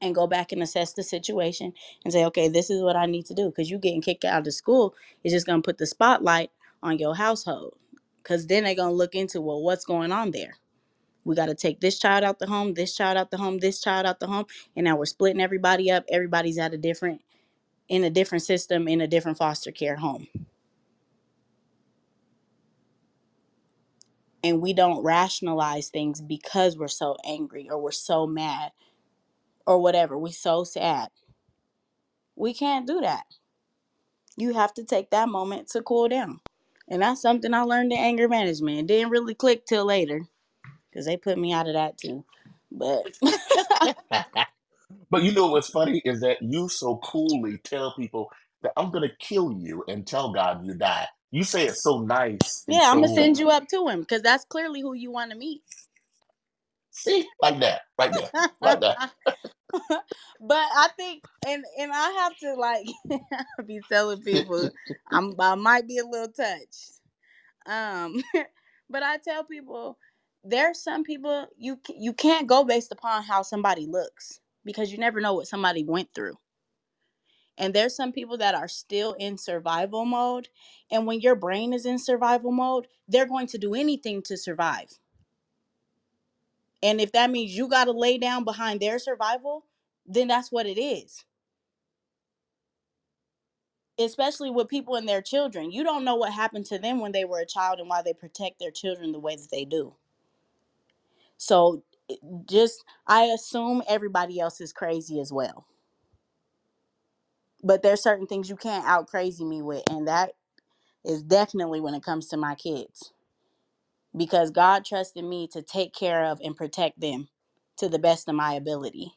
Speaker 6: and go back and assess the situation and say okay this is what i need to do because you getting kicked out of school is just going to put the spotlight on your household because then they're going to look into well what's going on there we got to take this child out the home, this child out the home, this child out the home, and now we're splitting everybody up. Everybody's at a different in a different system in a different foster care home. And we don't rationalize things because we're so angry or we're so mad or whatever. We so sad. We can't do that. You have to take that moment to cool down. And that's something I learned in anger management. It didn't really click till later because they put me out of that too. But
Speaker 15: but you know what's funny is that you so coolly tell people that I'm gonna kill you and tell God you die. You say it so nice. and
Speaker 6: yeah, I'm gonna
Speaker 15: so-
Speaker 6: send you up to him because that's clearly who you want to meet.
Speaker 15: See, like that, right there, like that.
Speaker 6: but I think, and and I have to like be telling people I'm I might be a little touched. Um, but I tell people there's some people you you can't go based upon how somebody looks because you never know what somebody went through. And there's some people that are still in survival mode, and when your brain is in survival mode, they're going to do anything to survive. And if that means you got to lay down behind their survival, then that's what it is. Especially with people and their children. You don't know what happened to them when they were a child and why they protect their children the way that they do. So eh, just, I assume everybody else is crazy as well. But there's certain things you can't out crazy me with. And that is definitely when it comes to my kids. Because God trusted me to take care of and protect them to the best of my ability.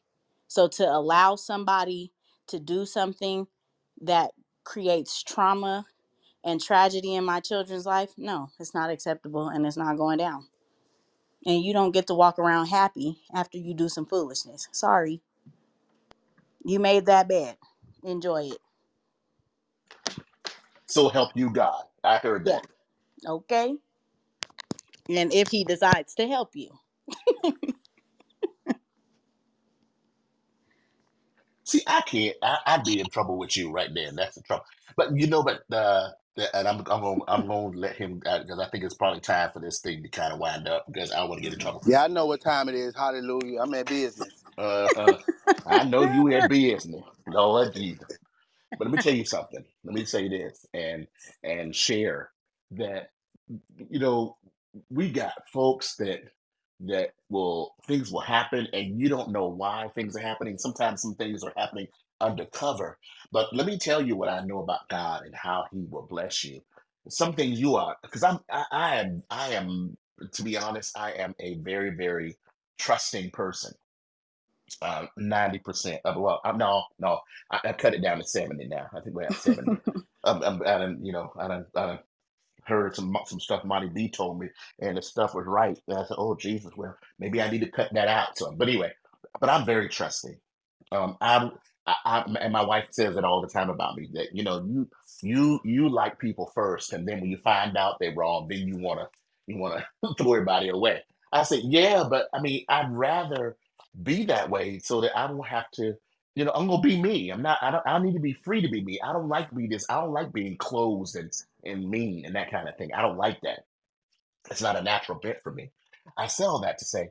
Speaker 6: So to allow somebody to do something that creates trauma and tragedy in my children's life, no, it's not acceptable and it's not going down. And you don't get to walk around happy after you do some foolishness. Sorry. You made that bed. Enjoy it.
Speaker 15: So help you God. I heard
Speaker 6: Yeah.
Speaker 15: that.
Speaker 6: Okay? and if he decides to help you.
Speaker 15: See, I can't. I, I'd be in trouble with you right there, that's the trouble. But you know, but uh, the and I'm I'm gonna, I'm gonna let him uh, because I think it's probably time for this thing to kind of wind up because I want to get in mm-hmm. trouble.
Speaker 5: Yeah, I know what time it is. Hallelujah! I'm at business.
Speaker 15: Uh, uh, I know you at business, Lord Jesus. But let me tell you something. Let me say this and and share that you know we got folks that that will things will happen and you don't know why things are happening. Sometimes some things are happening undercover. But let me tell you what I know about God and how He will bless you. Some things you are because I'm I, I am I am to be honest, I am a very, very trusting person. Uh, 90% of well, I'm no, no, I, I cut it down to 70 now. I think we're at 70. um, I'm, I done, you know, I done, I done heard some some stuff Monty B told me, and the stuff was right. And I said, "Oh Jesus, well maybe I need to cut that out." So, but anyway, but I'm very trusting. Um, I'm, I, I, and my wife says it all the time about me that you know you you you like people first, and then when you find out they're wrong, then you wanna you wanna throw everybody away. I said, "Yeah, but I mean, I'd rather be that way so that I don't have to." You know, I'm gonna be me. I'm not. I don't. I need to be free to be me. I don't like be this. I don't like being closed and and mean and that kind of thing. I don't like that. It's not a natural bit for me. I say all that to say,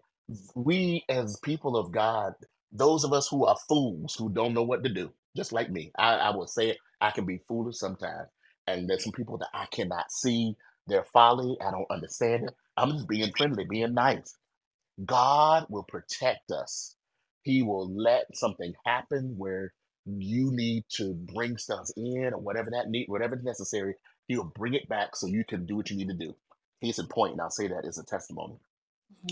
Speaker 15: we as people of God, those of us who are fools who don't know what to do, just like me, I, I will say it. I can be foolish sometimes, and there's some people that I cannot see their folly. I don't understand it. I'm just being friendly, being nice. God will protect us. He will let something happen where you need to bring stuff in or whatever that need, whatever's necessary. He'll bring it back so you can do what you need to do. Case in point, and I'll say that as a testimony.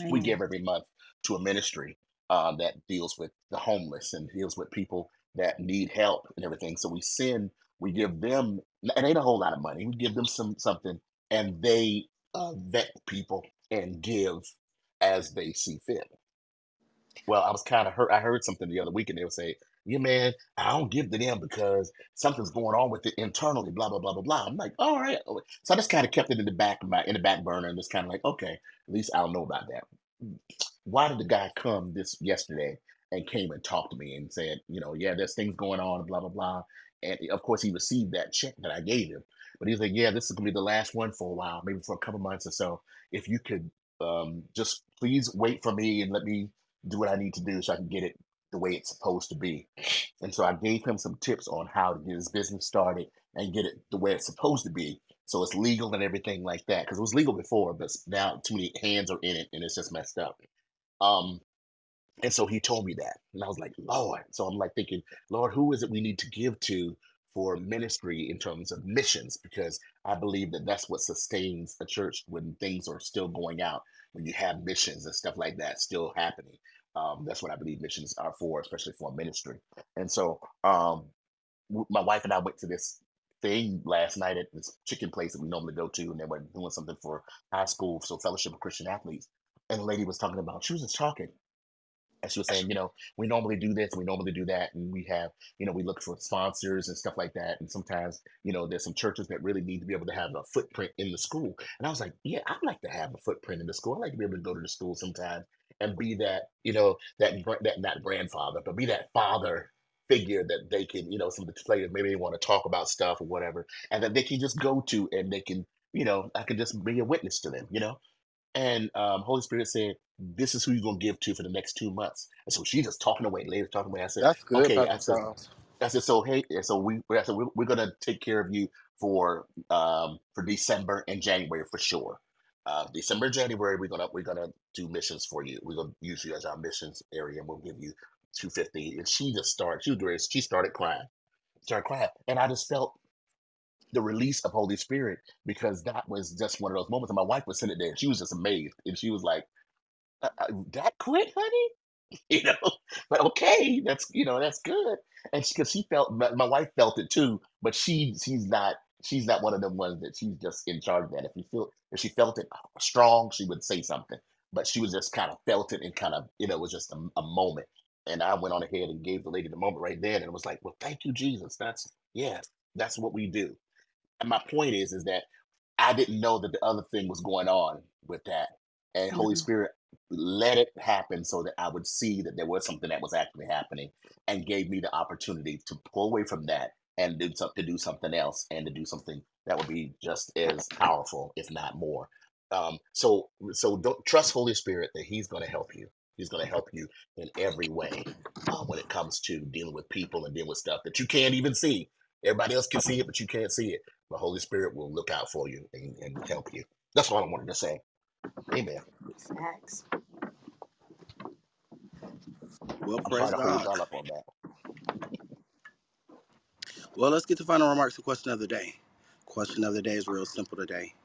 Speaker 15: We give every month to a ministry uh, that deals with the homeless and deals with people that need help and everything. So we send, we give them, it ain't a whole lot of money. We give them some something, and they uh, vet people and give as they see fit. Well, I was kind of hurt. I heard something the other week, and they would say, "Yeah, man, I don't give to them because something's going on with it internally." Blah blah blah blah blah. I'm like, "All right." So I just kind of kept it in the back of my in the back burner, and just kind of like, "Okay, at least I'll know about that." Why did the guy come this yesterday and came and talked to me and said, "You know, yeah, there's things going on, blah blah blah," and of course he received that check that I gave him, but he's like, "Yeah, this is gonna be the last one for a while, maybe for a couple months or so. If you could um, just please wait for me and let me." do what I need to do so I can get it the way it's supposed to be. And so I gave him some tips on how to get his business started and get it the way it's supposed to be. So it's legal and everything like that. Because it was legal before, but now too many hands are in it and it's just messed up. Um, and so he told me that. And I was like, Lord. So I'm like thinking, Lord, who is it we need to give to for ministry in terms of missions? Because I believe that that's what sustains a church when things are still going out, when you have missions and stuff like that still happening. Um, that's what I believe missions are for, especially for ministry. And so um, my wife and I went to this thing last night at this chicken place that we normally go to, and they were doing something for high school, so Fellowship of Christian Athletes. And the lady was talking about, she was just talking. And she was saying, you know, we normally do this, we normally do that, and we have, you know, we look for sponsors and stuff like that. And sometimes, you know, there's some churches that really need to be able to have a footprint in the school. And I was like, yeah, I'd like to have a footprint in the school. I'd like to be able to go to the school sometimes and be that, you know, that that not grandfather, but be that father figure that they can, you know, some of the players maybe they want to talk about stuff or whatever, and that they can just go to and they can, you know, I can just be a witness to them, you know. And um, Holy Spirit said, "This is who you're gonna give to for the next two months." And so she's just talking away, lady talking away. I said,
Speaker 5: That's good,
Speaker 15: "Okay." I said, I said, "So hey," so we, I said, we're, we're gonna take care of you for um for December and January for sure. Uh, December, January, we're gonna we're gonna do missions for you. We're gonna use you as our missions area, and we'll give you two fifty. And she just started. She was. She started crying, started crying, and I just felt the release of Holy Spirit because that was just one of those moments. And my wife was sitting there, and she was just amazed, and she was like, uh, uh, "That quick, honey?" you know but okay that's you know that's good and because she, felt my, my wife felt it too but she she's not she's not one of them ones that she's just in charge of. That if you feel if she felt it strong she would say something. But she was just kind of felt it and kind of you know it was just a, a moment. And i went on ahead and gave the lady the moment right there and it was like well thank you jesus. That's yeah that's what we do. And my point is is that i didn't know that the other thing was going on with that. And holy
Speaker 6: Mhm.
Speaker 15: spirit let it happen so that I would see that there was something that was actually happening and gave me the opportunity to pull away from that and do some, to do something else and to do something that would be just as powerful, if not more. Um, so so don't trust Holy Spirit that He's going to help you. He's going to help you in every way uh, when it comes to dealing with people and dealing with stuff that you can't even see. Everybody else can see it, but you can't see it. The Holy Spirit will look out for you and, and help you. That's all I wanted to say. Amen.
Speaker 6: Facts.
Speaker 2: Well,
Speaker 15: I'm
Speaker 2: praise
Speaker 15: sorry to hold
Speaker 2: God.
Speaker 15: y'all up on that.
Speaker 2: Well, let's get to final remarks and question of the day. Question of the day is real simple today.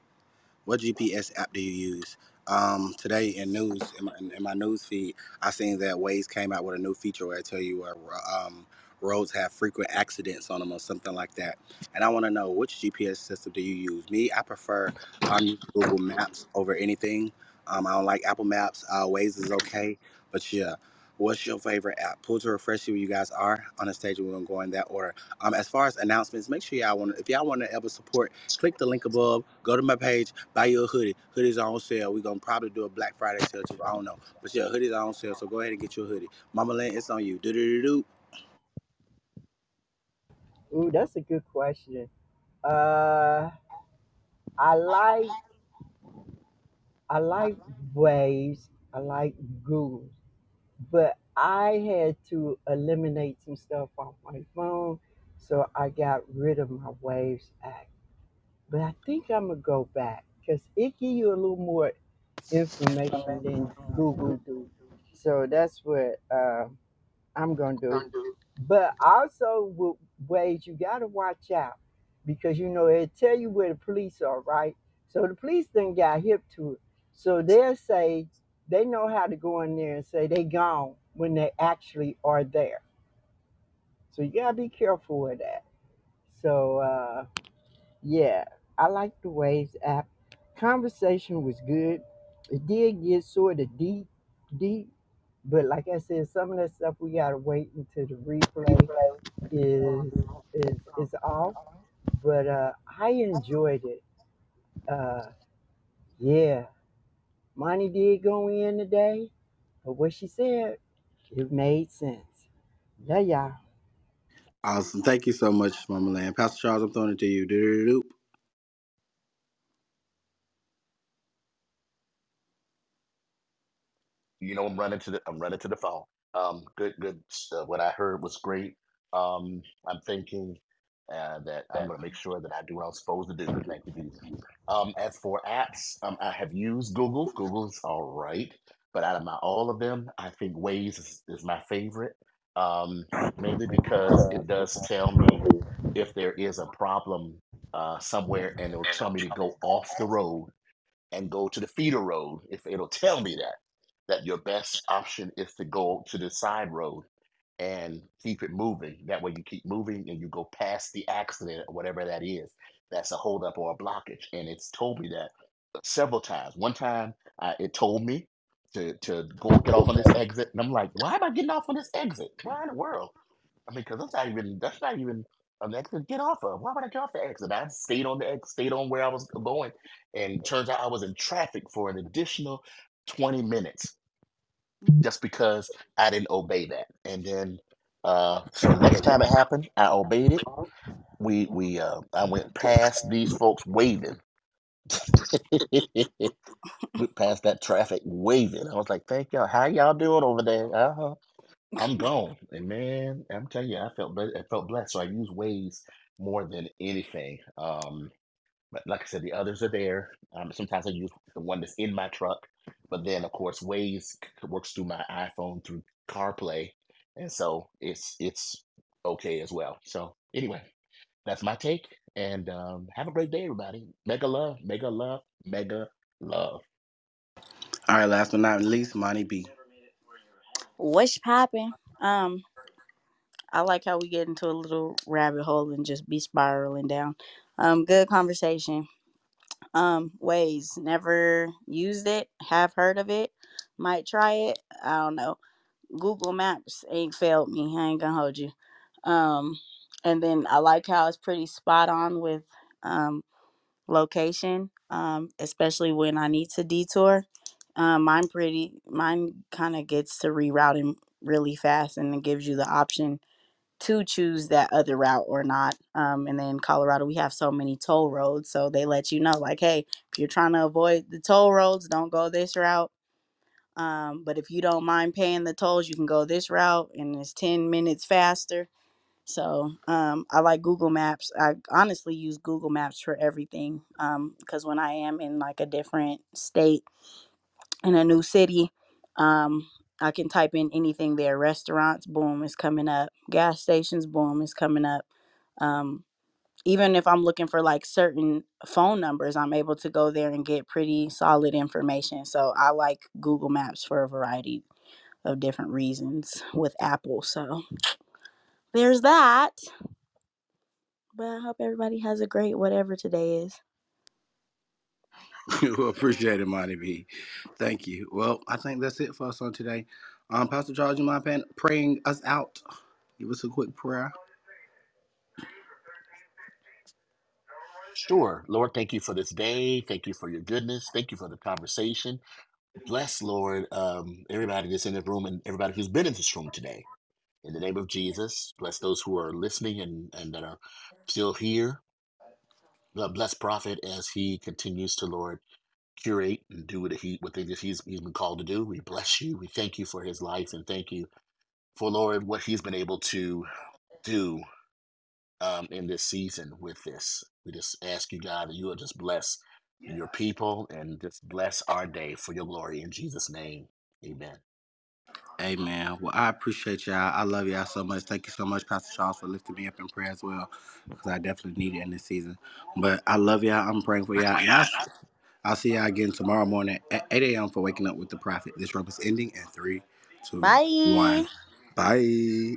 Speaker 2: What GPS app do you use? Um, today in news, in my, in my news feed, I seen that Waze came out with a new feature where I tell you where um, roads have frequent accidents on them or something like that. And I want to know which GPS system do you use? Me, I prefer um, Google Maps over anything. Um, I don't like Apple Maps. Uh, Waze is okay, but yeah. What's your favorite app? Pull to refresh you where you guys are on the stage. We're gonna go in that order. Um, as far as announcements, make sure y'all want to. If y'all want to ever support, click the link above. Go to my page Buy you a hoodie. Hoodies are on sale. We're gonna probably do a Black Friday sale too. I don't know. But yeah, hoodies are on sale. So go ahead and get your hoodie. Mama Lynn, it's on you. Do do do do.
Speaker 3: Ooh, that's a good question. Uh, I like I like Waves. I like Google, but I had to eliminate some stuff off my phone, so I got rid of my Waves app. But I think I'm gonna go back because it give you a little more information than Google do. So that's what uh, I'm gonna do. But also with Waze you gotta watch out because you know it tell you where the police are, right? So the police then got hip to it. So they'll say they know how to go in there and say they gone when they actually are there. So you gotta be careful with that. So uh yeah, I like the Waves app. Conversation was good. It did get sort of deep, deep, but like I said, some of that stuff we gotta wait until the replay is is is off. But uh, I enjoyed it. Uh, yeah, Monty did go in today, but what she said, it made sense. Love y'all.
Speaker 2: Awesome. Thank you so much, Mama Lynn. Pastor Charles, I'm throwing it to you. Do do do do.
Speaker 15: You know, I'm running to the I'm running to the phone. Um, good, good. Uh, what I heard was great. Um, I'm thinking uh, that I'm going to make sure that I do what I'm supposed to do. Thank you, Jesus. Um, as for apps, um, I have used Google. Google's all right, but out of my all of them, I think Waze is, is my favorite. Um, mainly because it does tell me if there is a problem uh, somewhere, and it'll tell me to go off the road and go to the feeder road if it'll tell me that that your best option is to go to the side road and keep it moving. That way you keep moving and you go past the accident or whatever that is that's a holdup or a blockage. And it's told me that several times. One time uh, it told me to to go get off on this exit and i'm like why am i getting off on this exit? Why in the world? I mean, because that's not even that's not even an exit to get off of. Why would I get off the exit? I stayed on the ex, stayed on where I was going, and turns out I was in traffic for an additional twenty minutes just because I didn't obey that. And then, uh, so next time it happened, I obeyed it. We we uh, I went past these folks waving, went past that traffic waving. I was like, "Thank y'all. How y'all doing over there?" Uh-huh. I'm gone, and man, I'm telling you, I felt I felt blessed. So I use Waze more than anything. Um, but like I said, the others are there. Um, sometimes I use the one that's in my truck, but then of course Waze works through my iPhone through CarPlay, and so it's it's okay as well. So anyway, that's my take, and um, have a great day, everybody. Mega love, mega love, mega love.
Speaker 2: All right, last but not least, Monty B.
Speaker 6: What's popping? Um, I like how we get into a little rabbit hole and just be spiraling down. Um, good conversation. Um, Waze never used it, have heard of it, might try it. I don't know. Google Maps ain't failed me. I ain't gonna hold you. Um, and then I like how it's pretty spot on with um location, um, especially when I need to detour. Um, mine pretty mine kind of gets to rerouting really fast and it gives you the option to choose that other route or not. Um, and then Colorado, we have so many toll roads, so they let you know, like, hey, if you're trying to avoid the toll roads, don't go this route. Um, but if you don't mind paying the tolls, you can go this route, and it's ten minutes faster. So um, I like Google Maps. I honestly use Google Maps for everything because when I am in like a different state in a new city, um, I can type in anything there. Restaurants, boom, is coming up. Gas stations, boom, is coming up. Um, even if I'm looking for like certain phone numbers, I'm able to go there and get pretty solid information. So I like Google Maps for a variety of different reasons with Apple. So there's that. But I hope everybody has a great whatever today is.
Speaker 2: well, appreciate it, Monty B. Thank you. Well, I think that's it for us on today. Um, Pastor Charles, you mind pan- praying us out? Give us a quick prayer.
Speaker 15: Sure. Lord, thank you for this day. Thank you for your goodness. Thank you for the conversation. Bless, Lord, um, everybody that's in this room and everybody who's been in this room today. In the name of Jesus, bless those who are listening and, and that are still here. Lord, Bless Prophet as he continues to, Lord, curate and do what he what things he's he's been called to do. We bless you. We thank you for his life and thank you for Lord what he's been able to do um, in this season with this. We just ask you, God, that you will just bless your people and just bless our day for your glory in Jesus' name. Amen.
Speaker 2: Amen. Well, I appreciate y'all. I love y'all so much. Thank you so much, Pastor Charles, for lifting me up in prayer as well, because I definitely need it in this season. But I love y'all. I'm praying for y'all. And I'll, I'll see y'all again tomorrow morning at 8 a.m. for Waking Up with the Prophet. This room is ending in three, two,
Speaker 6: Bye.
Speaker 2: one. Bye.